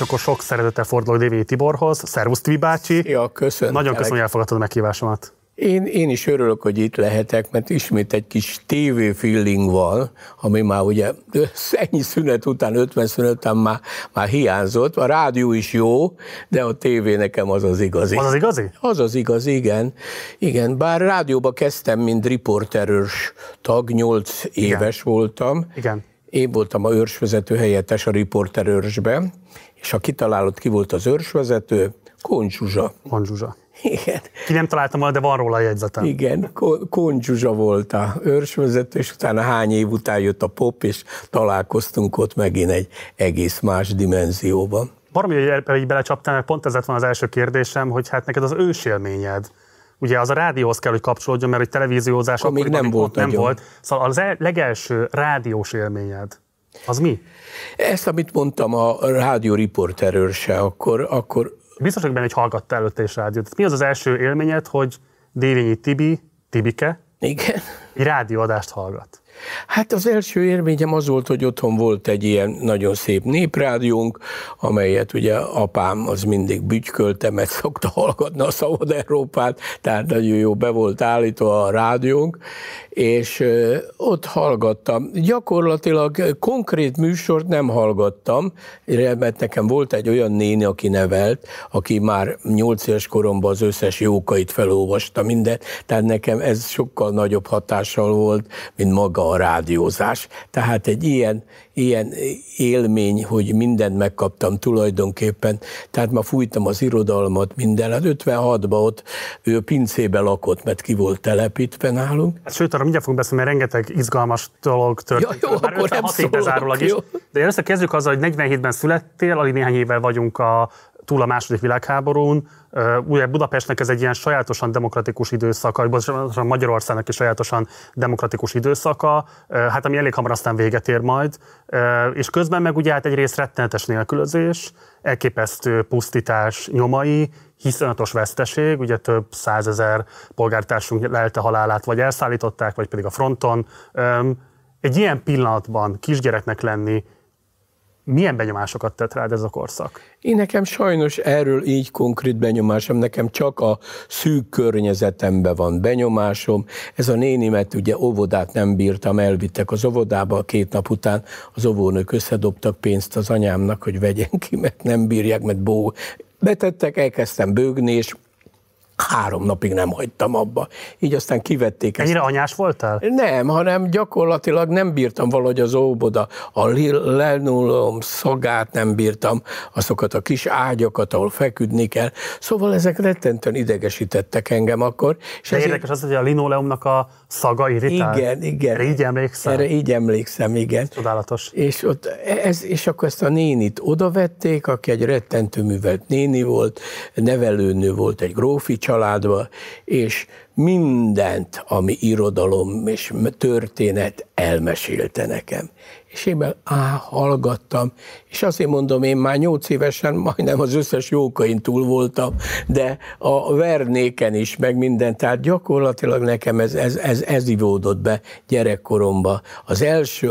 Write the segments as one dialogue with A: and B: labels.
A: és akkor sok szeretettel fordulok Dévényi Tiborhoz. Szervusz Tibi bácsi!
B: Ja, köszönöm.
A: Nagyon köszönöm, hogy elfogadtad a meghívásomat.
B: Én, én is örülök, hogy itt lehetek, mert ismét egy kis TV feeling van, ami már ugye ennyi szünet után, 50 szünet után már, már hiányzott. A rádió is jó, de a tévé nekem az az igazi.
A: Az az igazi?
B: Az az igazi, igen. Igen, bár rádióba kezdtem, mint riporterős tag, 8 éves igen. voltam.
A: Igen.
B: Én voltam a őrsvezető helyettes a riporterőrsbe, és ha kitalálott, ki volt az őrsvezető, Koncs Zsuzsa.
A: Koncs Zsuzsa.
B: Igen.
A: Ki nem találtam volna, de van róla a jegyzetem.
B: Igen, Koncs Zsuzsa volt a őrsvezető, és utána hány év után jött a pop, és találkoztunk ott megint egy egész más dimenzióban.
A: Baromi, hogy így belecsaptál, mert pont ez lett van az első kérdésem, hogy hát neked az ősélményed, ugye az a rádióhoz kell, hogy kapcsolódjon, mert egy televíziózás
B: akkor még nem volt.
A: Nem volt. Szóval az legelső rádiós élményed, az mi?
B: Ezt, amit mondtam a rádió riporterőrse, akkor, akkor
A: biztos hogy benne, hogy hallgatta előtte is rádiót. Mi az az első élményed, hogy Dévényi Tibi, Tibike,
B: Igen.
A: egy rádióadást hallgat?
B: Hát az első élményem az volt, hogy otthon volt egy ilyen nagyon szép néprádiónk, amelyet ugye apám az mindig bütykölte, mert szokta hallgatni a Szabad Európát, tehát nagyon jó be volt állítva a rádiónk, és ott hallgattam. Gyakorlatilag konkrét műsort nem hallgattam, mert nekem volt egy olyan néni, aki nevelt, aki már nyolc éves koromban az összes jókait felolvasta mindent, tehát nekem ez sokkal nagyobb hatással volt, mint maga a rádiózás. Tehát egy ilyen, ilyen élmény, hogy mindent megkaptam tulajdonképpen. Tehát ma fújtam az irodalmat, minden. Hát 56-ban ott ő pincébe lakott, mert ki volt telepítve nálunk.
A: Hát, sőt, arra mindjárt fogunk beszélni, mert rengeteg izgalmas dolog történt.
B: Ja, jó, Már akkor nem szólok, is.
A: De először kezdjük azzal, hogy 47-ben születtél, alig néhány évvel vagyunk a túl a második világháborún. Ugye Budapestnek ez egy ilyen sajátosan demokratikus időszaka, vagy Magyarországnak is sajátosan demokratikus időszaka, hát ami elég hamar aztán véget ér majd, és közben meg ugye hát egyrészt rettenetes nélkülözés, elképesztő pusztítás nyomai, hiszonylatos veszteség, ugye több százezer polgártársunk lelte halálát, vagy elszállították, vagy pedig a fronton. Egy ilyen pillanatban kisgyereknek lenni, milyen benyomásokat tett rád ez a korszak?
B: Én nekem sajnos erről így konkrét benyomásom, nekem csak a szűk környezetemben van benyomásom. Ez a nénimet ugye óvodát nem bírtam, elvittek az óvodába, két nap után az óvónők összedobtak pénzt az anyámnak, hogy vegyen ki, mert nem bírják, mert bó. Betettek, elkezdtem bőgni, és három napig nem hagytam abba. Így aztán kivették
A: ezt. Ennyire anyás voltál?
B: Nem, hanem gyakorlatilag nem bírtam valahogy az óboda, a lenulom szagát nem bírtam, azokat a kis ágyakat, ahol feküdni kell. Szóval ezek rettentően idegesítettek engem akkor.
A: És De ezért... érdekes az, hogy a linoleumnak a szaga irritál?
B: Igen, igen.
A: Erre így emlékszem?
B: Erre így emlékszem, igen.
A: Csodálatos.
B: És, ott ez, és akkor ezt a nénit odavették, aki egy rettentő művelt néni volt, nevelőnő volt egy grófi családba, és mindent, ami irodalom és történet elmesélte nekem. És én meg á, hallgattam, és azért mondom, én már nyolc évesen majdnem az összes jókain túl voltam, de a vernéken is, meg minden, tehát gyakorlatilag nekem ez, ez, ez, ez ivódott be gyerekkoromba. Az első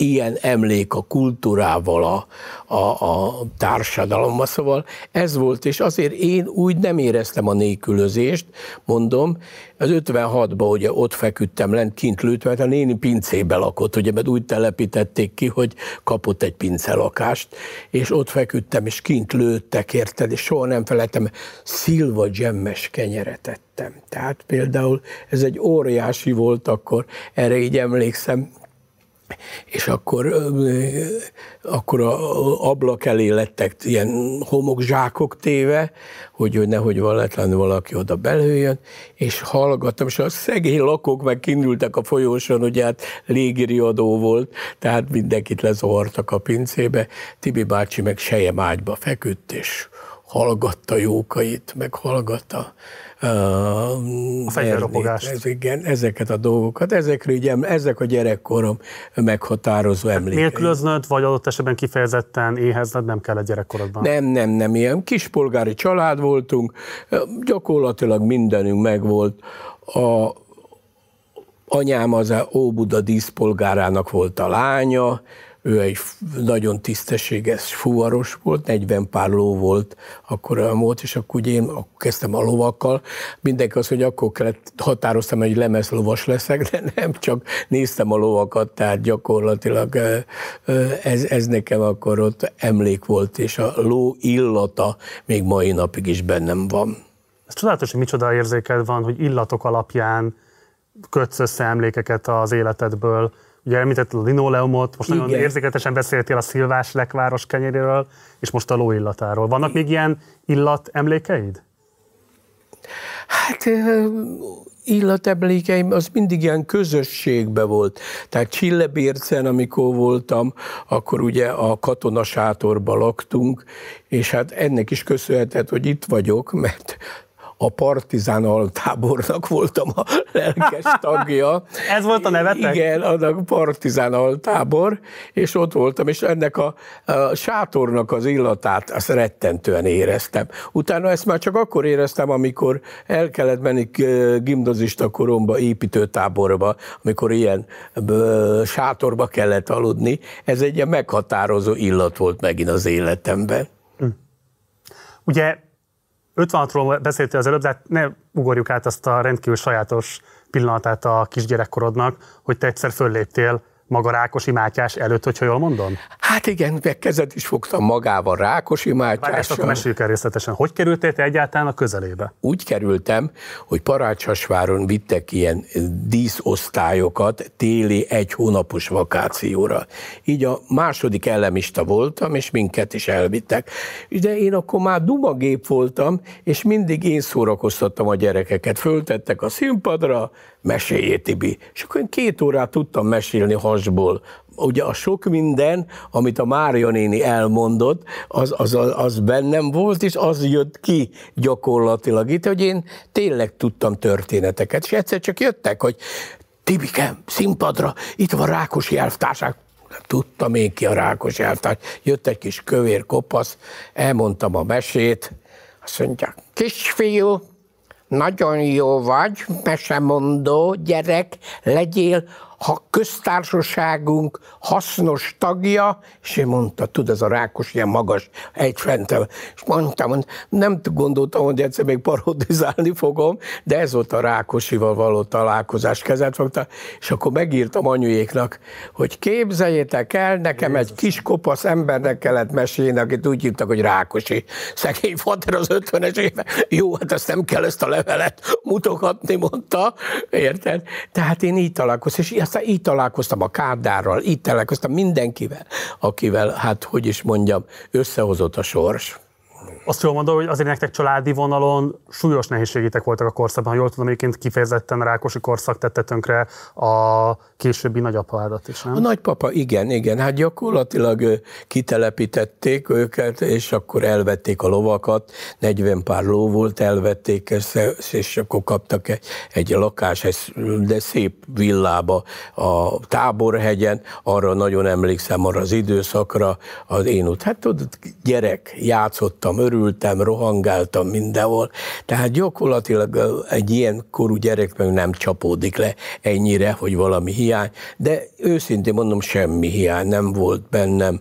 B: ilyen emlék a kultúrával, a, a, a társadalommal. Szóval ez volt, és azért én úgy nem éreztem a nélkülözést, mondom, az 56-ban ugye ott feküdtem lent, kint lőtt, mert a néni pincébe lakott, ugye, mert úgy telepítették ki, hogy kapott egy pincelakást, és ott feküdtem, és kint lőttek, érted, és soha nem felejtem, szilva dzsemmes kenyeret ettem. Tehát például ez egy óriási volt akkor, erre így emlékszem, és akkor, akkor a ablak elé lettek ilyen homokzsákok téve, hogy, hogy nehogy valótlanul valaki oda belőjön, és hallgattam, és a szegény lakók meg kindültek a folyóson, ugye hát légiriadó volt, tehát mindenkit lezavartak a pincébe, Tibi bácsi meg sejem ágyba feküdt, és hallgatta jókait, meg hallgatta
A: a fegyverropogást.
B: Igen, ezeket a dolgokat, ezekről így, ezek a gyerekkorom meghatározó emlékei.
A: Nélkülöznöd, vagy adott esetben kifejezetten éhezned nem kell a gyerekkorodban?
B: Nem, nem, nem, ilyen kispolgári család voltunk, gyakorlatilag mindenünk megvolt. A, anyám az a Óbuda díszpolgárának volt a lánya, ő egy nagyon tisztességes fuvaros volt, 40 pár ló volt, akkor volt, és akkor ugye én akkor kezdtem a lovakkal. Mindenki azt hogy akkor kellett, határoztam, hogy lemezlovas leszek, de nem csak néztem a lovakat, tehát gyakorlatilag ez, ez nekem akkor ott emlék volt, és a ló illata még mai napig is bennem van.
A: Ez csodálatos, hogy micsoda érzéked van, hogy illatok alapján kötsz össze emlékeket az életedből. Ugye említetted a linoleumot, most Igen. nagyon érzéketesen beszéltél a szilvás lekváros kenyéréről, és most a ló illatáról. Vannak még ilyen illat emlékeid?
B: Hát illatemlékeim az mindig ilyen közösségbe volt. Tehát Csillebércen, amikor voltam, akkor ugye a katonasátorba laktunk, és hát ennek is köszönhetett, hogy itt vagyok, mert a partizán altábornak voltam a lelkes tagja.
A: Ez volt a nevetek?
B: Igen, a partizán altábor, és ott voltam, és ennek a, a sátornak az illatát azt rettentően éreztem. Utána ezt már csak akkor éreztem, amikor el kellett menni gimnazista koromba, építőtáborba, amikor ilyen sátorba kellett aludni. Ez egy ilyen meghatározó illat volt megint az életemben. Hm.
A: Ugye 56-ról beszéltél az előbb, de hát ne ugorjuk át azt a rendkívül sajátos pillanatát a kisgyerekkorodnak, hogy te egyszer fölléptél maga Rákosi Mátyás előtt, hogyha jól mondom?
B: Hát igen, meg kezet is fogtam magával Rákosi Mátyással. Várj,
A: akkor meséljük el részletesen. Hogy kerültél te egyáltalán a közelébe?
B: Úgy kerültem, hogy Parácsasváron vittek ilyen díszosztályokat téli egy hónapos vakációra. Így a második elemista voltam, és minket is elvittek. De én akkor már dumagép voltam, és mindig én szórakoztattam a gyerekeket. Föltettek a színpadra, meséljé Tibi. És akkor én két órát tudtam mesélni hasból. Ugye a sok minden, amit a Mária néni elmondott, az, az, az bennem volt, és az jött ki gyakorlatilag itt, hogy én tényleg tudtam történeteket. És egyszer csak jöttek, hogy Tibikem, színpadra, itt van Rákosi elvtárság. Tudtam én ki a Rákosi elvtárs. Jött egy kis kövér kopasz, elmondtam a mesét, azt mondja, kisfiú, nagyon jó vagy, mesemondó gyerek, legyél ha köztársaságunk hasznos tagja, és én mondta, tud, ez a rákos ilyen magas, egy fentel, és mondtam, hogy nem gondoltam, hogy egyszer még parodizálni fogom, de ez volt a Rákosival való találkozás kezet fogta, és akkor megírtam anyujéknak, hogy képzeljétek el, nekem egy kis kopasz embernek kellett mesélni, akit úgy hívtak, hogy Rákosi. Szegény fater az 50-es éve. Jó, hát ezt nem kell ezt a levelet mutogatni, mondta. Érted? Tehát én így találkoztam, és aztán így találkoztam a Kárdárral, így találkoztam mindenkivel, akivel, hát hogy is mondjam, összehozott a sors.
A: Azt jól mondom, hogy azért nektek családi vonalon súlyos nehézségétek voltak a korszakban. Ha jól tudom, egyébként kifejezetten a rákosi korszak tette tönkre a későbbi nagyapádat is, nem?
B: A nagypapa, igen, igen. Hát gyakorlatilag kitelepítették őket, és akkor elvették a lovakat. 40 pár ló volt, elvették ezt, és akkor kaptak egy, egy lakás, de szép villába a Táborhegyen. Arra nagyon emlékszem, arra az időszakra, az én ott, hát tudod, gyerek, játszottam, örültem, rohangáltam mindenhol. Tehát gyakorlatilag egy ilyen korú gyerek meg nem csapódik le ennyire, hogy valami hiány, de őszintén mondom, semmi hiány nem volt bennem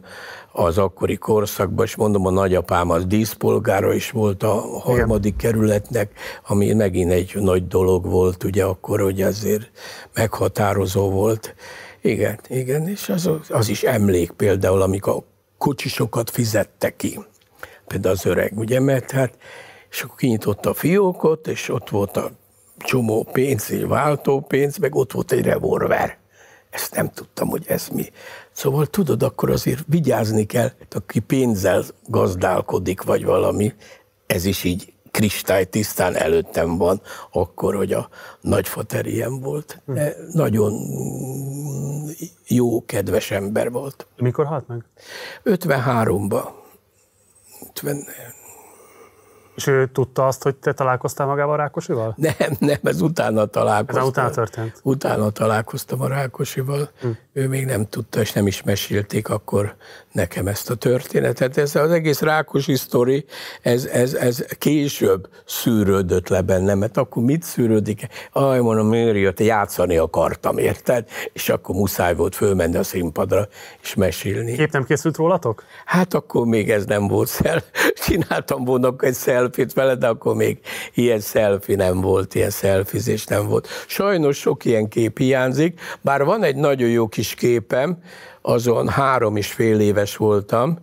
B: az akkori korszakban, és mondom, a nagyapám az díszpolgára is volt a harmadik Igen. kerületnek, ami megint egy nagy dolog volt, ugye akkor, hogy ezért meghatározó volt. Igen, igen, és az, az is emlék például, amikor a kocsisokat fizette ki például az öreg, ugye, mert hát, és akkor kinyitotta a fiókot, és ott volt a csomó pénz, egy váltópénz, meg ott volt egy revolver. Ezt nem tudtam, hogy ez mi. Szóval tudod, akkor azért vigyázni kell, aki pénzzel gazdálkodik, vagy valami, ez is így kristálytisztán előttem van, akkor, hogy a nagyfater ilyen volt. De nagyon jó, kedves ember volt.
A: Mikor halt meg?
B: 53-ban. men
A: És ő tudta azt, hogy te találkoztál magával a Rákosival?
B: Nem, nem, ez utána találkoztam.
A: Ez utána történt?
B: Utána találkoztam a Rákosival. Hm. Ő még nem tudta, és nem is mesélték akkor nekem ezt a történetet. Ez az egész Rákosi sztori, ez, ez, ez később szűrődött le bennem, mert akkor mit szűrődik? Aj, mondom, miért jött, játszani akartam, érted? És akkor muszáj volt fölmenni a színpadra, és mesélni.
A: Kép nem készült rólatok?
B: Hát akkor még ez nem volt szel. Csináltam volna egy szelfit vele, de akkor még ilyen szelfi nem volt, ilyen szelfizés nem volt. Sajnos sok ilyen kép hiányzik, bár van egy nagyon jó kis képem, azon három és fél éves voltam,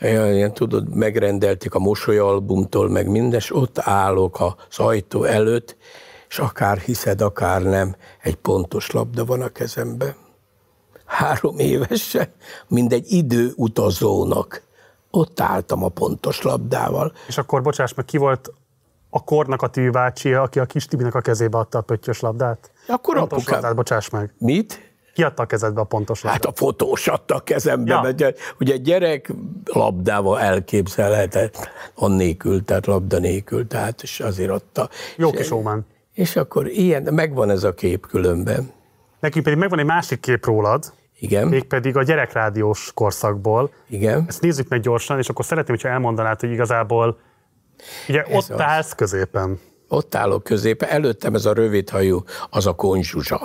B: ilyen, tudod, megrendelték a mosolyalbumtól, meg minden, és ott állok az ajtó előtt, és akár hiszed, akár nem, egy pontos labda van a kezemben. Három évesen, mint egy időutazónak. Ott álltam a pontos labdával.
A: És akkor, bocsáss meg, ki volt a kornak a tűbácsi, aki a kis Tibinek a kezébe adta a pöttyös labdát?
B: Akkor
A: pontos
B: apukám.
A: labdát, bocsáss meg.
B: Mit?
A: Ki adta a kezedbe a pontos labdát?
B: Hát a fotós adta a kezembe, ja. mert ugye gyerek labdával elképzelhetett, annélkül, tehát labda nélkül, tehát és azért adta.
A: Jó kis ómán.
B: És akkor ilyen, megvan ez a kép különben.
A: Nekünk pedig megvan egy másik kép rólad,
B: igen.
A: Mégpedig a gyerekrádiós korszakból.
B: Igen.
A: Ezt nézzük meg gyorsan, és akkor szeretném, hogyha elmondanád, hogy igazából ugye ez ott az. állsz középen.
B: Ott állok középen, előttem ez a rövidhajú, az a konzsuzsa.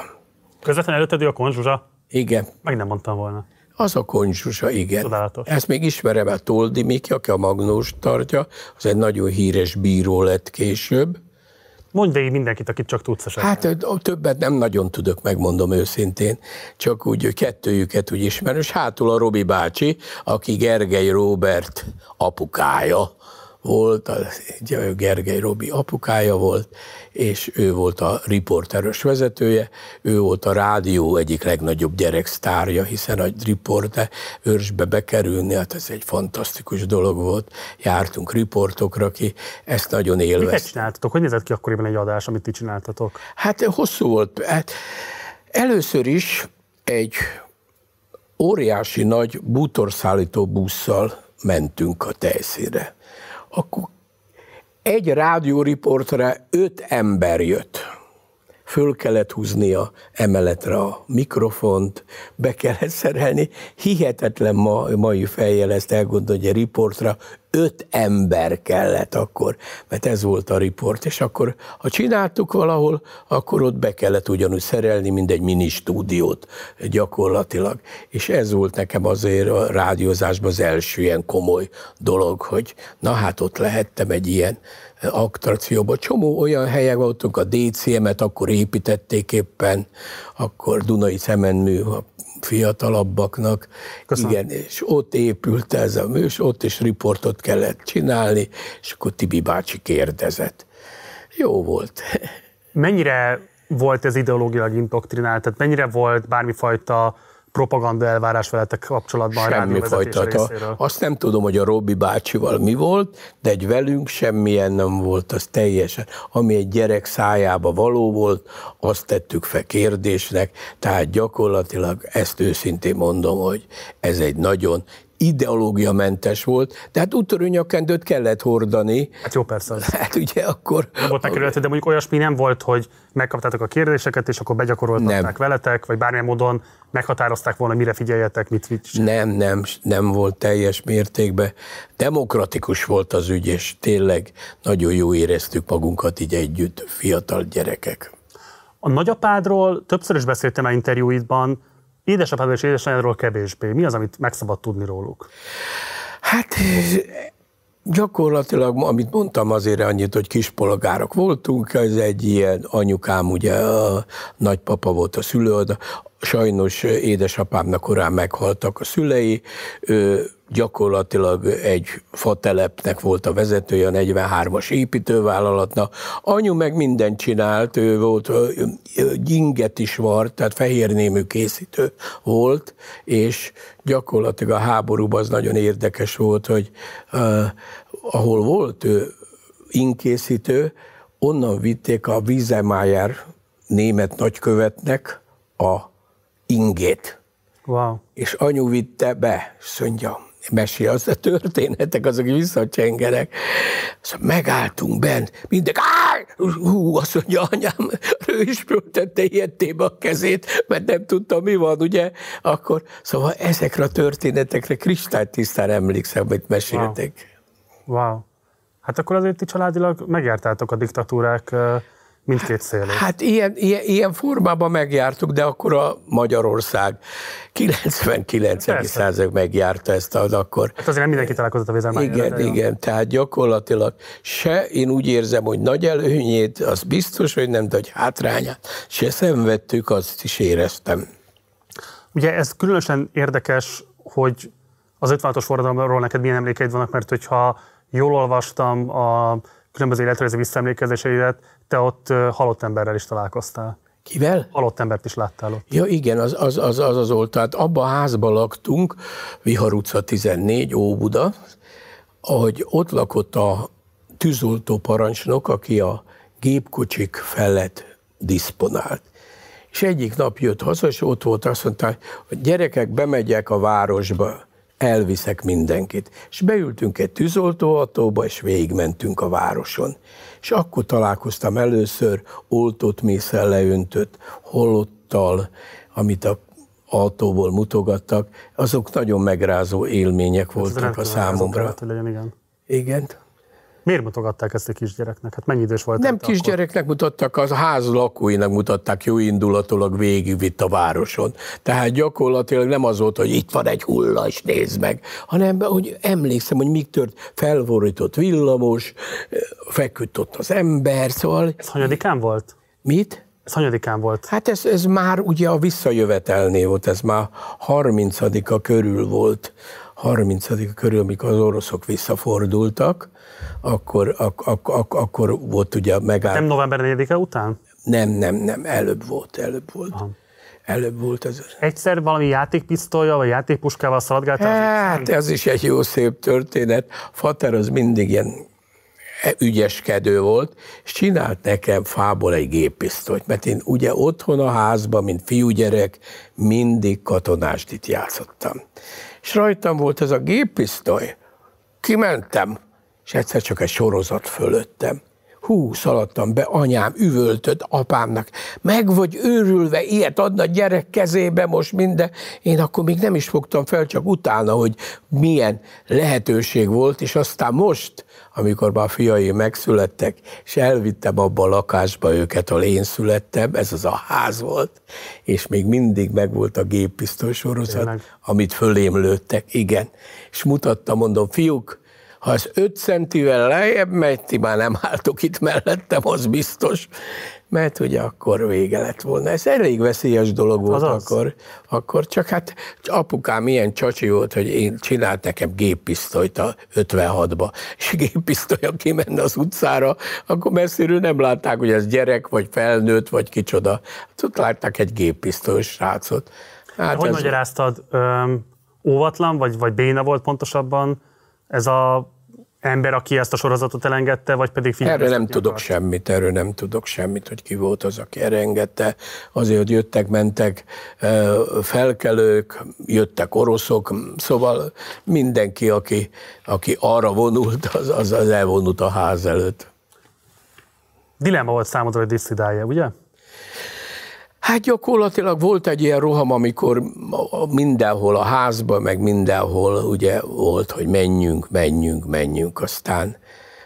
A: Közvetlen előtted a konzsuzsa?
B: Igen.
A: Meg nem mondtam volna.
B: Az a konzsusa, igen.
A: Csodálatos.
B: Ezt még ismerem, a Toldi Miki, aki a Magnós tartja, az egy nagyon híres bíró lett később.
A: Mondj végig mindenkit, akit csak tudsz esetleg.
B: Hát többet nem nagyon tudok, megmondom őszintén. Csak úgy kettőjüket úgy ismerem. És hátul a Robi bácsi, aki Gergely Robert apukája volt, a Gergely Robi apukája volt, és ő volt a riporteros vezetője, ő volt a rádió egyik legnagyobb gyereksztárja, hiszen a riporter őrsbe bekerülni, hát ez egy fantasztikus dolog volt. Jártunk riportokra ki, ezt nagyon élveztük.
A: Miket csináltatok? Hogy nézett ki akkoriban egy adás, amit ti csináltatok?
B: Hát hosszú volt. Hát először is egy óriási nagy bútorszállító busszal mentünk a tejszére akkor egy rádióriportre öt ember jött. Föl kellett húzni a emeletre a mikrofont, be kellett szerelni. Hihetetlen ma, mai fejjel ezt elgondolni, hogy a riportra öt ember kellett akkor, mert ez volt a riport, és akkor ha csináltuk valahol, akkor ott be kellett ugyanúgy szerelni, mint egy mini stúdiót gyakorlatilag. És ez volt nekem azért a rádiózásban az első ilyen komoly dolog, hogy na hát ott lehettem egy ilyen attrakcióban. Csomó olyan helyek voltunk, a DCM-et akkor építették éppen, akkor Dunai Szemenmű, a fiatalabbaknak. Köszönöm. Igen, és ott épült ez a műs, ott is riportot kellett csinálni, és akkor Tibi bácsi kérdezett. Jó volt.
A: Mennyire volt ez ideológilag indoktrinált? Tehát mennyire volt bármifajta propaganda elvárás veletek kapcsolatban
B: semmi
A: a
B: fajta. Azt nem tudom, hogy a Robi bácsival mi volt, de egy velünk semmilyen nem volt, az teljesen. Ami egy gyerek szájába való volt, azt tettük fel kérdésnek, tehát gyakorlatilag ezt őszintén mondom, hogy ez egy nagyon ideológiamentes volt, de hát úttörőnyakendőt kellett hordani.
A: Hát jó, persze. Az.
B: Hát ugye akkor...
A: Nem volt megkerülhető, de mondjuk olyasmi nem volt, hogy megkaptátok a kérdéseket, és akkor begyakoroltatták nem. veletek, vagy bármilyen módon meghatározták volna, mire figyeljetek, mit mit
B: Nem, nem, nem volt teljes mértékben. Demokratikus volt az ügy, és tényleg nagyon jó éreztük magunkat így együtt, fiatal gyerekek.
A: A nagyapádról többször is beszéltem a interjúidban, Édesapádról és édesanyádról kevésbé. Mi az, amit meg szabad tudni róluk?
B: Hát gyakorlatilag, amit mondtam azért annyit, hogy kispolgárok voltunk, ez egy ilyen anyukám, ugye a nagypapa volt a szülőd, sajnos édesapámnak korán meghaltak a szülei, ő gyakorlatilag egy fatelepnek volt a vezetője, a 43-as építővállalatnak. Anyu meg mindent csinált, ő volt, gyinget is var, tehát fehérnémű készítő volt, és gyakorlatilag a háborúban az nagyon érdekes volt, hogy uh, ahol volt ő inkészítő, onnan vitték a Wiesemeyer német nagykövetnek a ingét.
A: Wow.
B: És anyu vitte be, és mondja, mesél, az a történetek, azok visszacsengenek. Szóval megálltunk bent, mindenki, hú, azt mondja, anyám, ő is tette ilyettébe a kezét, mert nem tudta, mi van, ugye? Akkor, szóval ezekre a történetekre kristálytisztán emlékszem, amit meséltek.
A: Wow. wow. Hát akkor azért ti családilag megjártátok a diktatúrák mindkét szélét.
B: Hát ilyen, ilyen, ilyen formában megjártuk, de akkor a Magyarország 99 megjárta ezt az akkor.
A: Hát azért nem mindenki találkozott a vízzel
B: Igen, igen, tehát gyakorlatilag se én úgy érzem, hogy nagy előnyét, az biztos, hogy nem, de hogy hátrányát se szenvedtük, azt is éreztem.
A: Ugye ez különösen érdekes, hogy az 56-os forradalomról neked milyen emlékeid vannak, mert hogyha jól olvastam a különböző életrajzi visszaemlékezéseidet, te ott halott emberrel is találkoztál.
B: Kivel?
A: Halott embert is láttál ott.
B: Ja igen, az az, az, az, az volt. Tehát abban a házban laktunk, Vihar utca 14, Óbuda, ahogy ott lakott a tűzoltó parancsnok, aki a gépkocsik felett diszponált. És egyik nap jött haza, és ott volt, azt mondta, hogy gyerekek, bemegyek a városba, elviszek mindenkit. És beültünk egy tűzoltóautóba, és végigmentünk a városon. És akkor találkoztam először oltott mészel leöntött holottal, amit a autóból mutogattak, azok nagyon megrázó élmények voltak a számomra.
A: Legyen, igen.
B: Igen.
A: Miért mutogatták ezt a kisgyereknek? Hát mennyi idős volt?
B: Nem kisgyereknek akkor? mutattak, az ház lakóinak mutatták, jó indulatilag végigvitt a városon. Tehát gyakorlatilag nem az volt, hogy itt van egy hulla, és nézd meg, hanem hogy emlékszem, hogy mik tört, felvorított villamos, feküdt ott az ember, szóval...
A: Ez hanyadikán volt?
B: Mit?
A: Ez hanyadikán volt?
B: Hát ez, ez már ugye a visszajövetelnél volt, ez már 30 körül volt, 30 körül, amikor az oroszok visszafordultak, akkor, ak, ak, ak, akkor volt ugye megállt.
A: Nem november 4-e után?
B: Nem, nem, nem, előbb volt, előbb volt. Aha. Előbb volt ez.
A: Egyszer valami játékpisztolya, vagy játékpuskával szaladgáltál?
B: Hát ez is egy jó szép történet. Fater az mindig ilyen ügyeskedő volt, és csinált nekem fából egy géppisztolyt, mert én ugye otthon a házban, mint fiúgyerek, mindig katonástit játszottam. És rajtam volt ez a géppisztoly. Kimentem, és egyszer csak egy sorozat fölöttem. Hú, szaladtam be, anyám üvöltött apámnak, meg vagy őrülve, ilyet adna gyerek kezébe most minden. Én akkor még nem is fogtam fel, csak utána, hogy milyen lehetőség volt, és aztán most, amikor már a fiai megszülettek, és elvittem abba a lakásba őket, ahol én születtem, ez az a ház volt, és még mindig megvolt a géppisztoly sorozat, amit fölém lőttek, igen. És mutattam, mondom, fiúk, ha ez 5 centivel lejjebb megy, ti már nem álltok itt mellettem, az biztos, mert ugye akkor vége lett volna. Ez elég veszélyes dolog volt Azaz. akkor, akkor, csak hát apukám ilyen csacsi volt, hogy én csinált nekem géppisztolyt a 56-ba, és géppisztolya kimenne az utcára, akkor messziről nem látták, hogy ez gyerek, vagy felnőtt, vagy kicsoda. Hát ott látták egy géppisztolyos srácot.
A: Hát hogy ez... magyaráztad, öm, óvatlan, vagy, vagy béna volt pontosabban ez a ember, aki ezt a sorozatot elengedte, vagy pedig
B: Erről nem tudok akart? semmit, erről nem tudok semmit, hogy ki volt az, aki elengedte. Azért, hogy jöttek, mentek felkelők, jöttek oroszok, szóval mindenki, aki, aki arra vonult, az, az, az elvonult a ház előtt.
A: Dilemma volt számodra, hogy disszidálja, ugye?
B: Hát gyakorlatilag volt egy ilyen roham, amikor mindenhol a házban, meg mindenhol ugye volt, hogy menjünk, menjünk, menjünk. Aztán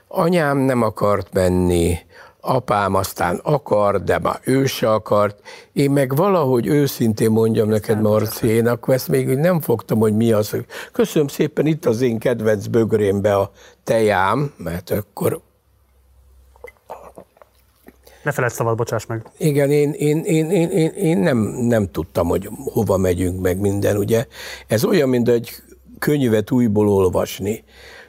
B: anyám nem akart menni, apám aztán akar, de már ő se akart. Én meg valahogy őszintén mondjam neked, Marci, én akkor ezt még nem fogtam, hogy mi az. Köszönöm szépen, itt az én kedvenc bögrémbe a tejám, mert akkor
A: ne feled szabad, bocsáss meg.
B: Igen, én, én, én, én, én, én nem, nem tudtam, hogy hova megyünk meg minden, ugye. Ez olyan, mint egy könyvet újból olvasni.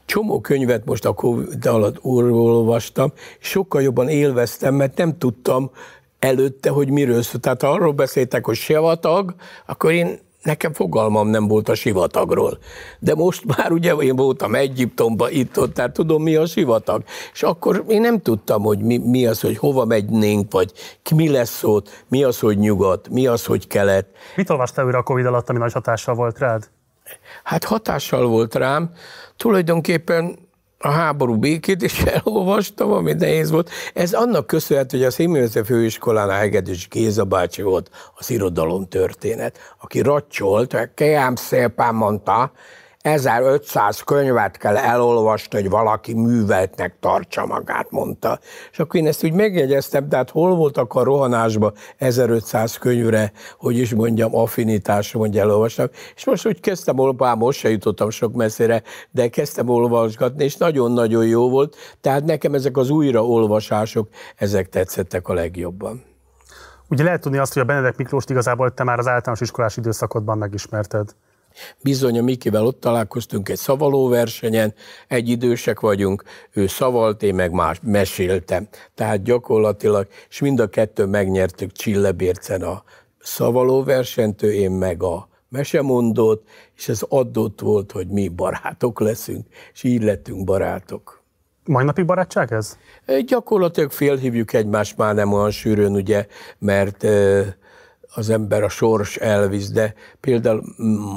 B: Csomó könyvet most a Covid alatt olvastam, sokkal jobban élveztem, mert nem tudtam előtte, hogy miről szól. Tehát ha arról beszéltek, hogy sivatag, akkor én nekem fogalmam nem volt a sivatagról. De most már ugye én voltam Egyiptomban, itt ott, tehát tudom mi a sivatag. És akkor én nem tudtam, hogy mi, mi az, hogy hova megynénk, vagy mi lesz ott, mi az, hogy nyugat, mi az, hogy kelet.
A: Mit olvastál újra a Covid alatt, ami nagy hatással volt rád?
B: Hát hatással volt rám. Tulajdonképpen a háború békét is elolvastam, ami nehéz volt. Ez annak köszönhető, hogy a Színművészeti Főiskolán Hegedűs Géza bácsi volt az irodalom történet, aki racsolt, kejám szépen mondta, 1500 könyvet kell elolvasni, hogy valaki műveltnek tartsa magát, mondta. És akkor én ezt úgy megjegyeztem, tehát hol voltak a rohanásba 1500 könyvre, hogy is mondjam, affinitásra, hogy elolvastam. És most úgy kezdtem olvasni, most se jutottam sok messzire, de kezdtem olvasgatni, és nagyon-nagyon jó volt. Tehát nekem ezek az újraolvasások, ezek tetszettek a legjobban.
A: Ugye lehet tudni azt, hogy a Benedek Miklóst igazából te már az általános iskolás időszakodban megismerted.
B: Bizony a Mikivel ott találkoztunk egy szavaló versenyen, egy idősek vagyunk, ő szavalt, én meg más meséltem. Tehát gyakorlatilag, és mind a kettő megnyertük Csillebércen a szavaló versenyt, ő én meg a mesemondót, és ez adott volt, hogy mi barátok leszünk, és így lettünk barátok.
A: Mai napig barátság ez?
B: Gyakorlatilag félhívjuk egymást már nem olyan sűrűn, ugye, mert az ember a sors elvisz, de például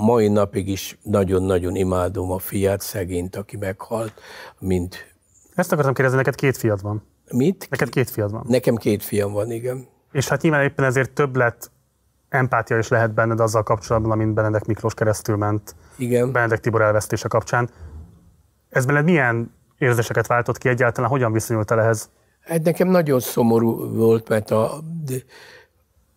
B: mai napig is nagyon-nagyon imádom a fiát, szegényt, aki meghalt, mint...
A: Ezt akartam kérdezni, neked két fiad van.
B: Mit?
A: Neked két fiad van.
B: Nekem két fiam van, igen.
A: És hát nyilván éppen ezért több lett empátia is lehet benned azzal kapcsolatban, amint Benedek Miklós keresztül ment
B: Igen.
A: Benedek Tibor elvesztése kapcsán. Ez benned milyen érzéseket váltott ki egyáltalán? Hogyan viszonyultál ehhez?
B: Hát nekem nagyon szomorú volt, mert a,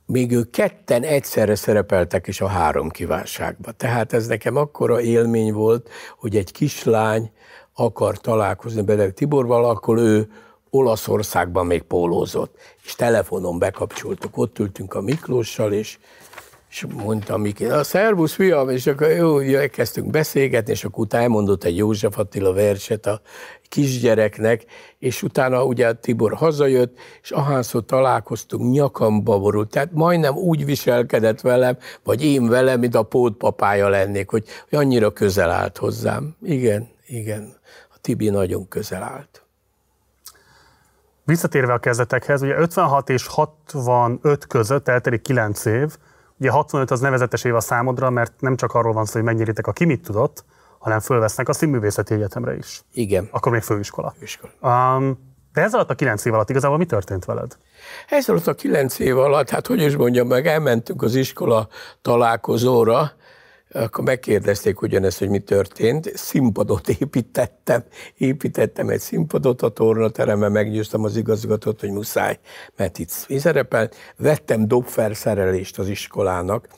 B: még ők ketten egyszerre szerepeltek is a három kívánságban. Tehát ez nekem akkora élmény volt, hogy egy kislány akar találkozni Bedek Tiborval, akkor ő Olaszországban még pólózott, és telefonon bekapcsoltuk, ott ültünk a Miklóssal, és és mondtam Miki, a szervusz fiam, és akkor jó, elkezdtünk beszélgetni, és akkor utána elmondott egy József Attila verset a kisgyereknek, és utána ugye Tibor hazajött, és ahányszor találkoztunk, nyakamba borult. Tehát majdnem úgy viselkedett velem, vagy én velem, mint a pótpapája lennék, hogy, annyira közel állt hozzám. Igen, igen, a Tibi nagyon közel állt.
A: Visszatérve a kezdetekhez, ugye 56 és 65 között eltelik 9 év, Ugye 65 az nevezetes év a számodra, mert nem csak arról van szó, hogy megnyeritek a ki mit tudott, hanem fölvesznek a színművészeti egyetemre is.
B: Igen.
A: Akkor még főiskola.
B: Főiskola.
A: Um, de ez alatt a kilenc év alatt igazából mi történt veled?
B: Ez alatt a kilenc év alatt, hát hogy is mondjam meg, elmentünk az iskola találkozóra, akkor megkérdezték ugyanezt, hogy mi történt. Színpadot építettem, építettem egy színpadot a tornateremben, meggyőztem az igazgatót, hogy muszáj, mert itt szerepel. Vettem dobferszerelést az iskolának,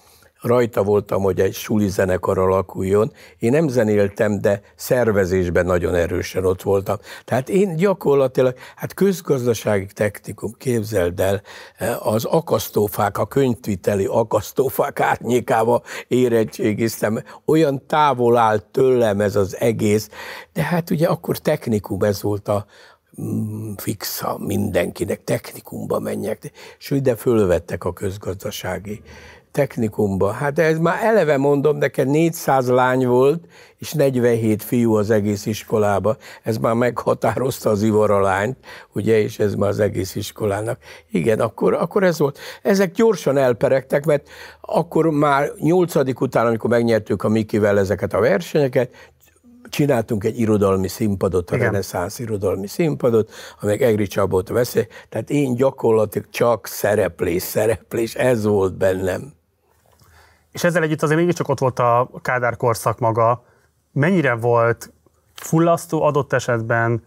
B: rajta voltam, hogy egy suli zenekar alakuljon. Én nem zenéltem, de szervezésben nagyon erősen ott voltam. Tehát én gyakorlatilag, hát közgazdasági technikum, képzeld el, az akasztófák, a könyvviteli akasztófák árnyékába érettségiztem. Olyan távol állt tőlem ez az egész, de hát ugye akkor technikum, ez volt a, mm, fixa mindenkinek, technikumba menjek, és ide fölvettek a közgazdasági technikumba. Hát ez már eleve mondom, neked 400 lány volt, és 47 fiú az egész iskolába. Ez már meghatározta az lányt, ugye, és ez már az egész iskolának. Igen, akkor, akkor ez volt. Ezek gyorsan elperegtek, mert akkor már nyolcadik után, amikor megnyertük a Mikivel ezeket a versenyeket, csináltunk egy irodalmi színpadot, a Igen. reneszánsz irodalmi színpadot, amelyek Egri Csabot veszély. Tehát én gyakorlatilag csak szereplés, szereplés, ez volt bennem.
A: És ezzel együtt azért mégiscsak ott volt a Kádár korszak maga. Mennyire volt fullasztó adott esetben,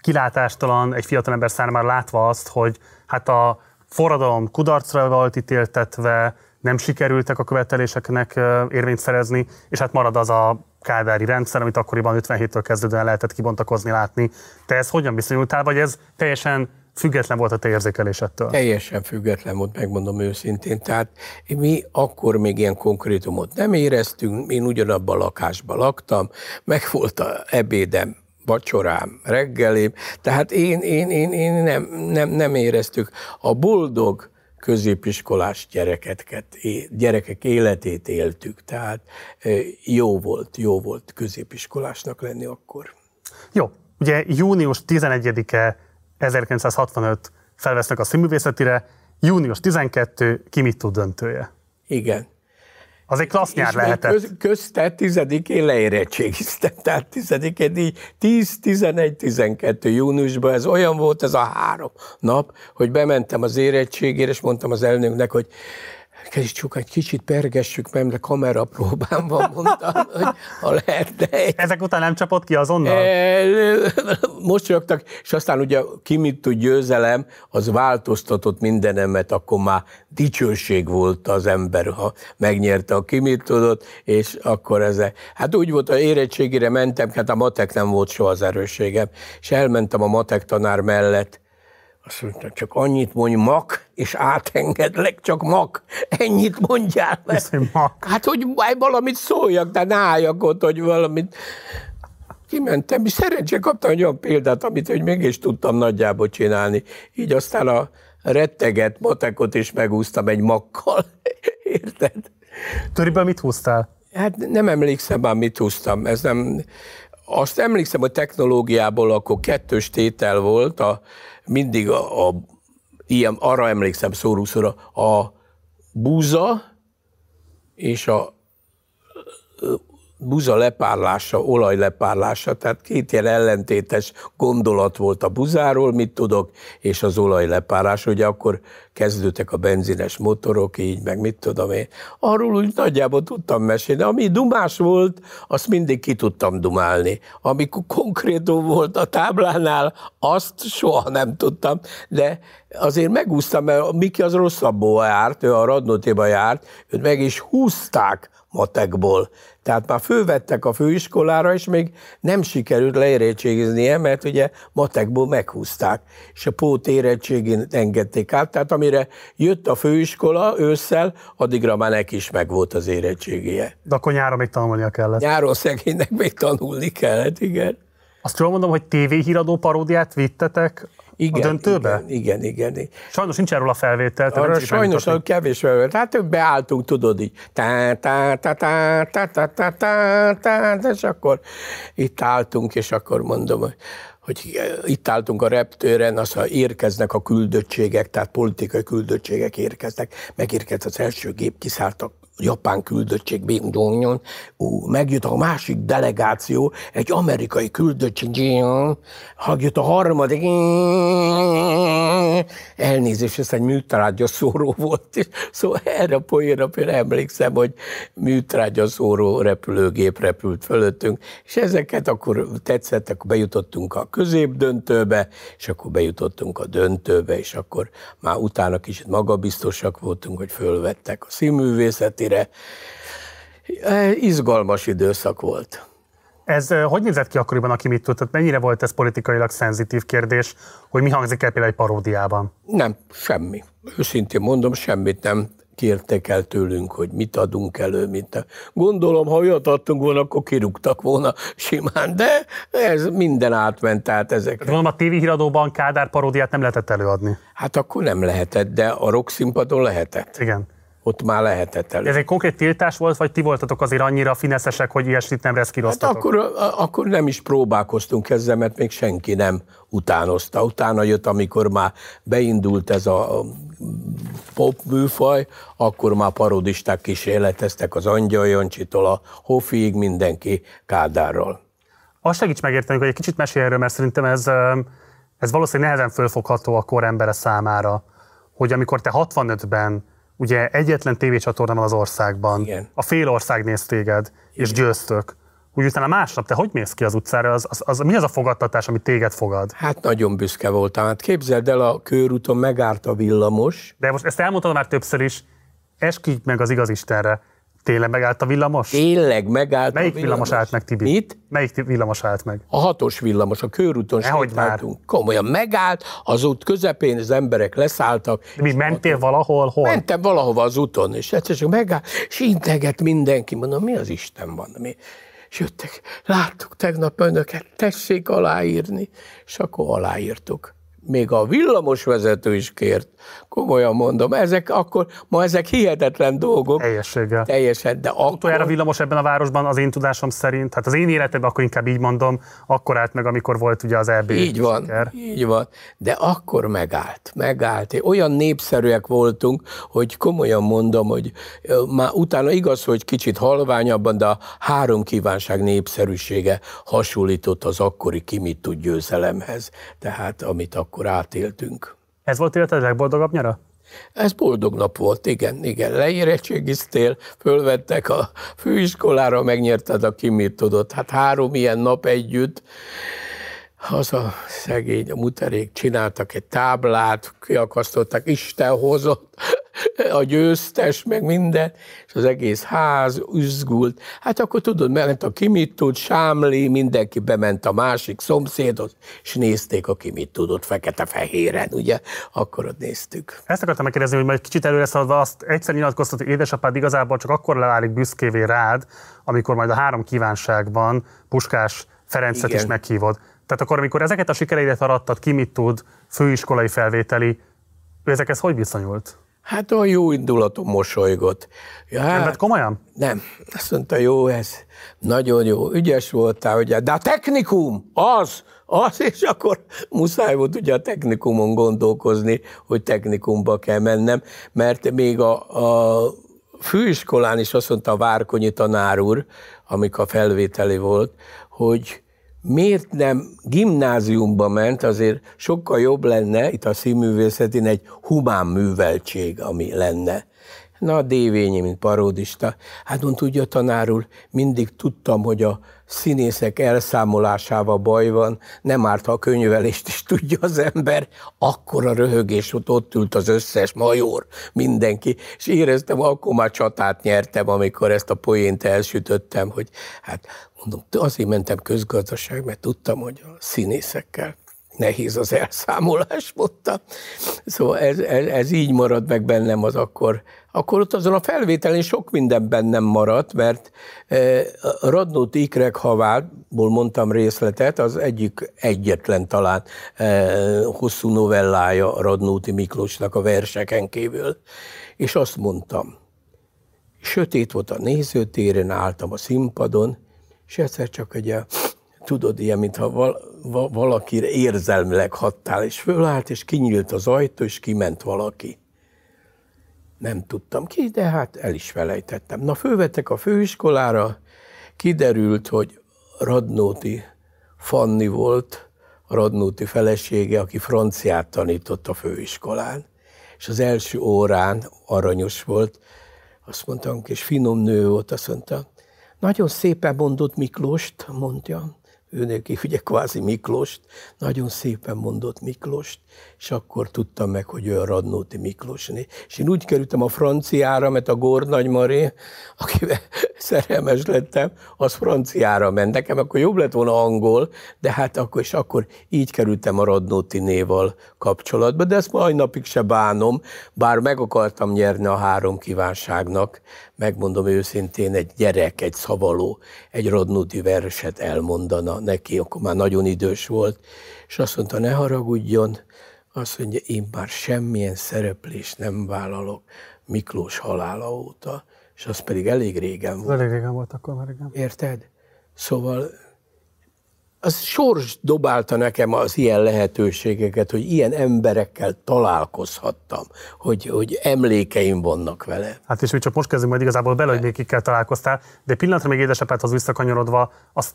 A: kilátástalan egy fiatalember számára látva azt, hogy hát a forradalom kudarcra volt ítéltetve, nem sikerültek a követeléseknek érvényt szerezni, és hát marad az a kádári rendszer, amit akkoriban 57-től kezdődően lehetett kibontakozni, látni. Te ez hogyan viszonyultál, vagy ez teljesen független volt a te érzékelésettől?
B: Teljesen független volt, megmondom őszintén. Tehát mi akkor még ilyen konkrétumot nem éreztünk, én ugyanabban a lakásban laktam, meg volt a ebédem, vacsorám, reggelém, tehát én, én, én, én nem, nem, nem éreztük. A boldog középiskolás gyerekeket, gyerekek életét éltük, tehát jó volt, jó volt középiskolásnak lenni akkor.
A: Jó, ugye június 11-e 1965 felvesznek a színművészetire, június 12 ki mit tud döntője.
B: Igen.
A: Az egy klassz nyár lehetett.
B: Köz, közte tizedikén leérettségiztem, tehát tizedikén így 10, 11, 12 júniusban ez olyan volt ez a három nap, hogy bementem az érettségére, és mondtam az elnöknek, hogy Csak egy kicsit pergessük, mert kamera próbám van, mondtam, hogy ha lehetne
A: Ezek után nem csapott ki azonnal?
B: E, Mosolyogtak, és aztán ugye ki mit tud győzelem, az változtatott mindenemet, akkor már dicsőség volt az ember, ha megnyerte a ki mit tudott, és akkor ez, hát úgy volt, a érettségére mentem, hát a matek nem volt soha az erősségem, és elmentem a matek tanár mellett, azt mondta, csak annyit mondj mak, és átengedlek, csak mak. Ennyit mondjál meg.
A: Viszont mak.
B: Hát, hogy valamit szóljak, de ne álljak ott, hogy valamit... Kimentem, és szerencsére kaptam egy olyan példát, amit hogy mégis tudtam nagyjából csinálni. Így aztán a retteget matekot is megúsztam egy makkal. Érted?
A: Töriből mit húztál?
B: Hát nem emlékszem már, mit húztam. Ez nem... Azt emlékszem, hogy technológiából akkor kettős tétel volt, a, mindig a, a ilyen, arra emlékszem szóruszóra, a búza és a buza lepárlása, olaj lepárlása, tehát két ilyen ellentétes gondolat volt a buzáról, mit tudok, és az olaj lepárlás, ugye akkor kezdődtek a benzines motorok, így, meg mit tudom én. Arról úgy nagyjából tudtam mesélni. Ami dumás volt, azt mindig ki tudtam dumálni. Ami konkrétum volt a táblánál, azt soha nem tudtam, de azért megúsztam, mert Miki az rosszabbul járt, ő a Radnótéba járt, őt meg is húzták matekból. Tehát már fölvettek a főiskolára, és még nem sikerült leérettségiznie, mert ugye matekból meghúzták, és a pót érettségén engedték át. Tehát amire jött a főiskola ősszel, addigra már neki is megvolt az érettségije.
A: De akkor nyáron még tanulnia kellett.
B: Nyáron szegénynek még tanulni kellett, igen.
A: Azt jól mondom, hogy tévéhíradó paródiát vittetek
B: Igen,
A: a döntőbe?
B: Igen, igen, igen.
A: Sajnos nincs erről a felvétel. nem
B: Arra sajnos a kevés volt. Hát beálltunk, tudod így. Tá, tá, tá, tá, tá, tá, tá, tá, tá, és akkor itt álltunk, és akkor mondom, hogy hogy itt álltunk a reptőren, az, ha érkeznek a küldöttségek, tehát politikai küldöttségek érkeznek, megérkezett az első gép, kiszállt a japán küldöttség, Bing Jong-un, ú, megjött a másik delegáció, egy amerikai küldöttség, megjött a harmadik, elnézést, ez egy műtrágya szóró volt, és szóval erre a poénra például emlékszem, hogy műtrágya szóró repülőgép repült fölöttünk, és ezeket akkor tetszett, akkor bejutottunk a középdöntőbe, és akkor bejutottunk a döntőbe, és akkor már utána kicsit magabiztosak voltunk, hogy fölvettek a színművészetire. E, Izgalmas időszak volt.
A: Ez hogy nézett ki akkoriban, aki mit tudott? Mennyire volt ez politikailag szenzitív kérdés, hogy mi hangzik el például egy paródiában?
B: Nem, semmi. Őszintén mondom, semmit nem kértek el tőlünk, hogy mit adunk elő, mint a... Gondolom, ha olyat adtunk volna, akkor kirúgtak volna simán, de ez minden átment, tehát ezek.
A: Gondolom a tévéhíradóban Kádár paródiát nem lehetett előadni.
B: Hát akkor nem lehetett, de a rock színpadon lehetett.
A: Igen.
B: Ott már lehetett elő.
A: Ez egy konkrét tiltás volt, vagy ti voltatok azért annyira fineszesek, hogy ilyesmit nem
B: Hát
A: reszkíroztatok?
B: akkor, a- akkor nem is próbálkoztunk ezzel, mert még senki nem utánozta. Utána jött, amikor már beindult ez a pop műfaj, akkor már parodisták kísérleteztek az Angyal Jancsitól a Hofiig mindenki Kádárral.
A: Azt segíts megérteni, hogy egy kicsit mesélj erről, mert szerintem ez, ez valószínűleg nehezen fölfogható a kor embere számára, hogy amikor te 65-ben ugye egyetlen tévécsatorna van az országban,
B: Igen.
A: a fél ország néz téged, és győztök, úgy utána másnap te hogy mész ki az utcára, az, az, az, mi az a fogadtatás, ami téged fogad?
B: Hát nagyon büszke voltam. Hát képzeld el, a körúton megállt a villamos,
A: De most ezt elmondtad már többször is, esküdj meg az igaz Istenre, tényleg megállt a villamos?
B: tényleg megállt
A: Melyik
B: a
A: villamos állt meg, Tibi?
B: Mit?
A: Melyik villamos állt meg?
B: A hatos villamos, a körúton
A: Nehogy már.
B: Komolyan megállt, az út közepén az emberek leszálltak.
A: De mi mentél valahol, hol?
B: Mentem valahova az úton, és egyszer csak megállt, és integet mindenki. Mondom, mi az Isten van? Mi? És jöttek, láttuk tegnap önöket, tessék aláírni. És akkor aláírtuk. Még a villamosvezető is kért. Komolyan mondom, ezek akkor, ma ezek hihetetlen dolgok.
A: Teljességgel.
B: Teljesen, de akkor...
A: Utoljára villamos ebben a városban az én tudásom szerint, hát az én életemben akkor inkább így mondom, akkor állt meg, amikor volt ugye az EB
B: Így van, siker. így van. De akkor megállt, megállt. Olyan népszerűek voltunk, hogy komolyan mondom, hogy már utána igaz, hogy kicsit halványabban, de a három kívánság népszerűsége hasonlított az akkori kimit tud győzelemhez. Tehát amit akkor átéltünk.
A: Ez volt életed legboldogabb nyara?
B: Ez boldog nap volt, igen, igen. Leérettségiztél, fölvettek a főiskolára, megnyerted a kimit tudott. Hát három ilyen nap együtt, az a szegény, a muterék csináltak egy táblát, kiakasztották, Isten hozott, a győztes, meg minden, és az egész ház üzgult. Hát akkor tudod, ment a kimit tud, Sámli, mindenki bement a másik szomszédhoz, és nézték a kimit tudott fekete-fehéren, ugye? Akkor ott néztük.
A: Ezt akartam megkérdezni, hogy majd kicsit előre szaladva azt egyszer nyilatkoztat, hogy édesapád igazából csak akkor leválik büszkévé rád, amikor majd a három kívánságban Puskás Ferencet Igen. is meghívod. Tehát akkor, amikor ezeket a sikereidet arattat, ki mit tud, főiskolai felvételi, ő ezekhez hogy viszonyult?
B: Hát a jó indulatú mosolygott.
A: Ja, nem vett komolyan?
B: Nem. Azt mondta, jó ez, nagyon jó, ügyes voltál, ugye, de a technikum, az, az, és akkor muszáj volt ugye a technikumon gondolkozni, hogy technikumba kell mennem, mert még a, a főiskolán is azt mondta a Várkonyi tanár úr, amikor a felvételi volt, hogy miért nem gimnáziumba ment, azért sokkal jobb lenne itt a színművészetén egy humán műveltség, ami lenne. Na, a Dévényi, mint paródista. Hát mond, tudja, tanár úr, mindig tudtam, hogy a színészek elszámolásával baj van, nem árt, ha a könyvelést is tudja az ember, akkor a röhögés, ott, ott ült az összes major, mindenki, és éreztem, akkor már csatát nyertem, amikor ezt a poént elsütöttem, hogy hát mondom, azért mentem közgazdaság, mert tudtam, hogy a színészekkel nehéz az elszámolás, mondta. Szóval ez, ez, ez így marad meg bennem az akkor. Akkor ott azon a felvételén sok minden bennem maradt, mert eh, Radnóti Ikrek havából mondtam részletet, az egyik egyetlen talán eh, hosszú novellája Radnóti Miklósnak a verseken kívül. És azt mondtam, sötét volt a nézőtéren, álltam a színpadon, és egyszer csak egy tudod, ilyen, mintha val, val, valakire érzelmileg hattál, és fölállt, és kinyílt az ajtó, és kiment valaki. Nem tudtam ki, de hát el is felejtettem. Na, fölvettek a főiskolára, kiderült, hogy Radnóti Fanni volt, Radnóti felesége, aki franciát tanított a főiskolán. És az első órán aranyos volt, azt mondtam, és finom nő volt, azt mondta, nagyon szépen mondott Miklóst, mondja, ő neki ugye kvázi Miklóst, nagyon szépen mondott Miklóst, és akkor tudtam meg, hogy ő a Radnóti Miklósné. És én úgy kerültem a franciára, mert a Gór Maré, akivel szerelmes lettem, az franciára ment. Nekem akkor jobb lett volna angol, de hát akkor, és akkor így kerültem a Radnóti néval kapcsolatba, de ezt mai napig se bánom, bár meg akartam nyerni a három kívánságnak, megmondom őszintén, egy gyerek, egy szavaló, egy Radnóti verset elmondana neki, akkor már nagyon idős volt, és azt mondta, ne haragudjon, azt mondja, én már semmilyen szereplést nem vállalok Miklós halála óta, és az pedig elég régen volt.
A: Elég régen volt akkor már, igen.
B: Érted? Szóval az sors dobálta nekem az ilyen lehetőségeket, hogy ilyen emberekkel találkozhattam, hogy, hogy emlékeim vannak vele.
A: Hát és mi csak most kezdünk majd igazából bele, hogy még kikkel találkoztál, de pillanatra még édesapádhoz visszakanyarodva, azt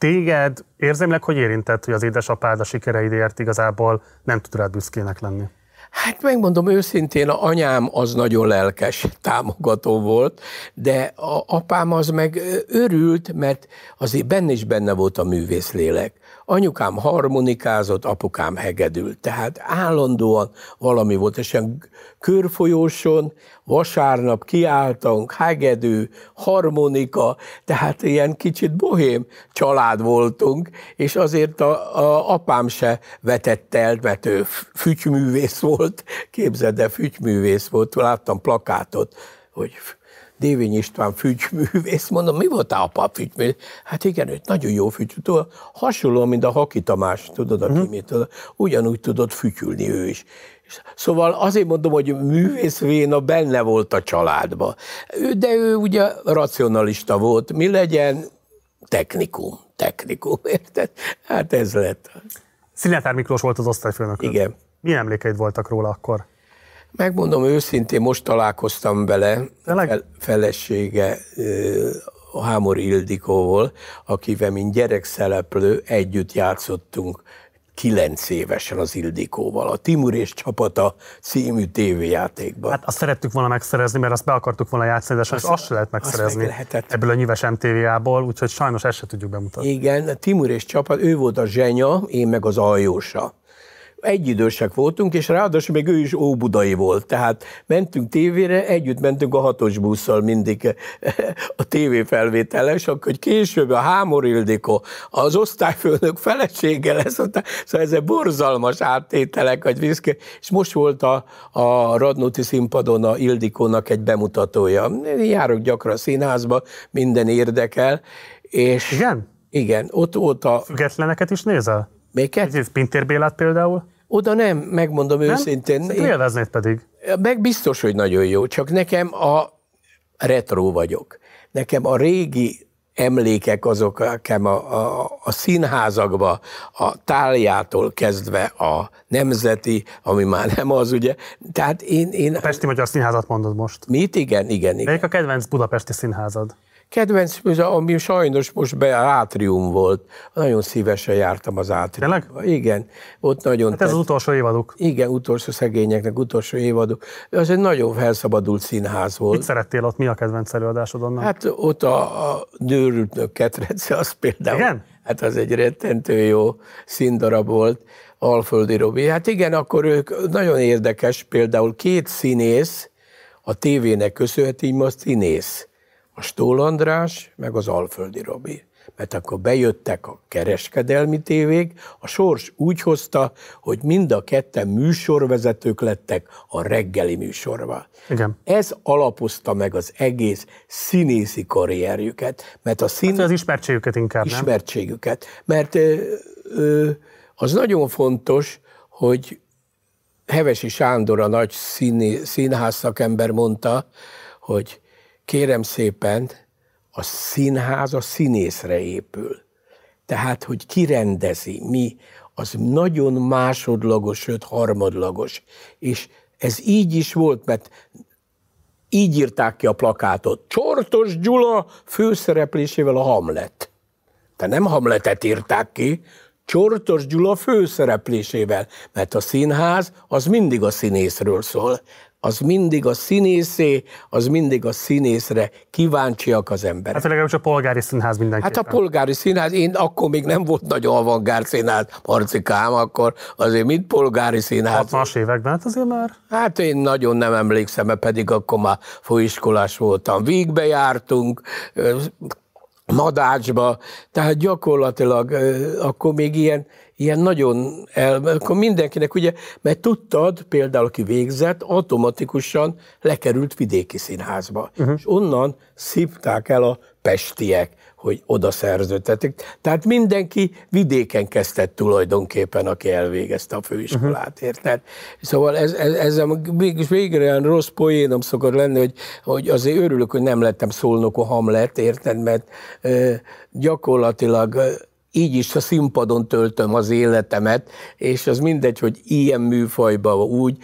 A: téged érzelmileg hogy érintett, hogy az édesapád a sikereidért igazából nem tud rád büszkének lenni?
B: Hát megmondom őszintén, a anyám az nagyon lelkes támogató volt, de a apám az meg örült, mert azért benne is benne volt a művészlélek. Anyukám harmonikázott, apukám hegedült, tehát állandóan valami volt, és ilyen körfolyóson vasárnap kiálltunk, hegedű, harmonika, tehát ilyen kicsit bohém család voltunk, és azért a, a apám se vetett el, mert ő fügyművész volt, képzeld el, fügyművész volt, láttam plakátot, hogy Dévény István fügyművész, mondom, mi volt a pap fügyművész? Hát igen, ő nagyon jó fütyű, hasonló, mint a Haki Tamás, tudod, aki uh-huh. mit, ugyanúgy tudott fütyülni ő is. Szóval azért mondom, hogy művész Véna benne volt a családba. De ő ugye racionalista volt. Mi legyen? Technikum. Technikum, érted? Hát ez lett.
A: Sziletár Miklós volt az osztályfőnök.
B: Igen.
A: Milyen emlékeid voltak róla akkor?
B: Megmondom őszintén, most találkoztam vele, fel, felesége a Hámor Ildikóval, akivel mint gyerekszereplő együtt játszottunk kilenc évesen az Ildikóval, a Timur és csapata című tévéjátékban.
A: Hát azt szerettük volna megszerezni, mert azt be akartuk volna játszani, de azt, azt se lehet megszerezni meg ebből a nyíves MTV-ából, úgyhogy sajnos ezt se tudjuk bemutatni.
B: Igen, a Timur és csapat, ő volt a zsenya, én meg az aljósa egyidősek voltunk, és ráadásul még ő is óbudai volt. Tehát mentünk tévére, együtt mentünk a hatos busszal mindig a tévéfelvételen, és akkor később a Hámor Ildikó, az osztályfőnök felesége lesz, szóval ezek borzalmas áttételek, hogy viszke. és most volt a, a Radnóti színpadon a Ildikónak egy bemutatója. Én járok gyakran a színházba, minden érdekel, és
A: Igen?
B: Igen, ott, ott a...
A: Függetleneket is nézel?
B: Miket?
A: Ez Pintér Bélát például?
B: Oda nem, megmondom nem? őszintén.
A: Én élveznéd pedig.
B: Meg biztos, hogy nagyon jó, csak nekem a retro vagyok. Nekem a régi emlékek azok nekem a, a, a színházakba, a táliától kezdve a nemzeti, ami már nem az, ugye. Tehát én... én
A: a Pesti Magyar Színházat mondod most.
B: Mit? Igen, igen, igen.
A: Melyik a kedvenc budapesti színházad?
B: Kedvenc, ami sajnos most be átrium volt. Nagyon szívesen jártam az átrium.
A: Tényleg?
B: Igen. Ott nagyon
A: hát ez az utolsó évaduk.
B: Igen, utolsó szegényeknek, utolsó évaduk. Az egy nagyon felszabadult színház volt.
A: Mit szerettél ott? Mi a kedvenc előadásod onnan?
B: Hát ott a, a nőrültnök ketrece, az például.
A: Igen?
B: Hát az egy rettentő jó színdarab volt. Alföldi Robi. Hát igen, akkor ők nagyon érdekes, például két színész a tévének köszönheti, így most színész a Stól András, meg az Alföldi Robi. Mert akkor bejöttek a kereskedelmi tévék, a sors úgy hozta, hogy mind a ketten műsorvezetők lettek a reggeli műsorba.
A: Igen.
B: Ez alapozta meg az egész színészi karrierjüket. Mert a szín... Hát
A: az ismertségüket inkább,
B: nem? Ismertségüket. Mert ö, ö, az nagyon fontos, hogy Hevesi Sándor, a nagy színi, színház szakember mondta, hogy kérem szépen, a színház a színészre épül. Tehát, hogy kirendezi, mi, az nagyon másodlagos, sőt harmadlagos. És ez így is volt, mert így írták ki a plakátot. Csortos Gyula főszereplésével a Hamlet. De nem Hamletet írták ki, Csortos Gyula főszereplésével, mert a színház az mindig a színészről szól az mindig a színészé, az mindig a színészre kíváncsiak az emberek.
A: Hát legalábbis a polgári színház mindenképpen.
B: Hát a polgári színház, én akkor még nem volt nagy avantgárd színház, Marcikám, akkor azért mind polgári színház.
A: 60-as években, hát azért már?
B: Hát én nagyon nem emlékszem, mert pedig akkor már folyiskolás voltam. Vígbe jártunk, Madácsba, tehát gyakorlatilag akkor még ilyen ilyen nagyon el, akkor mindenkinek ugye, mert tudtad, például aki végzett, automatikusan lekerült vidéki színházba. Uh-huh. És onnan szívták el a pestiek, hogy oda szerződtetik. Tehát mindenki vidéken kezdett tulajdonképpen, aki elvégezte a főiskolát, uh-huh. érted? Szóval ez, ez, ez mégis végre olyan rossz poénom szokott lenni, hogy, hogy azért örülök, hogy nem lettem szólnok a Hamlet, érted? Mert ö, gyakorlatilag így is a színpadon töltöm az életemet, és az mindegy, hogy ilyen műfajban úgy,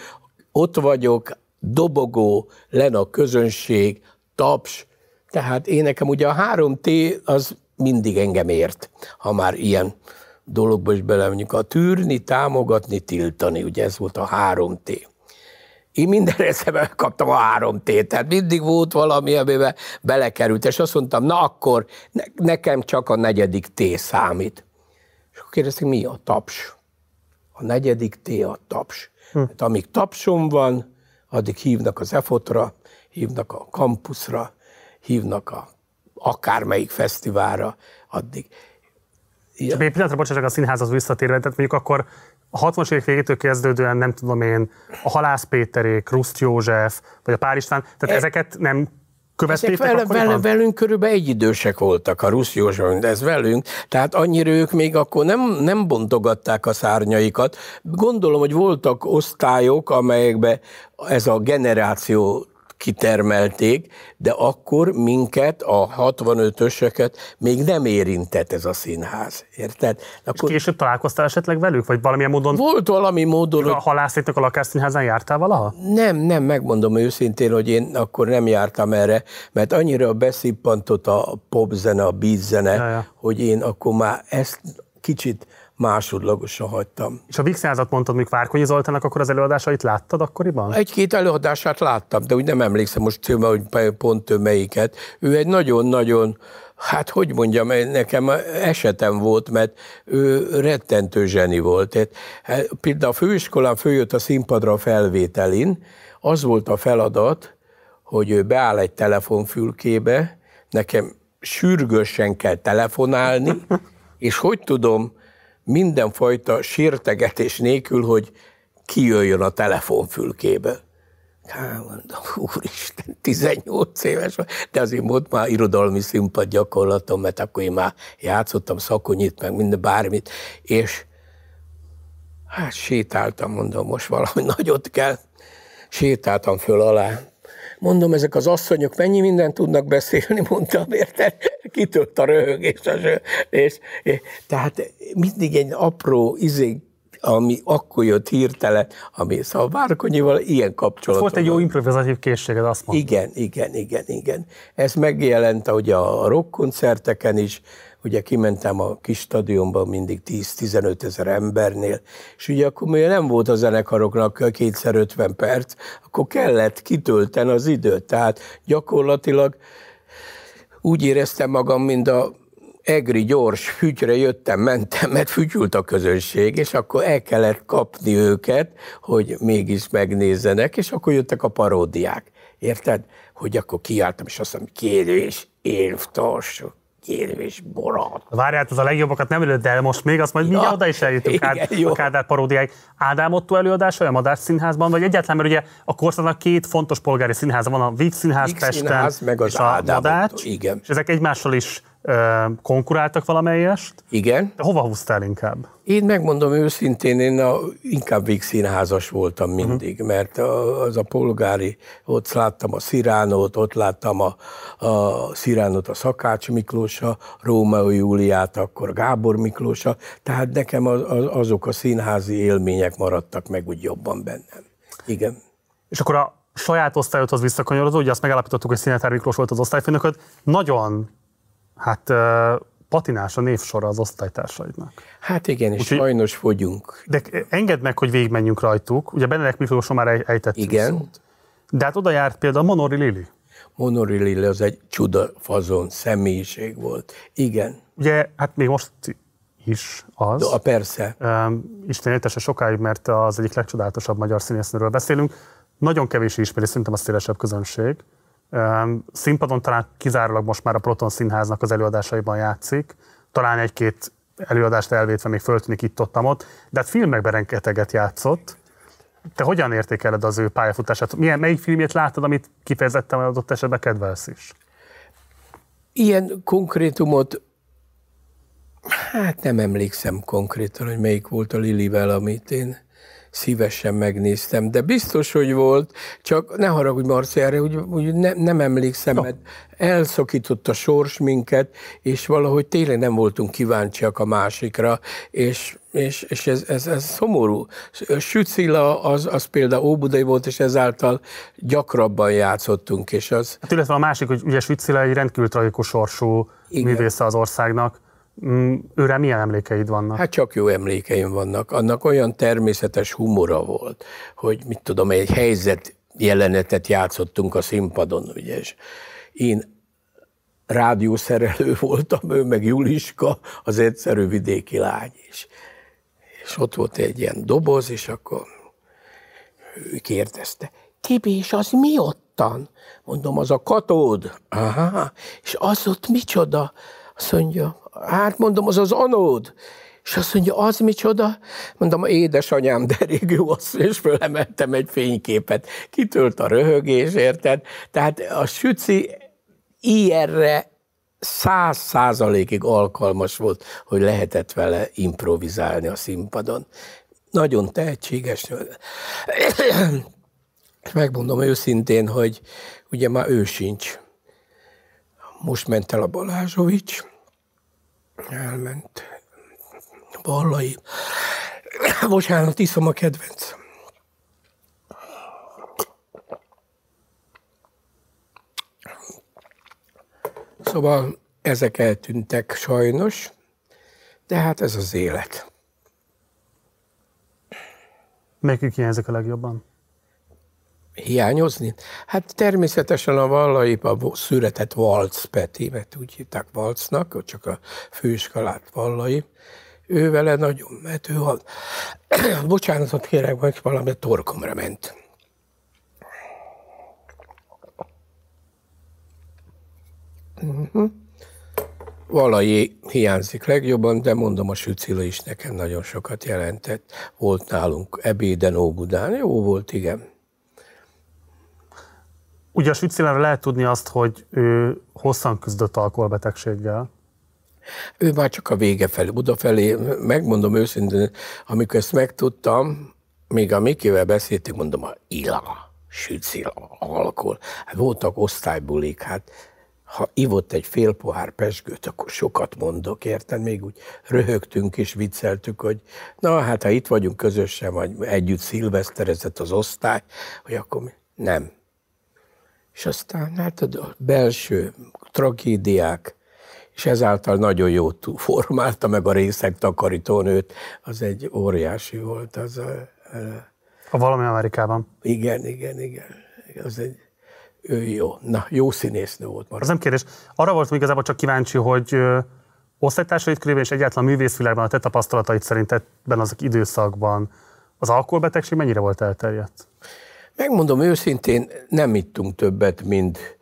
B: ott vagyok, dobogó, len a közönség, taps, tehát én nekem ugye a 3T az mindig engem ért, ha már ilyen dologba is belemegyünk. A tűrni, támogatni, tiltani, ugye ez volt a 3T. Én mindenre szemben kaptam a három tét, tehát mindig volt valami, amiben belekerült, és azt mondtam, na akkor ne, nekem csak a negyedik T számít. És akkor kérdezték, mi a taps? A negyedik T a taps. Hm. Hát amíg tapsom van, addig hívnak az EFOT-ra, hívnak a kampuszra, hívnak a akármelyik fesztiválra, addig.
A: Ja. Csak egy pillanatra, bocsánat, a színházhoz visszatérve, tehát mondjuk akkor a 60-as évek végétől kezdődően, nem tudom én, a Halász Péterék, Ruszt József, vagy a Pál István, tehát e... ezeket nem Követték
B: vele, vele, velünk körülbelül egyidősek voltak, a Rusz József, ez velünk, tehát annyira ők még akkor nem, nem bontogatták a szárnyaikat. Gondolom, hogy voltak osztályok, amelyekben ez a generáció kitermelték, de akkor minket, a 65-öseket még nem érintett ez a színház. Érted?
A: Akkor... És később találkoztál esetleg velük? Vagy valamilyen módon?
B: Volt valami módon.
A: A hogy... halászéknak a lakásszínházán jártál valaha?
B: Nem, nem, megmondom őszintén, hogy én akkor nem jártam erre, mert annyira beszippantott a popzene, a beatzene, ja, ja. hogy én akkor már ezt kicsit másodlagosan hagytam.
A: És a Vixházat mondtad, még Várkonyi Zoltának akkor az előadásait láttad akkoriban?
B: Egy-két előadását láttam, de úgy nem emlékszem most, hogy pont ő melyiket. Ő egy nagyon-nagyon Hát hogy mondjam, nekem esetem volt, mert ő rettentő zseni volt. Hát, például a főiskolán följött a színpadra a felvételin, az volt a feladat, hogy ő beáll egy telefonfülkébe, nekem sürgősen kell telefonálni, és hogy tudom mindenfajta sértegetés nélkül, hogy kijöjjön a telefonfülkébe. Hát mondom, úristen, 18 éves vagy, de azért volt már irodalmi színpad gyakorlatom, mert akkor én már játszottam szakonyit, meg minden bármit, és hát sétáltam, mondom, most valami nagyot kell, sétáltam föl alá, Mondom, ezek az asszonyok mennyi mindent tudnak beszélni, mondtam, érted? Kitölt a röhögés. És, és, és, tehát mindig egy apró izé, ami akkor jött hirtelen, ami szóval Várkonyival ilyen kapcsolat.
A: Volt egy jó improvizatív készséged, azt mondta.
B: Igen, igen, igen, igen. Ez megjelent ugye a rockkoncerteken is, ugye kimentem a kis stadionba mindig 10-15 ezer embernél, és ugye akkor még nem volt a zenekaroknak kétszer 50 perc, akkor kellett kitölteni az időt, tehát gyakorlatilag úgy éreztem magam, mint a egri gyors fügyre jöttem, mentem, mert fütyült a közönség, és akkor el kellett kapni őket, hogy mégis megnézzenek, és akkor jöttek a paródiák. Érted? Hogy akkor kiálltam, és azt mondom, kérés, élvtarsok kérvés borat.
A: Várját, az a legjobbakat nem előtt, de most még azt majd ja, mindjárt oda is eljutunk igen, a Kádár paródiáig. Ádám Otto előadás, a Madár Színházban, vagy egyáltalán, mert ugye a korszaknak két fontos polgári színháza van, a Víg Színház Víg Pesten színház, meg az és a Ádám Madács, Otto, igen. és ezek egymással is konkuráltak valamelyest.
B: Igen.
A: De hova húztál inkább?
B: Én megmondom őszintén, én a, inkább végszínházas voltam mindig, uh-huh. mert az a polgári, ott láttam a Sziránót, ott láttam a, a Sziránót, a Szakács Miklósa, Rómeó Júliát, akkor Gábor Miklósa, tehát nekem az, az, azok a színházi élmények maradtak meg úgy jobban bennem. Igen.
A: És akkor a saját osztályodhoz visszakanyarodva, ugye azt megállapítottuk, hogy Színetár Miklós volt az osztályfőnököd, nagyon Hát patinás a névsora az osztálytársaidnak.
B: Hát igen, és Úgyhogy, sajnos fogyunk.
A: De engedd meg, hogy végigmenjünk rajtuk. Ugye Benedek Miklósról már ejtettünk
B: Igen. Szót.
A: De hát oda járt például Monori Lili.
B: Monori Lili az egy csuda fazon személyiség volt. Igen.
A: Ugye, hát még most is az.
B: De, persze.
A: Um, Isten éltese sokáig, mert az egyik legcsodálatosabb magyar színésznőről beszélünk. Nagyon kevés ismeri, szerintem a szélesebb közönség. Színpadon talán kizárólag most már a Proton Színháznak az előadásaiban játszik, talán egy-két előadást elvétve még föltűnik itt-ott, ott, de hát filmekben rengeteget játszott. Te hogyan értékeled az ő pályafutását? Milyen, melyik filmjét láttad, amit kifejezetten adott esetben kedvelsz is?
B: Ilyen konkrétumot Hát nem emlékszem konkrétan, hogy melyik volt a Lilivel, amit én szívesen megnéztem, de biztos, hogy volt, csak ne haragudj Marci erre, úgy, úgy ne, nem emlékszem, no. mert elszakított a sors minket, és valahogy tényleg nem voltunk kíváncsiak a másikra, és, és, és ez, ez, ez szomorú. Sücila az, az például Óbudai volt, és ezáltal gyakrabban játszottunk, és az...
A: Hát illetve a másik, hogy ugye Sücila egy rendkívül tragikus sorsú Igen. művésze az országnak, őre milyen emlékeid vannak?
B: Hát csak jó emlékeim vannak. Annak olyan természetes humora volt, hogy mit tudom, egy helyzet jelenetet játszottunk a színpadon, ugye, és én rádiószerelő voltam, ő meg Juliska, az egyszerű vidéki lány is. És ott volt egy ilyen doboz, és akkor ő kérdezte, Tibi, és az mi ottan? Mondom, az a katód. Aha, és az ott micsoda? Azt mondja, hát mondom, az az anód. És azt mondja, az micsoda? Mondom, édesanyám, de rég jó az, és fölemeltem egy fényképet. Kitölt a röhögés, érted? Tehát a süci ilyenre száz százalékig alkalmas volt, hogy lehetett vele improvizálni a színpadon. Nagyon tehetséges. Megmondom őszintén, hogy ugye már ő sincs. Most ment el a Balázsovics, elment Ballai. Bocsánat, iszom a kedvenc. Szóval ezek eltűntek sajnos, de hát ez az élet.
A: Melyikük hiányzik a legjobban?
B: Hiányozni? Hát természetesen a vallai a született Valc Peti, mert úgy hívták Valcnak, csak a főiskolát vallai. Ő vele nagyon, mert ő a... Bocsánatot kérek, hogy valami torkomra ment. Uh-huh. Valai hiányzik legjobban, de mondom, a Sücila is nekem nagyon sokat jelentett. Volt nálunk ebéden Óbudán, jó volt, igen.
A: Ugye a Sücilára lehet tudni azt, hogy ő hosszan küzdött alkoholbetegséggel.
B: Ő már csak a vége felé, Buda felé, megmondom őszintén, amikor ezt megtudtam, még a Mikivel beszéltünk, mondom, a ila, sücila, alkohol. Hát voltak osztálybulik, hát ha ivott egy fél pohár pesgőt, akkor sokat mondok, érted? Még úgy röhögtünk és vicceltük, hogy na hát ha itt vagyunk közösen, vagy együtt szilveszterezett az osztály, hogy akkor mi? Nem. És aztán hát a belső tragédiák, és ezáltal nagyon jót formálta meg a részek takarítónőt, az egy óriási volt. Az a,
A: a valami Amerikában.
B: Igen, igen, igen. Az egy ő jó. Na, jó színésznő volt.
A: Az nem kérdés. Arra voltam igazából csak kíváncsi, hogy osztálytársait körében és egyáltalán művészvilágban a te tapasztalatait szerint ebben az időszakban az alkoholbetegség mennyire volt elterjedt?
B: Megmondom őszintén, nem ittunk többet, mint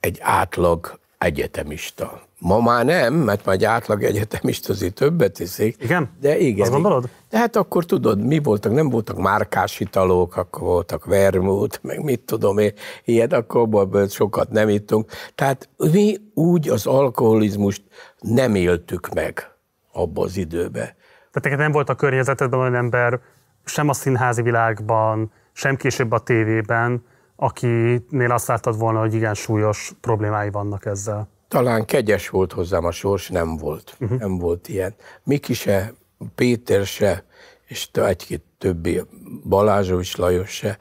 B: egy átlag egyetemista. Ma már nem, mert már egy átlag egyetemista azért többet iszik.
A: Igen?
B: De igen.
A: Azt gondolod?
B: De hát akkor tudod, mi voltak, nem voltak márkás italok, akkor voltak vermut, meg mit tudom én, ilyet, akkor sokat nem ittunk. Tehát mi úgy az alkoholizmust nem éltük meg abban az időben.
A: Tehát nem volt a környezetedben olyan ember, sem a színházi világban, sem később a tévében, akinél azt láttad volna, hogy igen súlyos problémái vannak ezzel.
B: Talán kegyes volt hozzám a sors, nem volt. Uh-huh. Nem volt ilyen. Miki se, Péter se, és egy-két többi, Balázsovics Lajos se,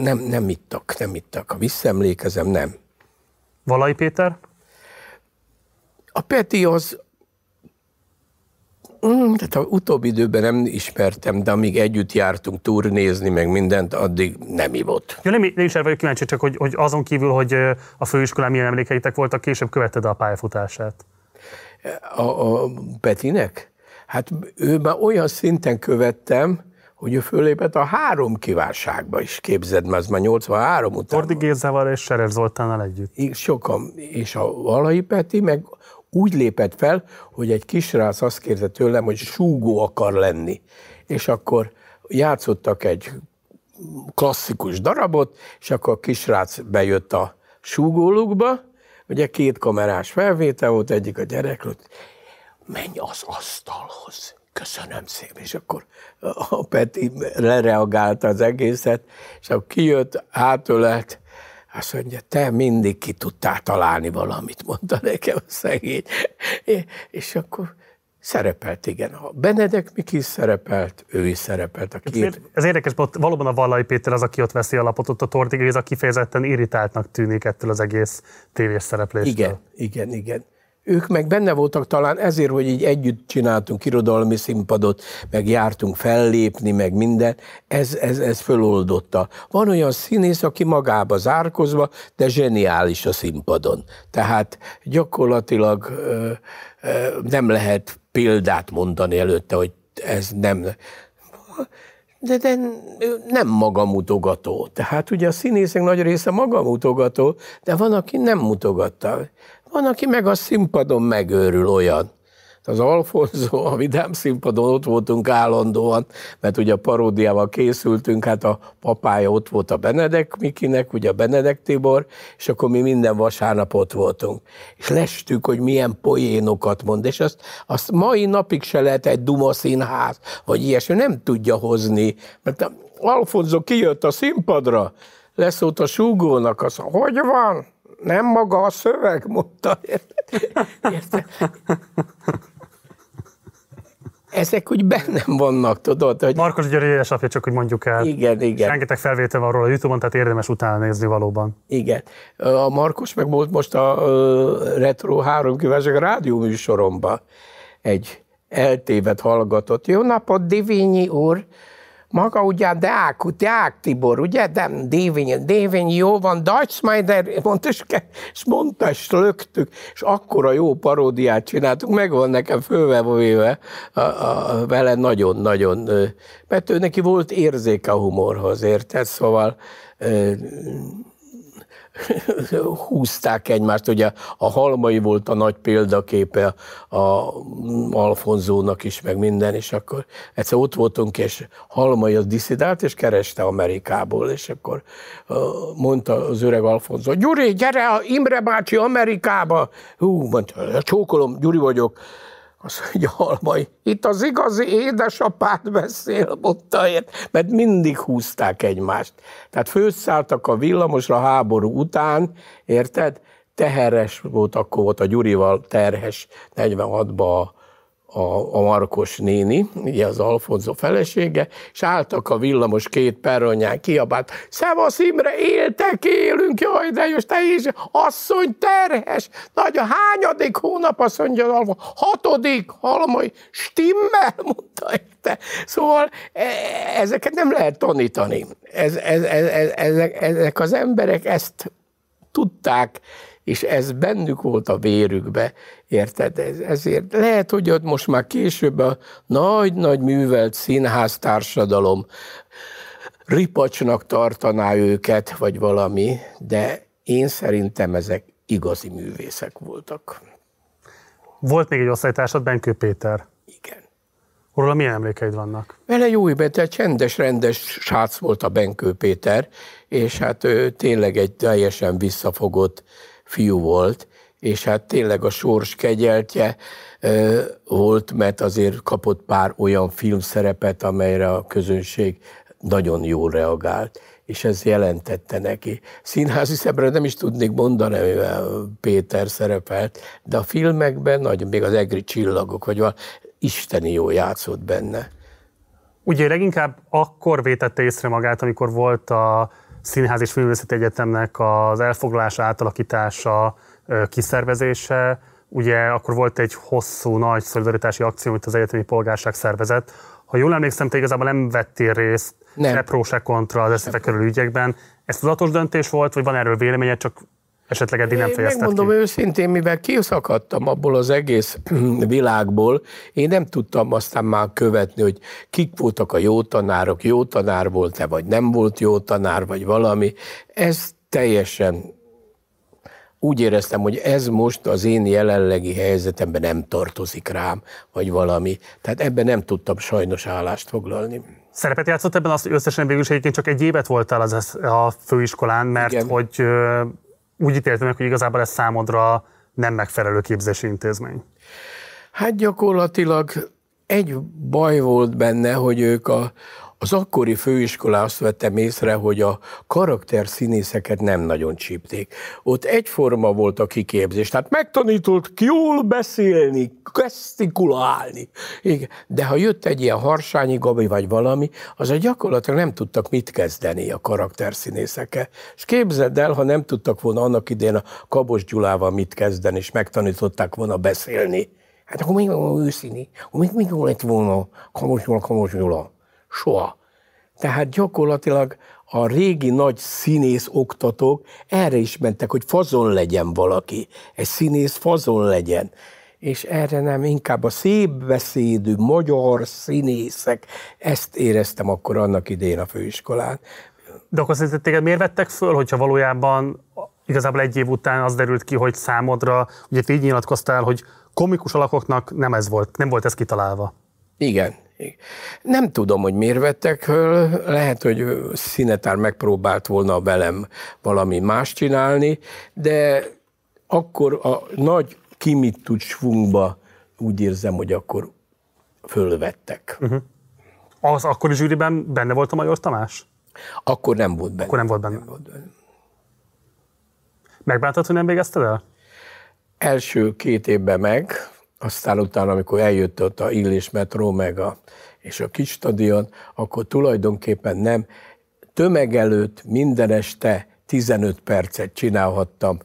B: nem, nem ittak, nem ittak. Ha visszaemlékezem, nem.
A: Valai Péter?
B: A Peti az, tehát a utóbbi időben nem ismertem, de amíg együtt jártunk turnézni, meg mindent, addig nem ivott.
A: Ja, nem, nem is el vagyok kíváncsi, csak hogy, hogy azon kívül, hogy a főiskolán milyen emlékeitek voltak, később követted a pályafutását.
B: A, a Petinek? Hát ő már olyan szinten követtem, hogy ő fölépett a három kiválságba is, képzeld, mert az már 83 után.
A: Tordi Gézával és Serer Zoltánnal együtt.
B: Sokan, és a Valai Peti meg úgy lépett fel, hogy egy kisrác azt kérte tőlem, hogy súgó akar lenni. És akkor játszottak egy klasszikus darabot, és akkor a kisrác bejött a súgólukba, ugye két kamerás felvétel volt, egyik a gyerek, menj az asztalhoz, köszönöm szépen, és akkor a Peti lereagálta az egészet, és akkor kijött, átölelt, azt mondja, te mindig ki tudtál találni valamit, mondta nekem a szegény. És akkor szerepelt, igen. A Benedek Miki szerepelt, ő is szerepelt. A két...
A: Ez érdekes, mert valóban a Vallai Péter az, aki ott veszi alapot, ott a Tortig, a kifejezetten irritáltnak tűnik ettől az egész tévés szerepléstől.
B: Igen, igen, igen ők meg benne voltak talán ezért, hogy így együtt csináltunk irodalmi színpadot, meg jártunk fellépni, meg minden, ez, ez, ez föloldotta. Van olyan színész, aki magába zárkozva, de zseniális a színpadon. Tehát gyakorlatilag ö, ö, nem lehet példát mondani előtte, hogy ez nem de, de nem magamutogató. Tehát ugye a színészek nagy része magamutogató, de van, aki nem mutogatta. Van, aki meg a színpadon megőrül olyan. az Alfonso, a Vidám színpadon ott voltunk állandóan, mert ugye a paródiával készültünk, hát a papája ott volt a Benedek Mikinek, ugye a Benedek Tibor, és akkor mi minden vasárnap ott voltunk. És lestük, hogy milyen poénokat mond, és azt, azt mai napig se lehet egy Duma színház, vagy ilyesmi, nem tudja hozni, mert Alfonso kijött a színpadra, leszólt a súgónak, az, hogy van? Nem maga a szöveg, mondta. Érte? Ezek úgy bennem vannak, tudod? Hogy...
A: Markos György édesapja, csak hogy mondjuk el.
B: Igen, igen.
A: Rengeteg felvétel van róla a Youtube-on, tehát érdemes utána nézni valóban.
B: Igen. A Markos meg volt most a Retro 3 kívánság rádió műsoromban egy eltévet hallgatott. Jó napot, Divényi úr! Maga ugye Deák, Deák Tibor, ugye, de Dévény, Dévény jó van, Deutschmeider, mondta, és, és mondta, és löktük, és akkora jó paródiát csináltuk, meg van nekem fölvevéve a, a, vele nagyon-nagyon, mert ő neki volt érzéke a humorhoz, érted? Szóval húzták egymást. Ugye a Halmai volt a nagy példaképe a Alfonzónak is, meg minden, és akkor egyszer ott voltunk, és Halmai az diszidált, és kereste Amerikából, és akkor mondta az öreg Alfonzó, Gyuri, gyere, Imre bácsi Amerikába! Hú, mondta, csókolom, Gyuri vagyok, azt mondja, Halmai, itt az igazi édesapát beszél, mondta ért, mert mindig húzták egymást. Tehát főszálltak a villamosra háború után, érted? Teheres volt, akkor volt a Gyurival terhes 46-ban a, a Markos néni, ugye az Alfonso felesége, és álltak a villamos két perronján, kiabált, Szevasz Imre, éltek, élünk, jaj, de most te is, asszony terhes, nagy a hányadik hónap, azt mondja hatodik, halmai, stimmel, mondta te. Szóval e, ezeket nem lehet tanítani. Ez, ez, ez, ez, ezek, ezek az emberek ezt tudták, és ez bennük volt a vérükbe, érted? Ez, ezért lehet, hogy ott most már később a nagy-nagy művelt színház társadalom ripacsnak tartaná őket, vagy valami, de én szerintem ezek igazi művészek voltak.
A: Volt még egy osztálytársad, Benkő Péter.
B: Igen.
A: Róla milyen emlékeid vannak?
B: Vele jó egy csendes, rendes srác volt a Benkő Péter, és hát ő tényleg egy teljesen visszafogott fiú volt, és hát tényleg a sors kegyeltje volt, mert azért kapott pár olyan filmszerepet, amelyre a közönség nagyon jól reagált, és ez jelentette neki. Színházi szerepre nem is tudnék mondani, mivel Péter szerepelt, de a filmekben, nagyon még az egri csillagok, vagy valami, isteni jó játszott benne.
A: Ugye leginkább akkor vétette észre magát, amikor volt a Színház és Filmvészeti Egyetemnek az elfoglalása, átalakítása, kiszervezése. Ugye akkor volt egy hosszú, nagy szolidaritási akció, amit az egyetemi polgárság szervezett. Ha jól emlékszem, te igazából nem vettél részt nem. se pro, se kontra az eszefe körül ügyekben. Ez tudatos döntés volt, vagy van erről véleményed, csak esetleg eddig nem fejezted
B: Megmondom ki. őszintén, mivel kiszakadtam abból az egész világból, én nem tudtam aztán már követni, hogy kik voltak a jó tanárok, jó tanár volt-e, vagy nem volt jó tanár, vagy valami. Ez teljesen úgy éreztem, hogy ez most az én jelenlegi helyzetemben nem tartozik rám, vagy valami. Tehát ebben nem tudtam sajnos állást foglalni.
A: Szerepet játszott ebben az, hogy összesen végül is egyébként csak egy évet voltál az a főiskolán, mert Igen. hogy úgy ítéltem meg, hogy igazából ez számodra nem megfelelő képzési intézmény.
B: Hát gyakorlatilag egy baj volt benne, hogy ők a, az akkori főiskola azt vettem észre, hogy a karakter színészeket nem nagyon csípték. Ott egyforma volt a kiképzés, tehát megtanított jól beszélni, gesztikulálni. Igen. De ha jött egy ilyen harsányi Gabi vagy valami, az a gyakorlatilag nem tudtak mit kezdeni a karakterszínészekkel. És képzeld el, ha nem tudtak volna annak idén a Kabos Gyulával mit kezdeni, és megtanították volna beszélni. Hát akkor még őszíni, még, még lett volna Kabos Gyula, Kabos Gyula Soha. Tehát gyakorlatilag a régi nagy színész oktatók erre is mentek, hogy fazon legyen valaki, egy színész fazon legyen. És erre nem, inkább a szép beszédű magyar színészek, ezt éreztem akkor annak idén a főiskolán.
A: De akkor szerinted téged miért vettek föl, hogyha valójában igazából egy év után az derült ki, hogy számodra, ugye te így nyilatkoztál, hogy komikus alakoknak nem ez volt, nem volt ez kitalálva.
B: Igen. Nem tudom, hogy miért vettek föl, lehet, hogy Színetár megpróbált volna velem valami más csinálni, de akkor a nagy kimit tud svungba úgy érzem, hogy akkor fölvettek. Uh-huh.
A: Az akkori zsűriben benne volt a Major Tamás?
B: Akkor nem volt benne.
A: Akkor nem volt benne. Nem volt benne. Megbántad, hogy nem végezted el?
B: Első két évben meg, aztán utána, amikor eljött ott a Illés metró, meg a, és a kis stadion, akkor tulajdonképpen nem. Tömeg előtt minden este 15 percet csinálhattam.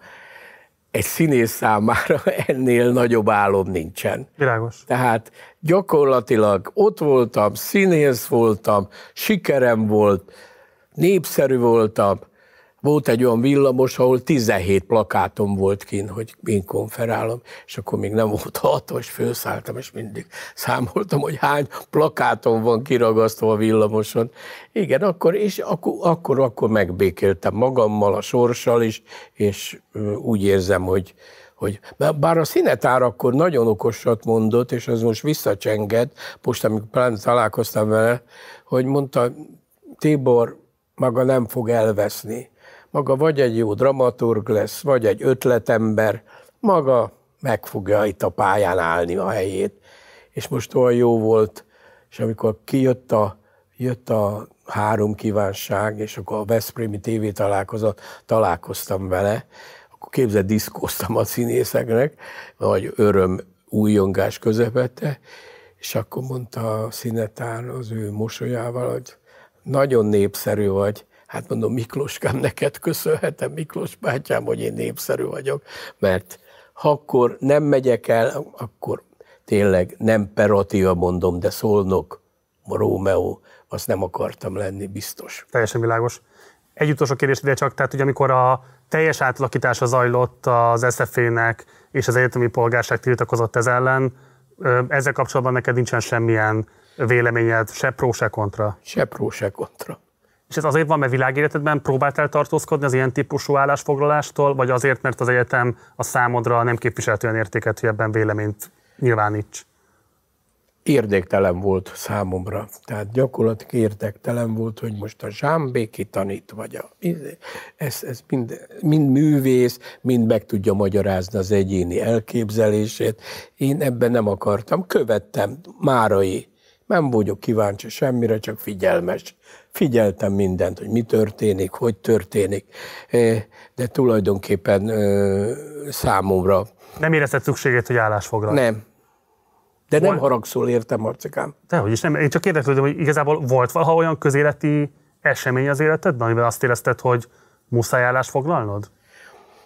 B: Egy színész számára ennél nagyobb álom nincsen.
A: Világos.
B: Tehát gyakorlatilag ott voltam, színész voltam, sikerem volt, népszerű voltam, volt egy olyan villamos, ahol 17 plakátom volt kint, hogy én konferálom, és akkor még nem volt hatos, főszálltam, és mindig számoltam, hogy hány plakátom van kiragasztva a villamoson. Igen, akkor, és akkor, akkor, akkor megbékéltem magammal, a sorssal is, és úgy érzem, hogy, hogy bár a színetár akkor nagyon okosat mondott, és az most visszacsenged, most amikor pláne találkoztam vele, hogy mondta, Tibor maga nem fog elveszni maga vagy egy jó dramaturg lesz, vagy egy ötletember, maga meg fogja itt a pályán állni a helyét. És most olyan jó volt, és amikor kijött a, jött a három kívánság, és akkor a Veszprémi TV találkozott, találkoztam vele, akkor képzeld, diszkóztam a színészeknek, vagy öröm újongás közepette, és akkor mondta a színetár az ő mosolyával, hogy nagyon népszerű vagy, Hát mondom, Mikloskám, neked köszönhetem, Miklós bátyám, hogy én népszerű vagyok, mert ha akkor nem megyek el, akkor tényleg nem Peratia mondom, de Szolnok, Rómeó, azt nem akartam lenni, biztos.
A: Teljesen világos. Egy utolsó kérdés ide csak, tehát hogy amikor a teljes átalakítása zajlott az SZF-nek, és az egyetemi polgárság tiltakozott ez ellen, ezzel kapcsolatban neked nincsen semmilyen véleményed, se pró, se kontra?
B: Se pró, se kontra.
A: És ez azért van, mert világéletedben próbáltál tartózkodni az ilyen típusú állásfoglalástól, vagy azért, mert az egyetem a számodra nem képviselt olyan értéket, hogy ebben véleményt nyilváníts?
B: Érdéktelen volt számomra. Tehát gyakorlatilag érdektelen volt, hogy most a Zsámbéki tanít, vagy a, ez, ez mind, mind művész, mind meg tudja magyarázni az egyéni elképzelését. Én ebben nem akartam, követtem Márai. Nem vagyok kíváncsi semmire, csak figyelmes figyeltem mindent, hogy mi történik, hogy történik, de tulajdonképpen számomra...
A: Nem érezted szükségét, hogy állásfoglal?
B: Nem. De nem haragszol, értem, Marcikám.
A: Dehogy is nem. Én csak érdeklődöm, hogy igazából volt valaha olyan közéleti esemény az életedben, amiben azt érezted, hogy muszáj állásfoglalnod?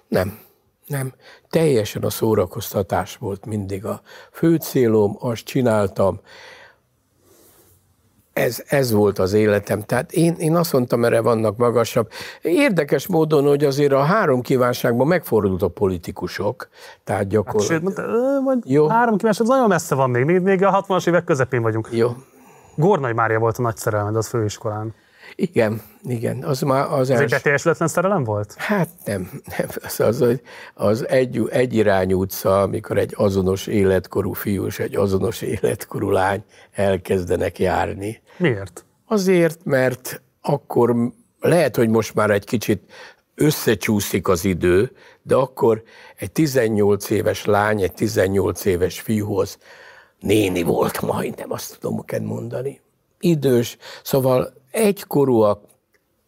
B: Nem. Nem. Teljesen a szórakoztatás volt mindig a fő célom, azt csináltam, ez, ez volt az életem. Tehát én, én azt mondtam, erre vannak magasabb. Érdekes módon, hogy azért a három kívánságban megfordult a politikusok. Tehát gyakorlatilag... Hát, sőt,
A: mondta, Jó. három kívánság nagyon messze van még, még, még a 60-as évek közepén vagyunk.
B: Jó.
A: Gornai Mária volt a nagy szerelmed az főiskolán.
B: Igen, igen. Az már az
A: Ez els... egy beteljesületlen szerelem volt?
B: Hát nem, nem. Az, az, az egy, egyirányú utca, amikor egy azonos életkorú fiú és egy azonos életkorú lány elkezdenek járni.
A: Miért?
B: Azért, mert akkor lehet, hogy most már egy kicsit összecsúszik az idő, de akkor egy 18 éves lány, egy 18 éves fiúhoz néni volt majdnem, azt tudom kell mondani. Idős, szóval egykorúak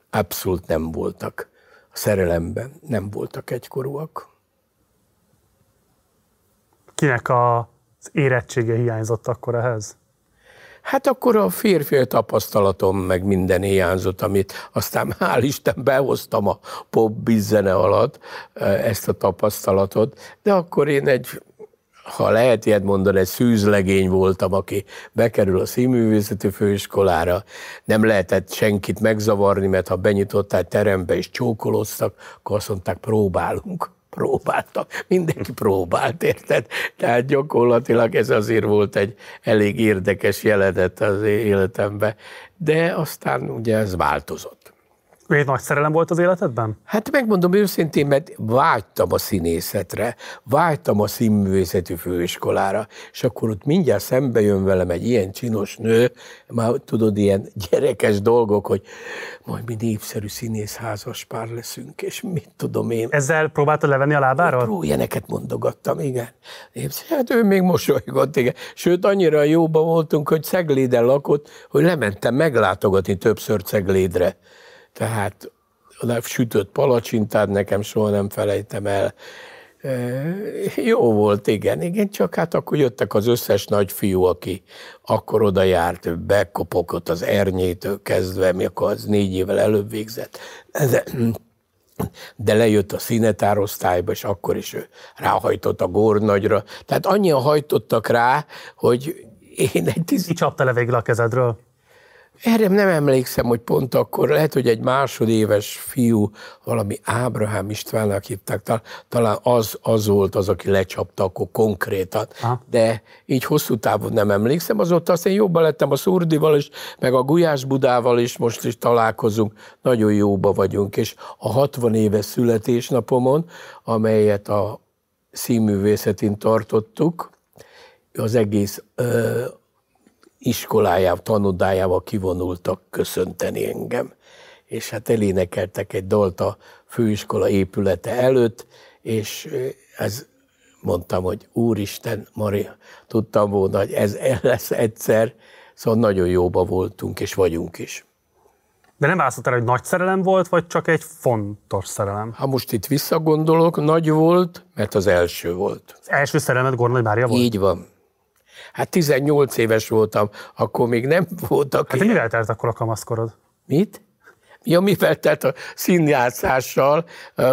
B: abszolút nem voltak a szerelemben, nem voltak egykorúak.
A: Kinek az érettsége hiányzott akkor ehhez?
B: Hát akkor a férfi tapasztalatom meg minden hiányzott, amit aztán hál' Isten behoztam a pop bizzene alatt eh, ezt a tapasztalatot, de akkor én egy ha lehet ilyet mondani, egy szűzlegény voltam, aki bekerül a színművészeti főiskolára, nem lehetett senkit megzavarni, mert ha benyitottál terembe és csókoloztak, akkor azt mondták, próbálunk próbáltak, mindenki próbált, érted? Tehát gyakorlatilag ez azért volt egy elég érdekes jelenet az életemben, de aztán ugye ez változott.
A: Egy nagy szerelem volt az életedben?
B: Hát megmondom őszintén, mert vágytam a színészetre, vágytam a színművészeti főiskolára, és akkor ott mindjárt szembe jön velem egy ilyen csinos nő, már tudod, ilyen gyerekes dolgok, hogy majd mi népszerű színészházas pár leszünk, és mit tudom én.
A: Ezzel próbáltad levenni a lábáról?
B: Pró, ilyeneket mondogattam, igen. Hát ő még mosolygott, igen. Sőt, annyira jóba voltunk, hogy Cegléden lakott, hogy lementem meglátogatni többször Ceglédre tehát sütött palacsintát nekem soha nem felejtem el. Jó volt, igen, igen, csak hát akkor jöttek az összes nagyfiú, aki akkor oda járt, bekopogott az ernyétől kezdve, mi akkor az négy évvel előbb végzett. De, de lejött a színetárosztályba, és akkor is ő ráhajtott a górnagyra. Tehát annyian hajtottak rá, hogy én egy
A: tíz... Ki csapta le végül a kezedről?
B: Erre nem emlékszem, hogy pont akkor lehet, hogy egy másodéves fiú, valami Ábrahám Istvánnak hívták, talán az, az volt az, aki lecsapta akkor konkrétan. Ha. De így hosszú távon nem emlékszem. Azóta aztán jobban lettem a Szurdival is, meg a Gulyás Budával is most is találkozunk. Nagyon jóba vagyunk, és a 60 éves születésnapomon, amelyet a színművészetén tartottuk, az egész ö, iskolájával, tanodájával kivonultak köszönteni engem. És hát elénekeltek egy dalt a főiskola épülete előtt, és ez mondtam, hogy Úristen, Maria, tudtam volna, hogy ez lesz egyszer, szóval nagyon jóba voltunk, és vagyunk is.
A: De nem válaszolt el, hogy nagy szerelem volt, vagy csak egy fontos szerelem?
B: Ha most itt visszagondolok, nagy volt, mert az első volt.
A: Az első szerelmet Gornai Mária volt?
B: Így van. Hát 18 éves voltam, akkor még nem voltak.
A: Hát ilyen. mivel telt akkor a kamaszkorod?
B: Mit? Ja, mivel telt a színjátszással,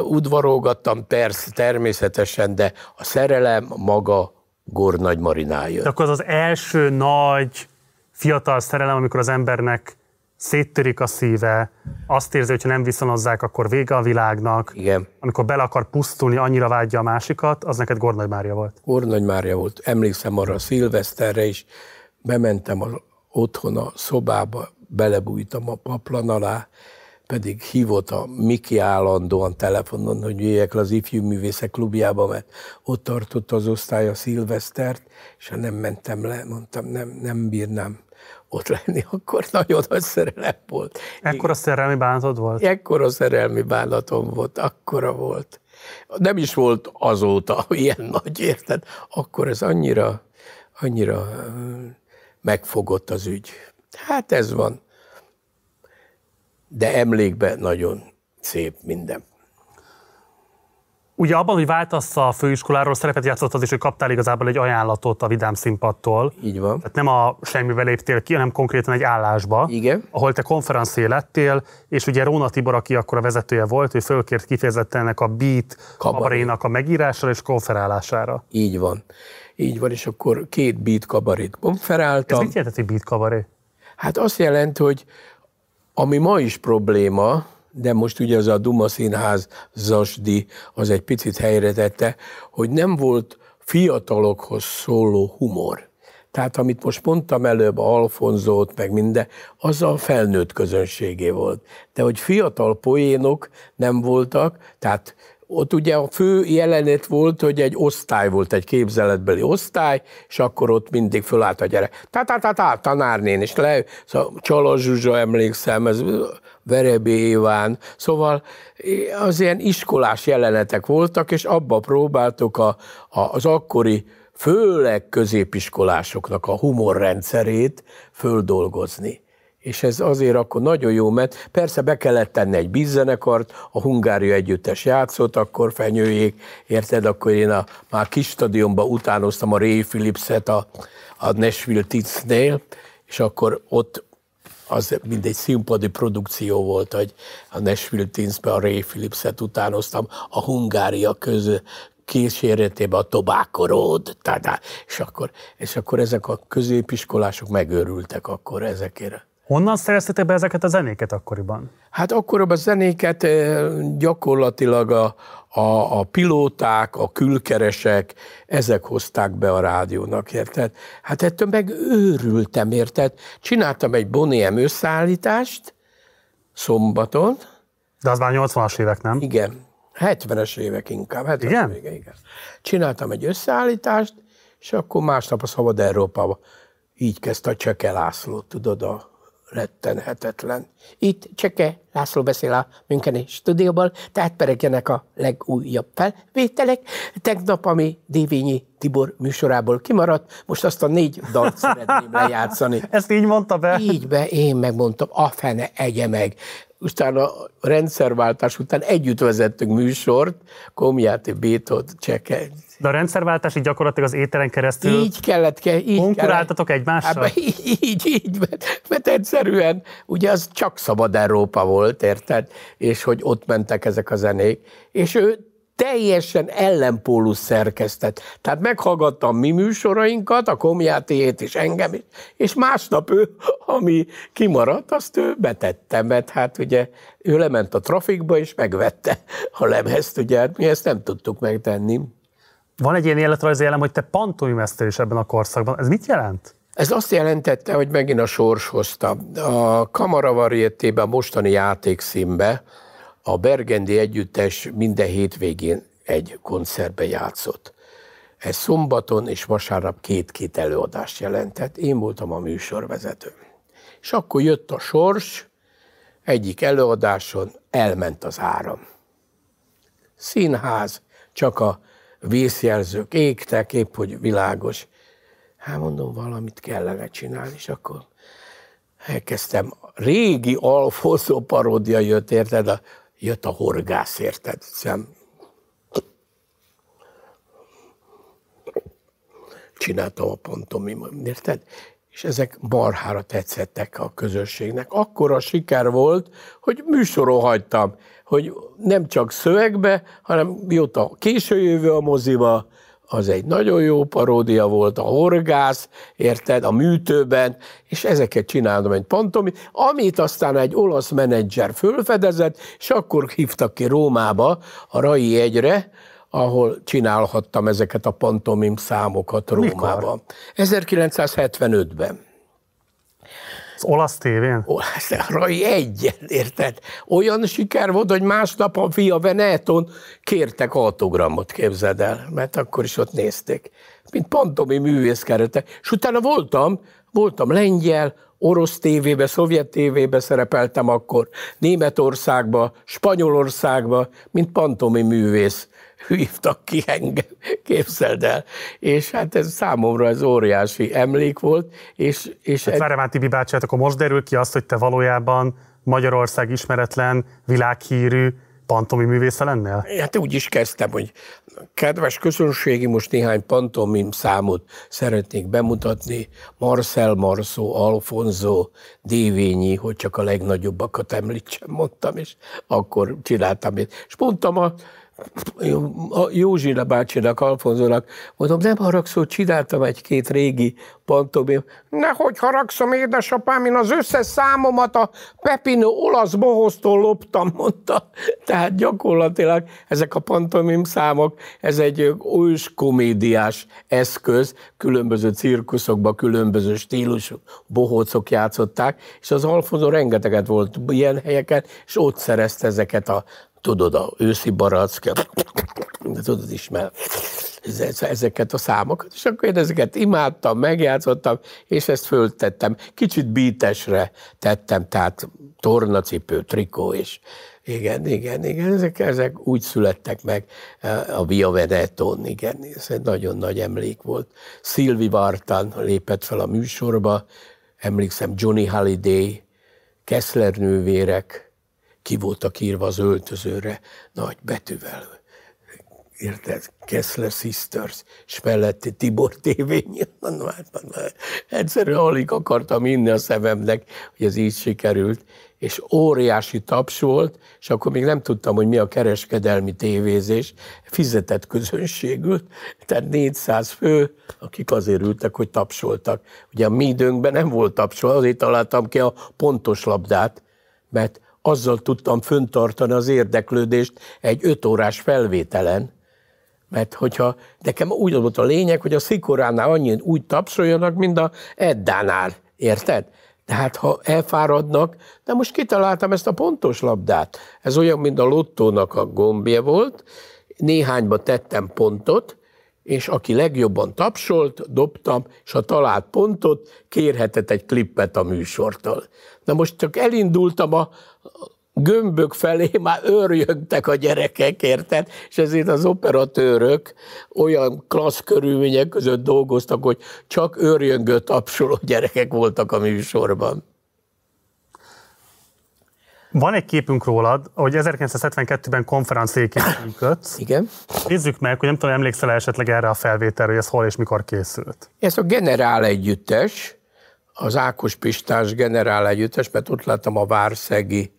B: udvarolgattam persze, természetesen, de a szerelem maga Gornagy Marinája.
A: De akkor az az első nagy fiatal szerelem, amikor az embernek széttörik a szíve, azt érzi, hogy ha nem viszonozzák, akkor vége a világnak.
B: Igen.
A: Amikor bele akar pusztulni, annyira vágyja a másikat, az neked Gornagy Mária volt.
B: Gornagy Mária volt. Emlékszem arra a szilveszterre is, bementem az otthon a szobába, belebújtam a paplan alá, pedig hívott a Miki állandóan telefonon, hogy jöjjek le az ifjú művészek klubjába, mert ott tartott az osztály a szilvesztert, és ha nem mentem le, mondtam, nem, nem bírnám ott lenni, akkor nagyon nagy szerelem volt.
A: Ekkora szerelmi bánatod volt?
B: Ekkora szerelmi bánatom volt, akkora volt. Nem is volt azóta ilyen nagy, érted? Akkor ez annyira, annyira megfogott az ügy. Hát ez van. De emlékben nagyon szép minden.
A: Ugye abban, hogy váltasz a főiskoláról, szerepet játszott az is, hogy kaptál igazából egy ajánlatot a Vidám színpadtól.
B: Így van.
A: Tehát nem a semmivel léptél ki, hanem konkrétan egy állásba.
B: Igen.
A: Ahol te konferencié lettél, és ugye Róna Tibor, aki akkor a vezetője volt, ő fölkért kifejezetten ennek a beat kabarénak a megírására és konferálására.
B: Így van. Így van, és akkor két beat kabarét konferáltam.
A: Ez mit jelent, hogy beat kabaré?
B: Hát azt jelenti, hogy ami ma is probléma, de most ugye az a Duma Színház Zasdi az egy picit helyre tette, hogy nem volt fiatalokhoz szóló humor. Tehát amit most mondtam előbb, Alfonzót, meg minden, az a felnőtt közönségé volt. De hogy fiatal poénok nem voltak, tehát ott ugye a fő jelenet volt, hogy egy osztály volt, egy képzeletbeli osztály, és akkor ott mindig fölállt a gyerek. Ta-ta-ta-ta, tanárnén, és le, szóval Csalas Zsuzsa, emlékszem, ez Verebé Iván, szóval az ilyen iskolás jelenetek voltak, és abba próbáltuk a, a, az akkori főleg középiskolásoknak a humorrendszerét földolgozni. És ez azért akkor nagyon jó, mert persze be kellett tenni egy bizzenekart, a Hungária együttes játszott, akkor fenyőjék, érted, akkor én a, már kis stadionban utánoztam a Ray Philipset a, a Nashville Titznél, és akkor ott az mindegy színpadi produkció volt, hogy a Nashville Teensbe a Ray Philipset utánoztam, a Hungária köz, kíséretében a Tobacco Road, tada, és akkor, és akkor ezek a középiskolások megőrültek akkor ezekére.
A: Honnan szereztetek be ezeket a zenéket akkoriban?
B: Hát akkoriban a zenéket gyakorlatilag a, a, a pilóták, a külkeresek, ezek hozták be a rádiónak, érted? Hát ettől meg őrültem, érted? Csináltam egy Boniem összeállítást szombaton,
A: De az már 80-as évek, nem?
B: Igen, 70-es évek inkább. 70
A: Igen?
B: Évek, igen. Csináltam egy összeállítást, és akkor másnap a Szabad Európába így kezdte a Cseke László, tudod, a rettenhetetlen. Itt Cseke László beszél a Müncheni stúdióból, tehát peregjenek a legújabb felvételek. Tegnap, ami Dévényi Tibor műsorából kimaradt, most azt a négy dalt szeretném lejátszani.
A: Ezt így mondta be?
B: Így be, én megmondtam, a fene egye meg. Utána a rendszerváltás után együtt vezettünk műsort, Komjáti Bétot, Cseke,
A: de a rendszerváltás így gyakorlatilag az éteren keresztül
B: így kellett, ke, így
A: konkuráltatok
B: kellett.
A: egymással?
B: Hát, így, így, így mert, mert egyszerűen ugye az csak szabad Európa volt, érted? És hogy ott mentek ezek a zenék. És ő teljesen ellenpólus szerkesztett. Tehát meghallgattam mi műsorainkat, a komjátéjét és engem is, és másnap ő, ami kimaradt, azt ő betette, mert hát ugye ő lement a trafikba, és megvette a lemezt, ugye hát mi ezt nem tudtuk megtenni.
A: Van egy ilyen életrajzi elem, hogy te pantomimesztél is ebben a korszakban. Ez mit jelent?
B: Ez azt jelentette, hogy megint a sors hozta. A Kamaravariettében mostani játékszínbe a Bergendi Együttes minden hétvégén egy koncertbe játszott. Ez szombaton és vasárnap két-két előadást jelentett. Én voltam a műsorvezető. És akkor jött a sors, egyik előadáson elment az áram. Színház, csak a vészjelzők égtek, épp hogy világos. Hát mondom, valamit kellene csinálni, és akkor elkezdtem. Régi Alfonso paródia jött, érted? A, jött a horgász, érted? Szem. Csináltam a pontomimot, érted? és ezek marhára tetszettek a közösségnek. Akkor a siker volt, hogy műsoron hagytam, hogy nem csak szövegbe, hanem mióta késő jövő a moziba, az egy nagyon jó paródia volt, a horgász, érted, a műtőben, és ezeket csináltam egy pantomi, amit aztán egy olasz menedzser fölfedezett, és akkor hívtak ki Rómába, a Rai egyre, ahol csinálhattam ezeket a pantomim számokat Rómában. 1975-ben.
A: Az olasz tévén?
B: Olasz, Rai egy, érted? Olyan siker volt, hogy másnap a Via Veneton kértek autogramot, képzeld el, mert akkor is ott nézték. Mint pantomi művészkerete. És utána voltam, voltam lengyel, orosz tévébe, szovjet tévébe szerepeltem akkor, Németországba, Spanyolországba, mint pantomi művész hívtak ki engem, képzeld el. És hát ez számomra ez óriási emlék volt. És, és
A: hát várj már, Tibi bácsi, hát akkor most derül ki azt, hogy te valójában Magyarország ismeretlen, világhírű pantomi művésze lennél?
B: Hát úgy is kezdtem, hogy kedves közönségi, most néhány pantomim számot szeretnék bemutatni. Marcel Marceau, Alfonso, Dévényi, hogy csak a legnagyobbakat említsem, mondtam, és akkor csináltam. És mondtam a a Józsina bácsinak, Alfonzónak, mondom, nem haragszol, csináltam egy-két régi pantomim. Nehogy haragszom, édesapám, én az összes számomat a Pepino olasz bohoztól loptam, mondta. Tehát gyakorlatilag ezek a pantomim számok, ez egy ős komédiás eszköz, különböző cirkuszokban, különböző stílusú bohócok játszották, és az Alfonso rengeteget volt ilyen helyeken, és ott szerezte ezeket a tudod, a őszi barack, tudod is, mert ezeket a számokat, és akkor én ezeket imádtam, megjátszottam, és ezt föltettem. Kicsit bítesre tettem, tehát tornacipő, trikó, és igen, igen, igen, ezek, ezek úgy születtek meg a Via Veneton, igen, ez egy nagyon nagy emlék volt. Szilvi Vartan lépett fel a műsorba, emlékszem Johnny Halliday, Kessler nővérek, ki voltak írva az öltözőre nagy betűvel. Érted? Kessler Sisters, és melletti Tibor tévény. Hát, egyszerűen alig akartam inni a szememnek, hogy ez így sikerült, és óriási taps volt, és akkor még nem tudtam, hogy mi a kereskedelmi tévézés, fizetett közönségült, tehát 400 fő, akik azért ültek, hogy tapsoltak. Ugye a mi időnkben nem volt tapsol, azért találtam ki a pontos labdát, mert azzal tudtam föntartani az érdeklődést egy öt órás felvételen, mert hogyha nekem úgy volt a lényeg, hogy a szikoránál annyi úgy tapsoljanak, mint a Eddánál, érted? De hát ha elfáradnak, de most kitaláltam ezt a pontos labdát. Ez olyan, mint a lottónak a gombja volt, néhányba tettem pontot, és aki legjobban tapsolt, dobtam, és ha talált pontot, kérhetett egy klippet a műsortól. Na most csak elindultam a gömbök felé, már őrjögtek a gyerekek, érted? És ezért az operatőrök olyan klassz körülmények között dolgoztak, hogy csak őrjöngő tapsoló gyerekek voltak a műsorban.
A: Van egy képünk rólad, hogy 1972-ben konferenciéként működsz.
B: Igen.
A: Nézzük meg, hogy nem tudom, emlékszel esetleg erre a felvételre, hogy ez hol és mikor készült.
B: Ez a Generál Együttes, az Ákos Pistás Generál Együttes, mert ott láttam a Várszegi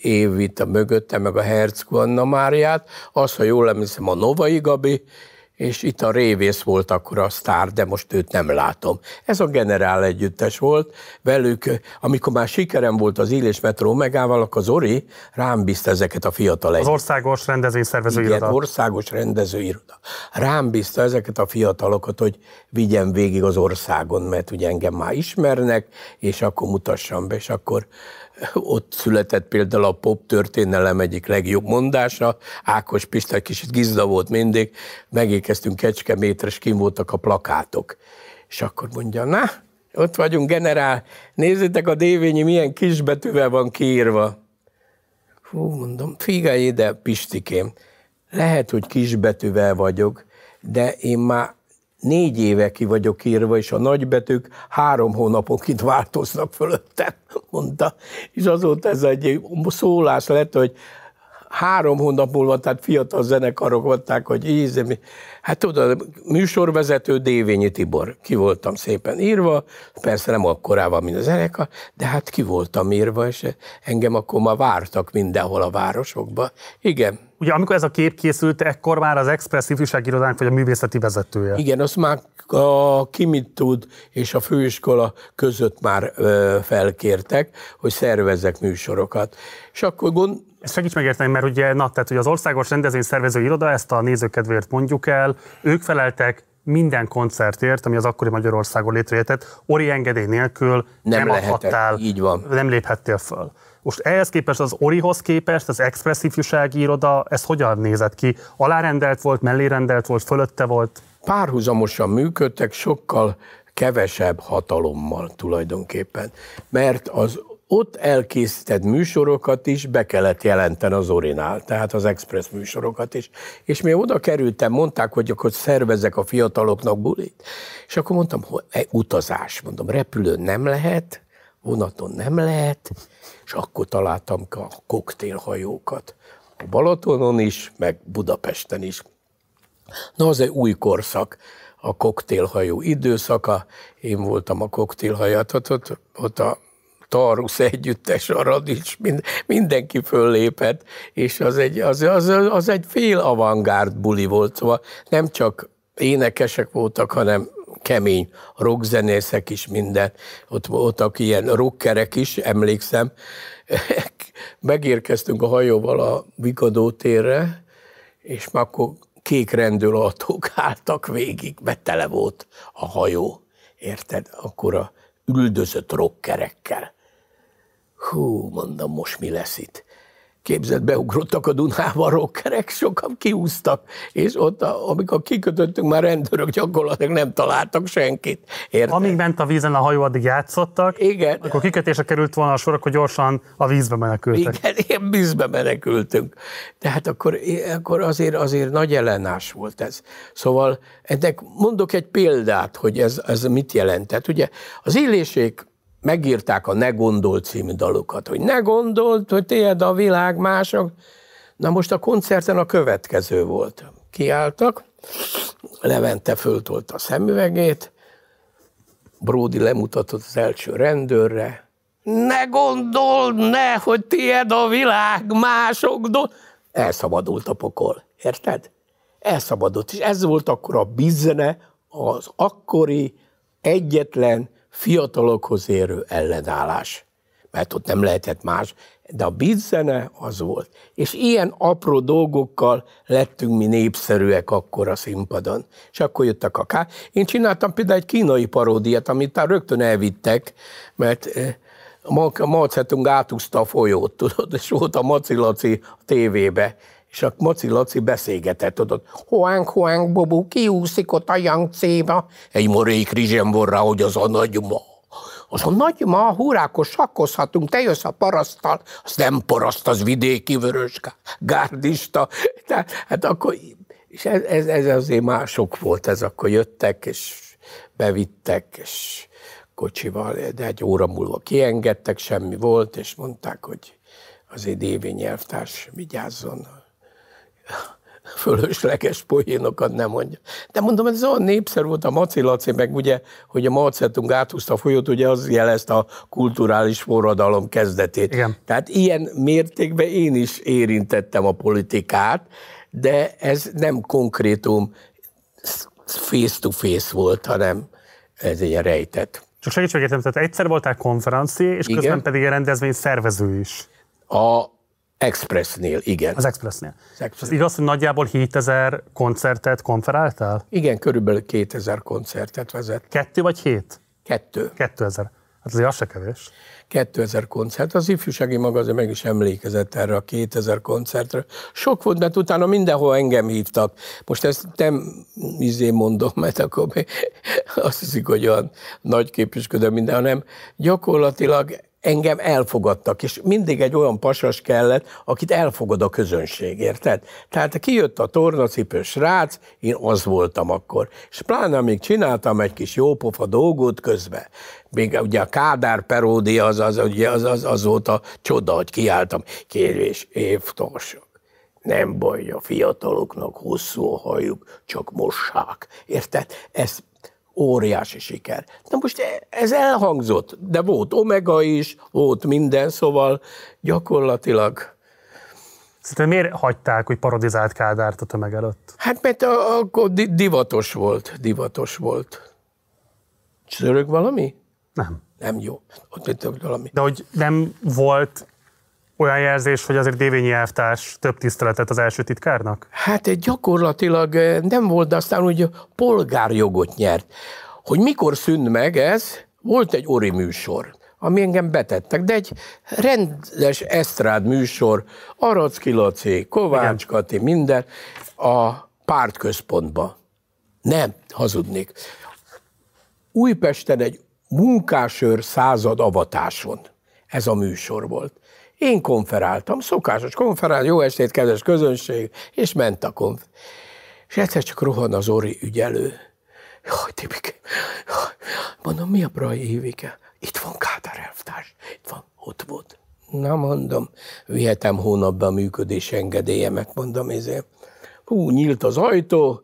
B: Évit a mögötte, meg a Herceg Anna Máriát, az, ha jól emlékszem, a Novai Gabi, és itt a Révész volt akkor a sztár, de most őt nem látom. Ez a generál együttes volt, velük, amikor már sikerem volt az Illés Metró megával, akkor az Ori rám bízta ezeket a fiatal
A: Az országos rendezvényszervező
B: Igen,
A: iroda.
B: országos rendezőiroda. Rám bízta ezeket a fiatalokat, hogy vigyem végig az országon, mert ugye engem már ismernek, és akkor mutassam be, és akkor ott született például a pop történelem egyik legjobb mondása, Ákos Pista kicsit gizda volt mindig, megékeztünk Kecskemétre, és kim voltak a plakátok. És akkor mondja, na, ott vagyunk, generál, nézzétek a dévényi milyen kisbetűvel van kiírva. Hú, mondom, figyelj ide, Pistikém, lehet, hogy kisbetűvel vagyok, de én már négy éve ki vagyok írva, és a nagybetűk három hónaponként változnak fölöttem, mondta. És azóta ez egy szólás lett, hogy három hónap múlva, tehát fiatal zenekarok volták, hogy íze, hát tudod, műsorvezető Dévényi Tibor, ki voltam szépen írva, persze nem akkorával, mint a zenekar, de hát ki voltam írva, és engem akkor már vártak mindenhol a városokba. Igen,
A: Ugye amikor ez a kép készült, ekkor már az Express ifjúságirodánk vagy a művészeti vezetője.
B: Igen, azt már a Kimit tud és a főiskola között már ö, felkértek, hogy szervezzek műsorokat. És akkor gond...
A: Ezt segíts megérteni, mert ugye, na, tehát, hogy az Országos Rendezvényszervező Iroda, ezt a nézőkedvéért mondjuk el, ők feleltek minden koncertért, ami az akkori Magyarországon létrejöhetett, ori engedély nélkül
B: Nem
A: nem, adhattál,
B: így van.
A: nem léphettél föl. Most ehhez képest az Orihoz képest az Express ifjúsági iroda, ez hogyan nézett ki? Alárendelt volt, mellérendelt volt, fölötte volt?
B: párhuzamosan működtek, sokkal kevesebb hatalommal tulajdonképpen. Mert az ott elkészített műsorokat is be kellett jelenteni az Orinál, tehát az Express műsorokat is. És mi oda kerültem, mondták, hogy akkor szervezek a fiataloknak bulit. És akkor mondtam, hogy e, utazás, mondom, repülőn nem lehet, vonaton nem lehet, és akkor találtam a koktélhajókat. A Balatonon is, meg Budapesten is. Na, az egy új korszak, a koktélhajó időszaka. Én voltam a koktélhajat, ott, ott, ott a Tarusz együttes, a Radics, mind, mindenki föllépett, és az egy, az, az, az egy fél avantgárd buli volt, szóval nem csak énekesek voltak, hanem kemény rockzenészek is minden. Ott voltak ilyen rockerek is, emlékszem. Megérkeztünk a hajóval a Vikadó térre, és már akkor kék rendőrautók álltak végig, mert tele volt a hajó. Érted? Akkor a üldözött rockerekkel. Hú, mondom, most mi lesz itt? Képzeld, beugrottak a Dunába a rockerek, sokan kiúztak, és ott, amikor kikötöttünk, már rendőrök gyakorlatilag nem találtak senkit. Érted?
A: Amíg ment a vízen a hajó, addig játszottak,
B: Igen.
A: akkor kikötésre került volna a sor, akkor gyorsan a vízbe menekültek.
B: Igen, ilyen vízbe menekültünk. Tehát akkor, akkor azért, azért nagy ellenállás volt ez. Szóval ennek mondok egy példát, hogy ez, ez mit jelentett. Ugye az illésék megírták a Ne gondolt című dalokat, hogy ne gondolt, hogy tiéd a világ mások. Na most a koncerten a következő volt. Kiálltak, Levente föltolta a szemüvegét, Bródi lemutatott az első rendőrre, ne gondold, ne, hogy tiéd a világ, mások do... Elszabadult a pokol, érted? Elszabadult, és ez volt akkor a bizne az akkori egyetlen fiatalokhoz érő ellenállás. mert ott nem lehetett más, de a beat zene az volt. És ilyen apró dolgokkal lettünk mi népszerűek akkor a színpadon. És akkor jöttek a ká. Én csináltam például egy kínai paródiát, amit már rögtön elvittek, mert a Malcetunk átúzta a folyót, tudod, és volt a Maci Laci a tévébe, és a Maci Laci beszélgetett, tudod, hoánk, hoánk, bobu, kiúszik ott a Yangtze-ba. Egy morék rizsem van hogy az a nagy ma. Az a nagy ma, húrákos sakkozhatunk, te jössz a parasztal, az nem paraszt, az vidéki vörös gárdista. Tehát, hát akkor, és ez, ez, ez azért mások volt, ez akkor jöttek, és bevittek, és kocsival, de egy óra múlva kiengedtek, semmi volt, és mondták, hogy azért Dévi nyelvtárs vigyázzon, fölösleges poénokat nem mondja. De mondom, ez olyan népszerű volt a Maci Laci, meg ugye, hogy a Macetunk áthúzta a folyót, ugye az jelezte a kulturális forradalom kezdetét.
A: Igen.
B: Tehát ilyen mértékben én is érintettem a politikát, de ez nem konkrétum face-to-face volt, hanem ez egy rejtett.
A: Csak segítségétem, tehát egyszer voltál konferenci, és Igen. közben pedig a rendezvény szervező is.
B: A Expressnél, igen.
A: Az Expressnél. Az Express. Igaz, hogy nagyjából 7000 koncertet konferáltál?
B: Igen, körülbelül 2000 koncertet vezet.
A: Kettő vagy hét?
B: Kettő.
A: 2000. Hát azért az se kevés.
B: 2000 koncert. Az ifjúsági magazin meg is emlékezett erre a 2000 koncertre. Sok volt, mert utána mindenhol engem hívtak. Most ezt nem izé mondom, mert akkor azt hiszik, hogy olyan nagy képüsködöm minden, hanem gyakorlatilag engem elfogadtak, és mindig egy olyan pasas kellett, akit elfogad a közönség, érted? Tehát kijött a tornacipős srác, én az voltam akkor. És pláne amíg csináltam egy kis jópofa dolgot közben, még ugye a Kádár peródia az, az, ugye az, az, az volt a csoda, hogy kiálltam, kérés évtarsok. Nem baj, a fiataloknak hosszú a hajuk, csak mossák. Érted? Ez óriási siker. Na most ez elhangzott, de volt Omega is, volt minden, szóval gyakorlatilag...
A: Szerintem miért hagyták, hogy parodizált Kádárt a tömeg előtt?
B: Hát mert akkor divatos volt, divatos volt. Csörög valami?
A: Nem.
B: Nem jó. Ott valami.
A: De hogy nem volt olyan jelzés, hogy azért Dévényi elvtárs több tiszteletet az első titkárnak?
B: Hát gyakorlatilag eh, nem volt, de aztán úgy polgárjogot nyert. Hogy mikor szűnt meg ez, volt egy ori műsor, ami engem betettek, de egy rendes esztrád műsor, Aracki Laci, Kovács Kati, minden, a pártközpontba. Nem, hazudnék. Újpesten egy munkásőr század avatáson. Ez a műsor volt. Én konferáltam, szokásos konferál, jó estét, kedves közönség, és ment a konf. És egyszer csak rohan az Ori ügyelő. Jaj, Tibike, mondom, mi a Brai Évike? Itt van Kádár elvtárs, itt van, ott volt. Na mondom, vihetem hónapban a működés engedélyemet, mondom, ezért. Hú, nyílt az ajtó,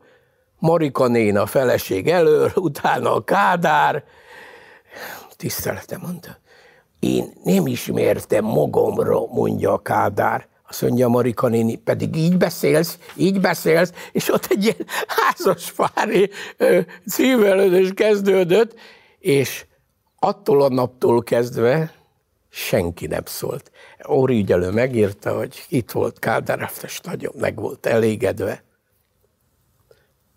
B: Marika néna a feleség elől, utána a Kádár. Tiszteletem, mondta. Én nem ismertem magamra, mondja a Kádár. Azt mondja Marika néni, pedig így beszélsz, így beszélsz, és ott egy ilyen házaspári szívelődés kezdődött, és attól a naptól kezdve senki nem szólt. Óri ügyelő megírta, hogy itt volt Kádár Eftes, nagyon meg volt elégedve.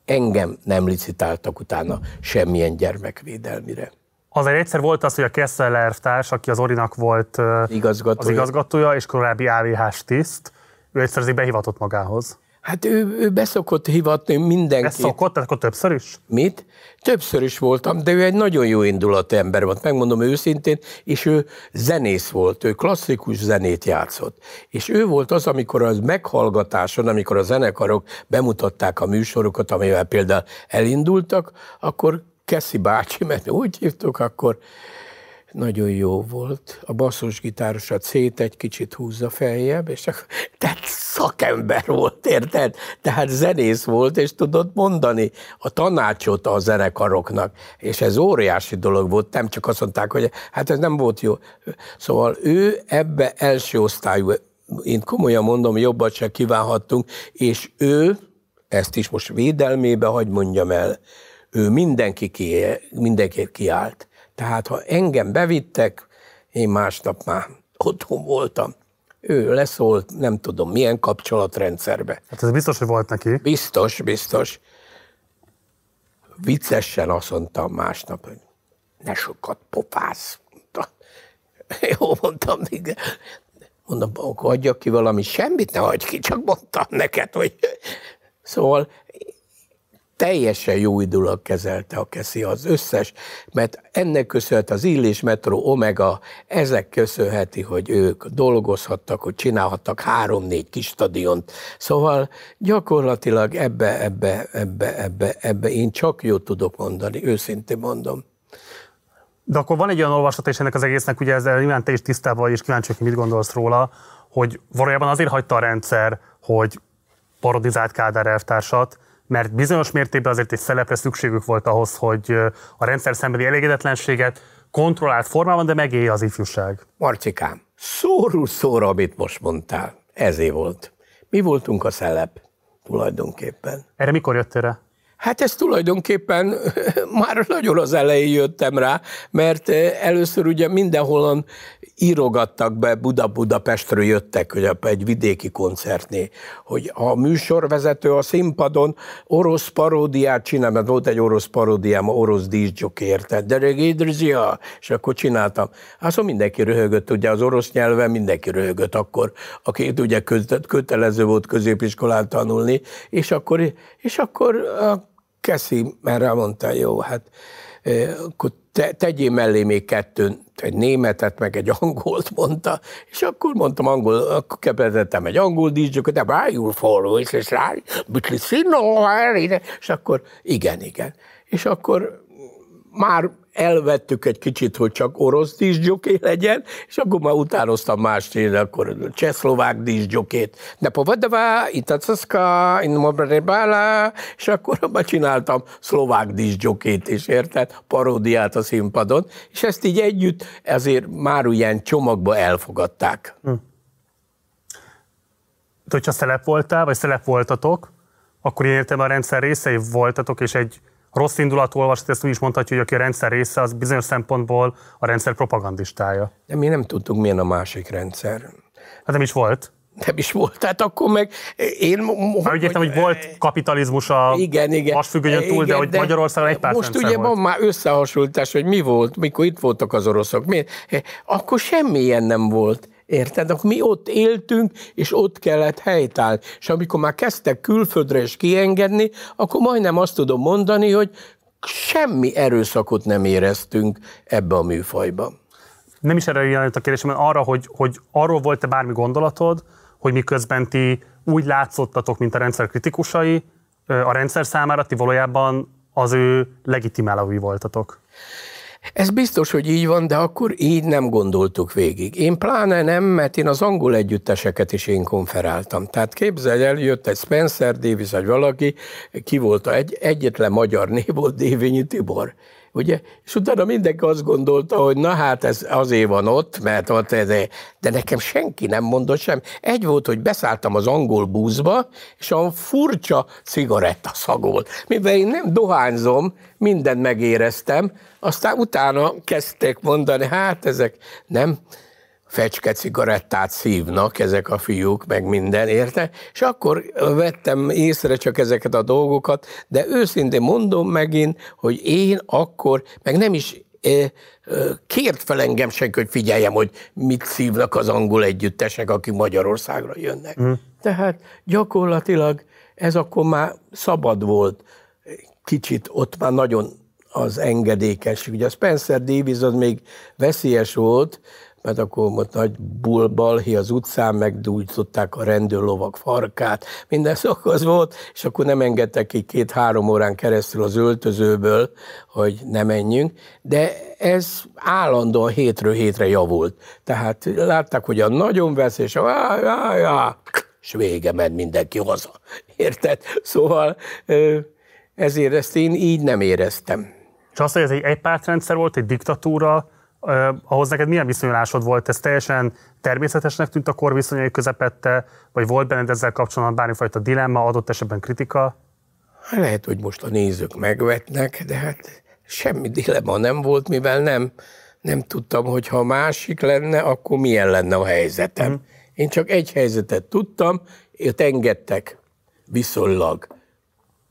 B: Engem nem licitáltak utána semmilyen gyermekvédelmire.
A: Azért egyszer volt az, hogy a Kessel elvtárs, aki az Orinak volt
B: igazgatója.
A: az igazgatója, és korábbi AVH-s tiszt, ő egyszer azért behivatott magához.
B: Hát ő, ő beszokott hivatni mindenkit.
A: Beszokott? Tehát akkor többször is?
B: Mit? Többször is voltam, de ő egy nagyon jó indulatú ember volt, megmondom őszintén, és ő zenész volt, ő klasszikus zenét játszott. És ő volt az, amikor az meghallgatáson, amikor a zenekarok bemutatták a műsorokat, amivel például elindultak, akkor Keszi bácsi, mert úgy hívtuk, akkor nagyon jó volt. A basszusgitárosat szét egy kicsit húzza feljebb, és akkor, tehát szakember volt, érted? Tehát zenész volt, és tudott mondani a tanácsot a zenekaroknak, és ez óriási dolog volt, nem csak azt mondták, hogy hát ez nem volt jó. Szóval ő ebbe első osztályú, én komolyan mondom, jobbat se kívánhattunk, és ő, ezt is most védelmébe, hogy mondjam el, ő mindenki ki, mindenki kiállt. Tehát ha engem bevittek, én másnap már otthon voltam. Ő leszólt, nem tudom milyen kapcsolatrendszerbe.
A: Hát ez biztos, hogy volt neki.
B: Biztos, biztos. Viccesen azt mondtam másnap, hogy ne sokat popász. Jó, mondtam, igen. Mondom, akkor adjak ki valami, semmit ne hagyj ki, csak mondtam neked, hogy... Szóval teljesen jó időleg kezelte a Keszi az összes, mert ennek köszönhet az Illés Metro, Omega, ezek köszönheti, hogy ők dolgozhattak, hogy csinálhattak három-négy kis stadiont. Szóval gyakorlatilag ebbe, ebbe, ebbe, ebbe, ebbe én csak jót tudok mondani, őszintén mondom.
A: De akkor van egy olyan olvasat is ennek az egésznek, ugye ezzel nyilván te is tisztában vagy, és kíváncsi, hogy mit gondolsz róla, hogy valójában azért hagyta a rendszer, hogy parodizált Kádár elvtársat, mert bizonyos mértékben azért egy szelepre szükségük volt ahhoz, hogy a rendszer szembeni elégedetlenséget kontrollált formában, de megélje az ifjúság.
B: Marcikám, szórú szóra, amit most mondtál, ezé volt. Mi voltunk a szelep tulajdonképpen.
A: Erre mikor jöttél rá?
B: Hát ez tulajdonképpen már nagyon az elején jöttem rá, mert először ugye mindenhol írogattak be, Buda-Budapestről jöttek, hogy egy vidéki koncertnél, hogy a műsorvezető a színpadon orosz paródiát csinál, mert volt egy orosz paródiám, orosz díszgyok érted, de regédrzia, és akkor csináltam. Hát szóval mindenki röhögött, ugye az orosz nyelven mindenki röhögött akkor, aki ugye kötelező volt középiskolán tanulni, és akkor, és akkor Keszi erre mondta, jó, hát akkor te, tegyél mellé még kettőn, egy németet, meg egy angolt mondta, és akkor mondtam angol, akkor keveredtem egy angol díszgyököt, de rájul forró, és rá, és akkor igen, igen. És akkor már elvettük egy kicsit, hogy csak orosz díszgyoké legyen, és akkor már utánoztam más tényleg, akkor csehszlovák díszgyokét. De povadavá, itacaszka, bála, és akkor abban csináltam szlovák díszgyokét is, érted? Paródiát a színpadon, és ezt így együtt ezért már ilyen csomagba elfogadták. Hm.
A: De hogyha szelep voltál, vagy szelep voltatok, akkor értem a rendszer részei voltatok, és egy rossz indulatú olvasat, ezt úgy is mondhatja, hogy aki a rendszer része, az bizonyos szempontból a rendszer propagandistája.
B: De mi nem tudtuk, milyen a másik rendszer.
A: Hát nem is volt.
B: Nem is volt, tehát akkor meg én...
A: Már úgy értem, hogy volt kapitalizmus a igen, igen, vasfüggönyön túl, igen, de hogy Magyarországon egy pár
B: Most ugye volt. van már összehasonlítás, hogy mi volt, mikor itt voltak az oroszok. Mi? Akkor semmilyen nem volt. Érted? Akkor mi ott éltünk, és ott kellett helytállni. És amikor már kezdtek külföldre is kiengedni, akkor majdnem azt tudom mondani, hogy semmi erőszakot nem éreztünk ebbe a műfajba.
A: Nem is erre jelent a kérdésem, hanem arra, hogy, hogy arról volt-e bármi gondolatod, hogy miközben ti úgy látszottatok, mint a rendszer kritikusai, a rendszer számára ti valójában az ő legitimálói voltatok.
B: Ez biztos, hogy így van, de akkor így nem gondoltuk végig. Én pláne nem, mert én az angol együtteseket is én konferáltam. Tehát képzelj el, jött egy Spencer Davis, vagy valaki, ki volt egy, egyetlen magyar név volt, Dévényi Tibor ugye? És utána mindenki azt gondolta, hogy na hát ez azért van ott, mert ott, de, de nekem senki nem mondott sem. Egy volt, hogy beszálltam az angol buszba, és a furcsa cigaretta szagolt. Mivel én nem dohányzom, mindent megéreztem, aztán utána kezdték mondani, hát ezek nem, fecske cigarettát szívnak ezek a fiúk, meg minden, érte? És akkor vettem észre csak ezeket a dolgokat, de őszintén mondom megint, hogy én akkor, meg nem is kért fel engem senki, hogy figyeljem, hogy mit szívnak az angol együttesek, akik Magyarországra jönnek. Mm. Tehát gyakorlatilag ez akkor már szabad volt. Kicsit ott már nagyon az engedékes. Ugye a Spencer Davis az még veszélyes volt, mert akkor ott nagy bulbalhi az utcán, megdújtották a rendőrlovak farkát, minden szakasz volt, és akkor nem engedtek ki két-három órán keresztül az öltözőből, hogy ne menjünk, de ez állandóan hétről hétre javult. Tehát látták, hogy a nagyon vesz, és a és vége, ment mindenki haza. Érted? Szóval ezért ezt én így nem éreztem.
A: És azt, hogy ez egy egypártrendszer volt, egy diktatúra, Uh, ahhoz neked milyen viszonyulásod volt? Ez teljesen természetesnek tűnt a korviszonyai közepette, vagy volt benned ezzel kapcsolatban bármifajta dilemma, adott esetben kritika?
B: Lehet, hogy most a nézők megvetnek, de hát semmi dilemma nem volt, mivel nem, nem tudtam, hogy ha másik lenne, akkor milyen lenne a helyzetem. Mm. Én csak egy helyzetet tudtam, őt engedtek viszonylag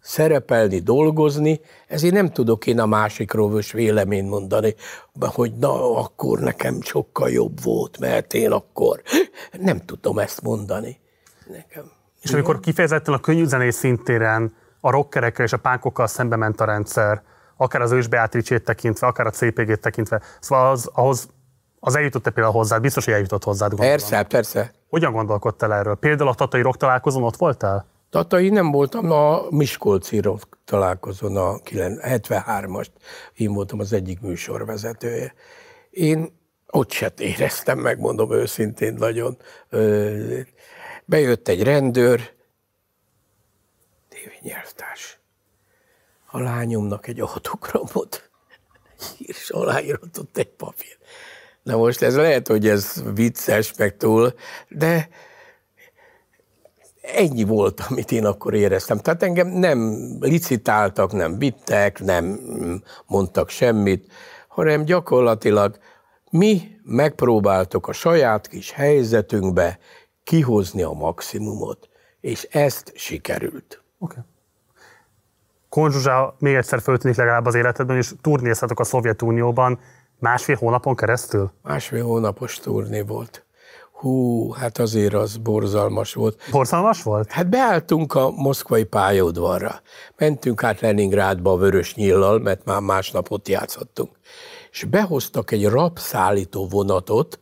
B: szerepelni, dolgozni, ezért nem tudok én a másikról most véleményt mondani, hogy na, akkor nekem sokkal jobb volt, mert én akkor nem tudom ezt mondani. Nekem.
A: És amikor kifejezetten a könnyűzenés szintéren a rockerekkel és a pánkokkal szembe ment a rendszer, akár az ős Beatrice-ét tekintve, akár a CPG-t tekintve, szóval az, ahhoz az eljutott-e például hozzád? Biztos, hogy eljutott hozzád.
B: Gondolom. Persze, persze.
A: Hogyan gondolkodtál erről? Például a Tatai Rock találkozón ott voltál?
B: Tatai nem voltam, a Miskolci találkozón a 73-ast. Én voltam az egyik műsorvezetője. Én ott se éreztem, megmondom őszintén nagyon. Bejött egy rendőr, tévényelvtárs. A lányomnak egy autogramot és aláíratott egy papír. Na most ez lehet, hogy ez vicces, meg túl, de ennyi volt, amit én akkor éreztem. Tehát engem nem licitáltak, nem vittek, nem mondtak semmit, hanem gyakorlatilag mi megpróbáltuk a saját kis helyzetünkbe kihozni a maximumot, és ezt sikerült. Oké. Okay.
A: Konzsuzsá még egyszer föltűnik legalább az életedben, és turnézhatok a Szovjetunióban másfél hónapon keresztül?
B: Másfél hónapos turné volt. Hú, hát azért az borzalmas volt.
A: Borzalmas volt?
B: Hát beálltunk a moszkvai pályaudvarra. Mentünk át Leningrádba a Vörös Nyillal, mert már másnap ott játszottunk. És behoztak egy rabszállító vonatot,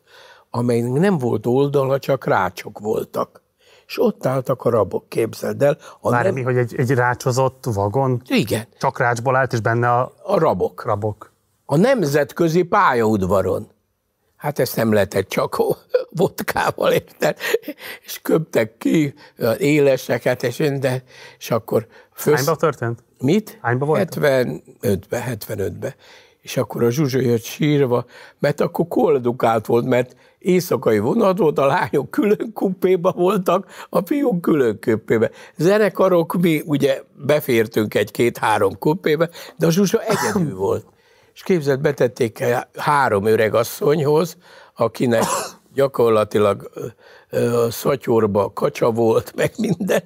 B: amelynek nem volt oldala, csak rácsok voltak. És ott álltak a rabok, képzeld el.
A: A Várj, nem... mi, hogy egy, egy rácsozott vagon?
B: Igen.
A: Csak rácsból állt, és benne a...
B: A rabok.
A: Rabok.
B: A nemzetközi pályaudvaron. Hát ezt nem lehetett csak vodkával, érted? És köptek ki éleseket, és minden, és akkor...
A: Fösz... Hányba történt?
B: Mit?
A: Hányba volt?
B: 75-be, 75-be. És akkor a Zsuzsa jött sírva, mert akkor koldukált volt, mert éjszakai vonat volt, a lányok külön kupéba voltak, a fiúk külön kupébe. Zenekarok, mi ugye befértünk egy-két-három kupébe, de a Zsuzsa egyedül volt. És képzett, betették három öreg asszonyhoz, akinek gyakorlatilag a szatyorba kacsa volt, meg minden,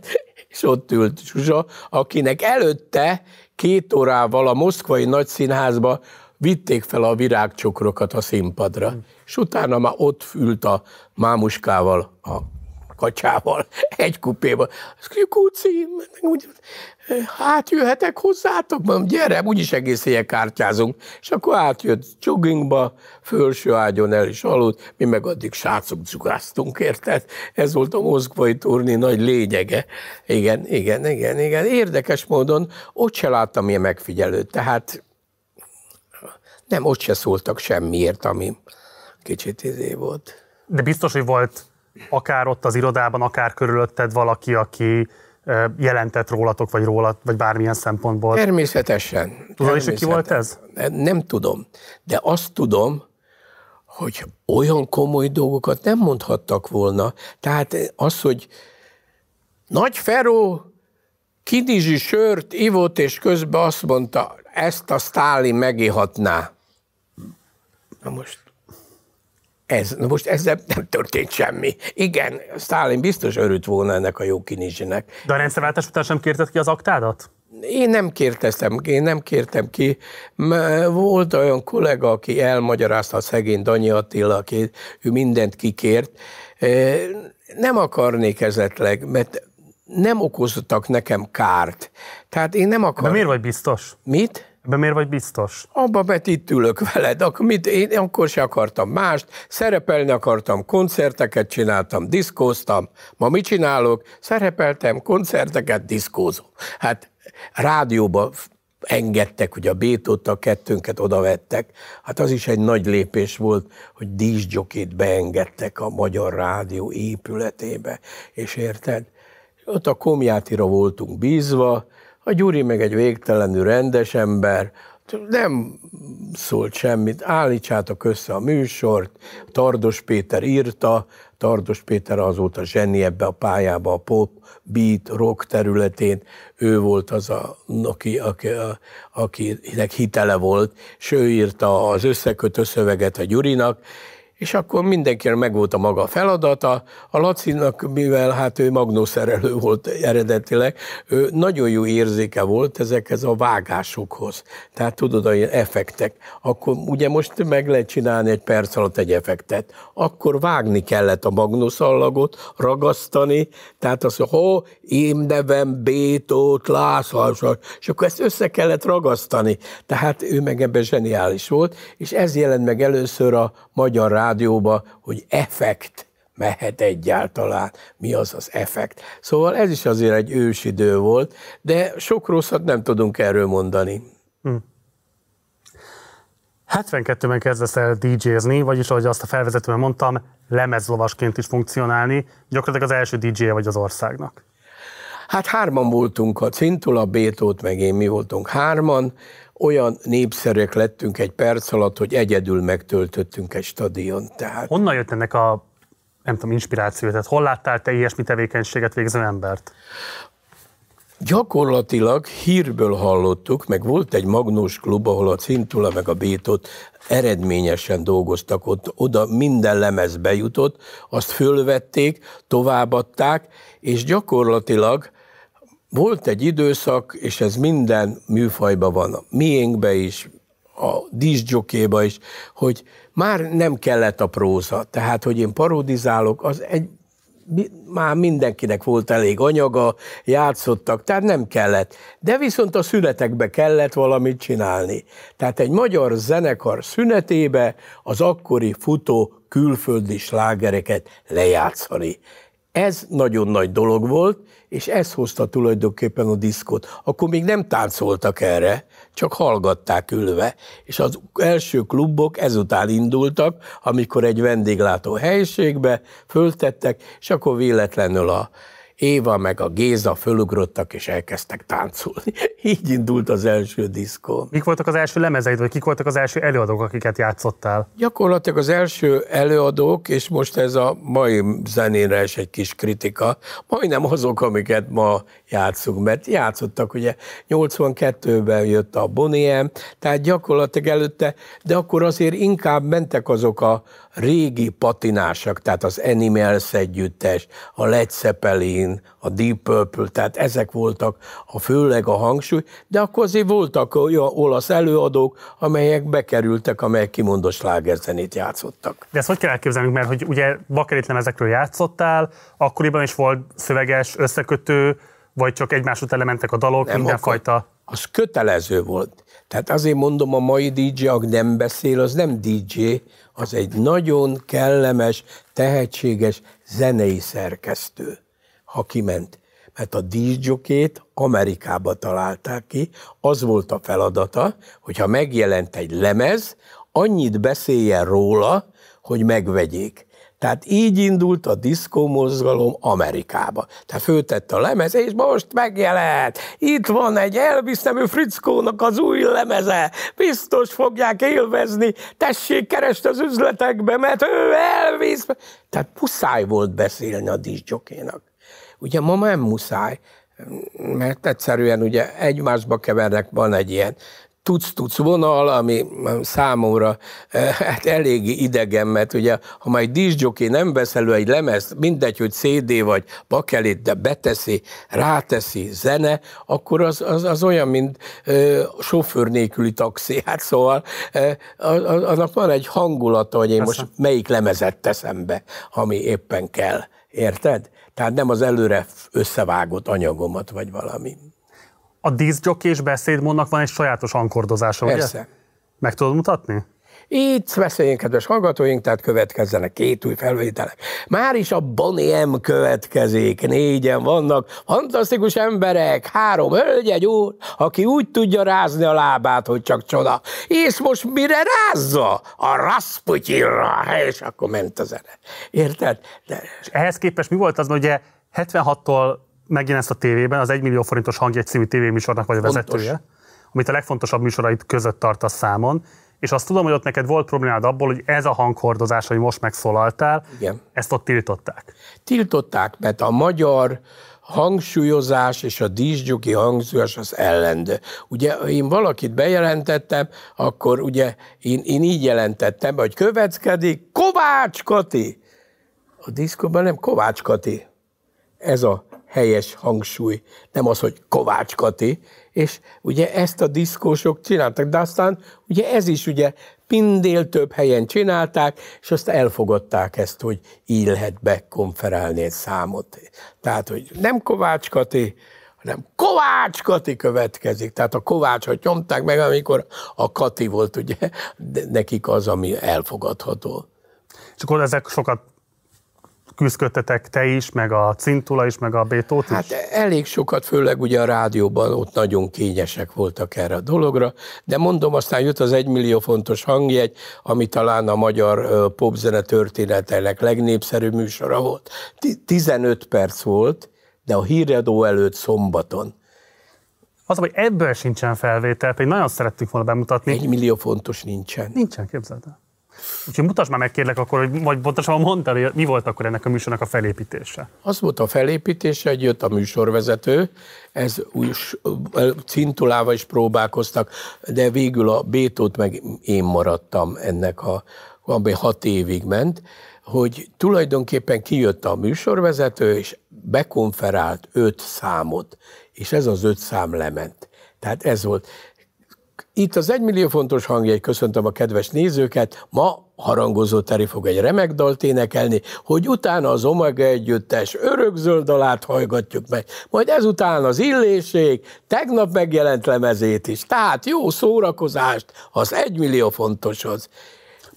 B: és ott ült Zsuzsa, akinek előtte két órával a moszkvai nagyszínházba vitték fel a virágcsokrokat a színpadra, és utána már ott fült a mámuskával, a kacsával, egy kupéba. Kuci, hát jöhetek hozzátok? Mondom, gyere, úgyis egész éjjel kártyázunk. És akkor átjött joggingba, felső ágyon el is aludt, mi meg addig srácok cugáztunk, érted? Ez volt a moszkvai turni nagy lényege. Igen, igen, igen, igen. Érdekes módon ott se láttam ilyen megfigyelőt, tehát nem, ott se szóltak semmiért, ami kicsit izé volt.
A: De biztos, hogy volt akár ott az irodában, akár körülötted valaki, aki jelentett rólatok, vagy róla, vagy bármilyen szempontból?
B: Természetesen.
A: Tudod is, hogy ki volt ez?
B: Nem tudom, de azt tudom, hogy olyan komoly dolgokat nem mondhattak volna. Tehát az, hogy Nagy Feró kinizsi sört ivott, és közben azt mondta, ezt a Sztálin megihatná. Na most ez, na most ezzel nem történt semmi. Igen, Stalin biztos örült volna ennek a jó kinizsinek.
A: De a rendszerváltás után sem kérted ki az aktádat?
B: Én nem kérteztem, én nem kértem ki. Volt olyan kollega, aki elmagyarázta a szegény Danyi Attila, aki ő mindent kikért. Nem akarnék ezetleg, mert nem okoztak nekem kárt. Tehát én nem akarok.
A: De miért vagy biztos?
B: Mit?
A: Ebben miért vagy biztos?
B: Abba, itt ülök veled. Akkor mit, én akkor se akartam mást, szerepelni akartam, koncerteket csináltam, diszkóztam. Ma mit csinálok? Szerepeltem, koncerteket, diszkózom. Hát rádióba engedtek, hogy a Bétót a kettőnket odavettek. Hát az is egy nagy lépés volt, hogy díszgyokét beengedtek a Magyar Rádió épületébe. És érted? Ott a komjátira voltunk bízva, a Gyuri meg egy végtelenül rendes ember, nem szólt semmit, állítsátok össze a műsort, Tardos Péter írta, Tardos Péter azóta zseni ebbe a pályába, a pop, beat, rock területén, ő volt az, a, aki, aki, a, akinek hitele volt, és ő írta az összekötő szöveget a Gyurinak, és akkor mindenkinek megvolt a maga feladata. A Lacinak, mivel hát ő magnószerelő volt eredetileg, ő nagyon jó érzéke volt ezekhez a vágásokhoz. Tehát tudod, a effektek. Akkor ugye most meg lehet csinálni egy perc alatt egy effektet. Akkor vágni kellett a magnószallagot, ragasztani, tehát az, hogy ho, nevem Bétót, Lászlás, és akkor ezt össze kellett ragasztani. Tehát ő meg ebben zseniális volt, és ez jelent meg először a magyar rádióba, hogy effekt mehet egyáltalán, mi az az effekt. Szóval ez is azért egy ősidő volt, de sok rosszat nem tudunk erről mondani. Hmm.
A: 72-ben kezdesz el DJ-zni, vagyis ahogy azt a felvezetőben mondtam, lemezlovasként is funkcionálni. Gyakorlatilag az első DJ-je vagy az országnak.
B: Hát hárman voltunk, a Cintula, Bétót, meg én mi voltunk hárman, olyan népszerűek lettünk egy perc alatt, hogy egyedül megtöltöttünk egy stadion. Tehát...
A: Honnan jött ennek a nem tudom, inspiráció? Tehát hol láttál te ilyesmi tevékenységet végző embert?
B: Gyakorlatilag hírből hallottuk, meg volt egy magnós klub, ahol a Cintula meg a Bétot eredményesen dolgoztak, ott oda minden lemez bejutott, azt fölvették, továbbadták, és gyakorlatilag volt egy időszak, és ez minden műfajban van, a miénkbe is, a díszgyokéba is, hogy már nem kellett a próza. Tehát, hogy én parodizálok, az egy már mindenkinek volt elég anyaga, játszottak, tehát nem kellett. De viszont a szünetekbe kellett valamit csinálni. Tehát egy magyar zenekar szünetébe az akkori futó külföldi slágereket lejátszani. Ez nagyon nagy dolog volt, és ez hozta tulajdonképpen a diszkot. Akkor még nem táncoltak erre, csak hallgatták ülve, és az első klubok ezután indultak, amikor egy vendéglátó helyiségbe föltettek, és akkor véletlenül a Éva meg a Géza fölugrottak és elkezdtek táncolni. Így indult az első diszkó.
A: Mik voltak az első lemezeid, vagy kik voltak az első előadók, akiket játszottál?
B: Gyakorlatilag az első előadók, és most ez a mai zenére is egy kis kritika, majdnem azok, amiket ma játszunk, mert játszottak, ugye 82-ben jött a Boniem, tehát gyakorlatilag előtte, de akkor azért inkább mentek azok a régi patinásak, tehát az Animals együttes, a Led Zeppelin, a Deep Purple, tehát ezek voltak a főleg a hangsúly, de akkor azért voltak olyan olasz előadók, amelyek bekerültek, amelyek kimondott slágerzenét játszottak.
A: De ezt hogy kell elképzelnünk, mert hogy ugye bakerit ezekről játszottál, akkoriban is volt szöveges, összekötő, vagy csak egymás után lementek a dalok, Nem, mindenfajta?
B: Az kötelező volt. Tehát azért mondom, a mai DJ, aki nem beszél, az nem DJ, az egy nagyon kellemes, tehetséges zenei szerkesztő, ha kiment. Mert a díszgyokét Amerikába találták ki, az volt a feladata, hogyha megjelent egy lemez, annyit beszéljen róla, hogy megvegyék. Tehát így indult a diszkó mozgalom Amerikába. Tehát főtett a lemez, és most megjelent. Itt van egy Elvis nemű Frickónak az új lemeze. Biztos fogják élvezni. Tessék, keresd az üzletekbe, mert ő Elvis. Tehát muszáj volt beszélni a diszjokénak. Ugye ma nem muszáj, mert egyszerűen ugye egymásba kevernek, van egy ilyen tuc-tuc vonal, ami számomra eh, hát eléggé idegen, mert ugye, ha majd díszgyoké nem vesz elő egy lemez, mindegy, hogy CD vagy bakelit, de beteszi, ráteszi zene, akkor az, az, az olyan, mint ö, sofőr nélküli taxi. Hát szóval ö, annak van egy hangulata, hogy én Persze. most melyik lemezet teszem be, ami éppen kell. Érted? Tehát nem az előre összevágott anyagomat, vagy valami
A: a és beszédmódnak van egy sajátos ankordozása,
B: Persze. ugye?
A: Meg tudod mutatni?
B: Itt beszéljünk, kedves hallgatóink, tehát következzenek két új felvételek. Már is a Boniem következik, négyen vannak, fantasztikus emberek, három hölgy, egy úr, aki úgy tudja rázni a lábát, hogy csak csoda. És most mire rázza? A Rasputyinra, és akkor ment a zene. Érted?
A: De... És ehhez képest mi volt az, hogy ugye 76-tól megjelensz a tévében, az 1 millió forintos hangjegy című tévéműsornak vagy a vezetője, amit a legfontosabb műsorait között tartasz számon, és azt tudom, hogy ott neked volt problémád abból, hogy ez a hanghordozás, hogy most megszólaltál,
B: Igen.
A: ezt ott tiltották.
B: Tiltották, mert a magyar hangsúlyozás és a díszgyoki hangsúlyozás az ellendő. Ugye én valakit bejelentettem, akkor ugye én, én így jelentettem hogy következik Kovács Kati. A diszkóban nem Kovács Kati. Ez a helyes hangsúly, nem az, hogy Kovács Kati, és ugye ezt a diszkósok csináltak, de aztán ugye ez is ugye mindél több helyen csinálták, és azt elfogadták ezt, hogy így lehet bekonferálni egy számot. Tehát, hogy nem Kovács Kati, hanem Kovács Kati következik. Tehát a Kovácsot nyomták meg, amikor a Kati volt ugye nekik az, ami elfogadható.
A: És akkor ezek sokat küzdködtetek te is, meg a Cintula is, meg a Bétót is?
B: Hát elég sokat, főleg ugye a rádióban ott nagyon kényesek voltak erre a dologra, de mondom, aztán jött az egymillió fontos hangjegy, ami talán a magyar popzene történetének legnépszerűbb műsora volt. 15 perc volt, de a híradó előtt szombaton.
A: Az, hogy ebből sincsen felvétel, pedig nagyon szerettük volna bemutatni.
B: Egy millió fontos nincsen.
A: Nincsen, képzeld el. Úgyhogy mutasd már meg kérlek akkor, hogy vagy pontosan mondtad, hogy mi volt akkor ennek a műsornak a felépítése.
B: Az volt a felépítése, hogy jött a műsorvezető, ez úgy cintulával is próbálkoztak, de végül a Bétót meg én maradtam ennek a, ami hat évig ment, hogy tulajdonképpen kijött a műsorvezető, és bekonferált öt számot, és ez az öt szám lement. Tehát ez volt. Itt az egymillió fontos hangjegy, köszöntöm a kedves nézőket, ma harangozó Teri fog egy remek dalt énekelni, hogy utána az Omega együttes örökzöld dalát hallgatjuk meg, majd ezután az illéség, tegnap megjelent lemezét is. Tehát jó szórakozást az egymillió fontoshoz.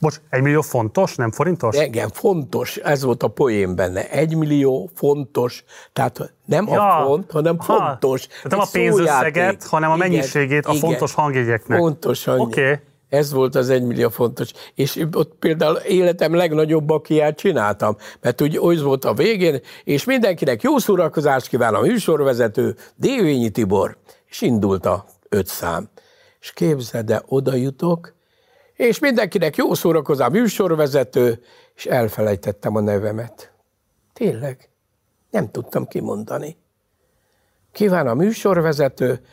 A: Bocs, egy millió fontos, nem forintos? De
B: igen, fontos, ez volt a poén benne. Egy millió fontos, tehát nem ja, a font, hanem ha, fontos. Tehát
A: nem a pénzösszeget, hanem a mennyiségét igen, a fontos hangjegyeknek.
B: Fontos hangjegyek. Oké. Okay. Ez volt az egymillió fontos. És ott például életem legnagyobb bakiát csináltam, mert úgy az volt a végén, és mindenkinek jó szórakozást kíván a műsorvezető, Dévényi Tibor, és indult a öt szám. És képzeld, de oda jutok, és mindenkinek jó szórakozás műsorvezető, és elfelejtettem a nevemet. Tényleg, nem tudtam kimondani. Kíván a műsorvezető,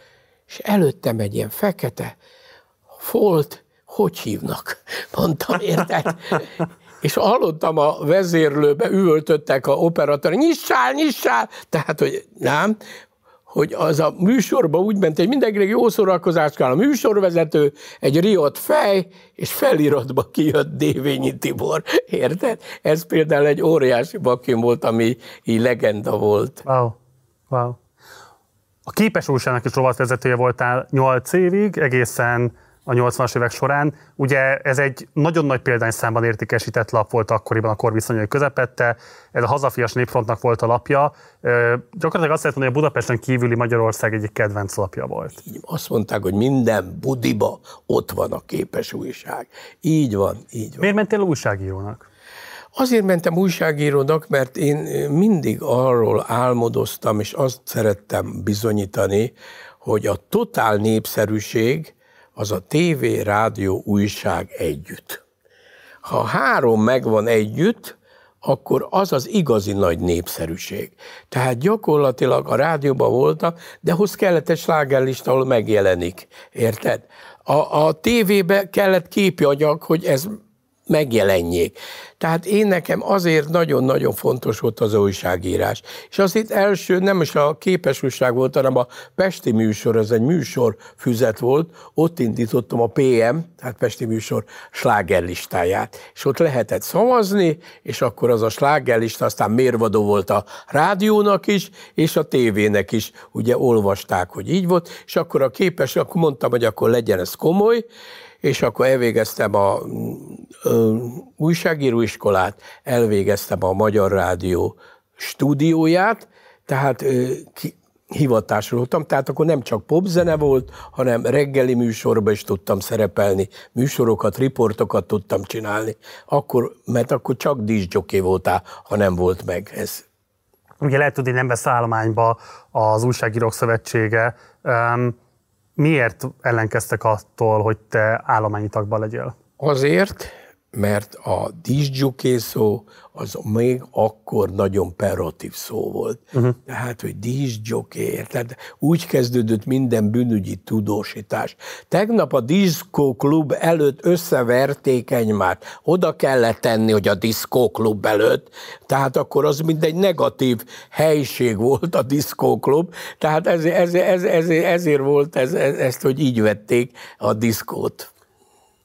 B: és előttem egy ilyen fekete, folt, hogy hívnak? Mondtam, érted? És hallottam a vezérlőbe, üvöltöttek a operatőr, nyissál, nyissál! Tehát, hogy nem, hogy az a műsorban úgy ment, hogy mindenkinek jó szórakozást kell a műsorvezető, egy riott fej, és feliratba kijött Dévényi Tibor. Érted? Ez például egy óriási bakim volt, ami így legenda volt.
A: Wow. Wow. A képes újságnak is rovatvezetője voltál 8 évig, egészen a 80-as évek során. Ugye ez egy nagyon nagy példányszámban értékesített lap volt akkoriban a korviszonyai közepette, ez a hazafias népfrontnak volt a lapja. Gyakorlatilag azt lehet mondani, hogy a Budapesten kívüli Magyarország egyik kedvenc lapja volt.
B: Így, azt mondták, hogy minden budiba ott van a képes újság. Így van, így van.
A: Miért mentél újságírónak?
B: Azért mentem újságírónak, mert én mindig arról álmodoztam, és azt szerettem bizonyítani, hogy a totál népszerűség az a tévé, rádió, újság együtt. Ha három megvan együtt, akkor az az igazi nagy népszerűség. Tehát gyakorlatilag a rádióban voltam, de hoz kellett egy slágerlista, ahol megjelenik. Érted? A, a tévébe kellett képjagyak, hogy ez megjelenjék. Tehát én nekem azért nagyon-nagyon fontos volt az újságírás. És az itt első nem is a képes újság volt, hanem a Pesti műsor, ez egy műsor füzet volt, ott indítottam a PM, tehát Pesti műsor slágerlistáját, és ott lehetett szavazni, és akkor az a slágerlista aztán mérvadó volt a rádiónak is, és a tévének is, ugye olvasták, hogy így volt, és akkor a képes, akkor mondtam, hogy akkor legyen ez komoly, és akkor elvégeztem a újságíróiskolát, elvégeztem a Magyar Rádió stúdióját, tehát ö, ki, hivatásról voltam, tehát akkor nem csak popzene volt, hanem reggeli műsorba is tudtam szerepelni, műsorokat, riportokat tudtam csinálni, akkor, mert akkor csak díszgyoké voltál, ha nem volt meg ez.
A: Ugye lehet tudni, nem vesz állományba az Újságírók Szövetsége. Um, miért ellenkeztek attól, hogy te állományi tagban legyél?
B: Azért, mert a díszgyuké szó az még akkor nagyon perotív szó volt. Uh-huh. Tehát, hogy díszgyuké, tehát úgy kezdődött minden bűnügyi tudósítás. Tegnap a diszkóklub előtt összeverték egymást. Oda kellett tenni, hogy a diszkóklub előtt. Tehát akkor az mind egy negatív helység volt a diszkóklub. Tehát ez, ez, ez, ez, ezért volt ez, ez, ezt, hogy így vették a diszkót.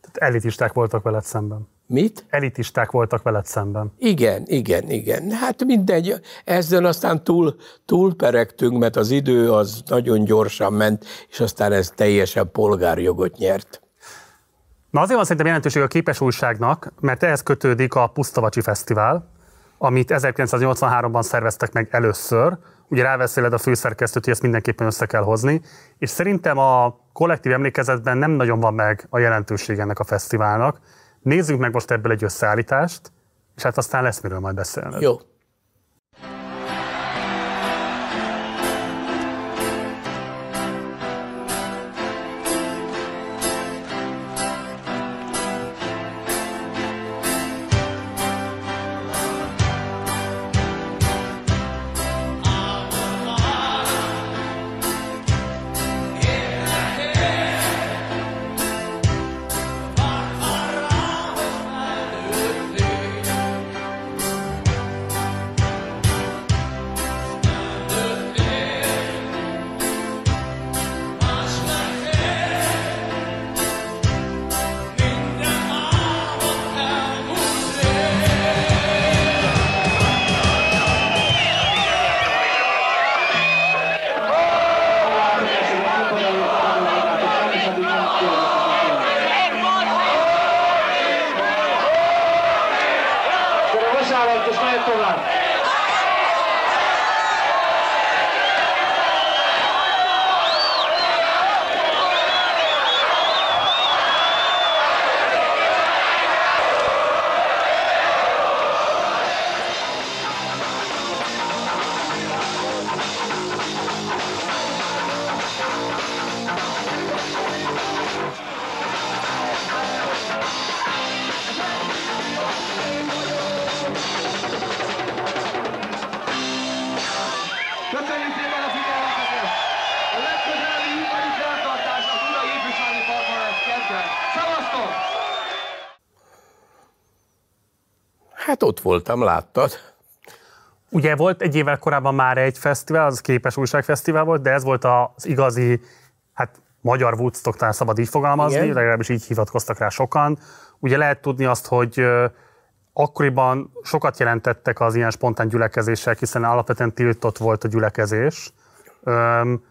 A: Tehát elitisták voltak veled szemben.
B: Mit?
A: Elitisták voltak veled szemben.
B: Igen, igen, igen. Hát mindegy, ezzel aztán túl, túlperegtünk, mert az idő az nagyon gyorsan ment, és aztán ez teljesen polgárjogot nyert.
A: Na azért van szerintem jelentőség a képes újságnak, mert ehhez kötődik a Pusztavacsi Fesztivál, amit 1983-ban szerveztek meg először. Ugye ráveszéled a főszerkesztőt, hogy ezt mindenképpen össze kell hozni, és szerintem a kollektív emlékezetben nem nagyon van meg a jelentőség ennek a fesztiválnak. Nézzünk meg most ebből egy összeállítást, és hát aztán lesz miről majd beszélni.
B: Jó. Hát ott voltam, láttad.
A: Ugye volt egy évvel korábban már egy fesztivál, az Képes Újságfesztivál volt, de ez volt az igazi, hát magyar Woodstock, szabad így fogalmazni, Igen. legalábbis így hivatkoztak rá sokan. Ugye lehet tudni azt, hogy akkoriban sokat jelentettek az ilyen spontán gyülekezések, hiszen alapvetően tiltott volt a gyülekezés. Öm,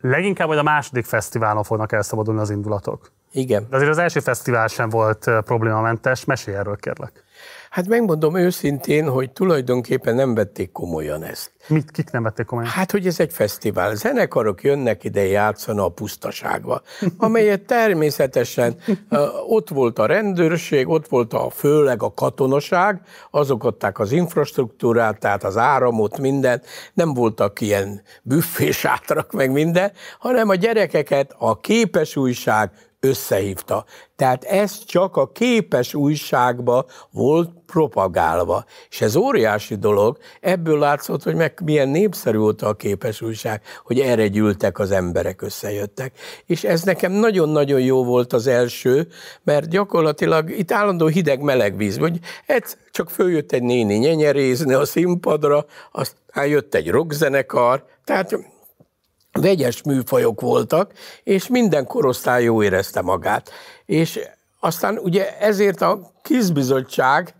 A: leginkább majd a második fesztiválon fognak elszabadulni az indulatok.
B: Igen.
A: De azért az első fesztivál sem volt problémamentes. Mesélj erről, kérlek.
B: Hát megmondom őszintén, hogy tulajdonképpen nem vették komolyan ezt.
A: Mit, kik nem vették komolyan?
B: Hát, hogy ez egy fesztivál. Zenekarok jönnek ide játszani a pusztaságba, amelyet természetesen ott volt a rendőrség, ott volt a főleg a katonaság, azok adták az infrastruktúrát, tehát az áramot, minden, nem voltak ilyen büffésátrak meg minden, hanem a gyerekeket a képes újság összehívta. Tehát ez csak a képes újságba volt propagálva. És ez óriási dolog, ebből látszott, hogy meg milyen népszerű volt a képes újság, hogy erre gyűltek az emberek, összejöttek. És ez nekem nagyon-nagyon jó volt az első, mert gyakorlatilag itt állandó hideg-meleg víz, hogy ez csak följött egy néni nyenyerézni a színpadra, aztán jött egy rockzenekar, tehát vegyes műfajok voltak, és minden korosztály jó érezte magát. És aztán ugye ezért a kizbizottság,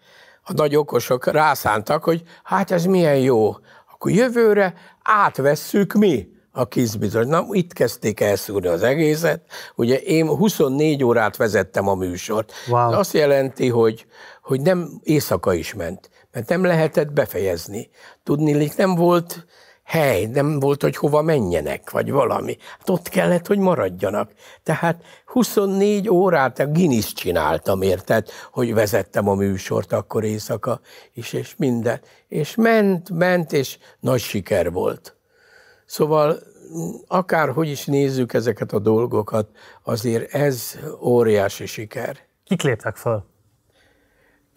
B: a nagy okosok rászántak, hogy hát ez milyen jó, akkor jövőre átvesszük mi a kizbizony. Na, itt kezdték elszúrni az egészet. Ugye én 24 órát vezettem a műsort. Wow. Ez azt jelenti, hogy, hogy nem éjszaka is ment, mert nem lehetett befejezni. Tudni, nem volt hely, nem volt, hogy hova menjenek, vagy valami. Hát ott kellett, hogy maradjanak. Tehát 24 órát a Guinness csináltam, érted, hogy vezettem a műsort akkor éjszaka is, és minden. És ment, ment, és nagy siker volt. Szóval akárhogy is nézzük ezeket a dolgokat, azért ez óriási siker.
A: Kik léptek föl?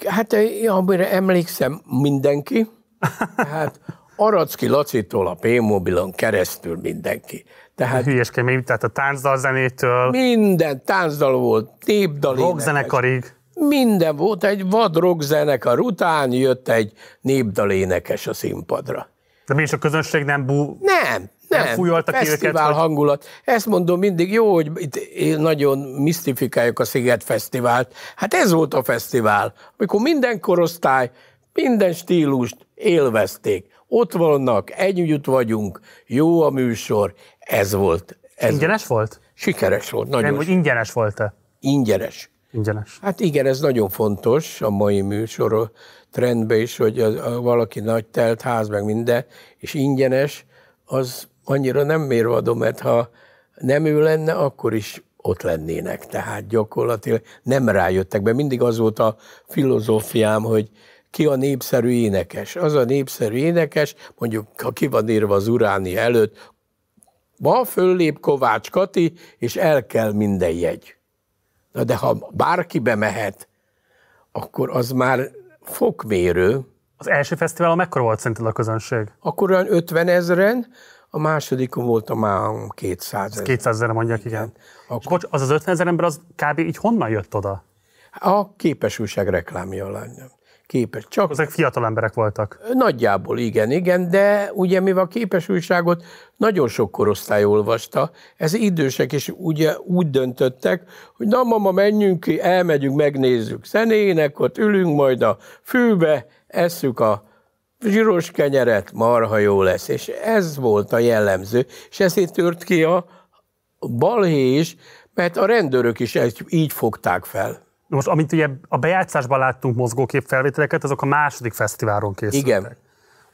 B: Hát eh, amire emlékszem, mindenki. Hát Aracki Lacitól a P-mobilon keresztül mindenki. Tehát
A: Hülyeskemény, tehát a táncdalzenétől,
B: minden táncdal volt, népdal
A: rockzenekarig.
B: Minden volt, egy vad rockzenekar után jött egy népdalénekes a színpadra.
A: De mégis a közönség nem bú...
B: Nem, nem.
A: fújolta ki őket, hogy-
B: hangulat. Ezt mondom mindig, jó, hogy itt én nagyon misztifikáljuk a Sziget Fesztivált. Hát ez volt a fesztivál, amikor minden korosztály, minden stílust élvezték. Ott vannak, együtt vagyunk, jó a műsor, ez volt. Ez
A: Ingyenes volt?
B: Sikeres volt, nagyon
A: Nem, hogy ingyenes volt-e?
B: ingyenes.
A: Ingyenes.
B: Hát igen, ez nagyon fontos a mai műsor trendben is, hogy a, a, valaki nagy telt ház, meg minden, és ingyenes, az annyira nem mérvadó, mert ha nem ő lenne, akkor is ott lennének. Tehát gyakorlatilag nem rájöttek be. Mindig az volt a filozófiám, hogy ki a népszerű énekes. Az a népszerű énekes, mondjuk ha ki van írva az uráni előtt, ma föllép Kovács Kati, és el kell minden jegy. Na de ha bárki bemehet, akkor az már fokmérő,
A: Az első fesztiválon mekkora volt szerinted a közönség?
B: akkor olyan 50 ezeren, a másodikon volt a már 200 ezer.
A: 200 ezerre mondják, igen.
B: Akkor-
A: És bocs, az az 50 ezer ember, az kb. így honnan jött oda?
B: A képes újság reklámja alany. Képes. Csak
A: Ezek fiatal emberek voltak.
B: Nagyjából igen, igen, de ugye mivel a képes újságot nagyon sok korosztály olvasta, ez idősek is ugye úgy döntöttek, hogy na mama, menjünk ki, elmegyünk, megnézzük zenének, ott ülünk majd a fűbe, esszük a zsíros kenyeret, marha jó lesz. És ez volt a jellemző, és ezért tört ki a balhé is, mert a rendőrök is ezt így fogták fel.
A: Most, amit ugye a bejátszásban láttunk mozgókép felvételeket, azok a második fesztiválon készültek.
B: Igen,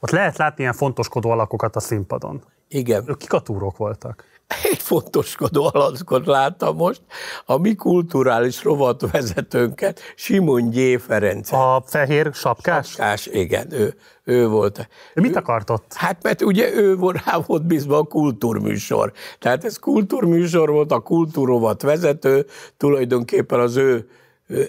A: Ott lehet látni ilyen fontoskodó alakokat a színpadon.
B: igen.
A: Ők kik a túrók voltak?
B: egy fontoskodó alackot láttam most, a mi kulturális rovatvezetőnket, Simon G. Ferenc.
A: A fehér sapkás?
B: Sapkás, igen, ő, ő volt.
A: Ő mit akart ott?
B: Hát mert ugye ő volt rá volt bízva a kultúrműsor. Tehát ez kultúrműsor volt, a kultúrovat vezető, tulajdonképpen az ő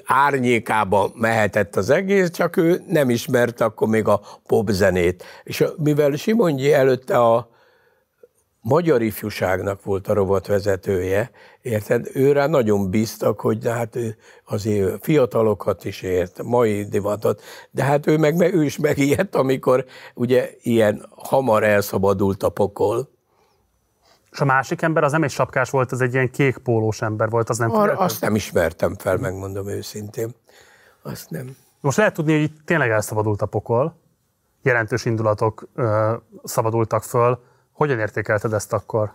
B: árnyékába mehetett az egész, csak ő nem ismerte akkor még a popzenét. És mivel Simongyi előtte a magyar ifjúságnak volt a rovatvezetője, érted? Őre nagyon bíztak, hogy hát ő azért fiatalokat is ért, mai divatot, de hát ő meg ő is megijedt, amikor ugye ilyen hamar elszabadult a pokol.
A: És a másik ember az nem egy sapkás volt, az egy ilyen kék pólós ember volt, az nem
B: Ar, azt nem ismertem fel, megmondom őszintén. Azt nem.
A: Most lehet tudni, hogy itt tényleg elszabadult a pokol, jelentős indulatok ö, szabadultak föl. Hogyan értékelted ezt akkor?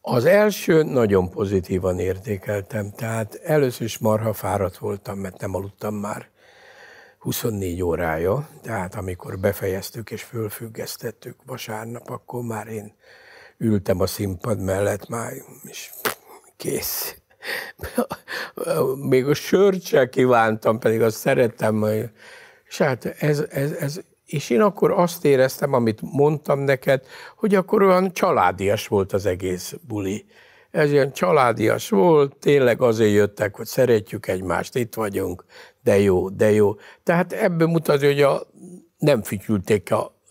B: Az első nagyon pozitívan értékeltem, tehát először is marha fáradt voltam, mert nem aludtam már 24 órája, tehát amikor befejeztük és fölfüggesztettük vasárnap, akkor már én ültem a színpad mellett, már is kész. Még a sört se kívántam, pedig azt szerettem. És hát ez, ez, ez, és én akkor azt éreztem, amit mondtam neked, hogy akkor olyan családias volt az egész buli. Ez ilyen családias volt, tényleg azért jöttek, hogy szeretjük egymást, itt vagyunk, de jó, de jó. Tehát ebből mutatja, hogy a, nem fütyülték a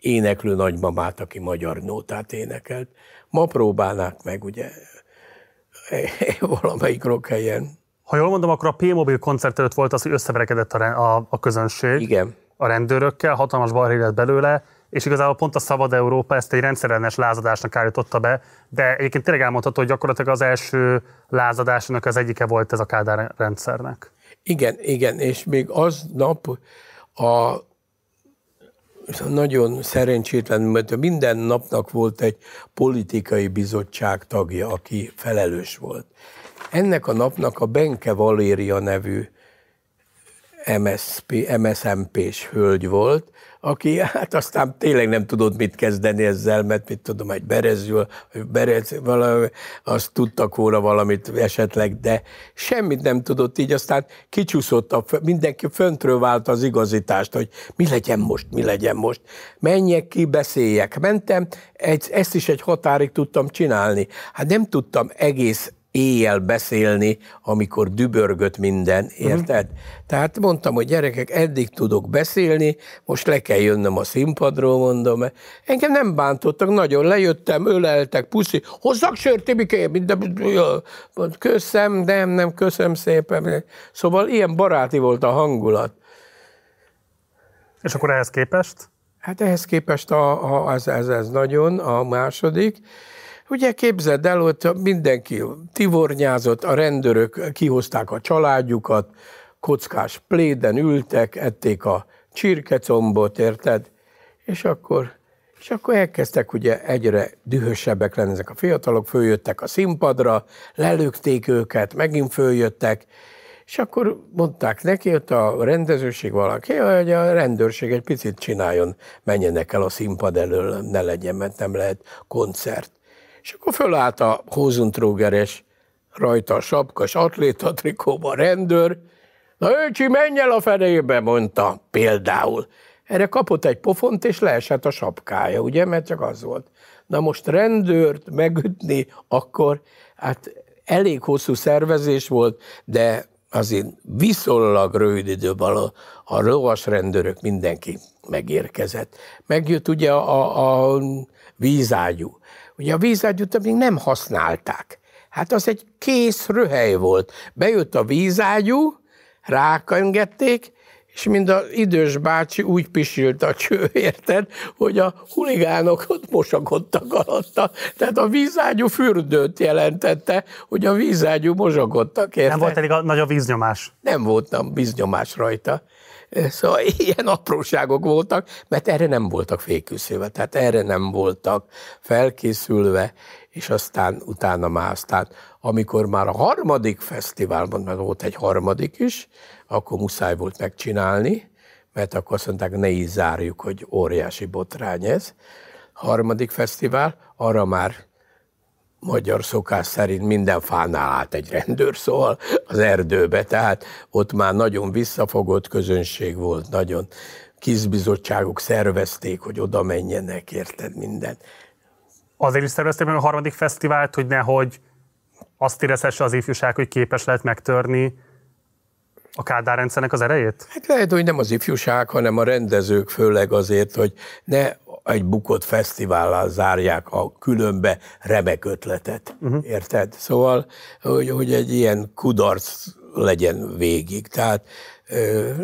B: éneklő nagymamát, aki magyar nótát énekelt. Ma próbálnák meg, ugye, valamelyik rockhelyen.
A: Ha jól mondom, akkor a P-Mobil koncert előtt volt az, hogy összeverekedett a, a, a közönség
B: Igen.
A: a rendőrökkel, hatalmas balhé lett belőle, és igazából pont a Szabad Európa ezt egy rendszerellenes lázadásnak állította be, de egyébként tényleg elmondható, hogy gyakorlatilag az első lázadásnak az egyike volt ez a Kádár rendszernek.
B: Igen, igen, és még aznap a nagyon szerencsétlen, mert minden napnak volt egy politikai bizottság tagja, aki felelős volt. Ennek a napnak a Benke Valéria nevű MSP, MSMP-s hölgy volt, aki hát aztán tényleg nem tudott mit kezdeni ezzel, mert mit tudom, egy berezül, berez, valami, azt tudtak volna valamit esetleg, de semmit nem tudott, így aztán kicsúszott, a, mindenki föntről vált az igazítást, hogy mi legyen most, mi legyen most. Menjek ki, beszéljek. Mentem, egy, ezt is egy határig tudtam csinálni. Hát nem tudtam egész éjjel beszélni, amikor dübörgött minden, mhm. érted? Uh-huh. Tehát mondtam, hogy gyerekek, eddig tudok beszélni, most le kell jönnöm a színpadról, mondom. Engem nem bántottak, nagyon lejöttem, öleltek, puszi, hozzak sört, Tibike, minden, köszönöm, nem, nem, köszönöm szépen. Szóval ilyen baráti volt a hangulat.
A: És akkor ehhez képest?
B: Hát ehhez képest a, a, ez, ez, ez nagyon, a második. Ugye képzeld el, hogy mindenki tivornyázott, a rendőrök kihozták a családjukat, kockás pléden ültek, ették a csirkecombot, érted? És akkor, és akkor elkezdtek ugye egyre dühösebbek lenni ezek a fiatalok, följöttek a színpadra, lelőtték őket, megint följöttek, és akkor mondták neki, hogy a rendezőség valaki, hogy a rendőrség egy picit csináljon, menjenek el a színpad elől, ne legyen, mert nem lehet koncert. És akkor fölállt a Hozentrógeres, rajta a sapkas atléta trikóba rendőr, na öcsi, menj el a fenébe, mondta például. Erre kapott egy pofont, és leesett a sapkája, ugye, mert csak az volt. Na most rendőrt megütni, akkor hát elég hosszú szervezés volt, de azért viszonylag rövid időben a, a lovas rendőrök mindenki megérkezett. Megjött ugye a, a vízágyú. Ugye a vízágyút még nem használták. Hát az egy kész röhely volt. Bejött a vízágyú, rákengedték, és mind az idős bácsi úgy pisilt a cső, érted, hogy a huligánok ott mosakodtak alatta. Tehát a vízágyú fürdőt jelentette, hogy a vízágyú mosakodtak, érted?
A: Nem volt elég a, nagy a víznyomás?
B: Nem volt nem, víznyomás rajta. Szóval ilyen apróságok voltak, mert erre nem voltak féküszülve, tehát erre nem voltak felkészülve, és aztán utána már aztán, amikor már a harmadik fesztiválban, mert volt egy harmadik is, akkor muszáj volt megcsinálni, mert akkor azt mondták, ne így zárjuk, hogy óriási botrány ez. Harmadik fesztivál, arra már magyar szokás szerint minden fánál állt egy rendőr, szóval az erdőbe, tehát ott már nagyon visszafogott közönség volt, nagyon kizbizottságok szervezték, hogy oda menjenek, érted minden.
A: Azért is szervezték meg a harmadik fesztivált, hogy nehogy azt érezhesse az ifjúság, hogy képes lehet megtörni a Kádár rendszernek az erejét?
B: Hát lehet, hogy nem az ifjúság, hanem a rendezők főleg azért, hogy ne egy bukott fesztivállal zárják a különbe remek ötletet. Uh-huh. Érted? Szóval, hogy, hogy egy ilyen kudarc legyen végig. Tehát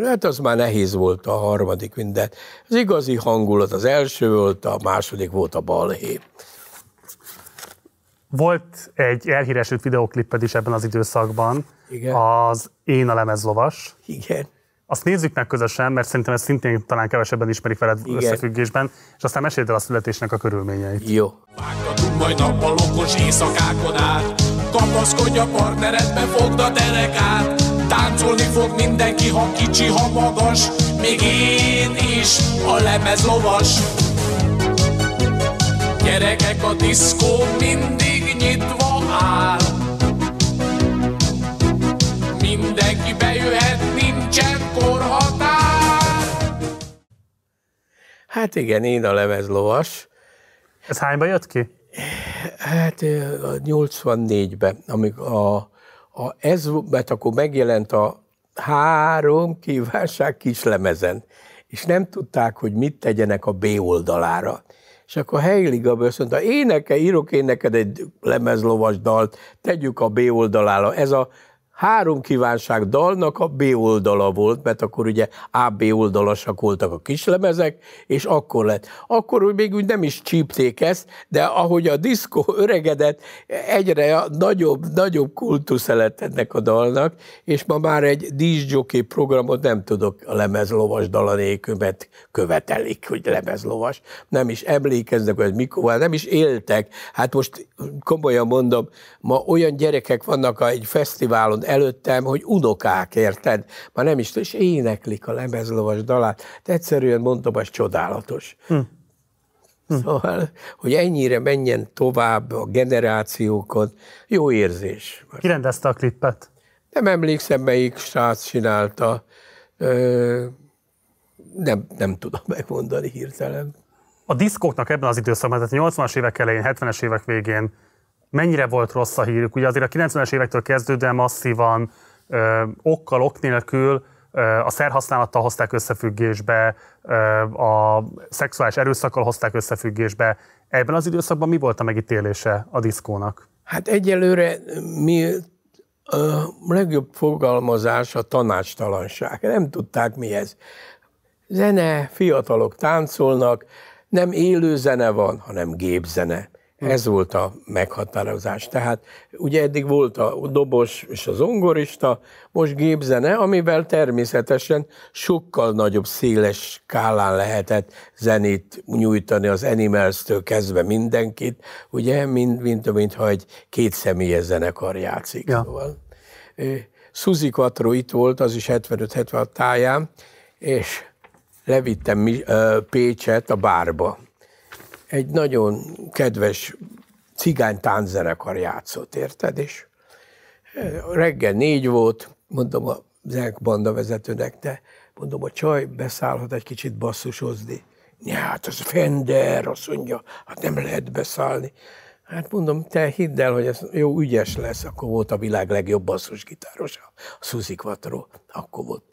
B: hát az már nehéz volt a harmadik minden. Az igazi hangulat az első volt, a második volt a balhé.
A: Volt egy elhíresült videokliped is ebben az időszakban, Igen. az Én a lemezlovas.
B: Igen.
A: Azt nézzük meg közösen, mert szerintem ezt szintén talán kevesebben ismerik veled Igen. összefüggésben, és aztán meséld el a születésnek a körülményeit.
B: Jó.
C: Vágtatunk majd nappalokos éjszakákon át, kapaszkodj a partneredbe, fogd a derekát, táncolni fog mindenki, ha kicsi, ha magas, még én is a lemez lovas. Gyerekek, a diszkó mindig nyitva áll, mindenki bejöhet, nincsen korhatár.
B: Hát igen, én a lemezlovas.
A: Ez hányba jött ki?
B: Hát 84-ben, amikor a, a, ez, mert akkor megjelent a három kívánság kislemezen, és nem tudták, hogy mit tegyenek a B oldalára. És akkor Heili Gabi azt mondta, éneke, írok én neked egy lemezlovas dalt, tegyük a B oldalára. Ez a három kívánság dalnak a B oldala volt, mert akkor ugye A, B oldalasak voltak a kislemezek, és akkor lett. Akkor még úgy nem is csípték ezt, de ahogy a diszkó öregedett, egyre nagyobb, nagyobb kultusz lett ennek a dalnak, és ma már egy díszjockey programot nem tudok a lemezlovas dala nélkül, mert követelik, hogy lemezlovas. Nem is emlékeznek, hogy mikor, nem is éltek. Hát most komolyan mondom, ma olyan gyerekek vannak egy fesztiválon, előttem, hogy unokák, érted? Már nem is, és éneklik a lemezlovas dalát. De egyszerűen mondtam, az csodálatos. Hm. Szóval, hogy ennyire menjen tovább a generációkon, jó érzés.
A: Ki rendezte a klippet?
B: Nem emlékszem, melyik srác csinálta. Ö, nem, nem tudom megmondani hirtelen.
A: A diszkóknak ebben az időszakban, tehát 80-as évek elején, 70-es évek végén mennyire volt rossz a hírük? Ugye azért a 90-es évektől kezdődően masszívan, ö, okkal, ok nélkül a szerhasználattal hozták összefüggésbe, a szexuális erőszakkal hozták összefüggésbe. Ebben az időszakban mi volt a megítélése a diszkónak?
B: Hát egyelőre mi a legjobb fogalmazás a tanácstalanság. Nem tudták mi ez. Zene, fiatalok táncolnak, nem élő zene van, hanem gépzene. Ez volt a meghatározás. Tehát ugye eddig volt a dobos és a zongorista, most gépzene, amivel természetesen sokkal nagyobb széles skálán lehetett zenét nyújtani az Animals-től kezdve mindenkit, ugye, mint, mint, mint ha egy két személyes zenekar játszik. Ja. Szóval. Suzy Quattro itt volt, az is 75-76 táján, és levittem Pécset a bárba egy nagyon kedves cigány tánczenekar játszott, érted? És eh, reggel négy volt, mondom a banda vezetőnek, de mondom, a csaj beszállhat egy kicsit basszusozni. Ja, hát az Fender, azt mondja, hát nem lehet beszállni. Hát mondom, te hidd el, hogy ez jó ügyes lesz, akkor volt a világ legjobb basszusgitáros, a Suzy Quattro, akkor volt.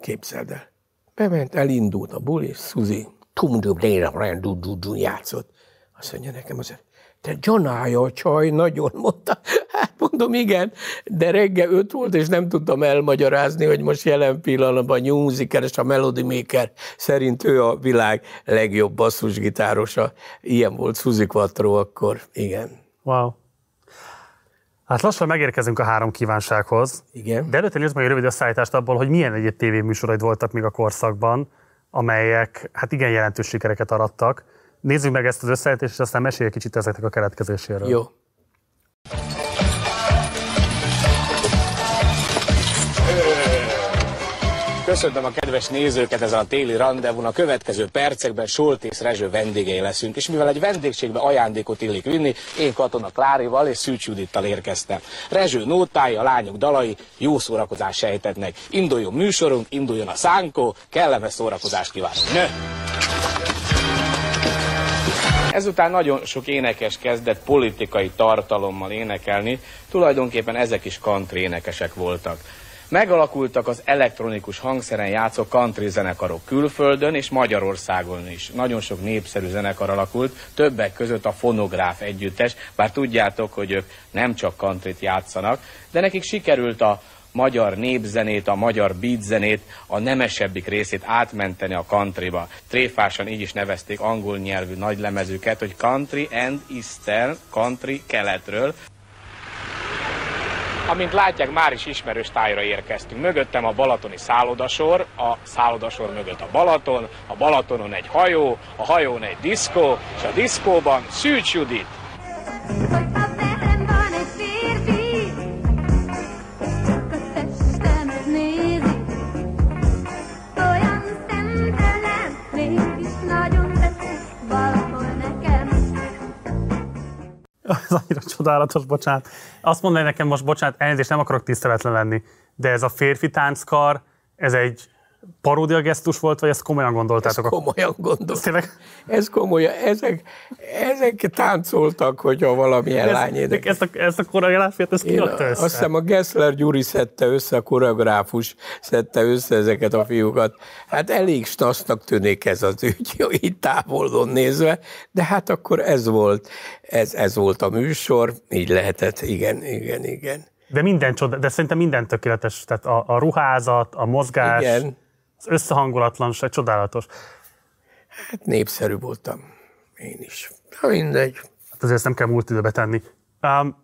B: Képzeld el. Bement, elindult a buli, Suzy játszott. Azt mondja nekem azért, te Johnája a csaj, nagyon mondta. Hát mondom, igen, de reggel öt volt, és nem tudtam elmagyarázni, hogy most jelen pillanatban a New Musiker és a Melody Maker szerint ő a világ legjobb basszusgitárosa. Ilyen volt Suzy Quattro akkor, igen.
A: Wow. Hát lassan megérkezünk a három kívánsághoz.
B: Igen.
A: De előtte nézzük meg egy rövid összeállítást abból, hogy milyen egyéb tévéműsoraid voltak még a korszakban amelyek hát igen jelentős sikereket arattak. Nézzük meg ezt az összeállítást, és aztán mesélj egy kicsit ezeknek a keletkezéséről.
B: Jó.
D: Köszöntöm a kedves nézőket ezen a téli rendezvún. A következő percekben Soltész Rezső vendégei leszünk, és mivel egy vendégségbe ajándékot illik vinni, én Katona Klárival és Szűcs Judittal érkeztem. Rezső nótái, a lányok dalai jó szórakozást sejtetnek. Induljon műsorunk, induljon a szánkó, kellemes szórakozást kívánok. Nő! Ezután nagyon sok énekes kezdett politikai tartalommal énekelni, tulajdonképpen ezek is country énekesek voltak. Megalakultak az elektronikus hangszeren játszó country zenekarok külföldön és Magyarországon is. Nagyon sok népszerű zenekar alakult, többek között a Fonográf együttes, bár tudjátok, hogy ők nem csak countryt játszanak, de nekik sikerült a magyar népzenét, a magyar beatzenét, a nemesebbik részét átmenteni a countryba. Tréfásan így is nevezték angol nyelvű nagylemezüket, hogy Country and Eastern, country keletről. Amint látják, már is ismerős tájra érkeztünk. Mögöttem a balatoni szállodasor, a szállodasor mögött a Balaton, a Balatonon egy hajó, a hajón egy diszkó, és a diszkóban Szűcs Judit.
A: Ez annyira csodálatos, bocsánat. Azt mondani nekem most, bocsánat, elnézést, nem akarok tiszteletlen lenni, de ez a férfi tánckar, ez egy paródia gesztus volt, vagy ezt komolyan gondoltátok?
B: Ez komolyan gondoltam. Ez komolyan. Ezek, ezek táncoltak, hogyha valamilyen lány
A: édek. Ezt a, ezt a koreográfiát, ezt ki össze?
B: Azt hiszem a Gessler Gyuri szedte össze, a koreográfus szedte össze ezeket a fiúkat. Hát elég stasznak tűnik ez az ügy, így távolon nézve, de hát akkor ez volt, ez, ez volt a műsor, így lehetett, igen, igen, igen.
A: De minden csoda, de szerintem minden tökéletes, tehát a, a ruházat, a mozgás, igen az összehangolatlanság csodálatos.
B: Hát népszerű voltam. Én is. Ha mindegy.
A: Hát azért ezt nem kell múlt időbe tenni. Um,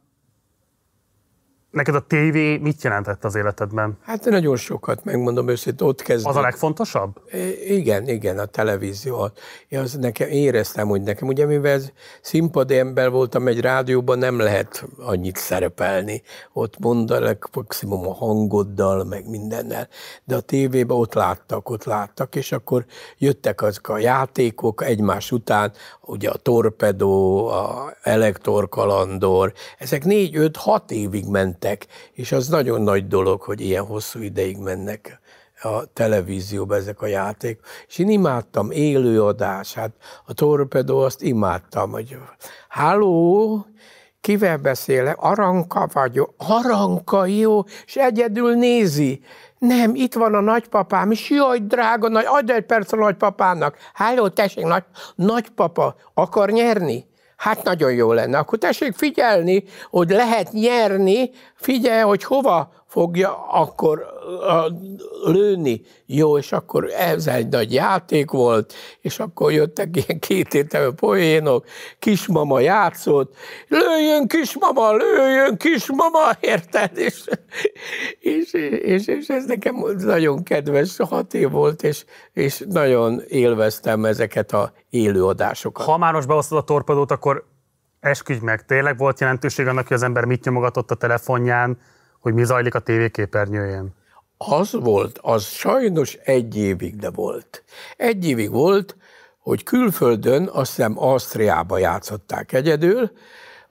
A: Neked a tévé mit jelentett az életedben?
B: Hát nagyon sokat, megmondom őszintén, ott kezdődött.
A: Az a legfontosabb?
B: Igen, igen, a televízió. Én az nekem, éreztem, hogy nekem, ugye mivel színpadi ember voltam egy rádióban, nem lehet annyit szerepelni. Ott mondanak maximum a hangoddal, meg mindennel. De a tévében ott láttak, ott láttak, és akkor jöttek azok a játékok egymás után, ugye a torpedó, a elektorkalandor, ezek négy, öt, hat évig mentek, és az nagyon nagy dolog, hogy ilyen hosszú ideig mennek a televízióba ezek a játék. És én imádtam élőadás, hát a torpedó azt imádtam, hogy háló, kivel beszélek? Aranka vagyok. Aranka, jó, és egyedül nézi. Nem, itt van a nagypapám, és jaj, drága, nagy, adj egy perc a nagypapának. Háló, tessék, nagy, nagypapa, akar nyerni? Hát nagyon jó lenne. Akkor tessék figyelni, hogy lehet nyerni, figyelj, hogy hova fogja akkor lőni. Jó, és akkor ez egy nagy játék volt, és akkor jöttek ilyen kétételő poénok, kismama játszott, lőjön kismama, lőjön kismama, érted? És, és, és, és ez nekem nagyon kedves, hat év volt, és, és nagyon élveztem ezeket a élőadásokat.
A: Ha már most behoztad a torpedót, akkor esküdj meg, tényleg volt jelentőség annak, hogy az ember mit nyomogatott a telefonján, hogy mi zajlik a tévéképernyőjén?
B: Az volt, az sajnos egy évig, de volt. Egy évig volt, hogy külföldön, azt hiszem Ausztriába játszották egyedül,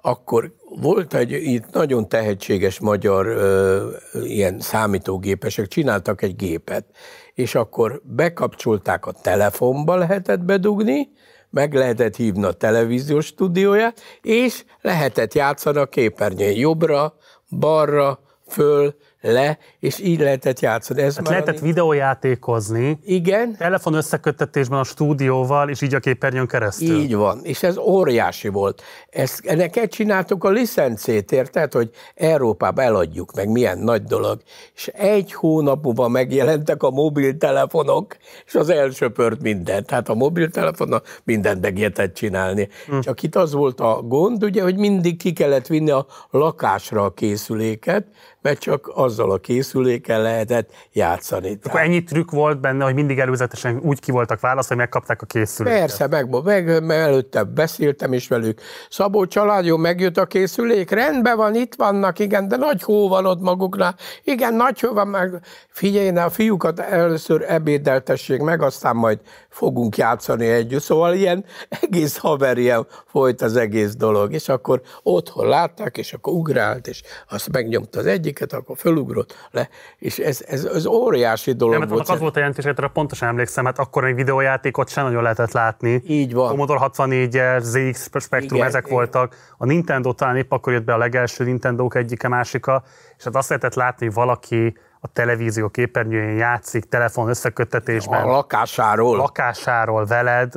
B: akkor volt egy itt nagyon tehetséges magyar ö, ilyen számítógépesek, csináltak egy gépet, és akkor bekapcsolták a telefonba, lehetett bedugni, meg lehetett hívni a televíziós stúdióját, és lehetett játszani a képernyőn jobbra, balra, föl, le, és így lehetett játszani. Ez
A: hát lehetett videójátékozni.
B: Igen.
A: Telefon összeköttetésben a stúdióval, és így a képernyőn keresztül.
B: Így van, és ez óriási volt. Ezt, ennek csináltuk a licencét, érted, hogy Európába eladjuk, meg milyen nagy dolog. És egy hónap múlva megjelentek a mobiltelefonok, és az elsöpört mindent. Tehát a mobiltelefon mindent meg csinálni. Hm. Csak itt az volt a gond, ugye, hogy mindig ki kellett vinni a lakásra a készüléket, mert csak azzal a készülékkel lehetett játszani.
A: Akkor ennyi trükk volt benne, hogy mindig előzetesen úgy ki voltak válasz, hogy megkapták a készüléket.
B: Persze, meg, meg, meg előtte beszéltem is velük. Szabó család, jó, megjött a készülék, rendben van, itt vannak, igen, de nagy hó van ott maguknál. Igen, nagy hó van, meg figyelj, a fiúkat először ebédeltessék meg, aztán majd fogunk játszani együtt. Szóval ilyen egész haverien folyt az egész dolog, és akkor otthon látták, és akkor ugrált, és azt megnyomta az egyiket, akkor fölugrott le, és ez, ez, ez óriási dolog
A: Nem, volt. Az volt a jelentés, hogy pontosan emlékszem, hát akkor egy videójátékot sem nagyon lehetett látni.
B: Így van.
A: Commodore 64 ZX Spectrum, igen, ezek igen. voltak. A Nintendo talán épp akkor jött be a legelső Nintendo-k egyike, másika, és hát azt lehetett látni, hogy valaki a televízió képernyőjén játszik, telefon összeköttetésben.
B: A lakásáról.
A: Lakásáról veled.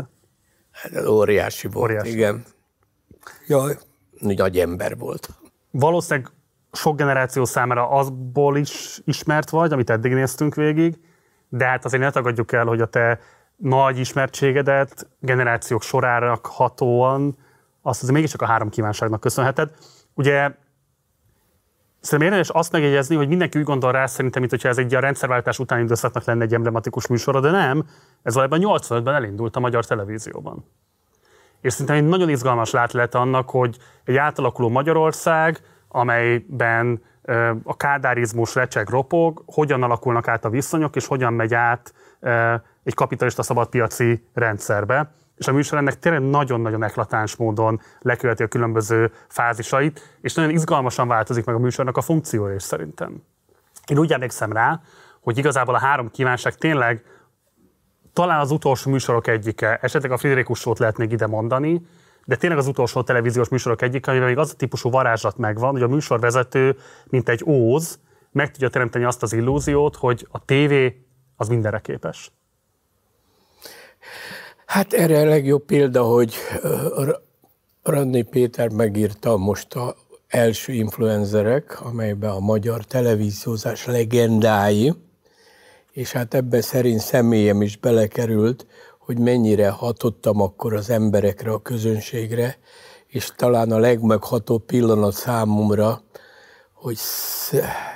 B: Ez óriási volt, óriási. igen. Jaj, nagy ember volt.
A: Valószínűleg sok generáció számára azból is ismert vagy, amit eddig néztünk végig, de hát azért ne tagadjuk el, hogy a te nagy ismertségedet generációk sorára hatóan azt azért mégiscsak a három kívánságnak köszönheted. Ugye Szerintem érdemes azt megjegyezni, hogy mindenki úgy gondol rá szerintem, mint hogyha ez egy a rendszerváltás utáni időszaknak lenne egy emblematikus műsora, de nem. Ez valójában 85-ben elindult a magyar televízióban. És szerintem egy nagyon izgalmas látlet annak, hogy egy átalakuló Magyarország, amelyben a kádárizmus recseg ropog, hogyan alakulnak át a viszonyok, és hogyan megy át egy kapitalista szabadpiaci rendszerbe és a műsor ennek tényleg nagyon-nagyon eklatáns módon leköveti a különböző fázisait, és nagyon izgalmasan változik meg a műsornak a funkciója is szerintem. Én úgy emlékszem rá, hogy igazából a három kívánság tényleg talán az utolsó műsorok egyike, esetleg a Friderikus Sót lehet még ide mondani, de tényleg az utolsó televíziós műsorok egyike, amiben még az a típusú varázslat megvan, hogy a műsorvezető, mint egy óz, meg tudja teremteni azt az illúziót, hogy a tévé az mindenre képes.
B: Hát erre a legjobb példa, hogy Radnyi Péter megírta most a első influenzerek, amelyben a magyar televíziózás legendái, és hát ebben szerint személyem is belekerült, hogy mennyire hatottam akkor az emberekre, a közönségre, és talán a legmeghatóbb pillanat számomra, hogy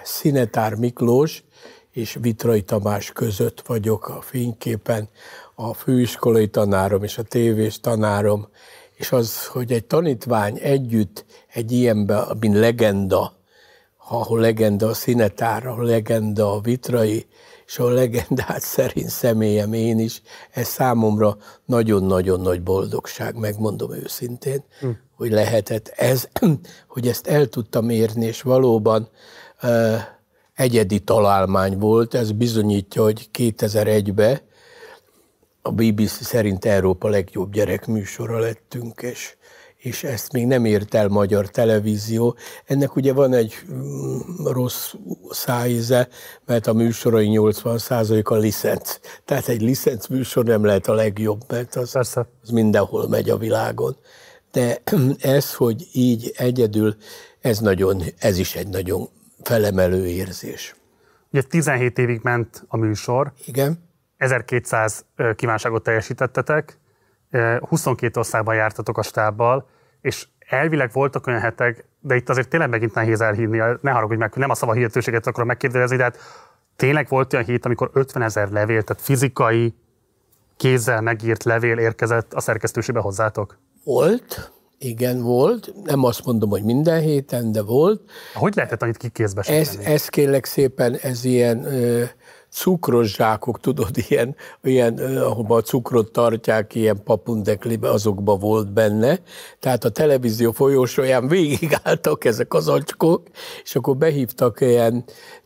B: Szinetár Miklós és Vitrai Tamás között vagyok a fényképen, a főiskolai tanárom és a tévés tanárom, és az, hogy egy tanítvány együtt egy ilyenben, amin legenda, ahol legenda a Szinetár, ahol legenda a Vitrai, és a legendát szerint személyem én is, ez számomra nagyon-nagyon nagy boldogság, megmondom őszintén, hm. hogy lehetett ez, hogy ezt el tudtam érni, és valóban uh, egyedi találmány volt, ez bizonyítja, hogy 2001-ben a BBC szerint Európa legjobb gyerekműsora lettünk, és és ezt még nem ért el magyar televízió. Ennek ugye van egy mm, rossz szájíze, mert a műsorai 80%-a licenc. Tehát egy licenc műsor nem lehet a legjobb, mert az, Persze. az mindenhol megy a világon. De ez, hogy így egyedül, ez, nagyon, ez is egy nagyon felemelő érzés.
A: Ugye 17 évig ment a műsor.
B: Igen.
A: 1200 kívánságot teljesítettetek, 22 országban jártatok a stábbal, és elvileg voltak olyan hetek, de itt azért tényleg megint nehéz elhívni, ne haragudj meg, nem a szava hihetőséget akarom megkérdezni, de hát tényleg volt olyan hét, amikor 50 ezer levél, tehát fizikai, kézzel megírt levél érkezett a szerkesztőségbe hozzátok?
B: Volt, igen, volt. Nem azt mondom, hogy minden héten, de volt.
A: Hogy lehetett annyit kikézbe
B: ez, ez kérlek szépen, ez ilyen ö, cukros zsákok, tudod, ilyen, ilyen ahol a cukrot tartják, ilyen papundeklibe, azokba volt benne. Tehát a televízió folyósóján végigálltak ezek az acskok, és akkor behívtak ilyen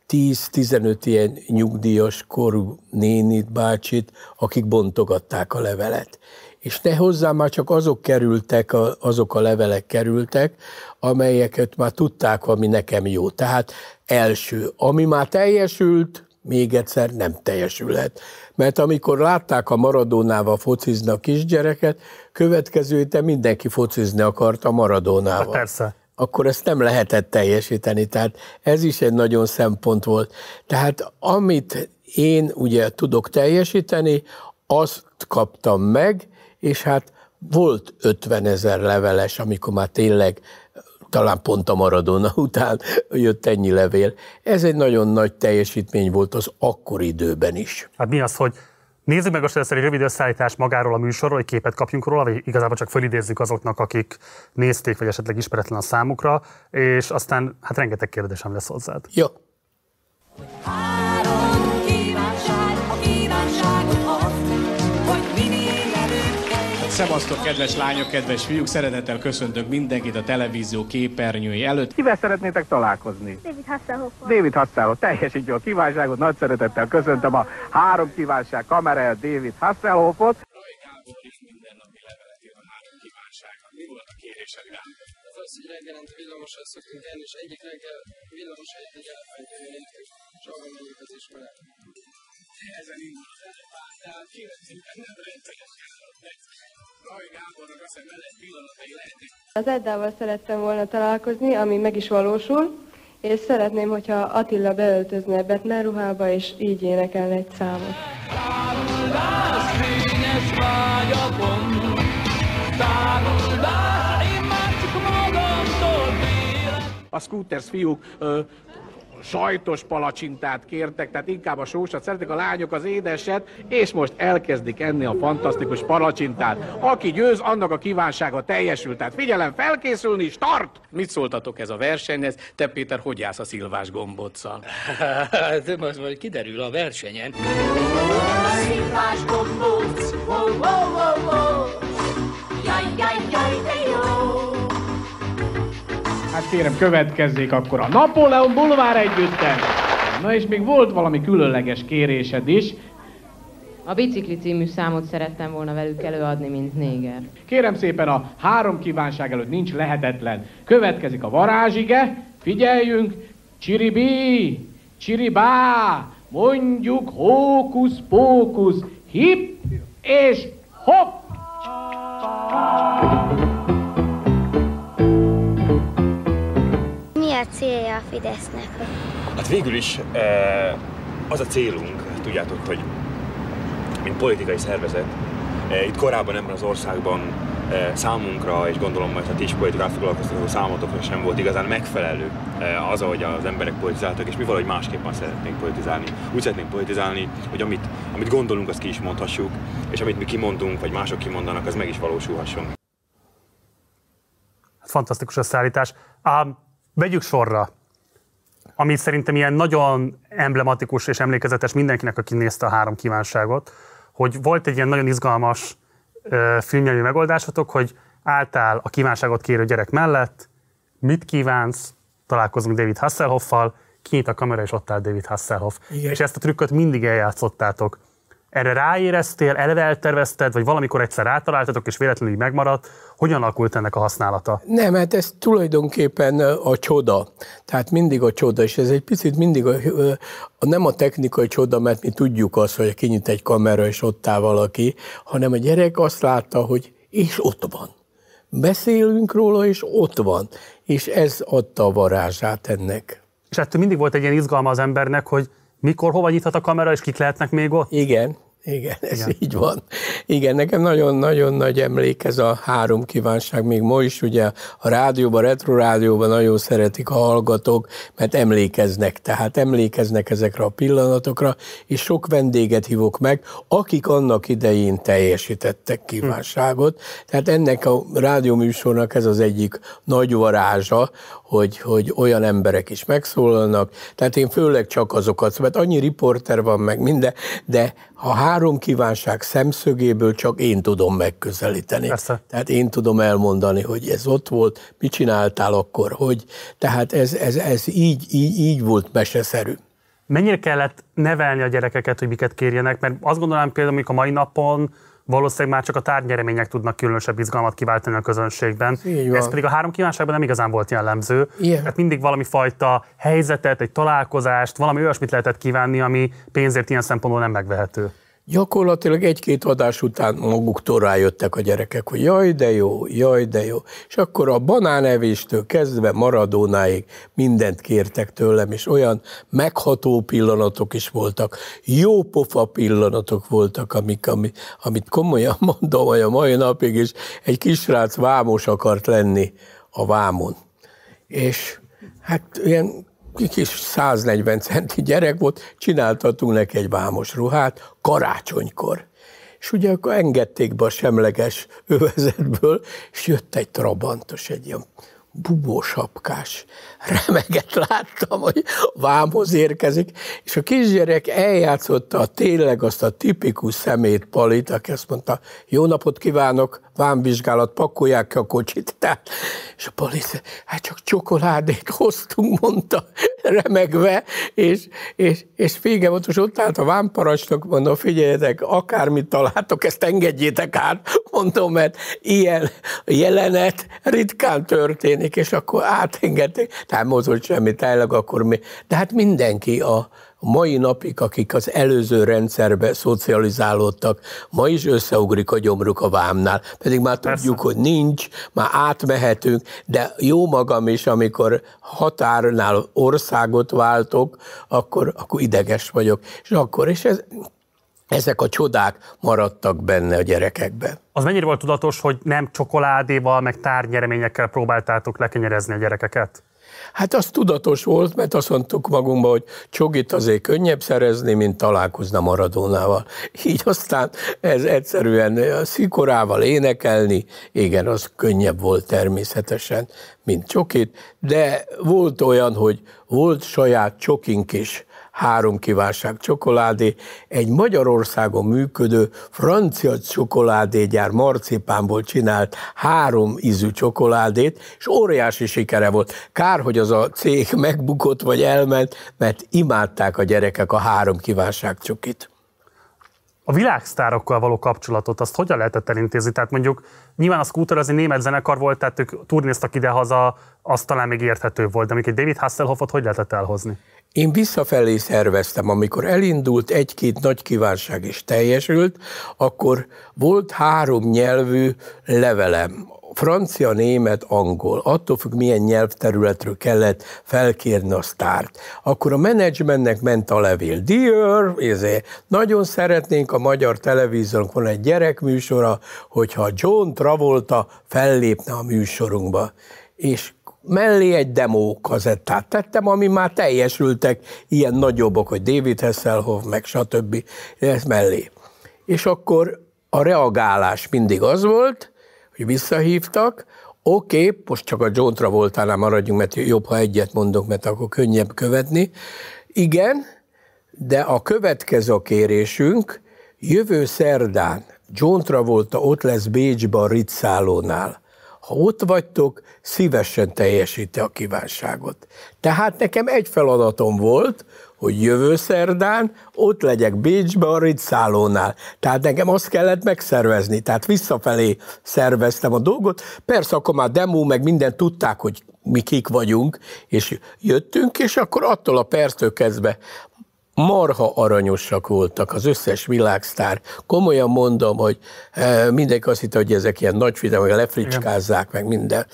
B: 10-15 ilyen nyugdíjas korú nénit, bácsit, akik bontogatták a levelet. És ne hozzá már csak azok kerültek, azok a levelek kerültek, amelyeket már tudták, ami nekem jó. Tehát első, ami már teljesült, még egyszer nem teljesülhet. Mert amikor látták a Maradónával focizni a kisgyereket, következő héten mindenki focizni akart a Maradónával. Hát
A: persze.
B: Akkor ezt nem lehetett teljesíteni. Tehát ez is egy nagyon szempont volt. Tehát amit én ugye tudok teljesíteni, azt kaptam meg, és hát volt 50 ezer leveles, amikor már tényleg talán pont a Maradona után jött ennyi levél. Ez egy nagyon nagy teljesítmény volt az akkori időben is.
A: Hát mi az, hogy Nézzük meg most először egy rövid összeállítás magáról a műsorról, hogy képet kapjunk róla, vagy igazából csak fölidézzük azoknak, akik nézték, vagy esetleg ismeretlen a számukra, és aztán hát rengeteg kérdésem lesz hozzád.
B: Jó.
E: Szevasztok, kedves lányok, kedves fiúk! Szeretettel köszöntök mindenkit a televízió képernyői előtt.
F: Kivel szeretnétek találkozni?
G: David Hasselhoff.
F: David Hasselhoff, teljesítjük a kívánságot, nagy szeretettel köszöntöm a három kívánság kamerája David Hasselhoffot.
H: Az az, hogy reggelente villamosra szoktunk elni, és egyik reggel villamos egy elfejtőjénk, és arra megyünk az iskolába. Ezen indul az előpár, tehát kivettünk nem rendszeres
I: az Eddával szerettem volna találkozni, ami meg is valósul, és szeretném, hogyha Attila beöltözne Batman ruhába, és így énekelne egy számot.
F: A Scooters fiúk sajtos palacsintát kértek, tehát inkább a sósat szeretik, a lányok az édeset, és most elkezdik enni a fantasztikus palacsintát. Aki győz, annak a kívánsága teljesül. Tehát figyelem, felkészülni, start!
E: Mit szóltatok ez a versenyhez? Te Péter, hogy jársz a szilvás gombóccal?
J: Hát, most majd kiderül a versenyen.
K: Szilvás gombóc, oh, oh, oh, oh. Jaj, jaj, jaj, de jó!
F: Hát kérem, következzék akkor a Napóleon Bulvár együttes. Na és még volt valami különleges kérésed is.
L: A Bicikli című számot szerettem volna velük előadni, mint néger.
F: Kérem szépen, a három kívánság előtt nincs lehetetlen. Következik a varázsige, figyeljünk, csiribi, csiribá, mondjuk hókusz-pókusz, hip és hopp!
G: A célja a Fidesznek?
M: Hát végül is eh, az a célunk, tudjátok, hogy mint politikai szervezet, eh, itt korábban ebben az országban eh, számunkra, és gondolom, hogy a ti is politikát foglalkoztató számotokra sem volt igazán megfelelő az, ahogy az emberek politizáltak, és mi valahogy másképpen szeretnénk politizálni. Úgy szeretnénk politizálni, hogy amit, amit gondolunk, azt ki is mondhassuk, és amit mi kimondunk, vagy mások kimondanak, az meg is valósulhasson.
A: Fantasztikus összeállítás. Um, vegyük sorra, ami szerintem ilyen nagyon emblematikus és emlékezetes mindenkinek, aki nézte a három kívánságot, hogy volt egy ilyen nagyon izgalmas filmnyelvű megoldásotok, hogy álltál a kívánságot kérő gyerek mellett, mit kívánsz, találkozunk David Hasselhoffal, kinyit a kamera, és ott áll David Hasselhoff. Igen. És ezt a trükköt mindig eljátszottátok. Erre ráéreztél, eleve eltervezted, vagy valamikor egyszer rátaláltatok, és véletlenül így megmaradt. Hogyan alakult ennek a használata?
B: Nem, hát ez tulajdonképpen a csoda. Tehát mindig a csoda, és ez egy picit mindig a, a, nem a technikai csoda, mert mi tudjuk azt, hogy kinyit egy kamera, és ott áll valaki, hanem a gyerek azt látta, hogy és ott van. Beszélünk róla, és ott van. És ez adta a varázsát ennek.
A: És ettől mindig volt egy ilyen izgalma az embernek, hogy mikor, hova nyithat a kamera, és kik lehetnek még ott?
B: Igen, igen, ez Igen. így van. Igen, nekem nagyon-nagyon nagy emlék ez a három kívánság, még ma is ugye a rádióban, retro rádióban nagyon szeretik a hallgatók, mert emlékeznek, tehát emlékeznek ezekre a pillanatokra, és sok vendéget hívok meg, akik annak idején teljesítettek kívánságot. Tehát ennek a rádióműsornak ez az egyik nagy varázsa, hogy, hogy olyan emberek is megszólalnak. Tehát én főleg csak azokat, mert annyi riporter van meg minden, de a három kívánság szemszögéből csak én tudom megközelíteni.
A: Persze.
B: Tehát én tudom elmondani, hogy ez ott volt, mit csináltál akkor, hogy. Tehát ez, ez, ez így, így, így volt meseszerű.
A: Mennyire kellett nevelni a gyerekeket, hogy miket kérjenek? Mert azt gondolom például, hogy a mai napon valószínűleg már csak a tárgynyeremények tudnak különösebb izgalmat kiváltani a közönségben. Ez pedig a három kívánságban nem igazán volt jellemző.
B: Igen.
A: Tehát mindig valami fajta helyzetet, egy találkozást, valami olyasmit lehetett kívánni, ami pénzért ilyen szempontból nem megvehető.
B: Gyakorlatilag egy-két adás után maguktól rájöttek a gyerekek, hogy jaj, de jó, jaj, de jó. És akkor a banánevéstől kezdve Maradónáig mindent kértek tőlem, és olyan megható pillanatok is voltak, jó pofa pillanatok voltak, amik, ami, amit komolyan mondom, hogy a mai napig is egy kisrác vámos akart lenni a vámon. És hát ilyen kis 140 centi gyerek volt, csináltatunk neki egy vámos ruhát karácsonykor. És ugye akkor engedték be a semleges övezetből, és jött egy trabantos, egy ilyen bubósapkás remeget láttam, hogy vámhoz érkezik, és a kisgyerek eljátszotta tényleg azt a tipikus szemét palit, aki azt mondta, jó napot kívánok, vámvizsgálat, pakolják ki a kocsit. Tehát, és a palit, hát csak csokoládét hoztunk, mondta remegve, és, és, és fégemotos ott állt a vámparastok, mondom, figyeljetek, akármit találtok, ezt engedjétek át, mondom, mert ilyen jelenet ritkán történik, és akkor átengedték nem mozott semmi, tényleg akkor mi. De hát mindenki a, mai napig, akik az előző rendszerbe szocializálódtak, ma is összeugrik a gyomruk a vámnál, pedig már Persze. tudjuk, hogy nincs, már átmehetünk, de jó magam is, amikor határnál országot váltok, akkor, akkor ideges vagyok, és akkor, és ez, ezek a csodák maradtak benne a gyerekekben.
A: Az mennyire volt tudatos, hogy nem csokoládéval, meg tárgynyereményekkel próbáltátok lekenyerezni a gyerekeket?
B: Hát az tudatos volt, mert azt mondtuk magunkba, hogy csogit azért könnyebb szerezni, mint találkozna Maradónával. Így aztán ez egyszerűen szikorával énekelni, igen, az könnyebb volt természetesen, mint csokit, de volt olyan, hogy volt saját csokink is, három kívánság csokoládé, egy Magyarországon működő francia csokoládégyár marcipánból csinált három ízű csokoládét, és óriási sikere volt. Kár, hogy az a cég megbukott vagy elment, mert imádták a gyerekek a három kívánság csokit.
A: A világsztárokkal való kapcsolatot, azt hogyan lehetett elintézni? Tehát mondjuk nyilván a Scooter az egy német zenekar volt, tehát ők turnéztak ide-haza, az talán még érthető volt, de még egy David Hasselhoffot hogy lehetett elhozni?
B: Én visszafelé szerveztem, amikor elindult egy-két nagy kívánság is teljesült, akkor volt három nyelvű levelem, francia, német, angol, attól függ, milyen nyelvterületről kellett felkérni a sztárt. Akkor a menedzsmentnek ment a levél. Dear, ezért nagyon szeretnénk a magyar televíziónak van egy gyerekműsora, hogyha John Travolta fellépne a műsorunkba. És mellé egy demo kazettát tettem, ami már teljesültek, ilyen nagyobbak, hogy David Hasselhoff, meg stb. Ez mellé. És akkor a reagálás mindig az volt, hogy visszahívtak, oké, okay, most csak a John Travoltánál maradjunk, mert jobb, ha egyet mondok, mert akkor könnyebb követni. Igen, de a következő kérésünk, jövő szerdán John Travolta ott lesz Bécsben a Ritz-szállónál. Ha ott vagytok, szívesen teljesíti a kívánságot. Tehát nekem egy feladatom volt, hogy jövő szerdán ott legyek Bécsbe a Ritz-szállónál. Tehát nekem azt kellett megszervezni, tehát visszafelé szerveztem a dolgot. Persze akkor már demo, meg minden tudták, hogy mi kik vagyunk, és jöttünk, és akkor attól a perctől kezdve marha aranyosak voltak, az összes világsztár. Komolyan mondom, hogy eh, mindenki azt hitte, hogy ezek ilyen nagy videók, lefricskázzák meg minden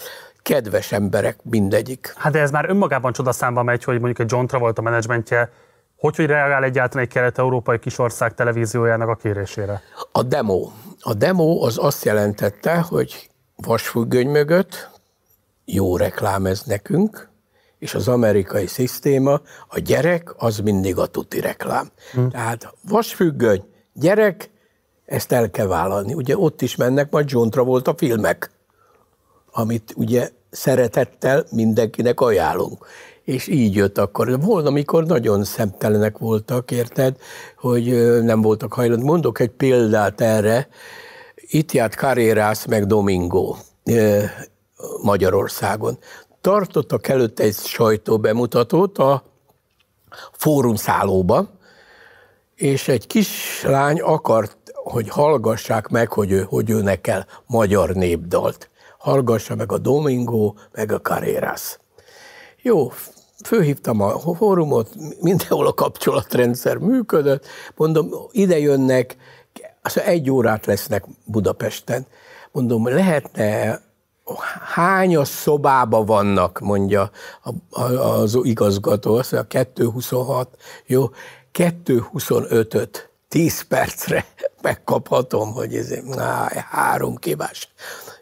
B: kedves emberek mindegyik.
A: Hát de ez már önmagában csodaszámba megy, hogy mondjuk egy John Travolta menedzsmentje hogy, hogy reagál egyáltalán egy kelet-európai kisország televíziójának a kérésére?
B: A demo. A demo az azt jelentette, hogy vasfüggöny mögött jó reklám ez nekünk, és az amerikai szisztéma, a gyerek az mindig a tuti reklám. Hmm. Tehát vasfüggöny, gyerek, ezt el kell vállalni. Ugye ott is mennek majd John Travolta filmek, amit ugye szeretettel mindenkinek ajánlunk. És így jött akkor. Volna, amikor nagyon szemtelenek voltak, érted, hogy nem voltak hajlandó. Mondok egy példát erre. Itt járt Carreras meg Domingo Magyarországon. Tartottak előtte egy sajtóbemutatót a fórumszállóba, és egy kislány akart, hogy hallgassák meg, hogy ő, hogy ő nekel magyar népdalt hallgassa meg a Domingo, meg a Carreras. Jó, főhívtam a fórumot, mindenhol a kapcsolatrendszer működött, mondom, ide jönnek, az egy órát lesznek Budapesten. Mondom, lehetne hányas szobába vannak, mondja az igazgató, azt mondja, 226, jó, 225-öt 10 percre megkaphatom, hogy ez á, három kívás.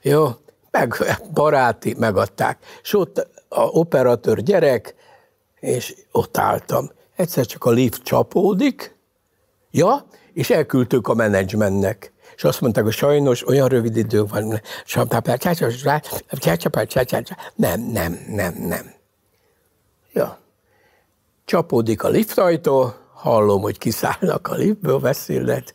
B: Jó, meg baráti, megadták. És ott a operatőr gyerek, és ott álltam. Egyszer csak a lift csapódik, ja, és elküldtük a menedzsmentnek. És azt mondták, hogy sajnos olyan rövid idő van, nem, nem, nem, nem. Ja. Csapódik a liftajtó, hallom, hogy kiszállnak a liftből, beszélnek,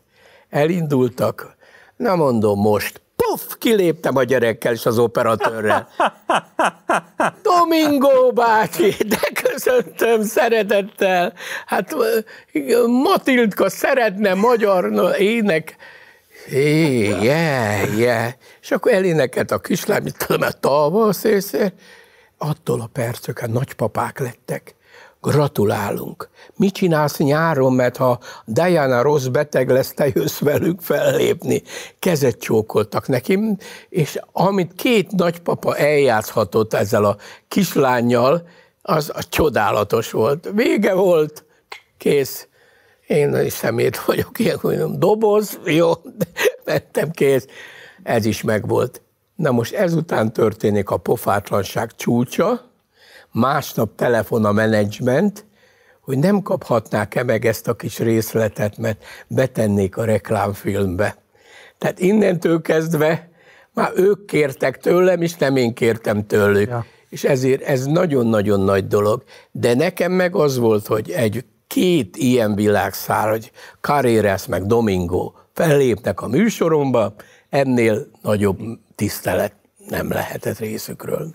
B: elindultak, na mondom most, puff, kiléptem a gyerekkel és az operatőrrel. Domingo bácsi, de köszöntöm szeretettel. Hát Matildka szeretne magyar ének. Hé, yeah. És akkor elénekelt a kislány, mit tudom, a tavasz, és attól a percöken nagypapák lettek. Gratulálunk. Mit csinálsz nyáron, mert ha Diana rossz beteg lesz, te jössz velük fellépni. Kezet csókoltak nekim, és amit két nagypapa eljátszhatott ezzel a kislányjal, az, az csodálatos volt. Vége volt, kész. Én is szemét vagyok, ilyen mondom, doboz, jó, vettem kész. Ez is megvolt. Na most ezután történik a pofátlanság csúcsa, másnap telefon a menedzsment, hogy nem kaphatnák-e meg ezt a kis részletet, mert betennék a reklámfilmbe. Tehát innentől kezdve már ők kértek tőlem, és nem én kértem tőlük. Ja. És ezért ez nagyon-nagyon nagy dolog. De nekem meg az volt, hogy egy két ilyen világszár, hogy Carreras meg Domingo fellépnek a műsoromba, ennél nagyobb tisztelet nem lehetett részükről.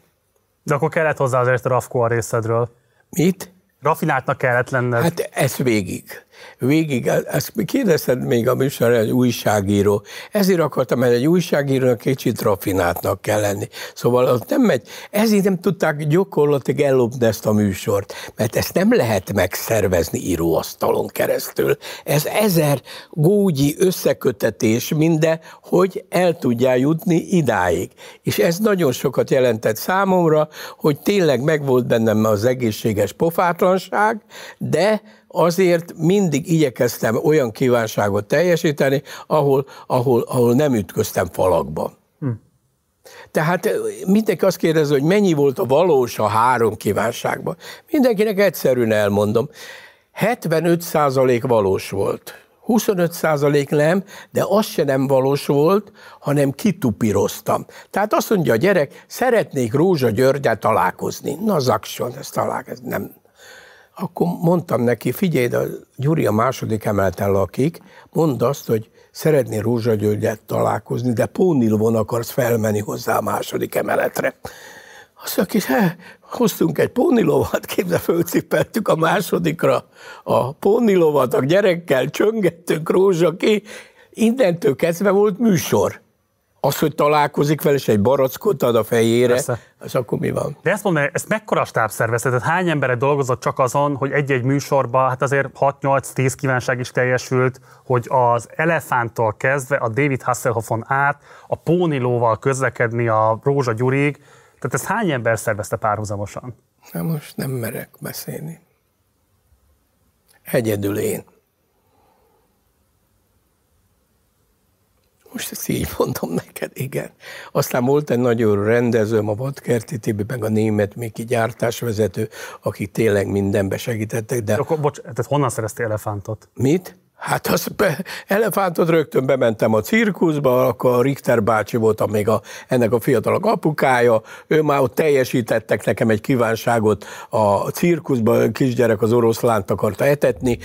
A: De akkor kellett hozzá azért a Rafko a részedről.
B: Mit?
A: Rafináltnak kellett lenned.
B: Hát ez végig. Végig, ezt kérdezted még a műsor, egy újságíró. Ezért akartam, mert egy újságírónak kicsit rafináltnak kell lenni. Szóval az nem megy, ezért nem tudták gyakorlatilag ellopni ezt a műsort, mert ezt nem lehet megszervezni íróasztalon keresztül. Ez ezer gógyi összekötetés minden, hogy el tudjál jutni idáig. És ez nagyon sokat jelentett számomra, hogy tényleg megvolt bennem az egészséges pofátlanság, de azért mindig igyekeztem olyan kívánságot teljesíteni, ahol, ahol, ahol nem ütköztem falakba. Hm. Tehát mindenki azt kérdezi, hogy mennyi volt a valós a három kívánságban. Mindenkinek egyszerűen elmondom. 75% valós volt. 25% nem, de az se nem valós volt, hanem kitupíroztam. Tehát azt mondja a gyerek, szeretnék Rózsa Györgyel találkozni. Na, zakson, ez találkozni, nem, akkor mondtam neki, figyelj, a Gyuri a második emeleten lakik, mondd azt, hogy szeretné Rózsa Györgyet találkozni, de Pónilvon akarsz felmenni hozzá a második emeletre. Azt mondja, he, hoztunk egy pónilovat, képzel, fölcippeltük a másodikra a pónilovat, a gyerekkel csöngettünk Rózsa ki, innentől kezdve volt műsor. Az, hogy találkozik vele, és egy barackot ad a fejére, Persze. az akkor mi van?
A: De ezt mondom, ezt mekkora stábszervezet? Tehát hány embere dolgozott csak azon, hogy egy-egy műsorban, hát azért 6-8-10 kívánság is teljesült, hogy az elefántól kezdve a David Hasselhoffon át, a pónilóval közlekedni a Rózsa Gyurig, tehát ezt hány ember szervezte párhuzamosan?
B: Na most nem merek beszélni. Egyedül én. Most ezt így mondom neked, igen. Aztán volt egy nagyon rendezőm, a Vadkerti Tibi, meg a német Miki gyártásvezető, akik tényleg mindenbe segítettek. De...
A: Akkor, bocs, tehát honnan szereztél elefántot?
B: Mit? Hát az be, elefántot rögtön bementem a cirkuszba, akkor a Richter bácsi volt még a, ennek a fiatalok apukája, ő már ott teljesítettek nekem egy kívánságot a cirkuszba, a kisgyerek az oroszlánt akarta etetni,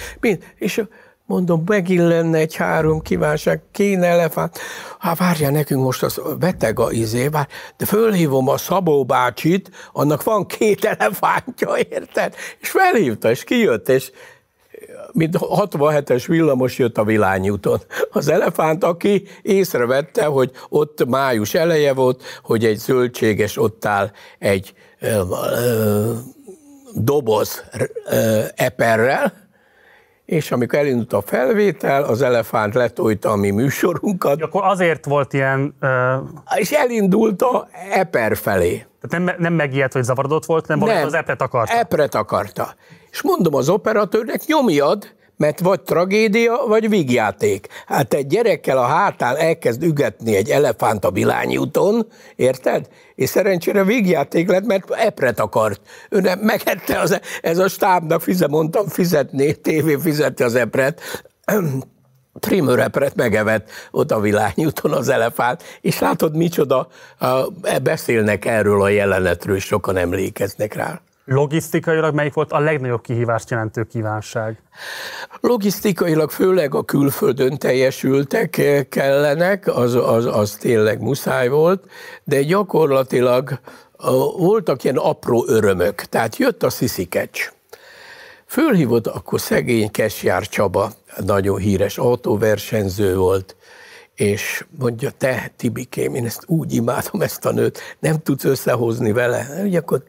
B: és Mondom, megint lenne egy három kívánság, kéne elefánt. Hát várja nekünk most az beteg a izé, vár, de fölhívom a Szabó bácsit, annak van két elefántja, érted? És felhívta, és kijött, és mint 67-es villamos jött a Vilányúton. Az elefánt, aki észrevette, hogy ott május eleje volt, hogy egy zöldséges ott áll egy ö, ö, doboz ö, eperrel, és amikor elindult a felvétel, az elefánt letolta a mi műsorunkat.
A: Akkor azért volt ilyen... Uh...
B: És elindult a Eper felé.
A: Tehát nem, nem megijedt, hogy zavarodott volt, nem, nem az Epret akarta.
B: Epret akarta. És mondom az operatőrnek, nyomjad, mert vagy tragédia, vagy vígjáték. Hát egy gyerekkel a hátán elkezd ügetni egy elefánt a Bilányi úton, érted? És szerencsére vígjáték lett, mert epret akart. Ő nem megette, az, ez a stábnak fizet, mondtam fizetni, tévé fizette az epret, epret megevett ott a Vilányi úton az elefánt, és látod, micsoda, beszélnek erről a jelenetről, sokan emlékeznek rá.
A: Logisztikailag melyik volt a legnagyobb kihívást jelentő kívánság?
B: Logisztikailag főleg a külföldön teljesültek kellenek, az, az, az tényleg muszáj volt, de gyakorlatilag voltak ilyen apró örömök. Tehát jött a sziszikecs. Fölhívott akkor szegény Kesjár Csaba, nagyon híres autóversenyző volt, és mondja, te Tibikém, én ezt úgy imádom ezt a nőt, nem tudsz összehozni vele. Ugye akkor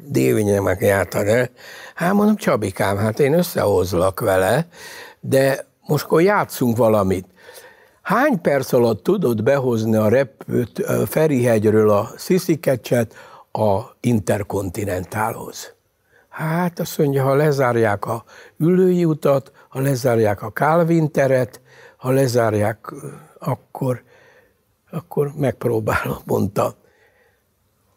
B: meg járta, de hát mondom, Csabikám, hát én összehozlak vele, de most akkor játszunk valamit. Hány perc alatt tudod behozni a repült Ferihegyről a Sziszikecset a Interkontinentálhoz? Hát azt mondja, ha lezárják a ülői utat, ha lezárják a Calvin teret, ha lezárják akkor, akkor megpróbálom, mondta.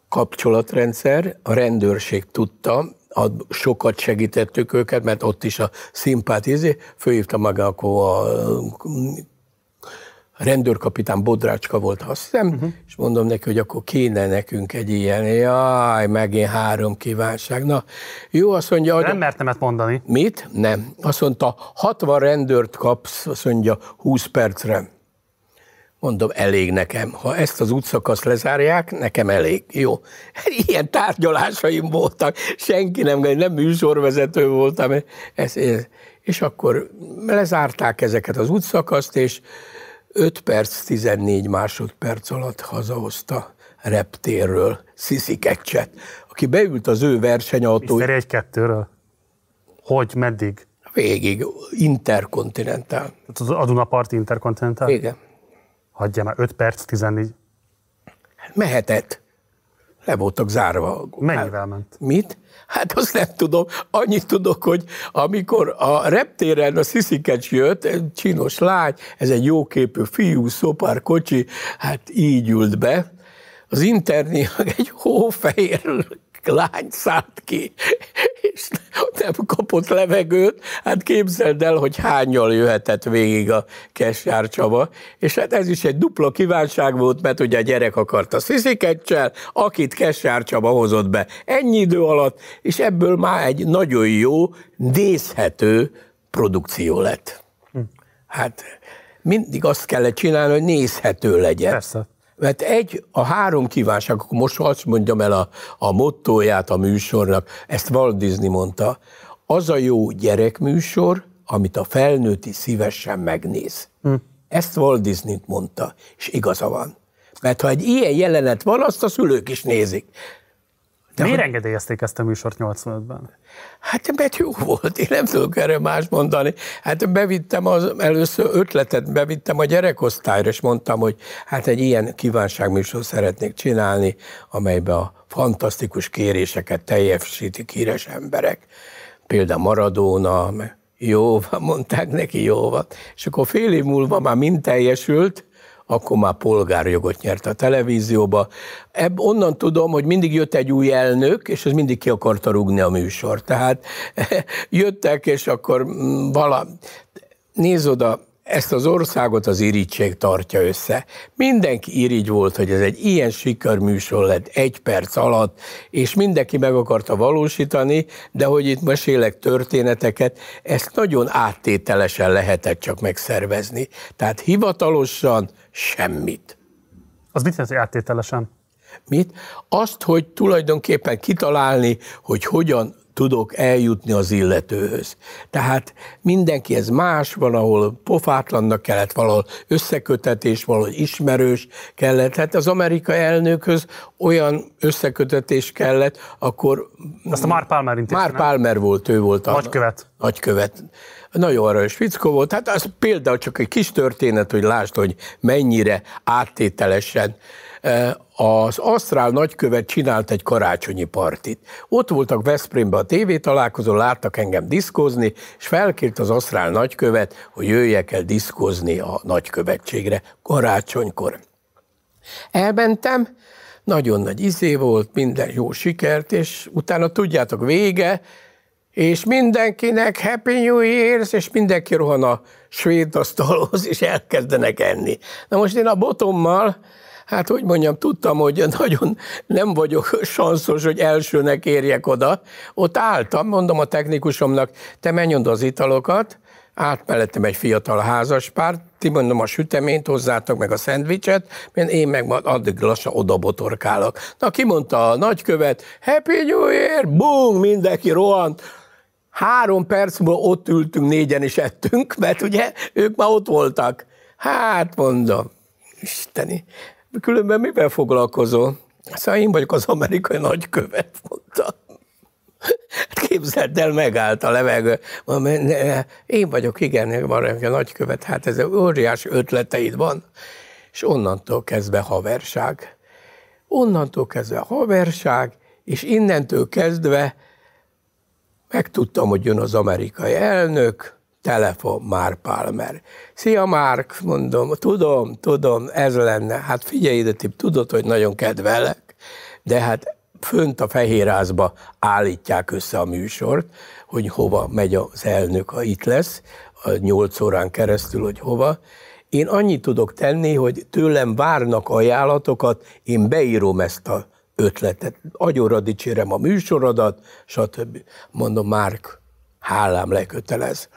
B: Kapcsolatrendszer, a rendőrség tudta, a, sokat segítettük őket, mert ott is a szimpátízé, főhívta maga akkor a a rendőrkapitán Bodrácska volt, azt hiszem, uh-huh. és mondom neki, hogy akkor kéne nekünk egy ilyen, jaj, megint három kívánság. Na, jó, azt mondja...
A: Nem mertem ezt mondani.
B: Mit? Nem. Azt mondta, 60 rendőrt kapsz, azt mondja, 20 percre. Mondom, elég nekem. Ha ezt az útszakaszt lezárják, nekem elég. Jó. Ilyen tárgyalásaim voltak. Senki nem, nem műsorvezető voltam. Ez, ez. És akkor lezárták ezeket az útszakaszt, és 5 perc, 14 másodperc alatt hazahozta reptérről Sisi Kecset, aki beült az ő versenyautó.
A: Mr. egy kettőről. Hogy, meddig?
B: Végig, interkontinentál.
A: A Dunapart interkontinentál?
B: Igen.
A: Hagyja már, 5 perc, 14.
B: Mehetett. Le voltak zárva.
A: Mennyivel ment?
B: Mit? Hát azt nem tudom. Annyit tudok, hogy amikor a reptéren a Sziszikecs jött, egy csinos lány, ez egy jóképű fiú, szopár kocsi, hát így ült be. Az interni egy hófehér lány szállt ki, nem kapott levegőt. Hát képzeld el, hogy hányal jöhetett végig a Kesjár Csaba, és hát ez is egy dupla kívánság volt, mert ugye a gyerek akarta Sziszikecsel, akit Kesjár Csaba hozott be ennyi idő alatt, és ebből már egy nagyon jó, nézhető produkció lett. Hát mindig azt kellett csinálni, hogy nézhető legyen.
A: Persze.
B: Mert egy, a három kívánság, akkor most azt mondjam el a, a mottóját a műsornak, ezt Walt Disney mondta, az a jó gyerekműsor, amit a felnőtti szívesen megnéz. Hm. Ezt Walt Disney mondta, és igaza van. Mert ha egy ilyen jelenet van, azt a szülők is nézik.
A: De Miért hogy... engedélyezték ezt a műsort 85-ben?
B: Hát mert jó volt, én nem tudok erre más mondani. Hát bevittem az először ötletet, bevittem a gyerekosztályra, és mondtam, hogy hát egy ilyen kívánságműsor szeretnék csinálni, amelyben a fantasztikus kéréseket teljesítik híres emberek. Például Maradona, jó van, mondták neki, jó van. És akkor fél év múlva már mind teljesült, akkor már polgárjogot nyert a televízióba. Ebb, onnan tudom, hogy mindig jött egy új elnök, és ez mindig ki akarta rúgni a műsor. Tehát jöttek, és akkor mm, vala... Nézd oda, ezt az országot az irítség tartja össze. Mindenki irigy volt, hogy ez egy ilyen sikerműsor lett egy perc alatt, és mindenki meg akarta valósítani, de hogy itt mesélek történeteket, ezt nagyon áttételesen lehetett csak megszervezni. Tehát hivatalosan semmit.
A: Az mit jelent, hogy áttételesen?
B: Mit? Azt, hogy tulajdonképpen kitalálni, hogy hogyan tudok eljutni az illetőhöz. Tehát mindenki ez más, van, ahol pofátlannak kellett, valahol összekötetés, valahol ismerős kellett. Hát az amerikai elnökhöz olyan összekötetés kellett, akkor...
A: Azt a Mark Palmer intézte,
B: Mark Palmer volt, ő volt a...
A: Nagykövet.
B: Nagykövet. Nagyon aranyos fickó volt. Hát az például csak egy kis történet, hogy lásd, hogy mennyire áttételesen az Asztrál nagykövet csinált egy karácsonyi partit. Ott voltak Veszprémben a tévé találkozó, láttak engem diszkózni, és felkért az Asztrál nagykövet, hogy jöjjek el diszkózni a nagykövetségre karácsonykor. Elmentem, nagyon nagy izé volt, minden jó sikert, és utána tudjátok, vége, és mindenkinek Happy New Year's, és mindenki rohan a svéd asztalhoz, és elkezdenek enni. Na most én a botommal, hát hogy mondjam, tudtam, hogy nagyon nem vagyok sanszos, hogy elsőnek érjek oda. Ott álltam, mondom a technikusomnak, te menj oda az italokat, át mellettem egy fiatal házaspár, ti mondom a süteményt, hozzátok meg a szendvicset, mert én meg addig lassan oda botorkálok. Na, kimondta a nagykövet, Happy New Year, boom, mindenki rohant, Három perc múlva ott ültünk, négyen is ettünk, mert ugye ők már ott voltak. Hát mondom, isteni, különben mivel foglalkozol? Szóval én vagyok az amerikai nagykövet, mondta. Hát képzeld el, megállt a levegő. Én vagyok, igen, van a nagykövet, hát ez óriási ötleteid van. És onnantól kezdve haverság. Onnantól kezdve haverság, és innentől kezdve megtudtam, hogy jön az amerikai elnök, telefon, Mark Palmer. Szia, Mark, mondom, tudom, tudom, ez lenne. Hát figyelj ide, tip, tudod, hogy nagyon kedvelek, de hát fönt a fehérházba állítják össze a műsort, hogy hova megy az elnök, ha itt lesz, a nyolc órán keresztül, hogy hova. Én annyit tudok tenni, hogy tőlem várnak ajánlatokat, én beírom ezt a ötletet. Agyonra dicsérem a műsorodat, stb. Mondom, Márk, hálám lekötelez.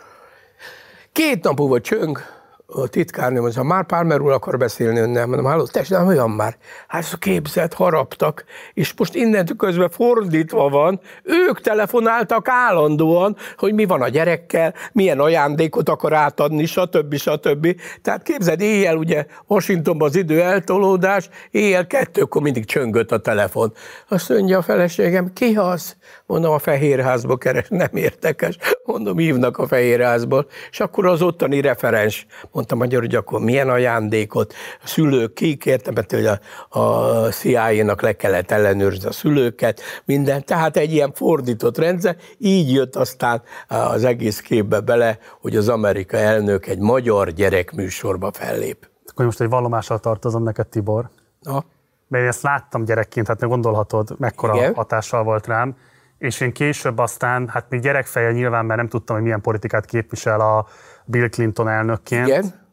B: Két nap múlva csöng, a titkárnő mondja, már Palmer úr akar beszélni önnel, mondom, halló, tessék, nem olyan már. Hát ez a képzet, haraptak, és most innentől közben fordítva van, ők telefonáltak állandóan, hogy mi van a gyerekkel, milyen ajándékot akar átadni, stb. stb. Tehát képzeld, éjjel ugye Washingtonban az idő eltolódás, éjjel kettőkor mindig csöngött a telefon. Azt mondja a feleségem, ki az? Mondom, a Fehérházba keres, nem értekes. Mondom, hívnak a Fehérházból. És akkor az ottani referens mondta magyar, hogy akkor milyen ajándékot, a szülők kikértem, mert hogy a, a CIA-nak le kellett ellenőrizni a szülőket, minden. Tehát egy ilyen fordított rendszer, így jött aztán az egész képbe bele, hogy az amerikai elnök egy magyar gyerekműsorba fellép.
A: Akkor most egy vallomással tartozom neked, Tibor.
B: Na.
A: Mert én ezt láttam gyerekként, hát ne gondolhatod, mekkora
B: Igen.
A: hatással volt rám. És én később aztán, hát még gyerekfejjel nyilván, mert nem tudtam, hogy milyen politikát képvisel a Bill Clinton elnökként.
B: Igen.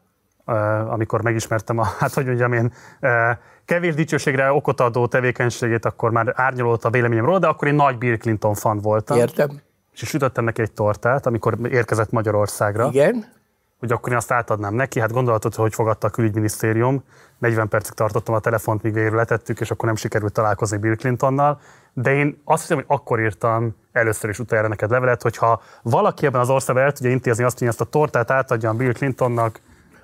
A: Amikor megismertem a, hát hogy mondjam én, kevés dicsőségre okot adó tevékenységét, akkor már árnyalódott a véleményem róla, de akkor én nagy Bill Clinton fan voltam.
B: Értem.
A: És sütöttem neki egy tortát, amikor érkezett Magyarországra.
B: Igen.
A: Hogy akkor én azt átadnám neki. Hát gondolhatod, hogy fogadta a külügyminisztérium. 40 percig tartottam a telefont, míg végül letettük, és akkor nem sikerült találkozni Bill Clintonnal. De én azt hiszem, hogy akkor írtam először is utoljára neked levelet, hogyha valaki ebben az országban el tudja intézni azt, hogy ezt a tortát átadjam Bill Clintonnak,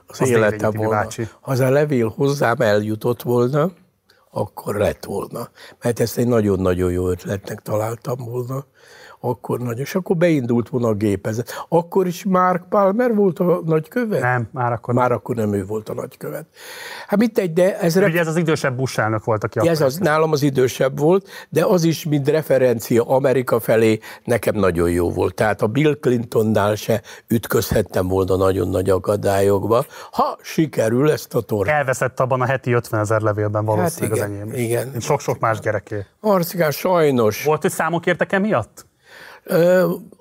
B: az, az élete volna. Bácsi. Ha az a levél hozzám eljutott volna, akkor lett volna. Mert ezt egy nagyon-nagyon jó ötletnek találtam volna. Akkor nagyon. És akkor beindult volna a gépezet. Akkor is Mark Palmer volt a nagykövet?
A: Nem, már akkor
B: Már akkor nem ő volt a nagykövet. Hát mit egy, de ez...
A: Ugye ez az idősebb Bush elnök volt, aki
B: Ez az, nálam az idősebb volt, de az is, mint referencia Amerika felé, nekem nagyon jó volt. Tehát a Bill Clintonnál se ütközhettem volna nagyon nagy akadályokba, ha sikerül ezt a tornát.
A: Elveszett abban a heti 50 ezer levélben valószínűleg
B: hát
A: igen, az enyém.
B: Igen.
A: Sok-sok más gyereké.
B: Marcikán, sajnos.
A: Volt, hogy számok értek emiatt?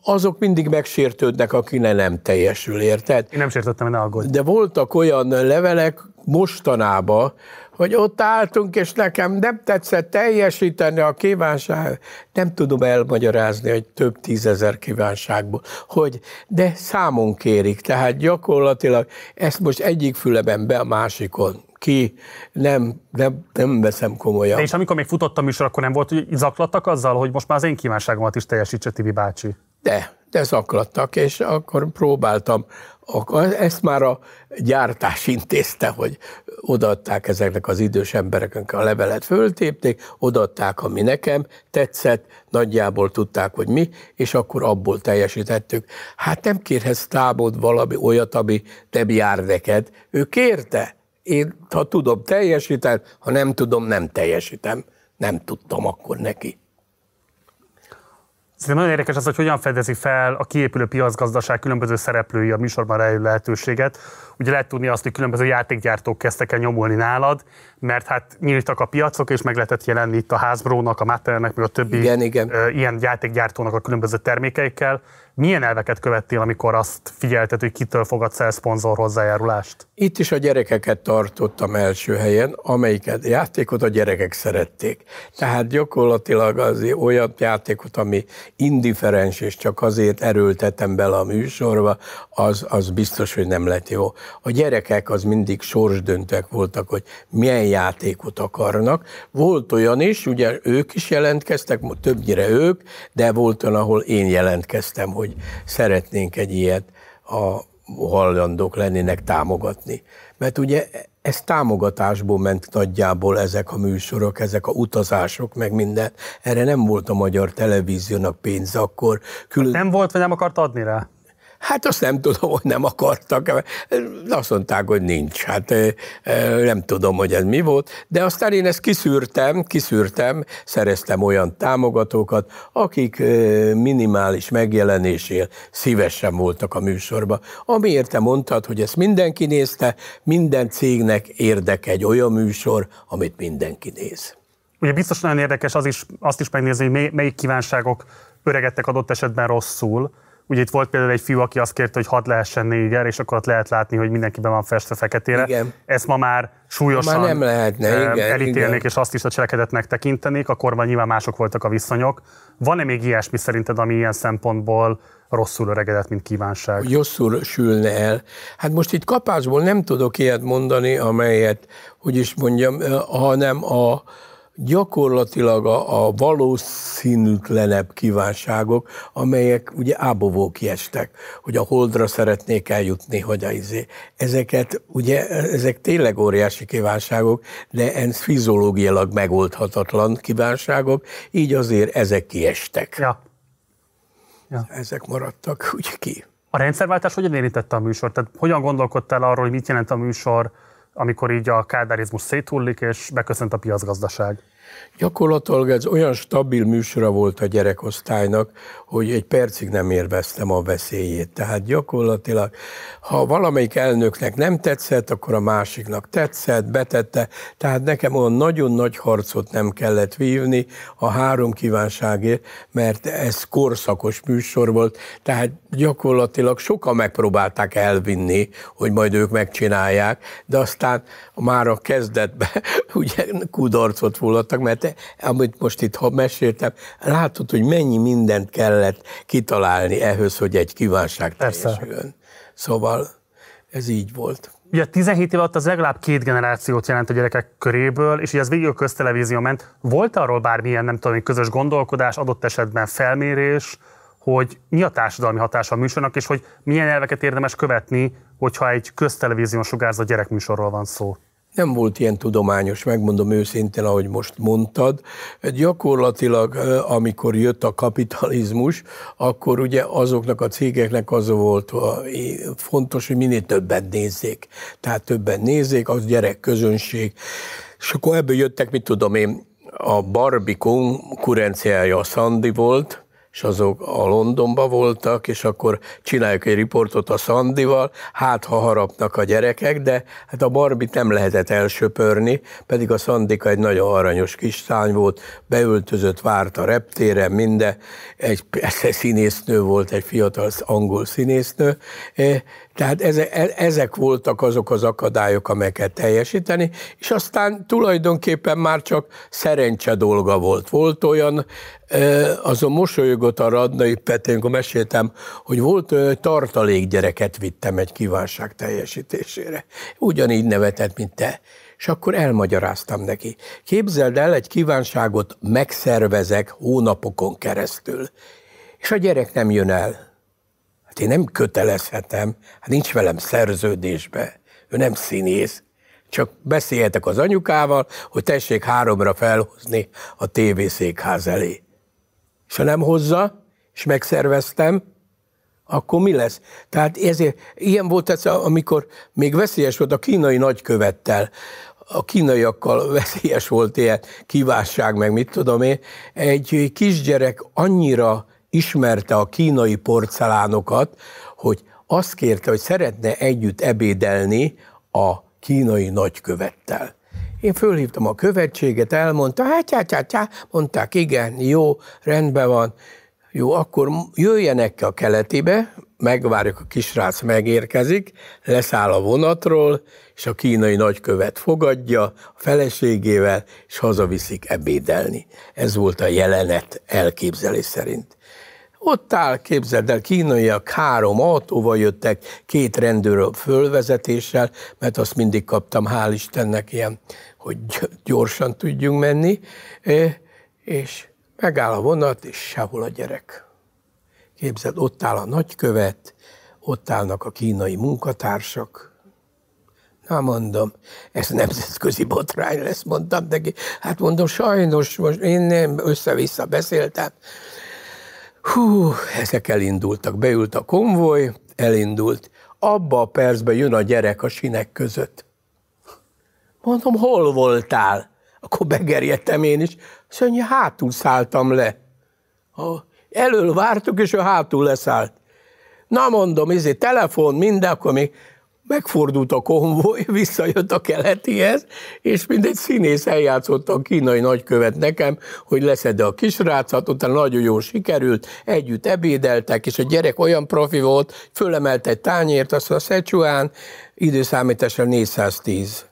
B: Azok mindig megsértődnek, akinek nem teljesül, érted?
A: Én nem sértettem, ne aggódj.
B: De voltak olyan levelek mostanában, hogy ott álltunk, és nekem nem tetszett teljesíteni a kívánság. Nem tudom elmagyarázni, hogy több tízezer kívánságból, hogy de számon kérik, tehát gyakorlatilag ezt most egyik füleben be a másikon ki, nem, nem, nem veszem komolyan.
A: De és amikor még futott a műsor, akkor nem volt, hogy zaklattak azzal, hogy most már az én kívánságomat is teljesítse Tibi bácsi?
B: De, de zaklattak, és akkor próbáltam. Ezt már a gyártás intézte, hogy odaadták ezeknek az idős embereknek a levelet, föltépték, odaadták, ami nekem tetszett, nagyjából tudták, hogy mi, és akkor abból teljesítettük. Hát nem kérhetsz tábod valami olyat, ami nem jár neked. Ő kérte, én, ha tudom, teljesítem, ha nem tudom, nem teljesítem. Nem tudtam akkor neki.
A: Szerintem nagyon érdekes az, hogy hogyan fedezi fel a kiépülő piacgazdaság különböző szereplői a műsorban rejlő lehetőséget. Ugye lehet tudni azt, hogy különböző játékgyártók kezdtek el nyomulni nálad, mert hát nyíltak a piacok, és meg lehetett jelenni itt a Hasbro-nak, a Mattelnek, meg a többi
B: igen, igen.
A: ilyen játékgyártónak a különböző termékeikkel. Milyen elveket követtél, amikor azt figyelted, hogy kitől fogadsz el szponzor hozzájárulást?
B: Itt is a gyerekeket tartottam első helyen, amelyiket játékot a gyerekek szerették. Tehát gyakorlatilag az olyan játékot, ami indiferens, és csak azért erőltetem bele a műsorba, az, az biztos, hogy nem lett jó. A gyerekek az mindig sorsdöntek voltak, hogy milyen játékot akarnak. Volt olyan is, ugye ők is jelentkeztek, többnyire ők, de volt olyan, ahol én jelentkeztem, hogy szeretnénk egy ilyet a hajlandók lennének támogatni. Mert ugye ez támogatásból ment nagyjából ezek a műsorok, ezek a utazások, meg minden. Erre nem volt a magyar televíziónak pénz akkor.
A: Külön... Nem volt, vagy nem akart adni rá?
B: Hát azt nem tudom, hogy nem akartak. Azt mondták, hogy nincs. Hát nem tudom, hogy ez mi volt. De aztán én ezt kiszűrtem, kiszűrtem, szereztem olyan támogatókat, akik minimális megjelenésért szívesen voltak a műsorba. Amiért te mondtad, hogy ezt mindenki nézte, minden cégnek érdeke egy olyan műsor, amit mindenki néz.
A: Ugye biztos nagyon érdekes az is, azt is megnézni, hogy melyik kívánságok öregedtek adott esetben rosszul, Ugye itt volt például egy fiú, aki azt kérte, hogy hadd lehessen néger, és akkor ott lehet látni, hogy mindenkiben van festve feketére.
B: Igen.
A: Ezt ma már súlyosan
B: Ma már nem lehetne,
A: eh,
B: igen,
A: elítélnék,
B: igen.
A: és azt is a cselekedetnek tekintenék, akkor nyilván mások voltak a viszonyok. Van-e még ilyesmi szerinted, ami ilyen szempontból rosszul öregedett, mint kívánság?
B: rosszul sülne el. Hát most itt kapásból nem tudok ilyet mondani, amelyet, hogy is mondjam, hanem a gyakorlatilag a, a valószínűtlenebb kívánságok, amelyek ugye ábovó kiestek, hogy a holdra szeretnék eljutni, hogy a izé. Ezeket, ugye, ezek tényleg óriási kívánságok, de ez fiziológiailag megoldhatatlan kívánságok, így azért ezek kiestek.
A: Ja. Ja.
B: Ezek maradtak úgy ki.
A: A rendszerváltás hogyan érintette a műsort? Tehát hogyan gondolkodtál arról, hogy mit jelent a műsor, amikor így a kádárizmus széthullik, és beköszönt a piacgazdaság?
B: Gyakorlatilag ez olyan stabil műsora volt a gyerekosztálynak, hogy egy percig nem érveztem a veszélyét. Tehát gyakorlatilag, ha valamelyik elnöknek nem tetszett, akkor a másiknak tetszett, betette. Tehát nekem olyan nagyon nagy harcot nem kellett vívni a három kívánságért, mert ez korszakos műsor volt. Tehát gyakorlatilag sokan megpróbálták elvinni, hogy majd ők megcsinálják, de aztán már a kezdetben ugye kudarcot voltak, mert amit most itt ha meséltem, látod, hogy mennyi mindent kellett kitalálni ehhez, hogy egy kívánság teljesüljön. Szóval ez így volt.
A: Ugye 17 év alatt az legalább két generációt jelent a gyerekek köréből, és így az végig a köztelevízió ment. Volt arról bármilyen, nem tudom, közös gondolkodás, adott esetben felmérés, hogy mi a társadalmi hatása a műsornak, és hogy milyen elveket érdemes követni, hogyha egy köztelevízión sugárzott gyerekműsorról van szó?
B: Nem volt ilyen tudományos, megmondom őszintén, ahogy most mondtad. Gyakorlatilag, amikor jött a kapitalizmus, akkor ugye azoknak a cégeknek az volt fontos, hogy minél többet nézzék. Tehát többen nézzék, az gyerek közönség. És akkor ebből jöttek, mit tudom én, a Barbie konkurenciája a Sandy volt, és azok a Londonban voltak, és akkor csináljuk egy riportot a Szandival, hát ha harapnak a gyerekek, de hát a Barbit nem lehetett elsöpörni, pedig a Szandika egy nagyon aranyos kislány volt, beöltözött, várt a reptéren, minden, egy persze színésznő volt, egy fiatal angol színésznő, tehát ezek, ezek voltak azok az akadályok, amelyeket teljesíteni, és aztán tulajdonképpen már csak szerencse dolga volt. Volt olyan, azon mosolyogott a Radnai Petén, amikor meséltem, hogy volt hogy tartalékgyereket vittem egy kívánság teljesítésére. Ugyanígy nevetett, mint te. És akkor elmagyaráztam neki. Képzeld el, egy kívánságot megszervezek hónapokon keresztül, és a gyerek nem jön el. Hát én nem kötelezhetem, hát nincs velem szerződésbe. Ő nem színész. Csak beszélhetek az anyukával, hogy tessék háromra felhozni a tévészékház elé. És ha nem hozza, és megszerveztem, akkor mi lesz? Tehát ezért, ilyen volt ez, amikor még veszélyes volt a kínai nagykövettel, a kínaiakkal veszélyes volt ilyen kívánság, meg mit tudom én, egy kisgyerek annyira ismerte a kínai porcelánokat, hogy azt kérte, hogy szeretne együtt ebédelni a kínai nagykövettel. Én fölhívtam a követséget, elmondta, hát, hát, hát, hát, mondták, igen, jó, rendben van, jó, akkor jöjjenek a keletibe, megvárjuk, a kisrác megérkezik, leszáll a vonatról, és a kínai nagykövet fogadja a feleségével, és hazaviszik ebédelni. Ez volt a jelenet elképzelés szerint. Ott áll, képzeld el, kínaiak három autóval jöttek, két rendőről fölvezetéssel, mert azt mindig kaptam, hál' Istennek ilyen, hogy gyorsan tudjunk menni, és megáll a vonat, és sehol a gyerek. Képzeld, ott áll a nagykövet, ott állnak a kínai munkatársak. Na mondom, ez nemzetközi botrány lesz, mondtam neki. Hát mondom, sajnos, most én nem össze-vissza beszéltem, Hú, ezek elindultak, beült a konvoj, elindult. Abba a percben jön a gyerek a sinek között. Mondom, hol voltál? Akkor begerjedtem én is. Azt mondja, hátul szálltam le. Elől vártuk, és ő hátul leszállt. Na mondom, izé, telefon, minden, akkor még megfordult a konvoj, visszajött a keletihez, és mint egy színész eljátszotta a kínai nagykövet nekem, hogy leszed a kisrácot, utána nagyon jól sikerült, együtt ebédeltek, és a gyerek olyan profi volt, fölemelt egy tányért, azt a Szechuan, időszámítással 410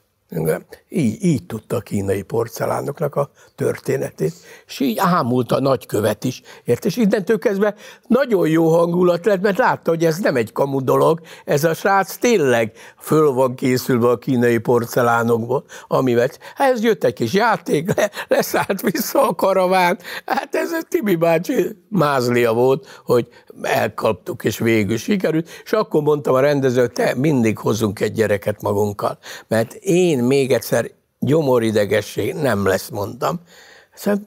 B: így, így tudta a kínai porcelánoknak a történetét, és így ámult a nagykövet is, ért? És innentől kezdve nagyon jó hangulat lett, mert látta, hogy ez nem egy kamu dolog, ez a srác tényleg föl van készülve a kínai porcelánokból, amivel, hát ez jött egy kis játék, le, leszállt vissza a karaván, hát ez a Tibi bácsi mázlia volt, hogy elkaptuk, és végül sikerült, és akkor mondtam a rendező, te mindig hozunk egy gyereket magunkkal, mert én még egyszer gyomoridegesség nem lesz, mondtam.
A: Szóval...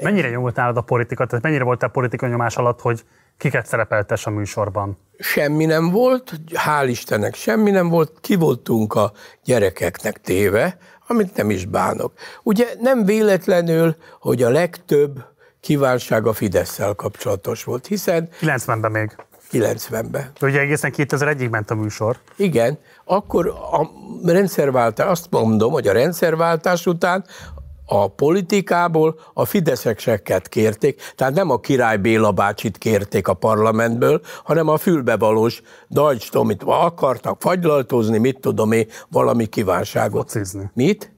A: Mennyire nyomult nálad a politika, tehát mennyire voltál politikai nyomás alatt, hogy kiket szerepeltes a műsorban?
B: Semmi nem volt, hál' Istennek semmi nem volt, ki voltunk a gyerekeknek téve, amit nem is bánok. Ugye nem véletlenül, hogy a legtöbb kívánság a fidesz kapcsolatos volt, hiszen...
A: 90-ben még.
B: 90-ben.
A: De ugye egészen 2001-ig ment a műsor.
B: Igen, akkor a rendszerváltás, azt mondom, hogy a rendszerváltás után a politikából a fideszeseket kérték, tehát nem a király Béla bácsit kérték a parlamentből, hanem a fülbevalós Dajcs Tomit akartak fagylaltozni, mit tudom én, valami kívánságot.
A: Focizni.
B: Mit?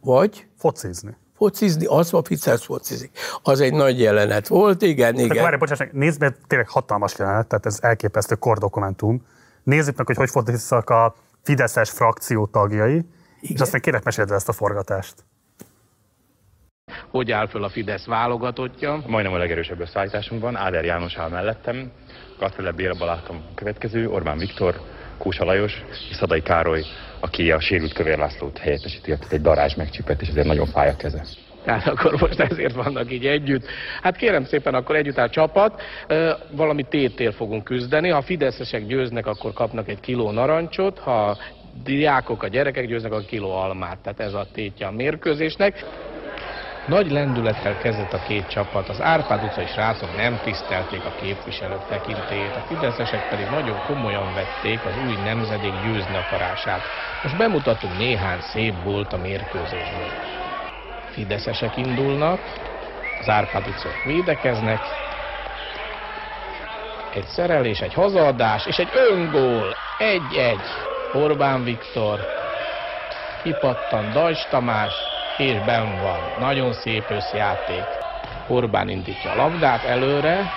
B: Vagy?
A: Focizni
B: focizni, az a Ficesz focizik. Az egy nagy jelenet volt, igen, igen.
A: Tehát, várj, bocsáss, nézd meg, tényleg hatalmas jelenet, tehát ez elképesztő kordokumentum. Nézzük meg, hogy hogy fociztak a Fideszes frakció tagjai, igen. és aztán kérek meséld ezt a forgatást.
F: Hogy áll föl a Fidesz válogatottja?
M: Majdnem a legerősebb összeállításunkban, Áder János áll mellettem, Kastele Béla Balátom a következő, Orbán Viktor, Kósa Lajos és Szadai Károly aki a sérült Kövér Lászlót helyettesíti, tehát egy darázs megcsipett, és ezért nagyon fáj a keze.
F: Tehát akkor most ezért vannak így együtt. Hát kérem szépen, akkor együtt áll csapat, valami tétél fogunk küzdeni. Ha fideszesek győznek, akkor kapnak egy kiló narancsot, ha diákok, a gyerekek győznek, a kiló almát. Tehát ez a tétje a mérkőzésnek. Nagy lendülettel kezdett a két csapat, az Árpád utcai srácok nem tisztelték a képviselők tekintélyét, a fideszesek pedig nagyon komolyan vették az új nemzedék győzni akarását. Most bemutatunk néhány szép volt a mérkőzésből. Fideszesek indulnak, az Árpád utcok védekeznek, egy szerelés, egy hazaadás és egy öngól, egy-egy. Orbán Viktor, kipattan Dajs Tamás, és ben van. Nagyon szép összjáték. Orbán indítja a labdát előre,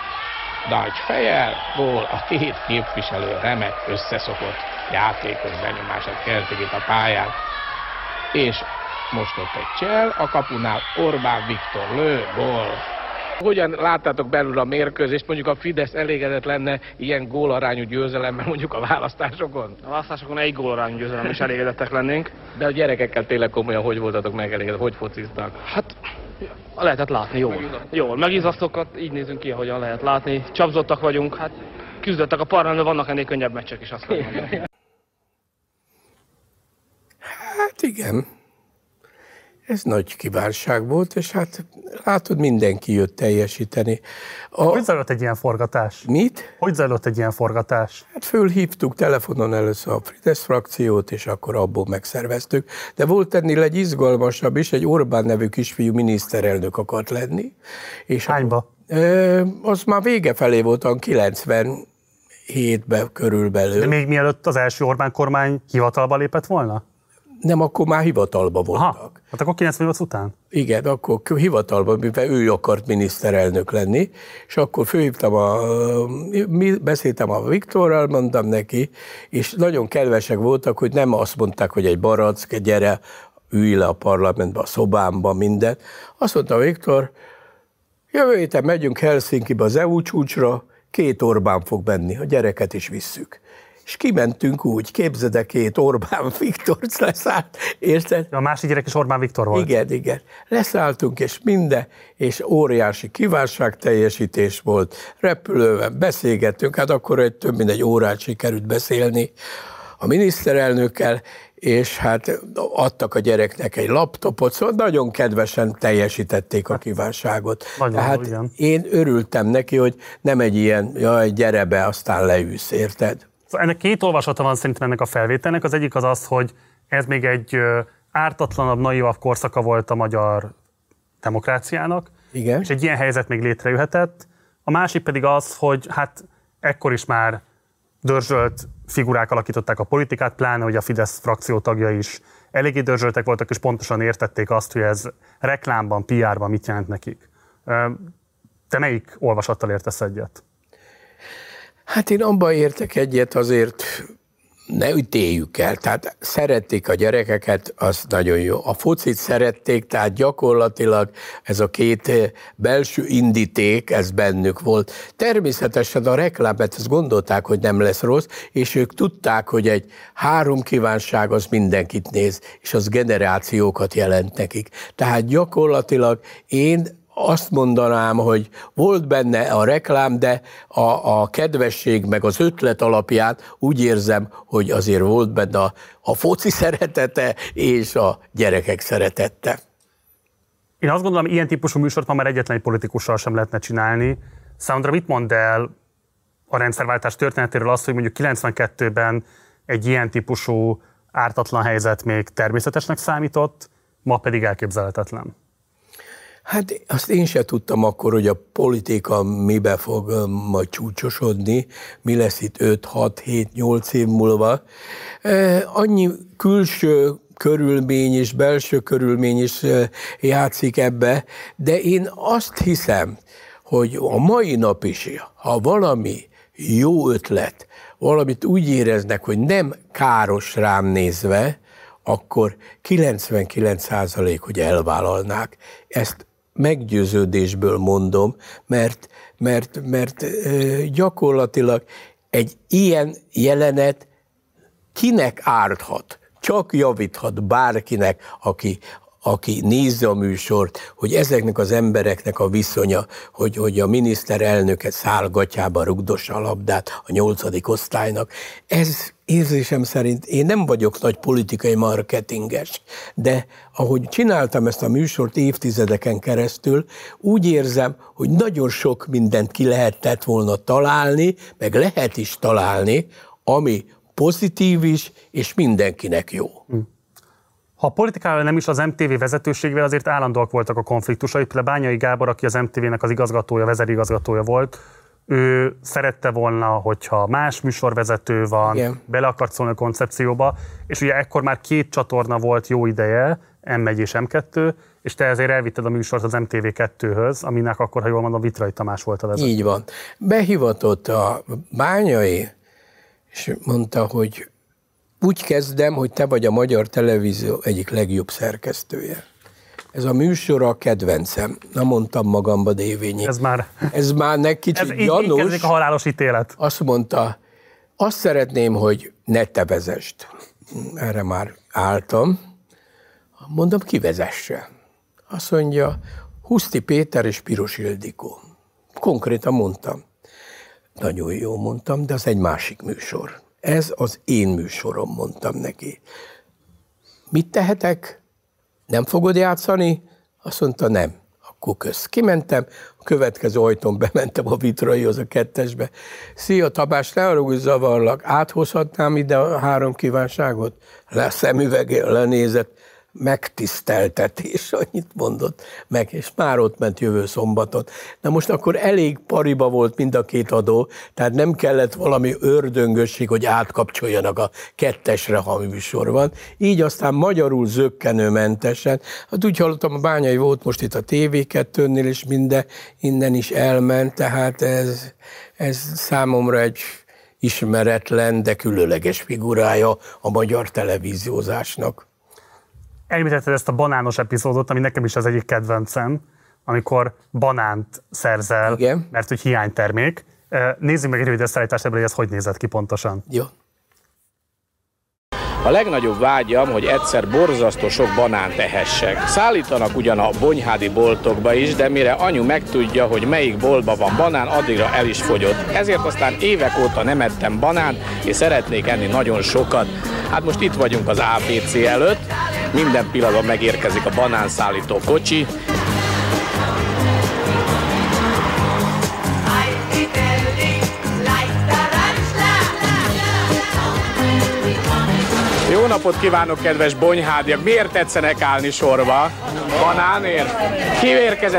F: Dajcs fejel, gól, a két képviselő remek összeszokott játékos benyomását keltik itt a pályán. És most ott egy csel, a kapunál Orbán Viktor lő, gól. Hogyan láttátok belül a mérkőzést? Mondjuk a Fidesz elégedett lenne ilyen gólarányú győzelemmel mondjuk a választásokon?
N: A választásokon egy gólarányú győzelem is elégedettek lennénk.
F: De a gyerekekkel tényleg komolyan hogy voltatok megelégedett? Hogy fociztak?
N: Hát lehetett látni, jól. Jól, megizasztokat, így nézünk ki, ahogyan lehet látni. Csapzottak vagyunk, hát küzdöttek a parlamentben, vannak ennél könnyebb meccsek is, azt mondom.
B: Hát igen, ez nagy kívánság volt, és hát látod, mindenki jött teljesíteni.
A: A... Hogy zajlott egy ilyen forgatás?
B: Mit?
A: Hogy zajlott egy ilyen forgatás?
B: Hát fölhívtuk telefonon először a Fidesz frakciót, és akkor abból megszerveztük. De volt ennél egy izgalmasabb is, egy Orbán nevű kisfiú miniszterelnök akart lenni.
A: És Hányba?
B: Ö, az már vége felé voltam, 90 hétbe körülbelül.
A: De még mielőtt az első Orbán kormány hivatalba lépett volna?
B: Nem, akkor már hivatalba voltak.
A: Aha, hát akkor 98 után?
B: Igen, akkor hivatalban, mivel ő akart miniszterelnök lenni, és akkor főhívtam a, beszéltem a Viktorral, mondtam neki, és nagyon kedvesek voltak, hogy nem azt mondták, hogy egy barack, gyere, ülj le a parlamentbe, a szobámba, minden. Azt mondta Viktor, jövő héten megyünk Helsinki-be az EU csúcsra, két Orbán fog menni, a gyereket is visszük és kimentünk úgy, képzede két Orbán Viktor leszállt, érted?
A: A másik gyerek is Orbán Viktor volt.
B: Igen, igen. Leszálltunk, és minden, és óriási kívánság teljesítés volt. Repülőben beszélgettünk, hát akkor egy több mint egy órát sikerült beszélni a miniszterelnökkel, és hát adtak a gyereknek egy laptopot, szóval nagyon kedvesen teljesítették a kívánságot.
A: Nagyon
B: Tehát
A: igen.
B: én örültem neki, hogy nem egy ilyen, jaj, gyere be, aztán leülsz, érted?
A: Szóval ennek két olvasata van szerintem ennek a felvételnek. Az egyik az az, hogy ez még egy ártatlanabb, naivabb korszaka volt a magyar demokráciának,
B: Igen.
A: és egy ilyen helyzet még létrejöhetett. A másik pedig az, hogy hát ekkor is már dörzsölt figurák alakították a politikát, pláne hogy a Fidesz frakció tagja is eléggé dörzsöltek voltak, és pontosan értették azt, hogy ez reklámban, PR-ban mit jelent nekik. Te melyik olvasattal értesz egyet?
B: Hát én abban értek egyet azért, ne ütéljük el. Tehát szerették a gyerekeket, az nagyon jó. A focit szerették, tehát gyakorlatilag ez a két belső indíték, ez bennük volt. Természetesen a reklámet ezt gondolták, hogy nem lesz rossz, és ők tudták, hogy egy három kívánság az mindenkit néz, és az generációkat jelent nekik. Tehát gyakorlatilag én azt mondanám, hogy volt benne a reklám, de a, a kedvesség meg az ötlet alapján úgy érzem, hogy azért volt benne a, a foci szeretete és a gyerekek szeretete.
A: Én azt gondolom, ilyen típusú műsort ma már egyetlen egy politikussal sem lehetne csinálni. Számomra mit mond el a rendszerváltás történetéről azt, hogy mondjuk 92-ben egy ilyen típusú ártatlan helyzet még természetesnek számított, ma pedig elképzelhetetlen?
B: Hát azt én se tudtam akkor, hogy a politika mibe fog majd csúcsosodni, mi lesz itt 5, 6, 7, 8 év múlva. Annyi külső körülmény és belső körülmény is játszik ebbe, de én azt hiszem, hogy a mai nap is, ha valami jó ötlet, valamit úgy éreznek, hogy nem káros rám nézve, akkor 99% hogy elvállalnák. Ezt meggyőződésből mondom, mert, mert, mert gyakorlatilag egy ilyen jelenet kinek árthat? Csak javíthat bárkinek, aki, aki nézze a műsort, hogy ezeknek az embereknek a viszonya, hogy, hogy a miniszterelnöket szálgatjába rugdossa a labdát a nyolcadik osztálynak. Ez érzésem szerint, én nem vagyok nagy politikai marketinges, de ahogy csináltam ezt a műsort évtizedeken keresztül, úgy érzem, hogy nagyon sok mindent ki lehetett volna találni, meg lehet is találni, ami pozitív is, és mindenkinek jó.
A: Ha a politikával nem is az MTV vezetőségével, azért állandóak voltak a konfliktusai. Például Bányai Gábor, aki az MTV-nek az igazgatója, vezérigazgatója volt, ő szerette volna, hogyha más műsorvezető van,
B: Igen.
A: bele akart szólni a koncepcióba, és ugye ekkor már két csatorna volt jó ideje, M1 és M2, és te ezért elvitted a műsort az MTV2-höz, aminek akkor, ha jól mondom, Vitrai Tamás volt a vezető.
B: Így van. Behivatott a bányai, és mondta, hogy úgy kezdem, hogy te vagy a Magyar Televízió egyik legjobb szerkesztője. Ez a műsor a kedvencem. Na mondtam magamba dévényi.
A: Ez már,
B: Ez már neki kicsit
A: ez így, így
B: gyanús.
A: kezdődik a halálos ítélet.
B: Azt mondta, azt szeretném, hogy ne te vezest. Erre már álltam. Mondom, ki vezesse? Azt mondja, Huszti Péter és Piros Ildikó. Konkrétan mondtam. Nagyon jó mondtam, de az egy másik műsor. Ez az én műsorom, mondtam neki. Mit tehetek? Nem fogod játszani? Azt mondta, nem. Akkor kösz. Kimentem, a következő ajtón bementem a vitraihoz a kettesbe. Szia Tabás, ne arra, hogy zavarlak. Áthozhatnám ide a három kívánságot? Le szemüvegél, lenézett, megtiszteltetés, annyit mondott meg, és már ott ment jövő szombaton. Na most akkor elég pariba volt mind a két adó, tehát nem kellett valami ördöngösség, hogy átkapcsoljanak a kettesre, ha van. Így aztán magyarul zöggenőmentesen. Hát úgy hallottam, a bányai volt most itt a TV2-nél, és minden innen is elment, tehát ez, ez számomra egy ismeretlen, de különleges figurája a magyar televíziózásnak.
A: Említetted ezt a banános epizódot, ami nekem is az egyik kedvencem, amikor banánt szerzel,
B: Igen.
A: mert hogy hiánytermék. Nézzük meg egy rövid összeállítást ebből, hogy ez hogy nézett ki pontosan.
B: Jó.
D: A legnagyobb vágyam, hogy egyszer borzasztó sok banánt ehessek. Szállítanak ugyan a bonyhádi boltokba is, de mire anyu megtudja, hogy melyik boltban van banán, addigra el is fogyott. Ezért aztán évek óta nem ettem banánt, és szeretnék enni nagyon sokat. Hát most itt vagyunk az ABC előtt, minden pillanatban megérkezik a banánszállító kocsi,
F: napot kívánok, kedves bonyhádiak! Miért tetszenek állni sorba? Banánért? Ki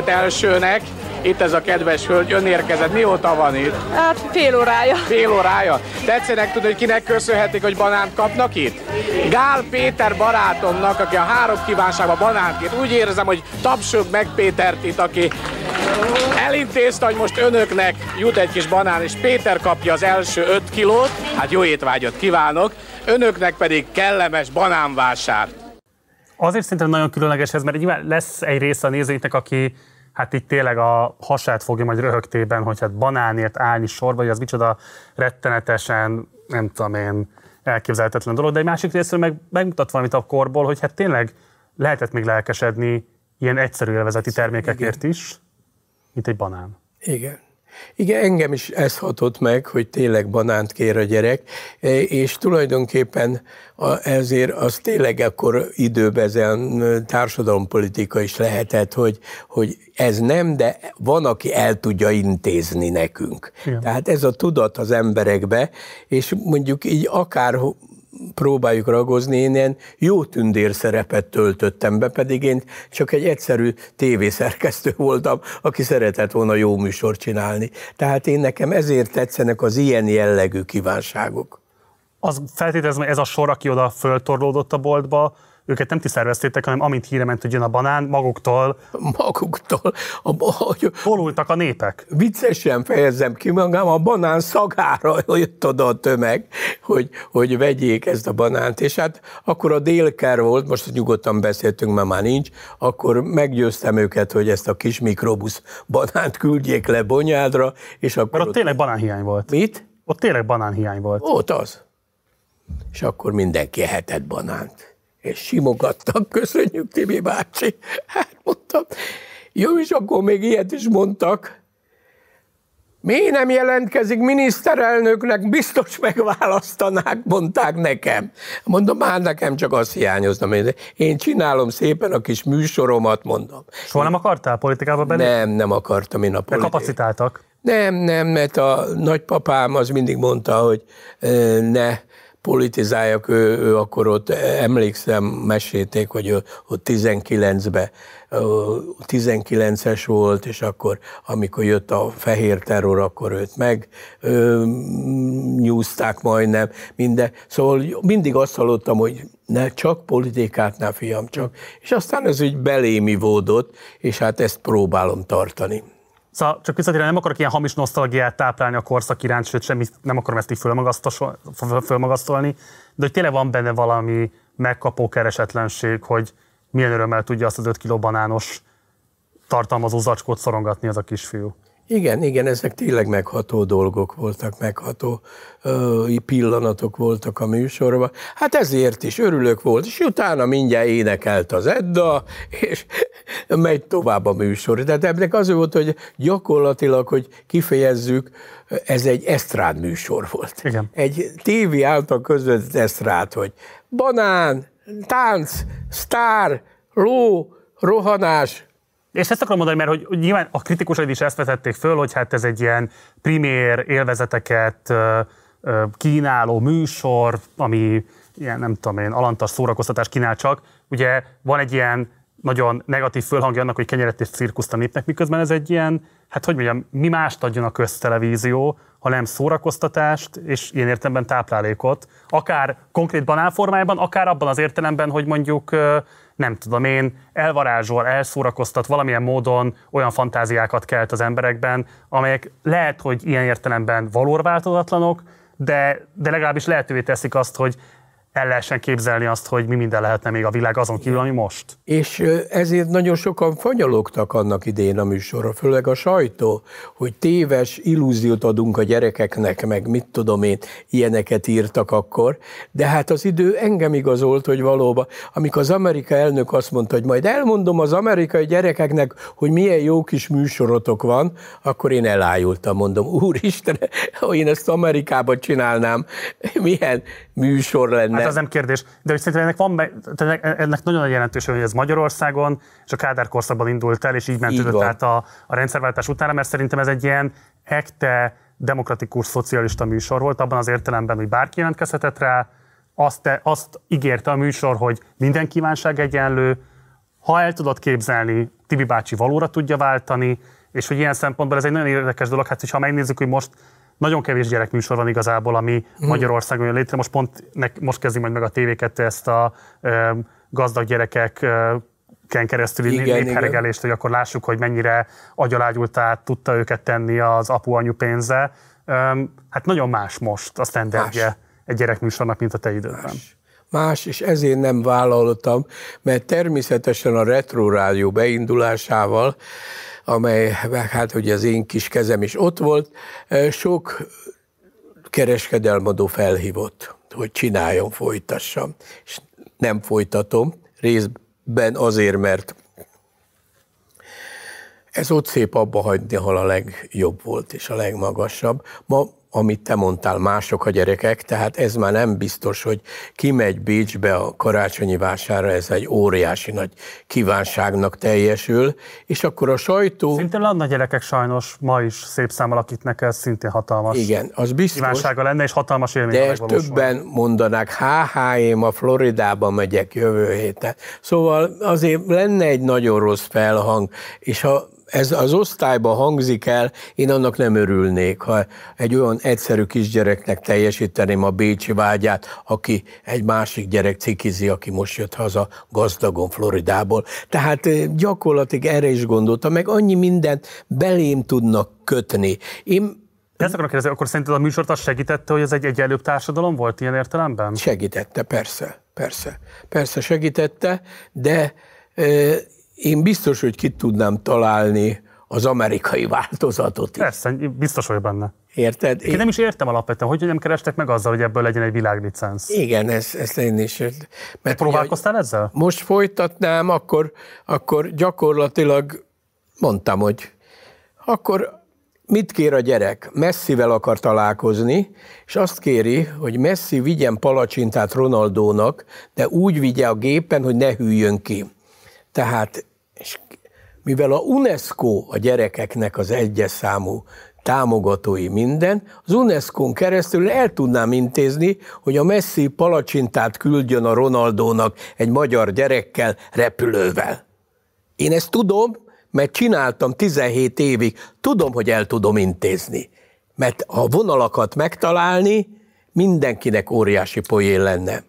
F: elsőnek? Itt ez a kedves hölgy, ön érkezett. Mióta van itt?
O: Hát fél órája.
F: Fél órája? Tetszenek tudni, hogy kinek köszönhetik, hogy banánt kapnak itt? Gál Péter barátomnak, aki a három kívánságban banánt két. Úgy érzem, hogy tapsuk meg Pétert itt, aki elintézte, hogy most önöknek jut egy kis banán, és Péter kapja az első 5 kilót. Hát jó étvágyat kívánok! Önöknek pedig kellemes banánvásár.
A: Azért szerintem nagyon különleges ez, mert nyilván lesz egy része a nézőinknek, aki hát itt tényleg a hasát fogja majd röhögtében, hogy hát banánért állni sorba, hogy az micsoda rettenetesen, nem tudom én, elképzelhetetlen dolog, de egy másik részről meg megmutat valamit a korból, hogy hát tényleg lehetett még lelkesedni ilyen egyszerű élvezeti termékekért is, mint egy banán.
B: Igen. Igen, engem is ez hatott meg, hogy tényleg banánt kér a gyerek, e, és tulajdonképpen ezért az tényleg akkor időben ezen társadalompolitika is lehetett, hogy, hogy ez nem, de van, aki el tudja intézni nekünk. Igen. Tehát ez a tudat az emberekbe, és mondjuk így akár próbáljuk ragozni, én ilyen jó tündér szerepet töltöttem be, pedig én csak egy egyszerű tévészerkesztő voltam, aki szeretett volna jó műsort csinálni. Tehát én nekem ezért tetszenek az ilyen jellegű kívánságok.
A: Az feltételezem, ez a sor, aki oda föltorlódott a boltba, őket nem ti szerveztétek, hanem amint híre ment, hogy jön a banán, maguktól.
B: Maguktól.
A: A, hogy Bolultak a népek.
B: Viccesen fejezem ki magam, a banán szagára jött oda a tömeg, hogy, hogy vegyék ezt a banánt. És hát akkor a délker volt, most nyugodtan beszéltünk, mert már nincs, akkor meggyőztem őket, hogy ezt a kis mikrobusz banánt küldjék le Bonyádra, és akkor...
A: Mert ott, ott tényleg banánhiány volt.
B: Mit?
A: Ott tényleg banánhiány volt.
B: Ott az. És akkor mindenki ehetett banánt és simogattak, köszönjük Tibi bácsi. Hát mondtam, jó, és akkor még ilyet is mondtak, mi nem jelentkezik miniszterelnöknek, biztos megválasztanák, mondták nekem. Mondom, már nekem csak azt hiányozna, én csinálom szépen a kis műsoromat, mondom.
A: Soha nem akartál politikába belépni?
B: Nem, nem akartam én a politikát.
A: kapacitáltak?
B: Nem, nem, mert a nagypapám az mindig mondta, hogy ne, politizáljak, ő, ő akkor ott emlékszem, mesélték, hogy ő, ott 19-ben 19-es volt, és akkor, amikor jött a fehér terror, akkor őt meg ö, nyúzták majdnem, minden. Szóval mindig azt hallottam, hogy ne csak politikát, ne fiam, csak. És aztán ez úgy belémi vódott, és hát ezt próbálom tartani.
A: Szóval csak visszatérve, nem akarok ilyen hamis nosztalgiát táplálni a korszak iránt, sőt, semmi, nem akarom ezt így fölmagasztolni, de hogy tényleg van benne valami megkapó keresetlenség, hogy milyen örömmel tudja azt az 5 kiló banános tartalmazó zacskót szorongatni az a kisfiú.
B: Igen, igen, ezek tényleg megható dolgok voltak, megható ö, pillanatok voltak a műsorban. Hát ezért is örülök volt, és utána mindjárt énekelt az Edda, és megy tovább a műsor. De ennek az volt, hogy gyakorlatilag, hogy kifejezzük, ez egy esztrád műsor volt.
A: Igen.
B: Egy tévé által közvetett esztrád, hogy banán, tánc, sztár, ló, rohanás,
A: és ezt akarom mondani, mert hogy nyilván a kritikusai is ezt vetették föl, hogy hát ez egy ilyen primér élvezeteket kínáló műsor, ami ilyen, nem tudom én, alantas szórakoztatás kínál csak. Ugye van egy ilyen nagyon negatív fölhangja annak, hogy kenyeret és cirkuszt a népnek, miközben ez egy ilyen, hát hogy mondjam, mi mást adjon a köztelevízió, ha nem szórakoztatást és ilyen értelemben táplálékot, akár konkrét banálformájában, akár abban az értelemben, hogy mondjuk nem tudom én, elvarázsol, elszórakoztat valamilyen módon olyan fantáziákat kelt az emberekben, amelyek lehet, hogy ilyen értelemben valórváltozatlanok, de, de legalábbis lehetővé teszik azt, hogy el lehessen képzelni azt, hogy mi minden lehetne még a világ azon kívül, ami most.
B: És ezért nagyon sokan fanyalogtak annak idén a műsorra, főleg a sajtó, hogy téves illúziót adunk a gyerekeknek, meg mit tudom én, ilyeneket írtak akkor, de hát az idő engem igazolt, hogy valóban, amikor az amerikai elnök azt mondta, hogy majd elmondom az amerikai gyerekeknek, hogy milyen jó kis műsorotok van, akkor én elájultam, mondom, úristen, ha én ezt Amerikában csinálnám, milyen műsor lenne.
A: Hát az nem kérdés, de hogy szerintem ennek, van, ennek nagyon nagy jelentőség, hogy ez Magyarországon és a Kádár korszakban indult el, és így ment át a, a rendszerváltás utána, mert szerintem ez egy ilyen ekte demokratikus szocialista műsor volt, abban az értelemben, hogy bárki jelentkezhetett rá, azt, azt ígérte a műsor, hogy minden kívánság egyenlő, ha el tudod képzelni, Tibi bácsi valóra tudja váltani, és hogy ilyen szempontból ez egy nagyon érdekes dolog, hát ha megnézzük, hogy most nagyon kevés gyerekműsor van igazából, ami hmm. Magyarországon jön létre. Most pont most kezdi majd meg a TV2 ezt a ö, gazdag gyerekek ken keresztüli népheregelést, hogy akkor lássuk, hogy mennyire agyalágyultá tudta őket tenni az apu-anyu pénze. Hát nagyon más most a standardje egy gyerekműsornak, mint a te időben.
B: Más. más, és ezért nem vállaltam, mert természetesen a Retro Rádió beindulásával, amely, hát hogy az én kis kezem is ott volt, sok kereskedelmadó felhívott, hogy csináljon, folytassam. És nem folytatom, részben azért, mert ez ott szép abba hagyni, ahol a legjobb volt és a legmagasabb. Ma amit te mondtál, mások a gyerekek, tehát ez már nem biztos, hogy kimegy Bécsbe a karácsonyi vásárra, ez egy óriási nagy kívánságnak teljesül, és akkor a sajtó...
A: Szintén a gyerekek sajnos ma is szép szám alakítnak, ez szintén hatalmas
B: Igen, az biztos.
A: Kívánsága lenne, és hatalmas élmény.
B: De ezt többen mondanak, há, én a Floridába megyek jövő héten. Szóval azért lenne egy nagyon rossz felhang, és ha ez az osztályban hangzik el, én annak nem örülnék, ha egy olyan egyszerű kisgyereknek teljesíteném a Bécsi vágyát, aki egy másik gyerek cikizi, aki most jött haza gazdagon Floridából. Tehát eh, gyakorlatilag erre is gondoltam, meg annyi mindent belém tudnak kötni. Én
A: de ezt akarom kérdezni, akkor szerinted a műsort azt segítette, hogy ez egy egyenlőbb társadalom volt ilyen értelemben?
B: Segítette, persze, persze. Persze segítette, de én biztos, hogy ki tudnám találni az amerikai változatot is.
A: Persze, biztos vagy benne.
B: Érted?
A: Én nem is értem alapvetően, hogy nem kerestek meg azzal, hogy ebből legyen egy világlicensz.
B: Igen, ezt, ezt én is.
A: Mert Próbálkoztál ugye, ezzel?
B: Most folytatnám, akkor, akkor gyakorlatilag mondtam, hogy akkor mit kér a gyerek? Messivel akar találkozni, és azt kéri, hogy Messi vigyen palacsintát Ronaldónak, de úgy vigye a gépen, hogy ne hűljön ki. Tehát, és mivel a UNESCO a gyerekeknek az egyes számú támogatói minden, az UNESCO-n keresztül el tudnám intézni, hogy a Messi palacsintát küldjön a Ronaldónak egy magyar gyerekkel repülővel. Én ezt tudom, mert csináltam 17 évig, tudom, hogy el tudom intézni. Mert a vonalakat megtalálni mindenkinek óriási poén lenne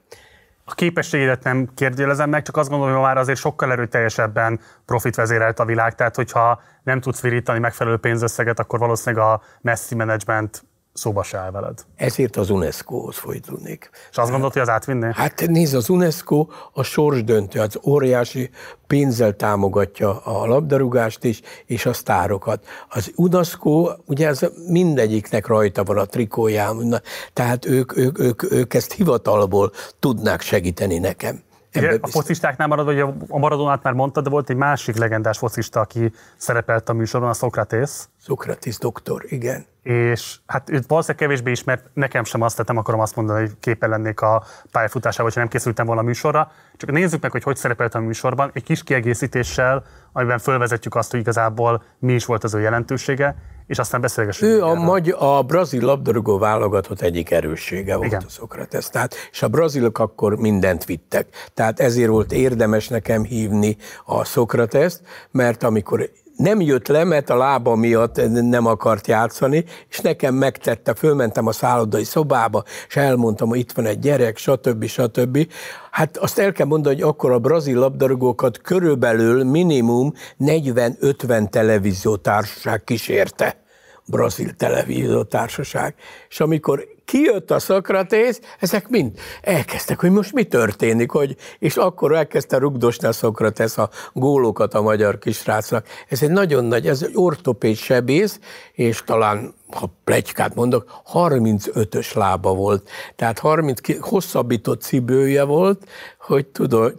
A: a képességedet nem kérdőjelezem meg, csak azt gondolom, hogy már azért sokkal erőteljesebben profit vezérelt a világ, tehát hogyha nem tudsz virítani megfelelő pénzösszeget, akkor valószínűleg a Messi management szóba se áll veled.
B: Ezért az UNESCO-hoz fordulnék.
A: És azt gondolod, hogy az átvinné?
B: Hát nézd, az UNESCO a sorsdöntő, az óriási pénzzel támogatja a labdarúgást is, és a sztárokat. Az UNESCO, ugye ez mindegyiknek rajta van a trikóján, tehát ők, ők, ők, ők ezt hivatalból tudnák segíteni nekem.
A: Ugye, a focistáknál marad, vagy a Maradonát már mondtad, de volt egy másik legendás focista, aki szerepelt a műsorban, a Szokratész.
B: Szokratész doktor, igen.
A: És hát őt valószínűleg kevésbé ismert, nekem sem azt, tehát nem akarom azt mondani, hogy képen lennék a pályafutásával, ha nem készültem volna a műsorra. Csak nézzük meg, hogy hogy szerepelt a műsorban, egy kis kiegészítéssel, amiben fölvezetjük azt, hogy igazából mi is volt az ő jelentősége, és aztán beszélgessünk.
B: Ő a, magy- a brazil labdarúgó válogatott egyik erőssége volt Igen. a Szokrates. Tehát, és a brazilok akkor mindent vittek. Tehát ezért volt érdemes nekem hívni a Szokrateszt, mert amikor nem jött le, mert a lába miatt nem akart játszani, és nekem megtette, fölmentem a szállodai szobába, és elmondtam, hogy itt van egy gyerek, stb. stb. Hát azt el kell mondani, hogy akkor a brazil labdarúgókat körülbelül minimum 40-50 televíziótársaság kísérte. Brazil televíziótársaság. És amikor kijött a Szokratész, ezek mind elkezdtek, hogy most mi történik, hogy, és akkor elkezdte rugdosni a Szokratész a gólokat a magyar kisrácnak. Ez egy nagyon nagy, ez egy ortopéd sebész, és talán ha plegykát mondok, 35-ös lába volt. Tehát 30 hosszabbított cibője volt, hogy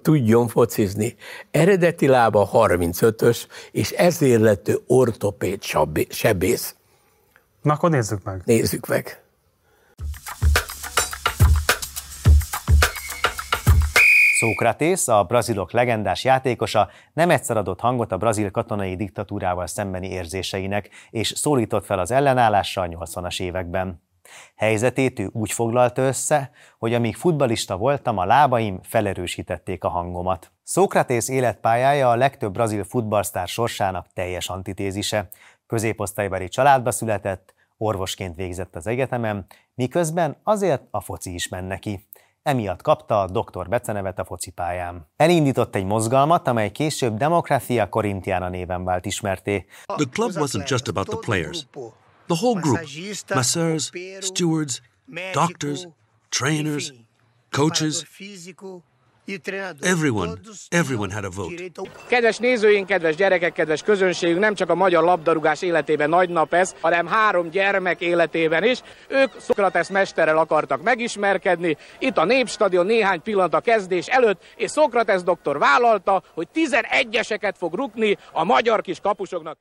B: tudjon focizni. Eredeti lába 35-ös, és ezért lett ő ortopéd sebész.
A: Na akkor nézzük meg.
B: Nézzük meg.
O: Szókratész, a brazilok legendás játékosa nem egyszer adott hangot a brazil katonai diktatúrával szembeni érzéseinek, és szólított fel az ellenállásra a 80-as években. Helyzetét ő úgy foglalta össze, hogy amíg futbalista voltam, a lábaim felerősítették a hangomat. Szókratész életpályája a legtöbb brazil futballsztár sorsának teljes antitézise. Középosztálybeli családba született, orvosként végzett az egyetemen, miközben azért a foci is men neki. Emiatt kapta a doktor becenevet a focipályán. Elindított egy mozgalmat, amely később Democracia Corintiana néven vált ismerté.
P: The club wasn't just about the players. The whole group, masseurs, stewards, doctors, trainers, coaches, everyone, everyone had a vote.
D: Kedves nézőink, kedves gyerekek, kedves közönségünk, nem csak a magyar labdarúgás életében nagy nap ez, hanem három gyermek életében is. Ők Szokrates mesterrel akartak megismerkedni. Itt a Népstadion néhány pillanat a kezdés előtt, és Szokrates doktor vállalta, hogy 11-eseket fog rukni a magyar kis kapusoknak.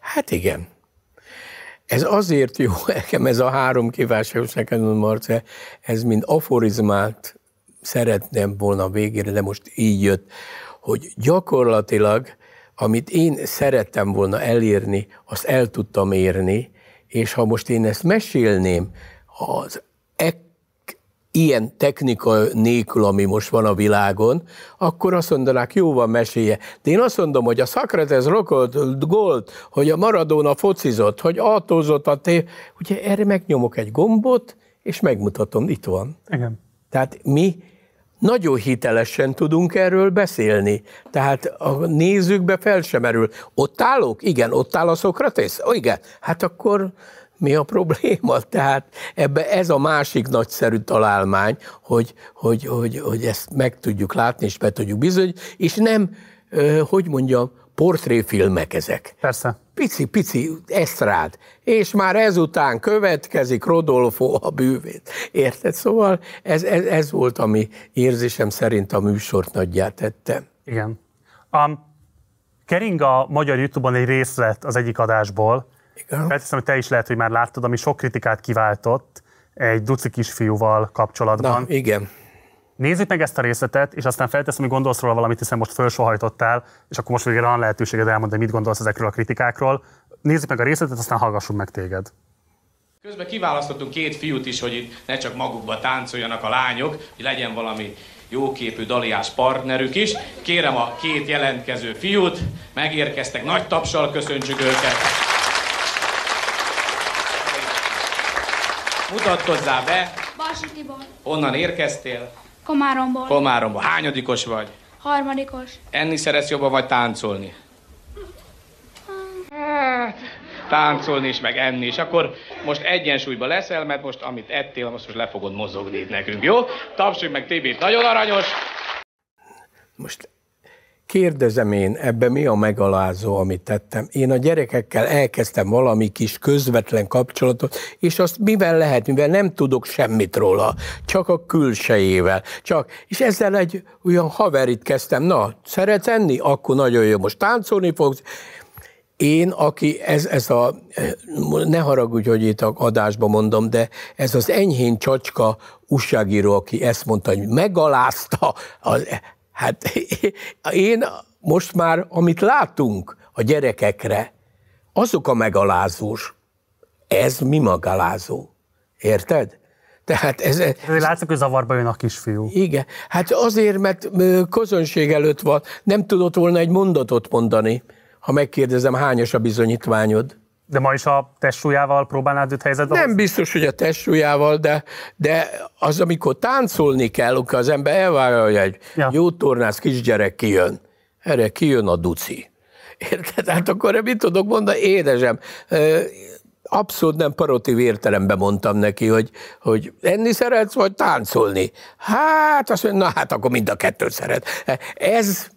B: Hát igen. Ez azért jó, nekem ez a három kívánságos neked, Marce, ez mind aforizmát szeretném volna végére, de most így jött, hogy gyakorlatilag, amit én szerettem volna elérni, azt el tudtam érni, és ha most én ezt mesélném az ek, ilyen technika nélkül, ami most van a világon, akkor azt mondanák, jó van, mesélje. De én azt mondom, hogy a Socrates rokolt gólt, hogy a Maradona focizott, hogy autózott a té... Ugye erre megnyomok egy gombot, és megmutatom, itt van.
A: Igen.
B: Tehát mi nagyon hitelesen tudunk erről beszélni. Tehát a nézőkbe fel sem merül. Ott állok? Igen, ott áll a Szokratész? Oh, igen. Hát akkor mi a probléma? Tehát ebbe ez a másik nagyszerű találmány, hogy, hogy, hogy, hogy ezt meg tudjuk látni, és be tudjuk bizony, és nem, hogy mondjam, portréfilmek ezek.
A: Persze.
B: Pici-pici esztrád. És már ezután következik Rodolfo a bűvét. Érted? Szóval ez, ez, ez volt, ami érzésem szerint a műsort nagyját tette.
A: Igen. Um, kering a magyar YouTube-on egy részlet az egyik adásból.
B: Igen.
A: Felteszem, hogy te is lehet, hogy már láttad, ami sok kritikát kiváltott egy duci kisfiúval kapcsolatban.
B: Na, igen.
A: Nézzük meg ezt a részletet, és aztán felteszem, hogy gondolsz róla valamit, hiszen most fölsohajtottál, és akkor most végre van lehetőséged elmondani, mit gondolsz ezekről a kritikákról. Nézzük meg a részletet, aztán hallgassunk meg téged.
D: Közben kiválasztottunk két fiút is, hogy itt ne csak magukba táncoljanak a lányok, hogy legyen valami jóképű daliás partnerük is. Kérem a két jelentkező fiút, megérkeztek, nagy tapsal köszöntsük őket. Mutatkozzál be,
Q: Balsi Tibor.
D: honnan érkeztél?
Q: Komáromból.
D: Komáromba. Hányadikos vagy?
Q: Harmadikos.
D: Enni szeretsz jobban, vagy táncolni? Hát, táncolni is, meg enni is. Akkor most egyensúlyba leszel, mert most amit ettél, most, most le fogod mozogni itt nekünk, jó? Tapsoljuk meg Tibit, nagyon aranyos!
B: Most kérdezem én, ebbe mi a megalázó, amit tettem? Én a gyerekekkel elkezdtem valami kis közvetlen kapcsolatot, és azt mivel lehet, mivel nem tudok semmit róla, csak a külsejével, csak, és ezzel egy olyan haverit kezdtem, na, szeretsz enni? Akkor nagyon jó, most táncolni fogsz, én, aki ez, ez a, ne haragudj, hogy itt a adásban mondom, de ez az enyhén csacska újságíró, aki ezt mondta, hogy megalázta, az, hát én most már, amit látunk a gyerekekre, azok a megalázós. Ez mi megalázó? Érted? Tehát ez... ez
A: Látszik, hogy zavarba jön a kisfiú.
B: Igen. Hát azért, mert közönség előtt van, nem tudott volna egy mondatot mondani ha megkérdezem, hányos a bizonyítványod.
A: De ma is a testsúlyával próbálnád őt helyzetbe
B: Nem
A: hozni?
B: biztos, hogy a testsúlyával, de, de az, amikor táncolni kell, akkor az ember elvárja, hogy egy ja. jó tornász kisgyerek kijön. Erre kijön a duci. Érted? Hát akkor mit tudok mondani? Édesem, abszolút nem parotív értelemben mondtam neki, hogy, hogy enni szeretsz, vagy táncolni. Hát azt mondja, na hát akkor mind a kettőt szeret. Ez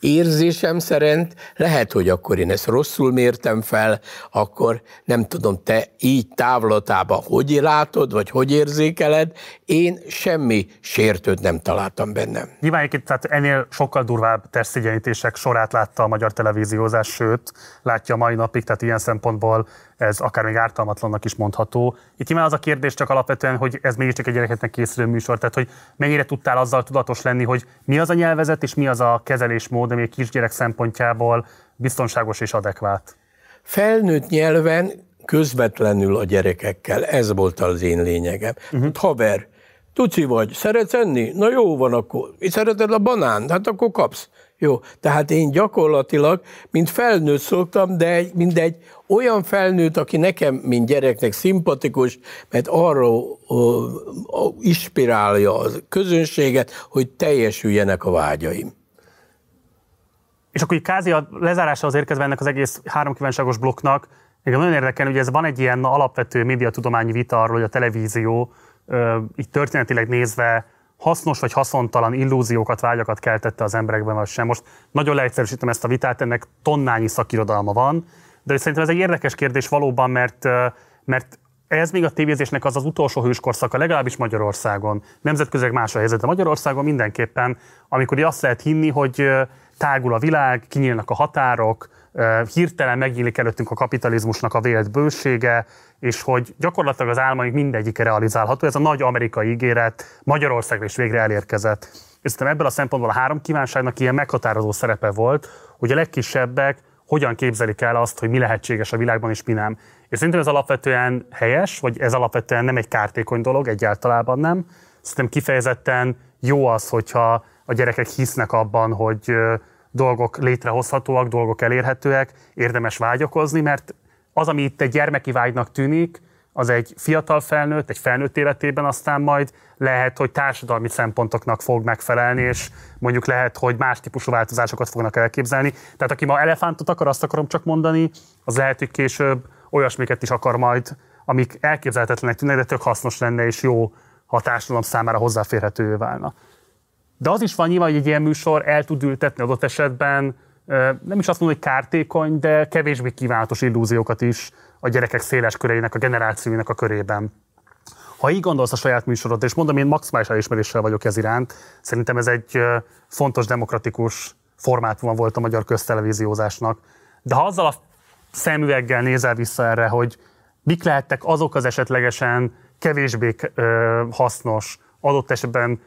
B: érzésem szerint, lehet, hogy akkor én ezt rosszul mértem fel, akkor nem tudom, te így távlatában hogy látod, vagy hogy érzékeled, én semmi sértőt nem találtam bennem.
A: Nyilván egyébként tehát ennél sokkal durvább testszigyenítések sorát látta a magyar televíziózás, sőt, látja mai napig, tehát ilyen szempontból ez akár még ártalmatlannak is mondható. Itt nyilván az a kérdés csak alapvetően, hogy ez mégiscsak egy gyerekeknek készülő műsor, tehát hogy mennyire tudtál azzal tudatos lenni, hogy mi az a nyelvezet és mi az a kezelésmód, ami egy kisgyerek szempontjából biztonságos és adekvát.
B: Felnőtt nyelven közvetlenül a gyerekekkel. Ez volt az én lényegem. Uh-huh. Haver, tuci vagy, szeretsz enni? Na jó van akkor. Szereted a banán? Hát akkor kapsz. Jó, tehát én gyakorlatilag, mint felnőtt szoktam, de mindegy, olyan felnőtt, aki nekem, mint gyereknek szimpatikus, mert arra inspirálja a közönséget, hogy teljesüljenek a vágyaim.
A: És akkor így kázi a lezárásához érkezve ennek az egész három kívánságos blokknak, még nagyon érdekel, hogy ez van egy ilyen alapvető médiatudományi vita arról, hogy a televízió így történetileg nézve hasznos vagy haszontalan illúziókat, vágyakat keltette az emberekben, vagy sem. Most nagyon leegyszerűsítem ezt a vitát, ennek tonnányi szakirodalma van, de szerintem ez egy érdekes kérdés valóban, mert, mert ez még a tévézésnek az az utolsó hőskorszaka, legalábbis Magyarországon. Nemzetközileg más a helyzet, de Magyarországon mindenképpen, amikor azt lehet hinni, hogy tágul a világ, kinyílnak a határok, hirtelen megnyílik előttünk a kapitalizmusnak a vélt bősége, és hogy gyakorlatilag az álmaink mindegyik realizálható. Ez a nagy amerikai ígéret Magyarországra is végre elérkezett. És szerintem ebből a szempontból a három kívánságnak ilyen meghatározó szerepe volt, hogy a legkisebbek hogyan képzelik el azt, hogy mi lehetséges a világban és mi nem. És szerintem ez alapvetően helyes, vagy ez alapvetően nem egy kártékony dolog, egyáltalán nem. Szerintem kifejezetten jó az, hogyha a gyerekek hisznek abban, hogy dolgok létrehozhatóak, dolgok elérhetőek, érdemes vágyakozni, mert az, ami itt egy gyermeki vágynak tűnik, az egy fiatal felnőtt, egy felnőtt életében aztán majd lehet, hogy társadalmi szempontoknak fog megfelelni, és mondjuk lehet, hogy más típusú változásokat fognak elképzelni. Tehát aki ma elefántot akar, azt akarom csak mondani, az lehet, hogy később olyasmiket is akar majd, amik elképzelhetetlenek tűnnek, de tök hasznos lenne, és jó, ha számára hozzáférhetővé válna. De az is van nyilván, hogy egy ilyen műsor el tud ültetni adott esetben, nem is azt mondom, hogy kártékony, de kevésbé kívánatos illúziókat is a gyerekek széles köreinek, a generációinak a körében. Ha így gondolsz a saját műsorod, és mondom, én maximális elismeréssel vagyok ez iránt, szerintem ez egy fontos demokratikus formátuma volt a magyar köztelevíziózásnak. De ha azzal a szemüveggel nézel vissza erre, hogy mik lehettek azok az esetlegesen kevésbé hasznos, adott esetben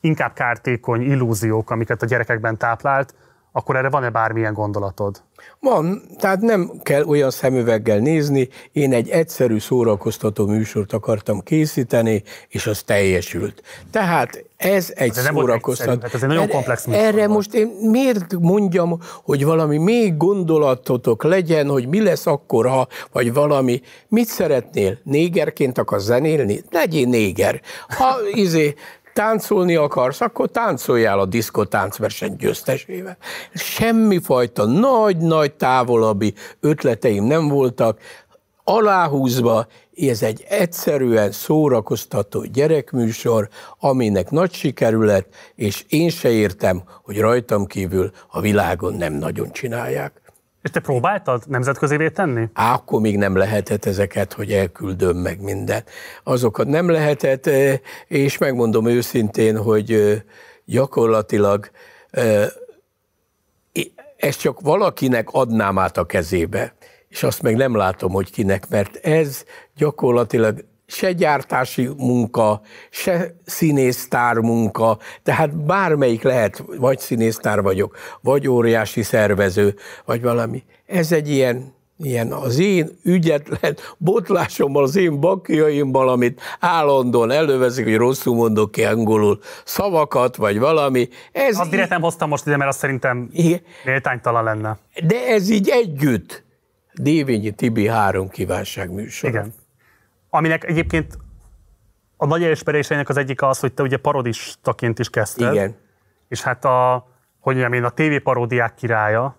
A: inkább kártékony illúziók, amiket a gyerekekben táplált, akkor erre van-e bármilyen gondolatod?
B: Van, tehát nem kell olyan szemüveggel nézni, én egy egyszerű szórakoztató műsort akartam készíteni, és az teljesült. Tehát ez egy
A: De
B: szórakoztató.
A: Ez egy nagyon komplex műsor.
B: Erre most én miért mondjam, hogy valami még gondolatotok legyen, hogy mi lesz akkor, ha, vagy valami. Mit szeretnél? Négerként akarsz zenélni? Legyél néger. Ha izé, táncolni akarsz, akkor táncoljál a diszkó táncverseny győztesével. Semmifajta nagy-nagy távolabbi ötleteim nem voltak, aláhúzva, ez egy egyszerűen szórakoztató gyerekműsor, aminek nagy sikerű lett, és én se értem, hogy rajtam kívül a világon nem nagyon csinálják.
A: És te próbáltad nemzetközévé tenni?
B: Á, akkor még nem lehetett ezeket, hogy elküldöm meg mindent. Azokat nem lehetett, eh, és megmondom őszintén, hogy gyakorlatilag ezt csak valakinek adnám át a kezébe, és azt meg nem látom, hogy kinek, mert ez gyakorlatilag se gyártási munka, se színésztár munka, tehát bármelyik lehet, vagy színésztár vagyok, vagy óriási szervező, vagy valami. Ez egy ilyen, ilyen az én ügyetlen botlásommal, az én bakjaimmal, amit állandóan előveszik, hogy rosszul mondok ki angolul szavakat, vagy valami.
A: Ez azt direkt nem hoztam most ide, mert azt szerintem méltánytalan lenne.
B: De ez így együtt. Dévényi Tibi három kívánság műsor.
A: Igen aminek egyébként a nagy elismeréseinek az egyik az, hogy te ugye parodistaként is kezdted.
B: Igen.
A: És hát a, hogy mondjam én, a TV paródiák királya,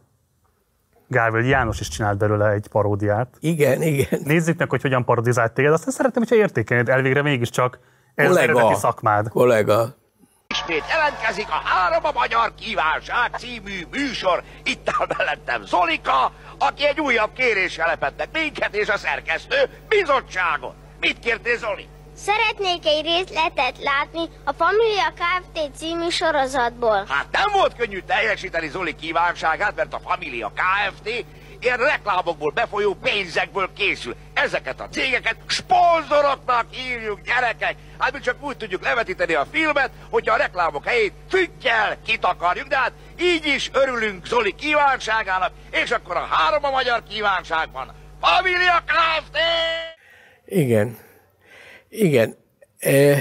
A: Gálvölgy János is csinált belőle egy paródiát.
B: Igen, igen.
A: Nézzük meg, hogy hogyan parodizált téged. Azt szeretném, hogyha értékelnéd elvégre mégiscsak ez kollega, az szakmád.
B: Kollega,
R: Ismét jelentkezik a Három a Magyar Kívánság című műsor. Itt áll mellettem Zolika, aki egy újabb kéréssel lepett minket és a szerkesztő bizottságot. Mit kértél, Zoli?
G: Szeretnék egy részletet látni a Familia Kft. című sorozatból.
R: Hát nem volt könnyű teljesíteni Zoli kívánságát, mert a Familia Kft ilyen reklámokból befolyó pénzekből készül. Ezeket a cégeket sponzoroknak hívjuk, gyerekek. Hát mi csak úgy tudjuk levetíteni a filmet, hogyha a reklámok helyét füttyel kitakarjuk, de hát így is örülünk Zoli kívánságának, és akkor a három a magyar kívánságban Família Kft!
B: Igen. Igen. E,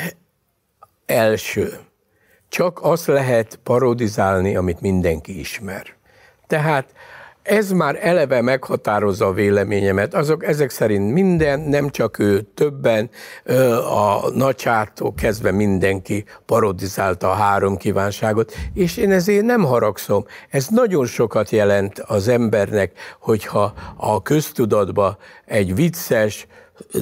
B: első. Csak azt lehet parodizálni, amit mindenki ismer. Tehát ez már eleve meghatározza a véleményemet. Azok ezek szerint minden, nem csak ő, többen, a nagysától kezdve mindenki parodizálta a három kívánságot, és én ezért nem haragszom. Ez nagyon sokat jelent az embernek, hogyha a köztudatba egy vicces,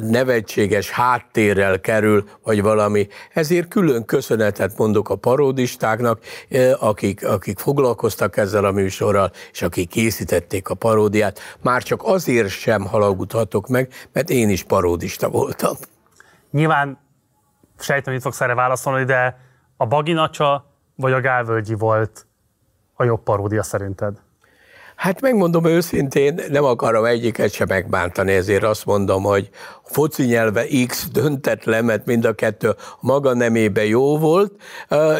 B: nevetséges háttérrel kerül, vagy valami. Ezért külön köszönetet mondok a paródistáknak, eh, akik, akik foglalkoztak ezzel a műsorral, és akik készítették a paródiát. Már csak azért sem halagudhatok meg, mert én is paródista voltam.
A: Nyilván sejtem, hogy fogsz erre válaszolni, de a Baginacsa vagy a Gálvölgyi volt a jobb paródia szerinted?
B: Hát megmondom őszintén, nem akarom egyiket sem megbántani, ezért azt mondom, hogy foci nyelve X le, mert mind a kettő maga nemébe jó volt.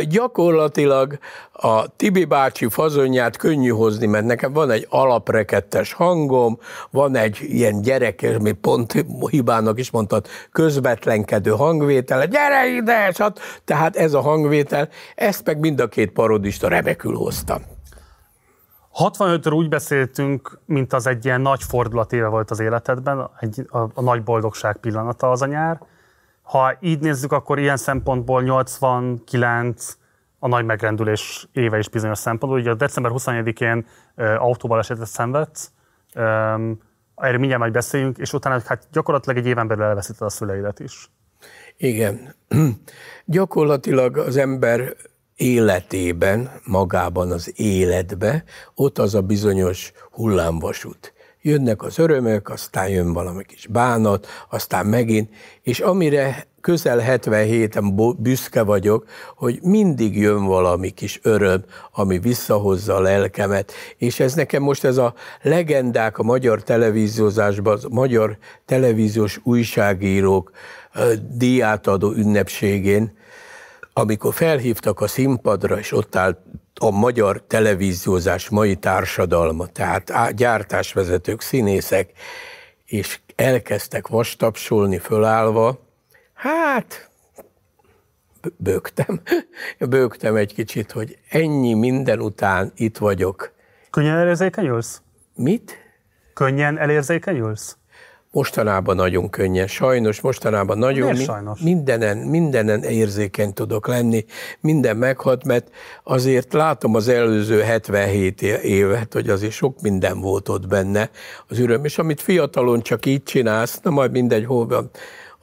B: Gyakorlatilag a Tibi bácsi fazonját könnyű hozni, mert nekem van egy alaprekettes hangom, van egy ilyen gyerek, mi pont hibának is mondtad, közvetlenkedő hangvétel, gyere ide! Tehát ez a hangvétel, ezt meg mind a két parodista remekül hoztam.
A: 65-ről úgy beszéltünk, mint az egy ilyen nagy éve volt az életedben, egy, a, a nagy boldogság pillanata az a nyár. Ha így nézzük, akkor ilyen szempontból 89 a nagy megrendülés éve is bizonyos szempontból. Ugye december 21-én autóbalesetet szenvedsz, um, erről mindjárt majd beszéljünk, és utána hát gyakorlatilag egy éven belül elveszíted a szüleidet is.
B: Igen. Gyakorlatilag az ember életében, magában az életbe, ott az a bizonyos hullámvasút. Jönnek az örömök, aztán jön valami kis bánat, aztán megint, és amire közel 77-en büszke vagyok, hogy mindig jön valami kis öröm, ami visszahozza a lelkemet, és ez nekem most ez a legendák a magyar televíziózásban, a magyar televíziós újságírók díjátadó ünnepségén, amikor felhívtak a színpadra, és ott állt a magyar televíziózás mai társadalma, tehát gyártásvezetők, színészek, és elkezdtek vastapsolni fölállva, hát bőgtem, bőgtem egy kicsit, hogy ennyi minden után itt vagyok.
A: Könnyen elérzékenyülsz?
B: Mit?
A: Könnyen elérzékenyülsz?
B: Mostanában nagyon könnyen, sajnos mostanában nagyon
A: Miért sajnos?
B: mindenen, mindenen érzékeny tudok lenni, minden meghat, mert azért látom az előző 77 évet, hogy azért sok minden volt ott benne az üröm, és amit fiatalon csak így csinálsz, na majd mindegy, hol van,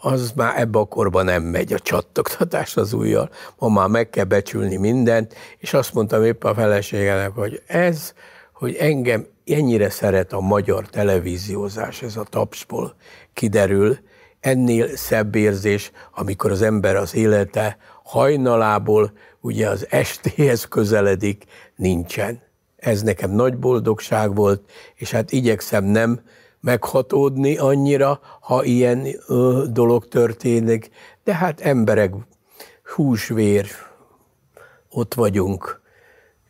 B: az már ebbe a korban nem megy a csattogtatás az ujjal. Ma már meg kell becsülni mindent, és azt mondtam épp a feleségenek, hogy ez, hogy engem ennyire szeret a magyar televíziózás, ez a tapsból kiderül, ennél szebb érzés, amikor az ember az élete hajnalából ugye az estéhez közeledik, nincsen. Ez nekem nagy boldogság volt, és hát igyekszem nem meghatódni annyira, ha ilyen ö, dolog történik, de hát emberek, húsvér, ott vagyunk,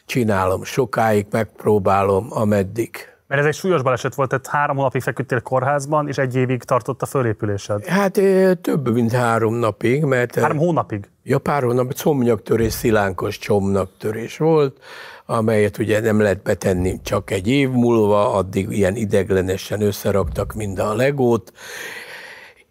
B: csinálom, sokáig megpróbálom, ameddig.
A: Mert ez egy súlyos baleset volt, tehát három hónapig feküdtél kórházban, és egy évig tartott a fölépülésed.
B: Hát több, mint három napig, mert...
A: Három hónapig?
B: Ja, pár hónap, comnyaktörés, szilánkos csomnyaktörés volt, amelyet ugye nem lehet betenni csak egy év múlva, addig ilyen ideglenesen összeraktak mind a legót,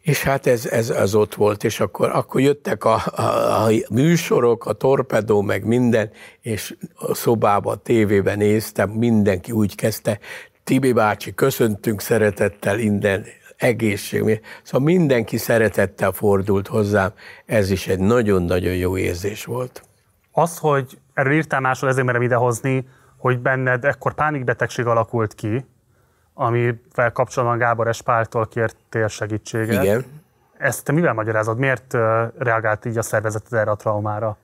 B: és hát ez, ez, ez ott volt, és akkor, akkor jöttek a, a, a műsorok, a torpedó, meg minden, és a szobába, a tévében néztem, mindenki úgy kezdte, Tibi bácsi, köszöntünk szeretettel innen, egészség. Szóval mindenki szeretettel fordult hozzám, ez is egy nagyon-nagyon jó érzés volt.
A: Az, hogy erről írtál máshol, ezért merem idehozni, hogy benned ekkor pánikbetegség alakult ki, amivel kapcsolatban Gábor Espáltól kértél segítséget.
B: Igen.
A: Ezt te mivel magyarázod? Miért reagált így a szervezeted erre a traumára?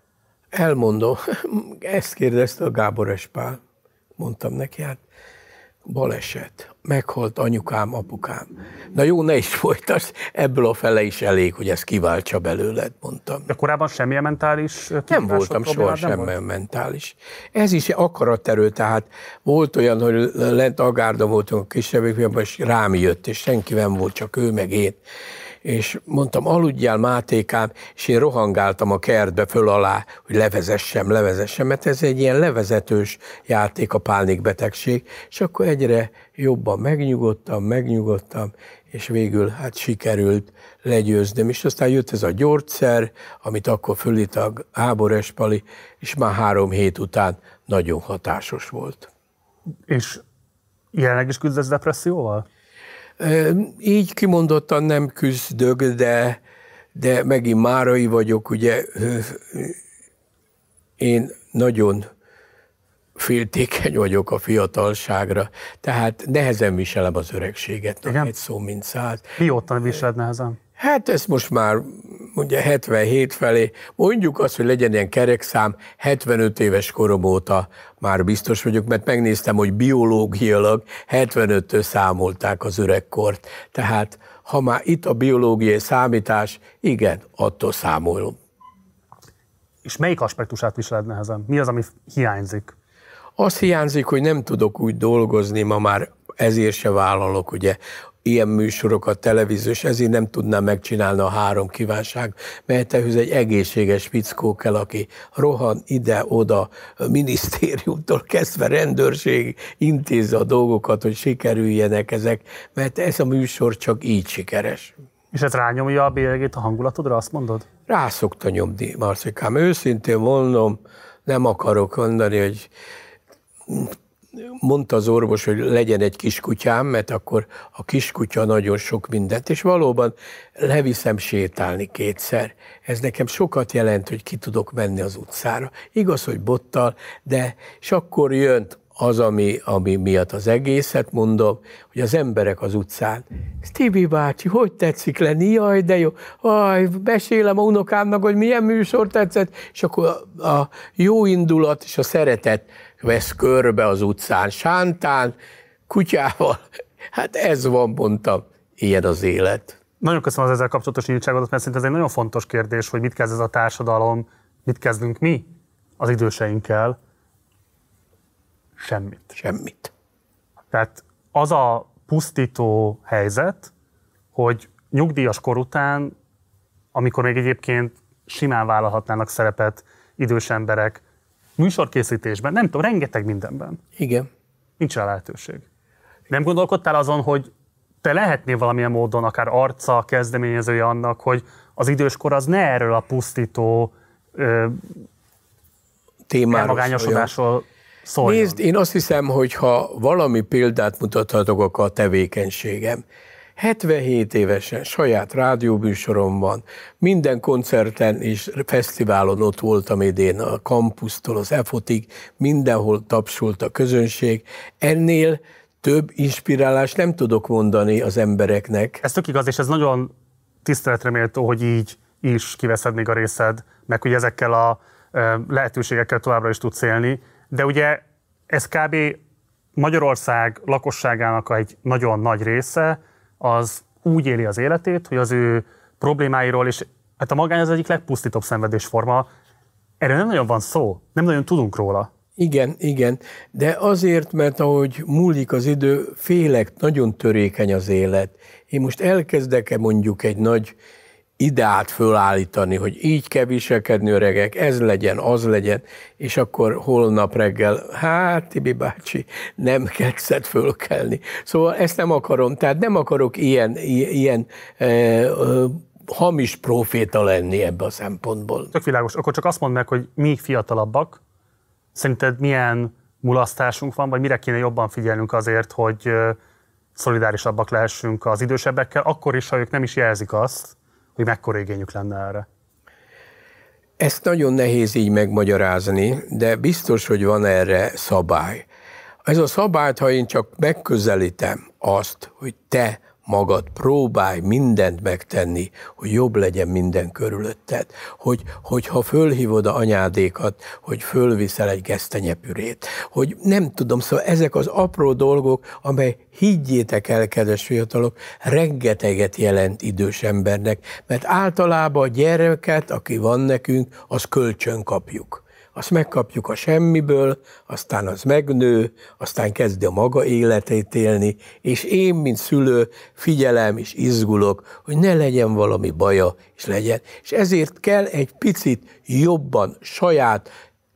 B: Elmondom. Ezt kérdezte a Gábor Espál. Mondtam neki, hát baleset, meghalt anyukám, apukám. Na jó, ne is folytasd, ebből a fele is elég, hogy ezt kiváltsa belőled, mondtam.
A: De korábban semmilyen mentális
B: Nem voltam soha sem mentális. Ez is akaraterő, tehát volt olyan, hogy lent Agárdon voltunk a kisebbikben, és rám jött, és senki nem volt, csak ő meg én és mondtam, aludjál Mátékám, és én rohangáltam a kertbe föl alá, hogy levezessem, levezessem, mert ez egy ilyen levezetős játék a pánikbetegség, és akkor egyre jobban megnyugodtam, megnyugodtam, és végül hát sikerült legyőznöm, és aztán jött ez a gyógyszer, amit akkor fölít a Ábor Espali, és már három hét után nagyon hatásos volt.
A: És jelenleg is küzdesz depresszióval?
B: Így kimondottan nem küzdök, de, de megint márai vagyok, ugye én nagyon féltékeny vagyok a fiatalságra, tehát nehezen viselem az öregséget, Igen? egy szó mint száz.
A: Mióta viseled nehezen?
B: Hát ez most már ugye 77 felé, mondjuk azt, hogy legyen ilyen kerekszám, 75 éves korom óta már biztos vagyok, mert megnéztem, hogy biológiailag 75-től számolták az öregkort. Tehát ha már itt a biológiai számítás, igen, attól számolom.
A: És melyik aspektusát viseled nehezen? Mi az, ami hiányzik?
B: Az hiányzik, hogy nem tudok úgy dolgozni, ma már ezért se vállalok, ugye ilyen műsorokat, televíziós, ezért nem tudnám megcsinálni a három kívánság, mert ehhez egy egészséges fickó kell, aki rohan ide-oda, minisztériumtól kezdve rendőrség intézze a dolgokat, hogy sikerüljenek ezek, mert ez a műsor csak így sikeres.
A: És ez rányomja a bélyegét a hangulatodra, azt mondod?
B: Rá szokta nyomni, Marcikám. Őszintén mondom, nem akarok mondani, hogy mondta az orvos, hogy legyen egy kiskutyám, mert akkor a kiskutya nagyon sok mindent, és valóban leviszem sétálni kétszer. Ez nekem sokat jelent, hogy ki tudok menni az utcára. Igaz, hogy bottal, de és akkor jön az, ami, ami miatt az egészet mondom, hogy az emberek az utcán, Tibi bácsi, hogy tetszik lenni? Jaj, de jó. Aj, besélem a unokámnak, hogy milyen műsor tetszett, és akkor a, a jó indulat és a szeretet vesz körbe az utcán, sántán, kutyával. Hát ez van, mondtam, ilyen az élet.
A: Nagyon köszönöm az ezzel kapcsolatos nyíltságodat, mert szerintem ez egy nagyon fontos kérdés, hogy mit kezd ez a társadalom, mit kezdünk mi az időseinkkel. Semmit.
B: Semmit.
A: Tehát az a pusztító helyzet, hogy nyugdíjas kor után, amikor még egyébként simán vállalhatnának szerepet idős emberek, műsorkészítésben, nem tudom, rengeteg mindenben.
B: Igen.
A: Nincs rá lehetőség. Nem gondolkodtál azon, hogy te lehetnél valamilyen módon akár arca, kezdeményezője annak, hogy az időskor az ne erről a pusztító ö,
B: témáról szóljon. Nézd, én azt hiszem, hogy ha valami példát mutathatok, a tevékenységem. 77 évesen saját rádióműsorom van, minden koncerten és fesztiválon ott voltam idén, a kampusztól az EFOTig, mindenhol tapsolt a közönség. Ennél több inspirálás nem tudok mondani az embereknek.
A: Ez tök igaz, és ez nagyon tiszteletre méltó, hogy így is kiveszed még a részed, meg hogy ezekkel a lehetőségekkel továbbra is tudsz élni. De ugye ez kb. Magyarország lakosságának egy nagyon nagy része, az úgy éli az életét, hogy az ő problémáiról, és hát a magány az egyik legpusztítóbb szenvedésforma, erről nem nagyon van szó, nem nagyon tudunk róla.
B: Igen, igen, de azért, mert ahogy múlik az idő, félek, nagyon törékeny az élet. Én most elkezdek-e mondjuk egy nagy ideát fölállítani, hogy így kell viselkedni öregek, ez legyen, az legyen, és akkor holnap reggel, hát Tibi bácsi, nem kezdett fölkelni. Szóval ezt nem akarom, tehát nem akarok ilyen, ilyen e, hamis proféta lenni ebbe a szempontból.
A: Tök világos. Akkor csak azt mondd meg, hogy mi fiatalabbak, szerinted milyen mulasztásunk van, vagy mire kéne jobban figyelnünk azért, hogy szolidárisabbak lehessünk az idősebbekkel, akkor is, ha ők nem is jelzik azt, hogy mekkora igényük lenne erre?
B: Ezt nagyon nehéz így megmagyarázni, de biztos, hogy van erre szabály. Ez a szabályt, ha én csak megközelítem azt, hogy te magad, próbálj mindent megtenni, hogy jobb legyen minden körülötted. Hogy, hogyha fölhívod a anyádékat, hogy fölviszel egy gesztenyepürét, hogy nem tudom, szóval ezek az apró dolgok, amely higgyétek el, kedves fiatalok, rengeteget jelent idős embernek, mert általában a gyereket, aki van nekünk, az kölcsön kapjuk azt megkapjuk a semmiből, aztán az megnő, aztán kezdi a maga életét élni, és én, mint szülő, figyelem és izgulok, hogy ne legyen valami baja, és legyen. És ezért kell egy picit jobban saját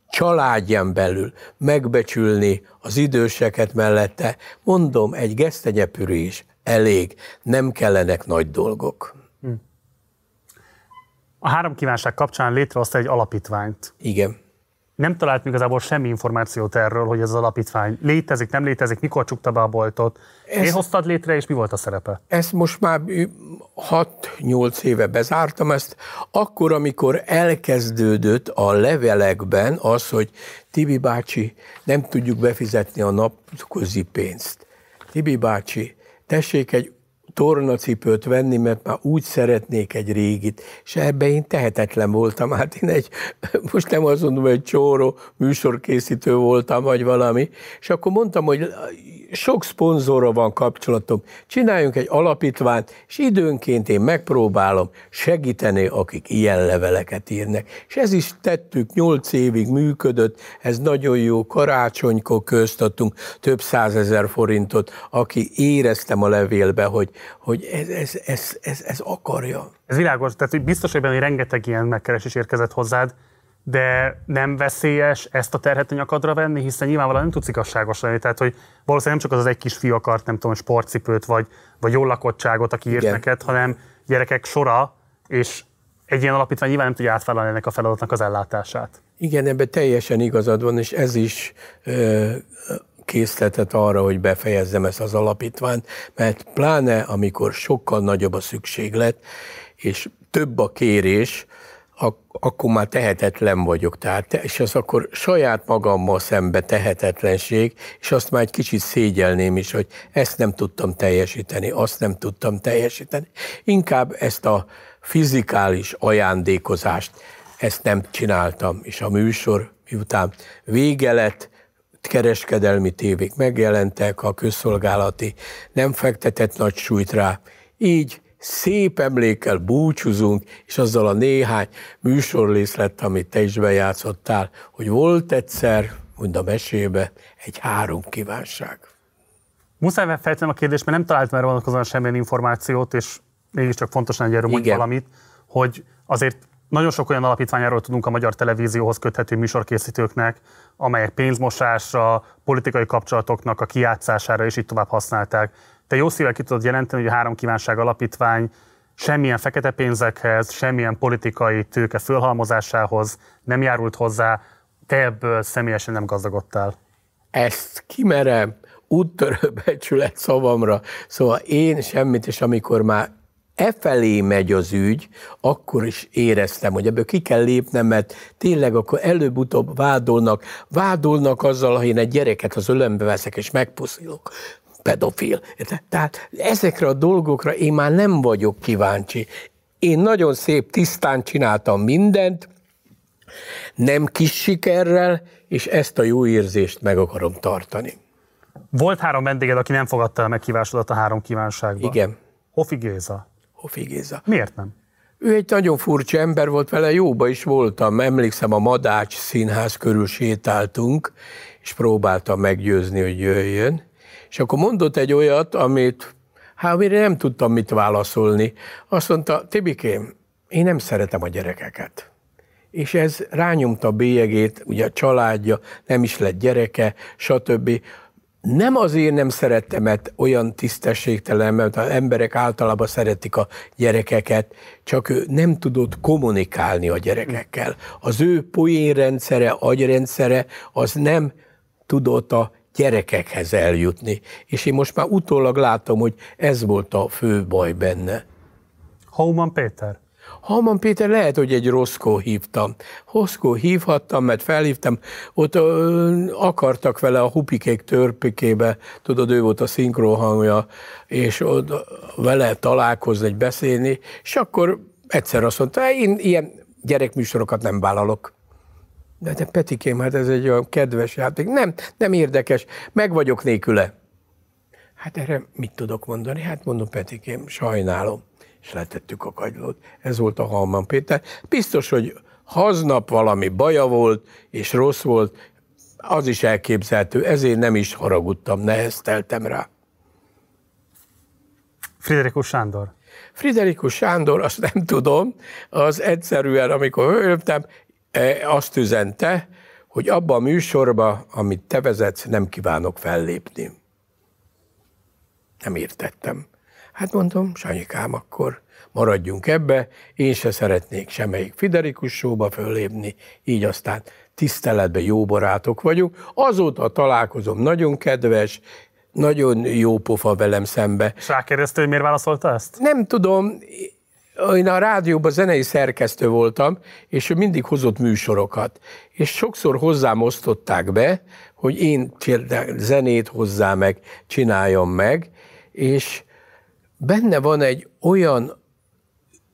B: családján belül megbecsülni az időseket mellette. Mondom, egy gesztenyepürés elég, nem kellenek nagy dolgok. Hm.
A: A három kívánság kapcsán létrehozta egy alapítványt.
B: Igen
A: nem talált igazából semmi információt erről, hogy ez az alapítvány létezik, nem létezik, mikor csukta be a boltot. Ezt, Én hoztad létre, és mi volt a szerepe?
B: Ezt most már 6-8 éve bezártam ezt. Akkor, amikor elkezdődött a levelekben az, hogy Tibi bácsi, nem tudjuk befizetni a napközi pénzt. Tibi bácsi, tessék egy tornacipőt venni, mert már úgy szeretnék egy régit, és ebben én tehetetlen voltam. Hát én egy, most nem azt mondom, hogy csóró műsorkészítő voltam, vagy valami, és akkor mondtam, hogy sok szponzorra van kapcsolatom, csináljunk egy alapítványt, és időnként én megpróbálom segíteni, akik ilyen leveleket írnak. És ez is tettük, nyolc évig működött, ez nagyon jó, karácsonykor köztattunk több százezer forintot, aki éreztem a levélbe, hogy, hogy ez, ez, ez, ez, ez akarja.
A: Ez világos, tehát biztos, hogy rengeteg ilyen megkeresés érkezett hozzád, de nem veszélyes ezt a terhet a nyakadra venni, hiszen nyilvánvalóan nem tudsz igazságos lenni. Tehát, hogy valószínűleg nem csak az az egy kis fiú akart, nem tudom, sportcipőt, vagy, vagy jól lakottságot, aki írt neked, hanem gyerekek sora, és egy ilyen alapítvány nyilván nem tudja átvállalni ennek a feladatnak az ellátását.
B: Igen, ebben teljesen igazad van, és ez is ö, készletet arra, hogy befejezzem ezt az alapítványt, mert pláne amikor sokkal nagyobb a szükséglet, és több a kérés, ak- akkor már tehetetlen vagyok. Tehát, és az akkor saját magammal szembe tehetetlenség, és azt már egy kicsit szégyelném is, hogy ezt nem tudtam teljesíteni, azt nem tudtam teljesíteni. Inkább ezt a fizikális ajándékozást, ezt nem csináltam, és a műsor miután vége lett, kereskedelmi tévék megjelentek, a közszolgálati nem fektetett nagy súlyt rá, így szép emlékkel búcsúzunk, és azzal a néhány műsorrészlet, amit te is bejátszottál, hogy volt egyszer, mond a mesébe, egy három kívánság.
A: Muszáj feltennem a kérdést, mert nem talált erre vonatkozóan semmilyen információt, és mégiscsak fontos lenne, hogy erről valamit, hogy azért nagyon sok olyan alapítványáról tudunk a magyar televízióhoz köthető műsorkészítőknek, amelyek pénzmosásra, politikai kapcsolatoknak a kijátszására és így tovább használták. Te jó szívvel ki tudod jelenteni, hogy a Három Kívánság Alapítvány semmilyen fekete pénzekhez, semmilyen politikai tőke fölhalmozásához nem járult hozzá, te ebből személyesen nem gazdagodtál.
B: Ezt kimerem, úttörő becsület szavamra. Szóval én semmit, és amikor már e felé megy az ügy, akkor is éreztem, hogy ebből ki kell lépnem, mert tényleg akkor előbb-utóbb vádolnak, vádolnak azzal, ha én egy gyereket az ölembe veszek és megpuszilok pedofil. Tehát ezekre a dolgokra én már nem vagyok kíváncsi. Én nagyon szép, tisztán csináltam mindent, nem kis sikerrel, és ezt a jó érzést meg akarom tartani.
A: Volt három vendéged, aki nem fogadta el meghívásodat a három kívánságba.
B: Igen.
A: Hofi Géza.
B: Hofi Géza.
A: Miért nem?
B: Ő egy nagyon furcsa ember volt, vele jóba is voltam. Emlékszem, a Madács színház körül sétáltunk, és próbáltam meggyőzni, hogy jöjjön. És akkor mondott egy olyat, amit, hát amire nem tudtam mit válaszolni. Azt mondta, Tibikém, én nem szeretem a gyerekeket. És ez rányomta a bélyegét, ugye a családja, nem is lett gyereke, stb. Nem azért nem szerettem, mert olyan tisztességtelen, mert az emberek általában szeretik a gyerekeket, csak ő nem tudott kommunikálni a gyerekekkel. Az ő poénrendszere, agyrendszere, az nem tudott a gyerekekhez eljutni. És én most már utólag látom, hogy ez volt a fő baj benne.
A: Hauman Péter?
B: Halman Péter lehet, hogy egy rosszkó hívtam. Hosszkó hívhattam, mert felhívtam, ott ö, akartak vele a hupikék törpikébe, tudod, ő volt a szinkrohangja, és ott vele találkozni, egy beszélni, és akkor egyszer azt mondta, én ilyen gyerekműsorokat nem vállalok. De, de Petikém, hát ez egy olyan kedves játék. Nem, nem érdekes, meg vagyok nélküle. Hát erre mit tudok mondani? Hát mondom, Petikém, sajnálom. És letettük a kagylót. Ez volt a Halman Péter. Biztos, hogy haznap valami baja volt, és rossz volt, az is elképzelhető, ezért nem is haragudtam, nehezteltem rá.
A: Friderikus Sándor.
B: Friderikus Sándor, azt nem tudom, az egyszerűen, amikor höltem, azt üzente, hogy abban a műsorban, amit te vezetsz, nem kívánok fellépni. Nem értettem. Hát mondom, Sanyikám, akkor maradjunk ebbe, én se szeretnék semmelyik Fiderikus showba föllépni, így aztán tiszteletben jó barátok vagyunk. Azóta találkozom, nagyon kedves, nagyon jó pofa velem szembe.
A: És rákérdezte, hogy miért válaszolta ezt?
B: Nem tudom, én a rádióban zenei szerkesztő voltam, és ő mindig hozott műsorokat. És sokszor hozzám osztották be, hogy én zenét hozzá meg, csináljam meg, és benne van egy olyan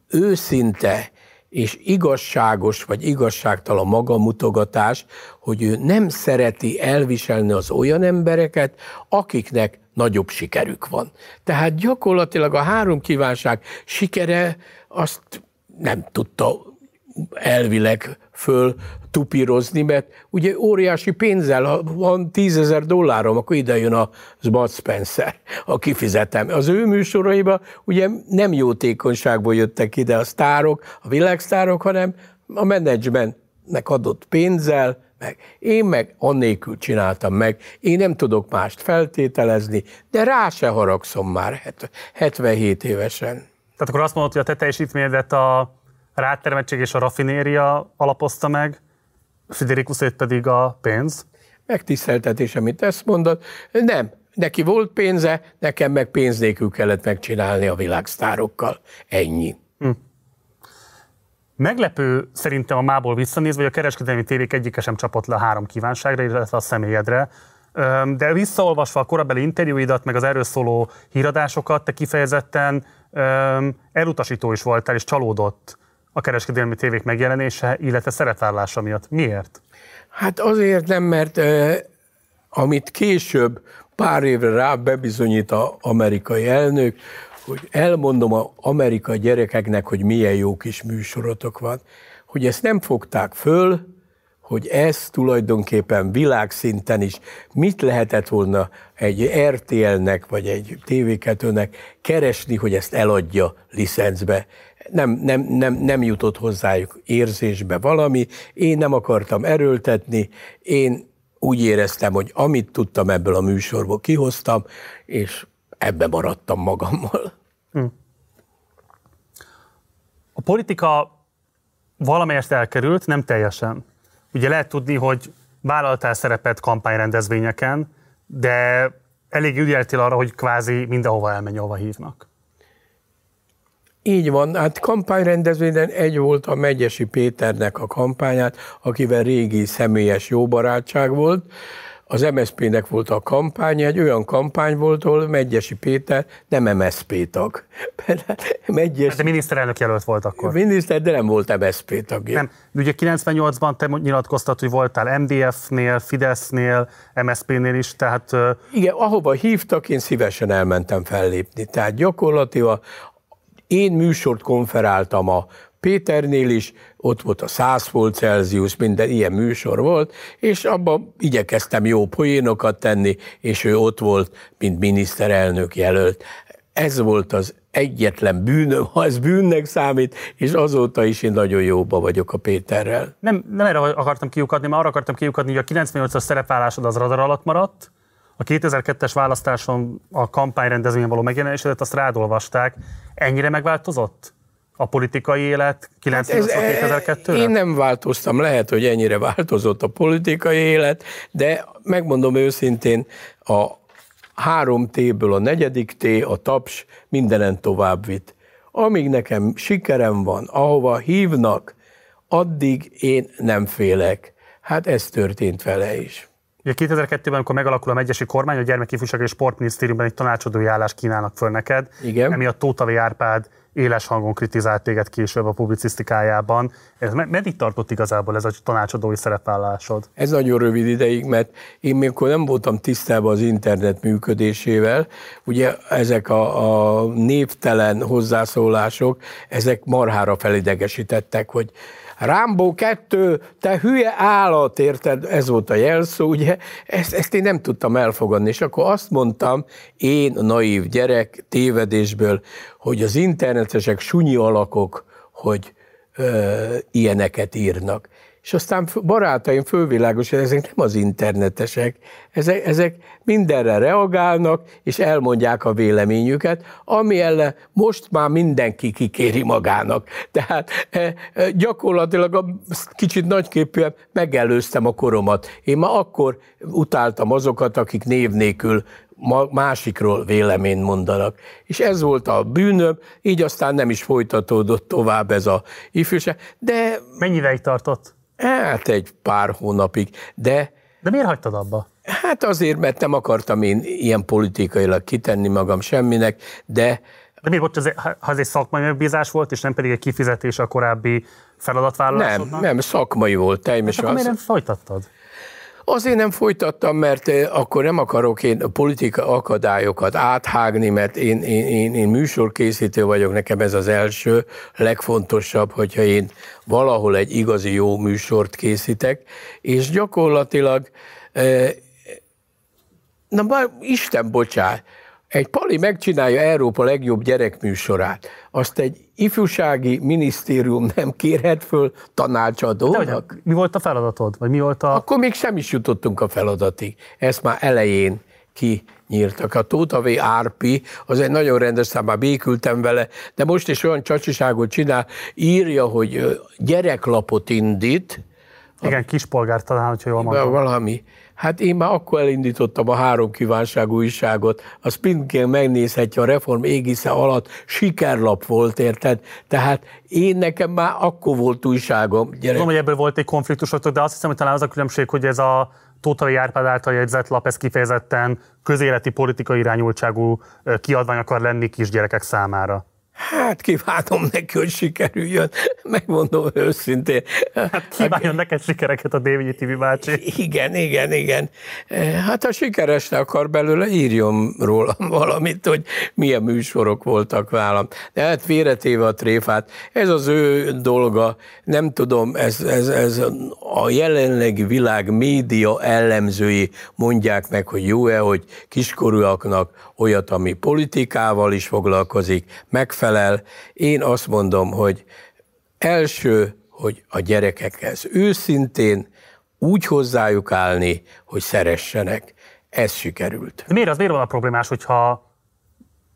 B: őszinte és igazságos vagy igazságtalan magamutogatás, hogy ő nem szereti elviselni az olyan embereket, akiknek nagyobb sikerük van. Tehát gyakorlatilag a három kívánság sikere azt nem tudta elvileg föl tupírozni, mert ugye óriási pénzzel, ha van tízezer dollárom, akkor ide jön a Bud Spencer, a kifizetem. Az ő műsoraiba ugye nem jótékonyságból jöttek ide a sztárok, a világsztárok, hanem a menedzsmentnek adott pénzzel, meg. Én meg annélkül csináltam meg. Én nem tudok mást feltételezni, de rá se haragszom már 77 évesen.
A: Tehát akkor azt mondod, hogy a te teljesítményedet a rátermettség és a raffinéria alapozta meg, Friderikusét pedig a pénz?
B: Megtiszteltetés, amit ezt mondod. Nem, neki volt pénze, nekem meg pénz nélkül kellett megcsinálni a világsztárokkal. Ennyi. Hm.
A: Meglepő szerintem a mából visszanézve, hogy a kereskedelmi tévék egyike sem csapott le a három kívánságra, illetve a személyedre. De visszaolvasva a korabeli interjúidat, meg az erről szóló híradásokat, te kifejezetten elutasító is voltál, és csalódott a kereskedelmi tévék megjelenése, illetve szerepvállása miatt. Miért?
B: Hát azért nem, mert amit később pár évre rá bebizonyít az amerikai elnök, hogy elmondom az amerikai gyerekeknek, hogy milyen jó kis műsorotok van, hogy ezt nem fogták föl, hogy ez tulajdonképpen világszinten is mit lehetett volna egy RTL-nek vagy egy TV2-nek keresni, hogy ezt eladja licencbe nem, nem, nem, nem jutott hozzájuk érzésbe valami, én nem akartam erőltetni, én úgy éreztem, hogy amit tudtam ebből a műsorból kihoztam, és ebbe maradtam magammal. Hm.
A: A politika valamelyest elkerült, nem teljesen. Ugye lehet tudni, hogy vállaltál szerepet kampányrendezvényeken, de elég ügyeltél arra, hogy kvázi mindenhova elmenj, ahova hívnak.
B: Így van, hát kampányrendezvényen egy volt a Megyesi Péternek a kampányát, akivel régi személyes jó barátság volt. Az MSZP-nek volt a kampány, egy olyan kampány volt, ahol Megyesi Péter nem MSZP tag.
A: Megyesi... De miniszterelnök jelölt volt akkor.
B: Miniszter, de nem volt MSZP tagja.
A: Nem. Ugye 98-ban te nyilatkoztat, hogy voltál MDF-nél, Fidesznél, MSZP-nél is, tehát...
B: Igen, ahova hívtak, én szívesen elmentem fellépni. Tehát gyakorlatilag én műsort konferáltam a Péternél is, ott volt a 100 volt Celsius, minden ilyen műsor volt, és abban igyekeztem jó poénokat tenni, és ő ott volt, mint miniszterelnök jelölt. Ez volt az egyetlen bűnöm, ha ez bűnnek számít, és azóta is én nagyon jóba vagyok a Péterrel.
A: Nem, nem erre akartam kiukadni, mert arra akartam kiukadni, hogy a 98-as szerepvállásod az radar alatt maradt, a 2002-es választáson a kampányrendezvényen való megjelenésedet, azt rádolvasták. Ennyire megváltozott? A politikai élet 98
B: hát Én nem változtam, lehet, hogy ennyire változott a politikai élet, de megmondom őszintén, a három T-ből a negyedik T, a taps mindenen tovább vitt. amíg nekem sikerem van, ahova hívnak, addig én nem félek. Hát ez történt vele is.
A: Ugye 2002-ben, amikor megalakul a megyesi kormány, a Gyermekifúság és Sportminisztériumban egy tanácsadói állást kínálnak föl neked.
B: Igen.
A: Emiatt Tótavi Árpád éles hangon kritizált téged később a publicisztikájában. Ez meddig tartott igazából ez a tanácsadói szerepvállásod?
B: Ez nagyon rövid ideig, mert én még akkor nem voltam tisztában az internet működésével. Ugye ezek a, a névtelen hozzászólások, ezek marhára felidegesítettek, hogy Rámbó 2, te hülye állat, érted? Ez volt a jelszó, ugye? Ezt, ezt én nem tudtam elfogadni, és akkor azt mondtam, én, naív gyerek, tévedésből, hogy az internetesek sunyi alakok, hogy ö, ilyeneket írnak. És aztán barátaim fölvilágos, hogy ezek nem az internetesek, ezek, ezek mindenre reagálnak, és elmondják a véleményüket, ami ellen most már mindenki kikéri magának. Tehát e, e, gyakorlatilag a kicsit nagyképűen megelőztem a koromat. Én már akkor utáltam azokat, akik név nélkül másikról véleményt mondanak. És ez volt a bűnöm, így aztán nem is folytatódott tovább ez a ifjúság. De...
A: Mennyi ideig tartott?
B: Hát egy pár hónapig, de...
A: De miért hagytad abba?
B: Hát azért, mert nem akartam én ilyen politikailag kitenni magam semminek, de...
A: De miért volt, ha ez egy szakmai megbízás volt, és nem pedig egy kifizetés a korábbi feladatvállalásodnak?
B: Nem, nem, szakmai volt.
A: Teljesen. Hát akkor miért nem folytattad?
B: Azért nem folytattam, mert eh, akkor nem akarok én a politika akadályokat áthágni, mert én, én, én, én műsorkészítő vagyok, nekem ez az első, legfontosabb, hogyha én valahol egy igazi jó műsort készítek, és gyakorlatilag, eh, na már Isten bocsánat, egy pali megcsinálja Európa legjobb gyerekműsorát, azt egy ifjúsági minisztérium nem kérhet föl tanácsadónak?
A: mi volt a feladatod? Vagy mi volt a...
B: Akkor még sem is jutottunk a feladatig. Ezt már elején kinyírtak. A Tóta V. Árpi, az egy nagyon rendes szám, már békültem vele, de most is olyan csacsiságot csinál, írja, hogy gyereklapot indít.
A: Igen, kispolgár talán, hogyha jól mondom.
B: Valami. Hát én már akkor elindítottam a három kívánságú újságot, a Spinkel megnézhetje a reform égisze alatt, sikerlap volt, érted? Tehát én nekem már akkor volt újságom.
A: Gyerek. Tudom, hogy ebből volt egy konfliktusotok, de azt hiszem, hogy talán az a különbség, hogy ez a Tótai Árpád által jegyzett lap, ez kifejezetten közéleti politikai irányultságú kiadvány akar lenni kisgyerekek számára.
B: Hát kívánom neki, hogy sikerüljön, megmondom őszintén.
A: Hát kívánjon neked sikereket a Dévényi TV bácsi.
B: Igen, igen, igen. Hát ha sikeresre akar belőle, írjon róla valamit, hogy milyen műsorok voltak válam. De hát félretéve a tréfát, ez az ő dolga, nem tudom, ez, ez, ez a jelenlegi világ média ellenzői mondják meg, hogy jó-e, hogy kiskorúaknak olyat, ami politikával is foglalkozik, megfelel. Én azt mondom, hogy első, hogy a gyerekekhez őszintén úgy hozzájuk állni, hogy szeressenek. Ez sikerült.
A: De miért az miért van a problémás, hogyha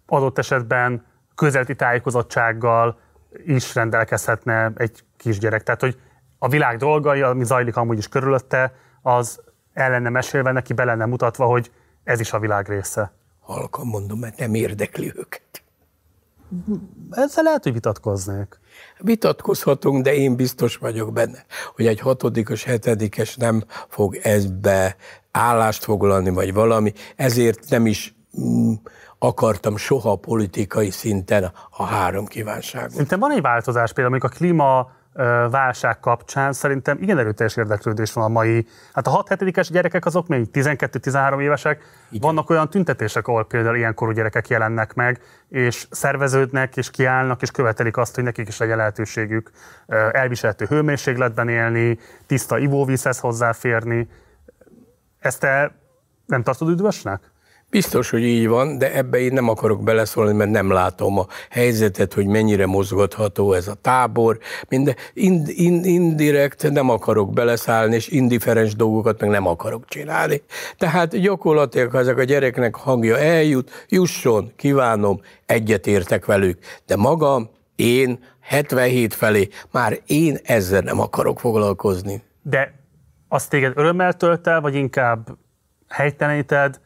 A: adott esetben közelti tájékozottsággal is rendelkezhetne egy kisgyerek? Tehát, hogy a világ dolgai, ami zajlik amúgy is körülötte, az el mesélve, neki be lenne mutatva, hogy ez is a világ része
B: halkan mondom, mert nem érdekli őket.
A: Ezzel lehet, hogy vitatkoznék.
B: Vitatkozhatunk, de én biztos vagyok benne, hogy egy hatodikos, hetedikes nem fog ezbe állást foglalni, vagy valami, ezért nem is mm, akartam soha politikai szinten a három kívánságot.
A: Szerintem van egy változás, például a klíma válság kapcsán szerintem igen erőteljes érdeklődés van a mai, hát a 6-7-es gyerekek azok még 12-13 évesek, igen. vannak olyan tüntetések, ahol például ilyenkorú gyerekek jelennek meg, és szerveződnek, és kiállnak, és követelik azt, hogy nekik is legyen lehetőségük elviselhető hőmérsékletben élni, tiszta ivóvízhez hozzáférni. Ezt te nem tartod üdvösnek?
B: Biztos, hogy így van, de ebbe én nem akarok beleszólni, mert nem látom a helyzetet, hogy mennyire mozgatható ez a tábor. Minden ind, ind, indirekt nem akarok beleszállni, és indiferens dolgokat meg nem akarok csinálni. Tehát gyakorlatilag, ha ezek a gyereknek hangja eljut, jusson, kívánom, egyetértek velük. De magam, én 77 felé, már én ezzel nem akarok foglalkozni.
A: De azt téged örömmel tölt el, vagy inkább helyteleníted,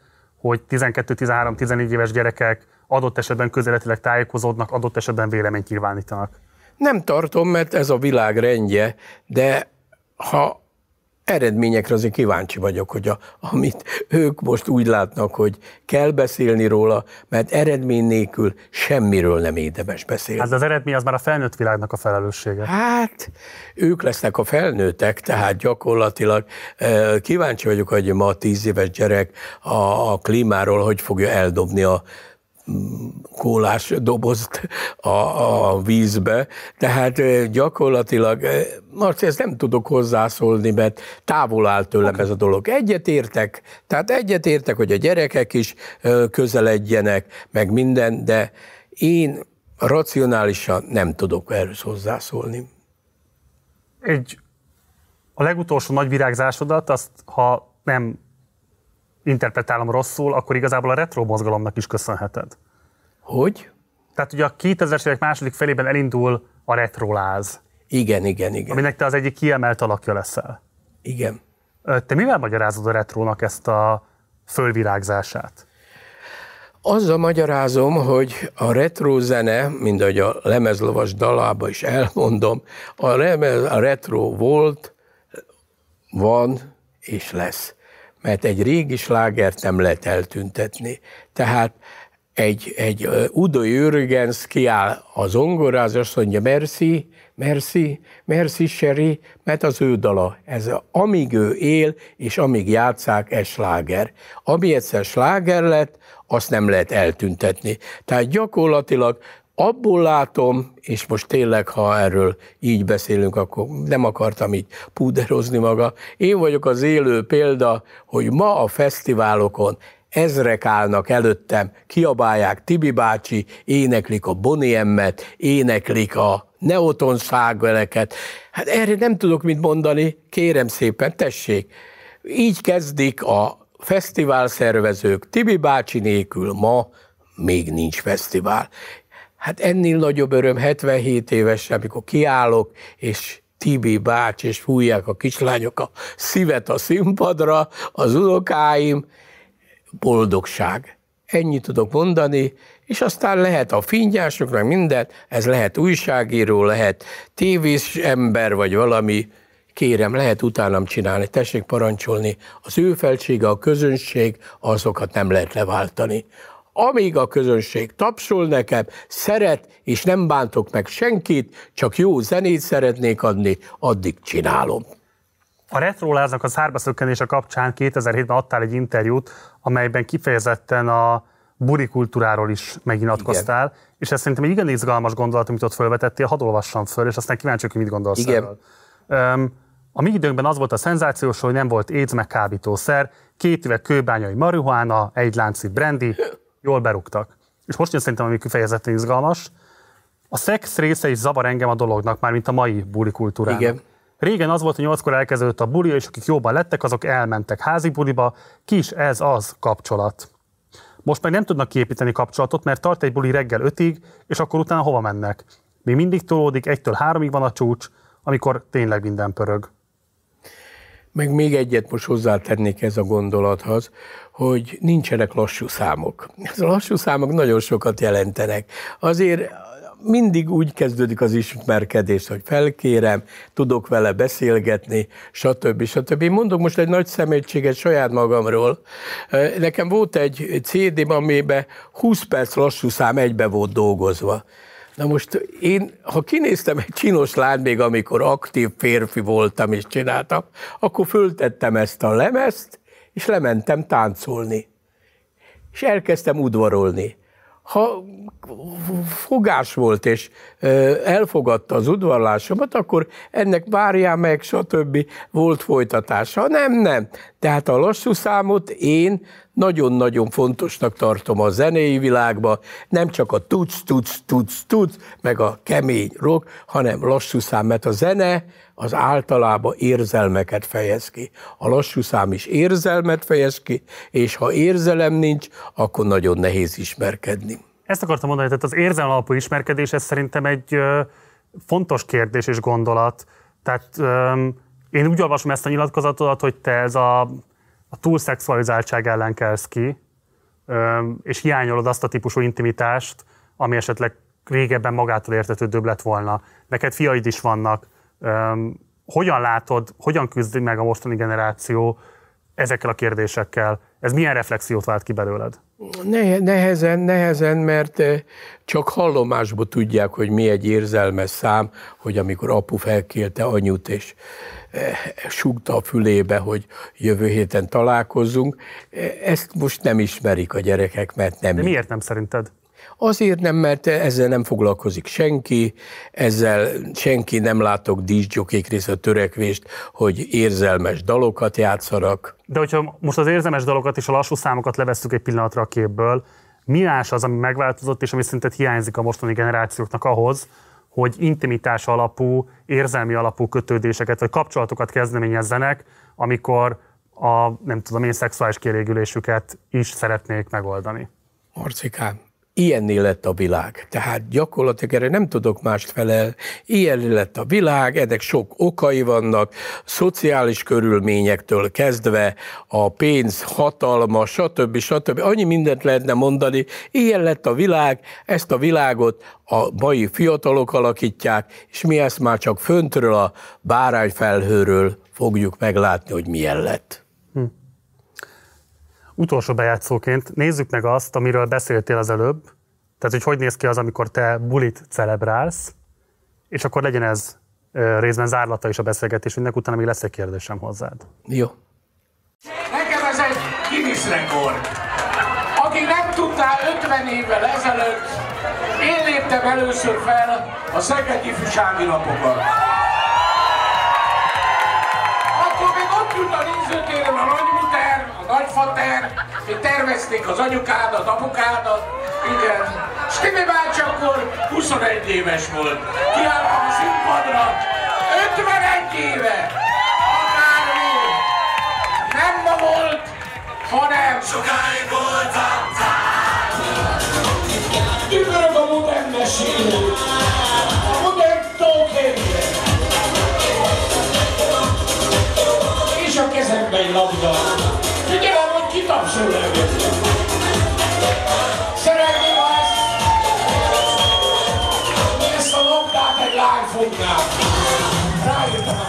A: hogy 12-13-14 éves gyerekek adott esetben közéletileg tájékozódnak, adott esetben véleményt nyilvánítanak.
B: Nem tartom, mert ez a világ rendje, de ha eredményekre azért kíváncsi vagyok, hogy a, amit ők most úgy látnak, hogy kell beszélni róla, mert eredmény nélkül semmiről nem érdemes beszélni.
A: Hát az eredmény az már a felnőtt világnak a felelőssége.
B: Hát, ők lesznek a felnőttek, tehát gyakorlatilag eh, kíváncsi vagyok, hogy ma a tíz éves gyerek a, a klímáról hogy fogja eldobni a kólás dobozt a, a vízbe, tehát gyakorlatilag, Marci, ezt nem tudok hozzászólni, mert távol áll tőlem okay. ez a dolog. Egyetértek, tehát egyetértek, hogy a gyerekek is közeledjenek, meg minden, de én racionálisan nem tudok erről hozzászólni.
A: Egy, a legutolsó nagy virágzásodat, azt ha nem interpretálom rosszul, akkor igazából a retro mozgalomnak is köszönheted.
B: Hogy?
A: Tehát ugye a 2000-es évek második felében elindul a retroláz.
B: Igen, igen, igen.
A: Aminek te az egyik kiemelt alakja leszel.
B: Igen.
A: Te mivel magyarázod a retrónak ezt a fölvirágzását?
B: Azzal magyarázom, hogy a retro zene, mint ahogy a lemezlovas dalába is elmondom, a, lemez, a retro volt, van és lesz mert egy régi slágert nem lehet eltüntetni. Tehát egy, egy Udo Jürgens kiáll a zongoráz, azt mondja, merci, merci, merci, Sherry, mert az ő dala. Ez amíg ő él, és amíg játszák, ez sláger. Ami egyszer sláger lett, azt nem lehet eltüntetni. Tehát gyakorlatilag abból látom, és most tényleg, ha erről így beszélünk, akkor nem akartam így púderozni maga. Én vagyok az élő példa, hogy ma a fesztiválokon ezrek állnak előttem, kiabálják Tibi bácsi, éneklik a Boniemmet, éneklik a Neoton szágeleket. Hát erre nem tudok mit mondani, kérem szépen, tessék. Így kezdik a fesztivál szervezők, Tibi bácsi nélkül ma még nincs fesztivál. Hát ennél nagyobb öröm 77 éves, amikor kiállok, és Tibi bács, és fújják a kislányok a szívet a színpadra, az unokáim, boldogság. Ennyit tudok mondani, és aztán lehet a fingyások, meg mindent, ez lehet újságíró, lehet tévés ember, vagy valami, kérem, lehet utánam csinálni, tessék parancsolni. Az ő felsége, a közönség, azokat nem lehet leváltani amíg a közönség tapsol nekem, szeret, és nem bántok meg senkit, csak jó zenét szeretnék adni, addig csinálom.
A: A retróláznak a szárbaszökkenése kapcsán 2007-ben adtál egy interjút, amelyben kifejezetten a buri kultúráról is megnyilatkoztál, igen. és ez szerintem egy igen izgalmas gondolat, amit ott felvetettél, hadd olvassam föl, és aztán kíváncsi, hogy mit gondolsz igen. erről. Um, a mi időnkben az volt a szenzációs, hogy nem volt AIDS meg kábítószer, két üveg kőbányai marihuána, egy láncid brandy, jól berúgtak. És most jön szerintem, ami kifejezetten izgalmas. A szex része is zavar engem a dolognak, már mint a mai buli kultúrának. Igen. Régen az volt, hogy nyolckor elkezdődött a buli, és akik jobban lettek, azok elmentek házi buliba. Kis ez az kapcsolat. Most meg nem tudnak kiépíteni kapcsolatot, mert tart egy buli reggel ötig, és akkor utána hova mennek. Mi mindig tolódik, egytől háromig van a csúcs, amikor tényleg minden pörög.
B: Meg még egyet most hozzátennék ez a gondolathoz, hogy nincsenek lassú számok. Ez a lassú számok nagyon sokat jelentenek. Azért mindig úgy kezdődik az ismerkedés, hogy felkérem, tudok vele beszélgetni, stb. stb. Mondok most egy nagy szemétséget saját magamról. Nekem volt egy CD-m, amiben 20 perc lassú szám egybe volt dolgozva. Na most én, ha kinéztem egy csinos lány, még amikor aktív férfi voltam és csináltam, akkor föltettem ezt a lemezt, és lementem táncolni. És elkezdtem udvarolni. Ha fogás volt, és elfogadta az udvarlásomat, akkor ennek várjál meg, stb. volt folytatása. Nem, nem. Tehát a lassú számot én nagyon-nagyon fontosnak tartom a zenei világba, nem csak a tuc, tuc, tuc, tuc, meg a kemény rock, hanem lassú szám, mert a zene az általában érzelmeket fejez ki. A lassú szám is érzelmet fejez ki, és ha érzelem nincs, akkor nagyon nehéz ismerkedni.
A: Ezt akartam mondani, tehát az érzelem alapú ismerkedés, ez szerintem egy fontos kérdés és gondolat. Tehát én úgy olvasom ezt a nyilatkozatodat, hogy te ez a, a túlszexualizáltság ellen kelsz ki, és hiányolod azt a típusú intimitást, ami esetleg régebben magától értetődőbb lett volna. Neked fiaid is vannak. Hogyan látod, hogyan küzd meg a mostani generáció ezekkel a kérdésekkel? Ez milyen reflexiót vált ki belőled?
B: Nehezen, nehezen, mert csak hallomásból tudják, hogy mi egy érzelmes szám, hogy amikor apu felkérte anyut, és sugta a fülébe, hogy jövő héten találkozzunk, ezt most nem ismerik a gyerekek, mert nem.
A: De miért nem szerinted?
B: Azért nem, mert ezzel nem foglalkozik senki, ezzel senki nem látok díszgyokék rész a törekvést, hogy érzelmes dalokat játszanak.
A: De hogyha most az érzelmes dalokat és a lassú számokat levesszük egy pillanatra a képből, mi más az, ami megváltozott, és ami szerinted hiányzik a mostani generációknak ahhoz, hogy intimitás alapú, érzelmi alapú kötődéseket vagy kapcsolatokat kezdeményezzenek, amikor a, nem tudom én, szexuális kielégülésüket is szeretnék megoldani.
B: Marcikám, ilyenné lett a világ. Tehát gyakorlatilag erre nem tudok mást felel. Ilyen lett a világ, ennek sok okai vannak, szociális körülményektől kezdve, a pénz, hatalma, stb. stb. Annyi mindent lehetne mondani. Ilyen lett a világ, ezt a világot a mai fiatalok alakítják, és mi ezt már csak föntről a bárányfelhőről fogjuk meglátni, hogy milyen lett.
A: Utolsó bejátszóként nézzük meg azt, amiről beszéltél az előbb, tehát hogy hogy néz ki az, amikor te bulit celebrálsz, és akkor legyen ez részben zárlata is a beszélgetésünknek, utána még lesz egy kérdésem hozzád.
B: Jó.
F: Nekem ez egy Guinness rekord. Aki nem tudná 50 évvel ezelőtt, én léptem először fel a Szegedi Füsámi napokat. Nagyfater, még tervezték az anyukádat, apukádat, igen. Stimi bácsi akkor 21 éves volt. Kiálltam a színpadra, 51 éve. Akármi. Nem ma volt, hanem sokáig voltam Tükrög a modern mesélő, a modern tókérje. És a kezembe egy labda. Szeretném, ha ezt, ezt a labdát egy lány fogná. Rájöttem a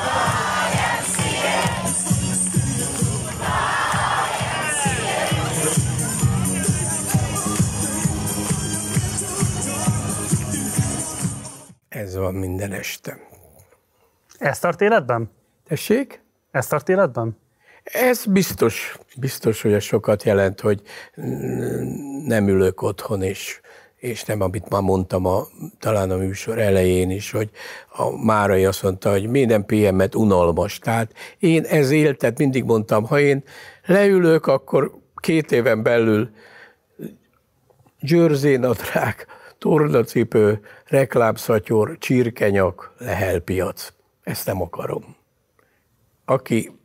B: Ez van minden este.
A: Ez tart életben?
B: Tessék?
A: Ez tart életben?
B: Ez biztos, biztos, hogy ez sokat jelent, hogy nem ülök otthon, és, és nem, amit már mondtam a, talán a műsor elején is, hogy a Márai azt mondta, hogy minden PM-et unalmas. Tehát én ez éltet mindig mondtam, ha én leülök, akkor két éven belül győrzénadrág, tornacipő, reklámszatyor, csirkenyak, lehelpiac. Ezt nem akarom. Aki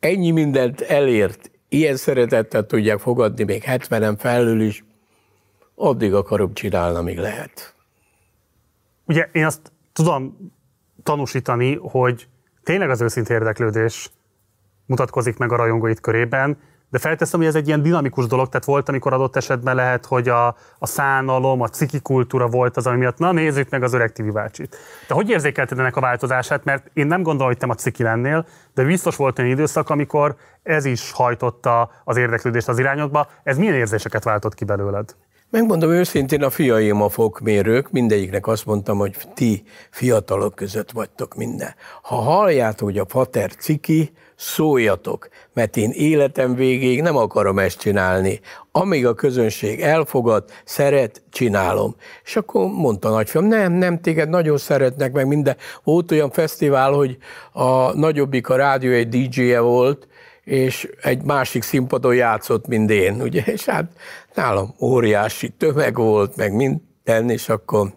B: ennyi mindent elért, ilyen szeretettel tudják fogadni még 70-en felül is, addig akarom csinálni, amíg lehet.
A: Ugye én azt tudom tanúsítani, hogy tényleg az őszinte érdeklődés mutatkozik meg a rajongóit körében, de felteszem, hogy ez egy ilyen dinamikus dolog, tehát volt, amikor adott esetben lehet, hogy a, a szánalom, a ciki kultúra volt az, ami miatt, na nézzük meg az öreg Tibi bácsit. De hogy érzékelted ennek a változását? Mert én nem gondolom, hogy te a ciki lennél, de biztos volt olyan időszak, amikor ez is hajtotta az érdeklődést az irányodba. Ez milyen érzéseket váltott ki belőled?
B: Megmondom őszintén, a fiaim a fokmérők, mindegyiknek azt mondtam, hogy ti fiatalok között vagytok minden. Ha halljátok, hogy a fater ciki, szóljatok, mert én életem végéig nem akarom ezt csinálni. Amíg a közönség elfogad, szeret, csinálom. És akkor mondta nagyfiam, nem, nem, téged nagyon szeretnek, meg minden. Volt olyan fesztivál, hogy a nagyobbik a rádió egy DJ-je volt, és egy másik színpadon játszott, mint én, ugye, és hát nálam óriási tömeg volt, meg minden, és akkor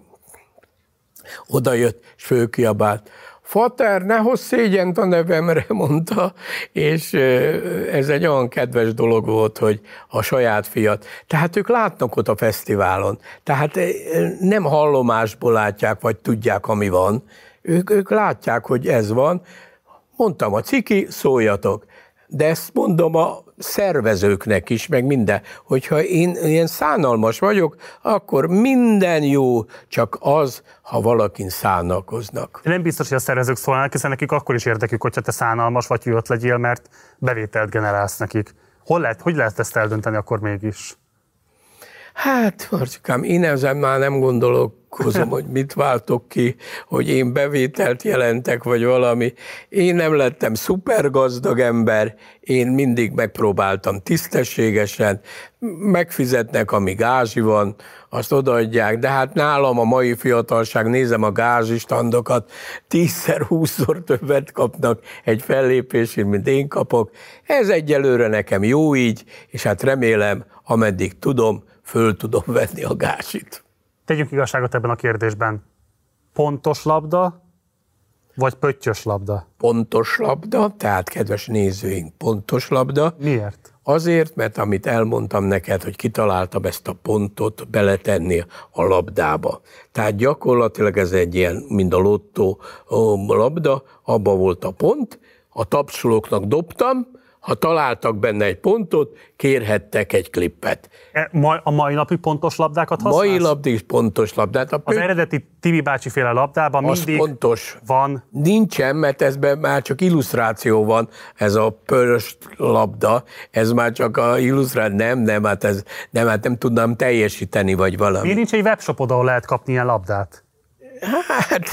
B: oda jött, és fölkiabált, Fater, ne hozz szégyent a nevemre, mondta, és ez egy olyan kedves dolog volt, hogy a saját fiat. Tehát ők látnak ott a fesztiválon. Tehát nem hallomásból látják, vagy tudják, ami van. Ők, ők látják, hogy ez van. Mondtam a ciki, szóljatok. De ezt mondom a szervezőknek is, meg minden, hogyha én ilyen szánalmas vagyok, akkor minden jó, csak az, ha valakin szánalkoznak.
A: Nem biztos, hogy a szervezők szólnak, hiszen nekik akkor is érdekük, hogyha te szánalmas vagy jött legyél, mert bevételt generálsz nekik. Hol lehet, hogy lehet ezt eldönteni akkor mégis?
B: Hát, Marcikám, én ezen már nem gondolkozom, hogy mit váltok ki, hogy én bevételt jelentek, vagy valami. Én nem lettem szupergazdag ember, én mindig megpróbáltam tisztességesen, megfizetnek, ami gázsi van, azt odaadják, de hát nálam a mai fiatalság, nézem a gázsistandokat, tízszer, húszszor többet kapnak egy fellépésén, mint én kapok. Ez egyelőre nekem jó így, és hát remélem, ameddig tudom, föl tudom venni a gásit.
A: Tegyünk igazságot ebben a kérdésben. Pontos labda, vagy pöttyös labda?
B: Pontos labda, tehát kedves nézőink, pontos labda.
A: Miért?
B: Azért, mert amit elmondtam neked, hogy kitaláltam ezt a pontot beletenni a labdába. Tehát gyakorlatilag ez egy ilyen, mint a lottó labda, abba volt a pont, a tapsolóknak dobtam, ha találtak benne egy pontot, kérhettek egy klippet.
A: E, a mai napi pontos labdákat használsz?
B: Mai labdi is pontos labdát. A
A: az eredeti Tibi bácsi féle labdában
B: az
A: mindig
B: pontos.
A: van.
B: Nincsen, mert ezben már csak illusztráció van, ez a pörös labda, ez már csak a illusztráció, nem, nem, hát ez, nem, hát nem tudnám teljesíteni, vagy valami.
A: Miért nincs egy webshopod, ahol lehet kapni ilyen labdát?
B: Hát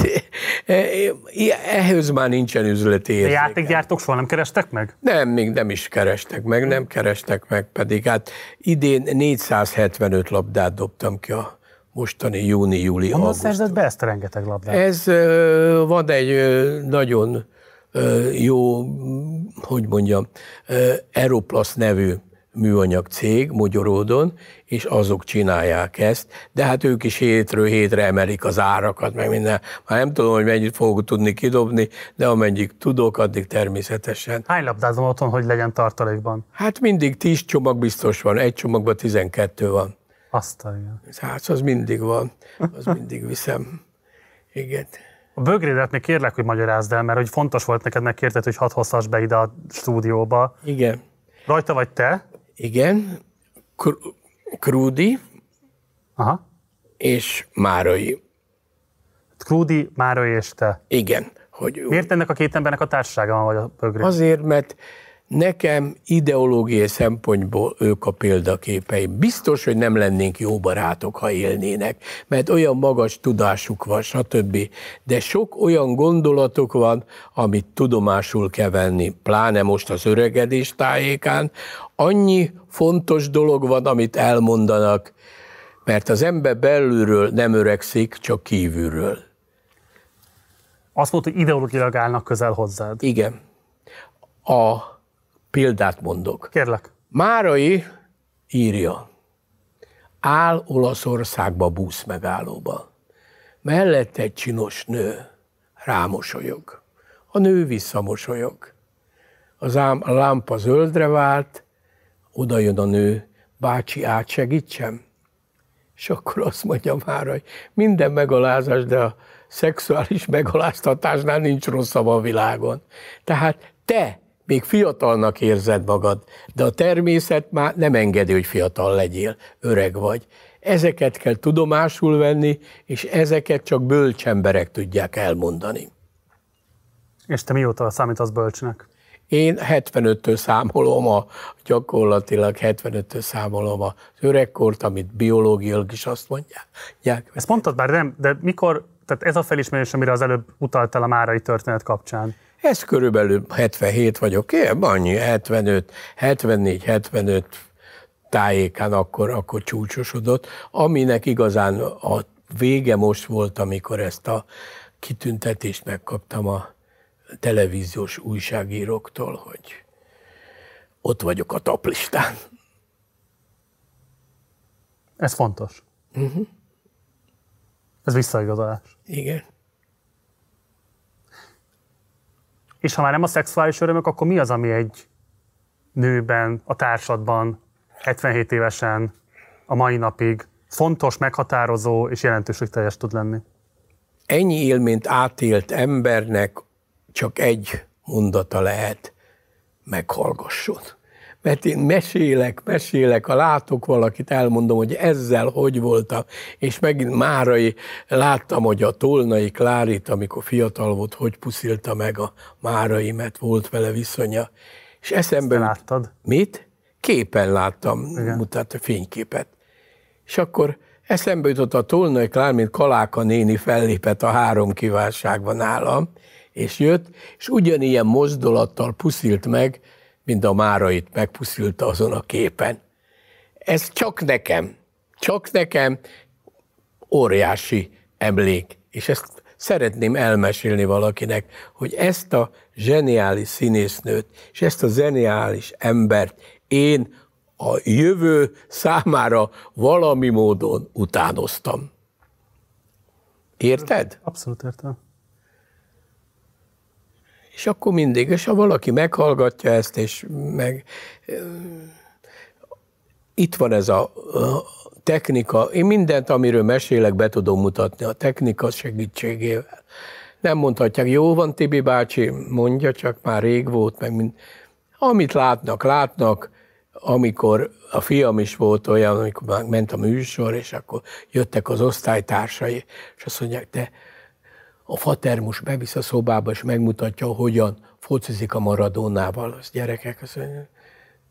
B: ehhez már nincsen üzleti
A: érzéke. A játékgyártók soha nem kerestek meg?
B: Nem, még nem is kerestek meg, nem kerestek meg, pedig hát idén 475 labdát dobtam ki a mostani júni-júli
A: Honnan szerzett be ezt a rengeteg labdát?
B: Ez van egy nagyon jó, hogy mondjam, Aeroplast nevű műanyag cég Magyaródon, és azok csinálják ezt, de hát ők is hétről hétre emelik az árakat, meg minden. Már nem tudom, hogy mennyit fogok tudni kidobni, de amennyi tudok, addig természetesen.
A: Hány labdád van otthon, hogy legyen tartalékban?
B: Hát mindig 10 csomag biztos van, egy csomagban 12 van.
A: Azt a igen.
B: Hát az mindig van, az mindig viszem. Igen.
A: A bögrédet még kérlek, hogy magyarázd el, mert hogy fontos volt neked, megkérted, hogy hadd hozhass be ide a stúdióba.
B: Igen.
A: Rajta vagy te?
B: Igen. Kr- Krúdi
A: Aha.
B: és Márai.
A: Krúdi, Márai és te.
B: Igen. Hogy
A: Miért ennek a két embernek a társasága van, vagy a bögré?
B: Azért, mert nekem ideológiai szempontból ők a példaképei. Biztos, hogy nem lennénk jó barátok, ha élnének, mert olyan magas tudásuk van, stb. De sok olyan gondolatok van, amit tudomásul kell venni, pláne most az öregedés tájékán. Annyi fontos dolog van, amit elmondanak, mert az ember belülről nem öregszik, csak kívülről.
A: Azt mondta, hogy ideológiailag állnak közel hozzád.
B: Igen. A példát mondok.
A: Kérlek.
B: Márai írja, áll Olaszországba busz megállóba. Mellett egy csinos nő rámosolyog. A nő visszamosolyog. Az ám, a lámpa zöldre vált, oda jön a nő, bácsi, átsegítsem? És akkor azt mondja már, hogy minden megalázás, de a szexuális megaláztatásnál nincs rosszabb a világon. Tehát te még fiatalnak érzed magad, de a természet már nem engedi, hogy fiatal legyél, öreg vagy. Ezeket kell tudomásul venni, és ezeket csak bölcs emberek tudják elmondani.
A: És te mióta számítasz bölcsnek?
B: Én 75-től számolom, a, gyakorlatilag 75-től számolom az öregkort, amit biológiailag is azt mondják.
A: Ezt mondtad bár nem, de mikor, tehát ez a felismerés, amire az előbb utaltál a márai történet kapcsán,
B: ez körülbelül 77 vagyok, én, annyi, 75, 74, 75 tájékán akkor, akkor csúcsosodott, aminek igazán a vége most volt, amikor ezt a kitüntetést megkaptam a televíziós újságíróktól, hogy ott vagyok a taplistán.
A: Ez fontos.
B: Uh-huh.
A: Ez visszaigazolás.
B: Igen.
A: És ha már nem a szexuális örömök, akkor mi az, ami egy nőben, a társadban, 77 évesen, a mai napig fontos, meghatározó és jelentőségteljes tud lenni?
B: Ennyi élményt átélt embernek csak egy mondata lehet. meghallgasson. Mert én mesélek, mesélek, ha látok valakit, elmondom, hogy ezzel hogy voltam, és megint Márai, láttam, hogy a Tolnai Klárit, amikor fiatal volt, hogy puszilta meg a Márai, mert volt vele viszonya. És eszembe...
A: Ezt láttad?
B: Mit? Képen láttam, Igen. mutatta fényképet. És akkor eszembe jutott a Tolnai Klár, mint Kaláka néni fellépett a három kívánságban nálam, és jött, és ugyanilyen mozdulattal puszilt meg, mint a Márait megpuszilta azon a képen. Ez csak nekem, csak nekem óriási emlék, és ezt szeretném elmesélni valakinek, hogy ezt a zseniális színésznőt, és ezt a zseniális embert én a jövő számára valami módon utánoztam. Érted?
A: Abszolút értem.
B: És akkor mindig, és ha valaki meghallgatja ezt, és meg itt van ez a, technika, én mindent, amiről mesélek, be tudom mutatni a technika segítségével. Nem mondhatják, jó van Tibi bácsi, mondja, csak már rég volt, meg mind. Amit látnak, látnak, amikor a fiam is volt olyan, amikor ment a műsor, és akkor jöttek az osztálytársai, és azt mondják, te a fatermus bevisz a szobába, és megmutatja, hogyan focizik a maradónával. Az gyerekek, azt mondja,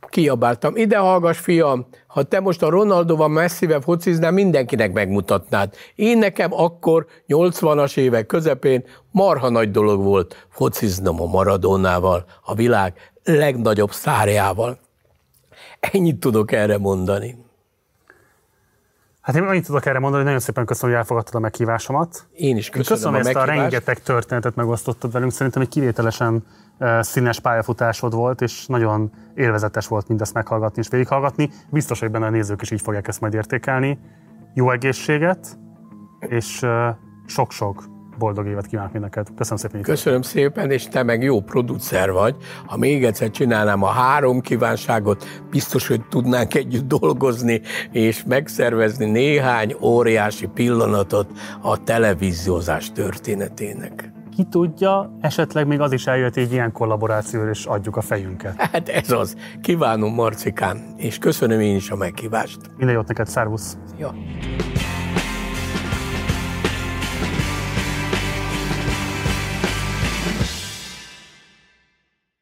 B: kiabáltam, ide hallgass, fiam, ha te most a Ronaldoval messzivel fociznál, mindenkinek megmutatnád. Én nekem akkor, 80-as évek közepén, marha nagy dolog volt fociznom a Maradónával, a világ legnagyobb szárjával. Ennyit tudok erre mondani.
A: Hát én annyit tudok erre mondani, hogy nagyon szépen köszönöm, hogy elfogadtad a meghívásomat.
B: Én is köszönöm,
A: köszönöm
B: a
A: ezt a
B: meghívást.
A: rengeteg történetet megosztottad velünk. Szerintem egy kivételesen színes pályafutásod volt, és nagyon élvezetes volt mindezt meghallgatni és végighallgatni. Biztos, hogy benne a nézők is így fogják ezt majd értékelni. Jó egészséget, és sok-sok boldog évet kívánok mind neked. Köszönöm szépen.
B: Köszönöm szépen, és te meg jó producer vagy. Ha még egyszer csinálnám a három kívánságot, biztos, hogy tudnánk együtt dolgozni, és megszervezni néhány óriási pillanatot a televíziózás történetének.
A: Ki tudja, esetleg még az is eljött egy ilyen kollaboráció, és adjuk a fejünket.
B: Hát ez az. Kívánom, Marcikám, és köszönöm én is a meghívást.
A: Minden jót neked, szervusz!
B: Ja.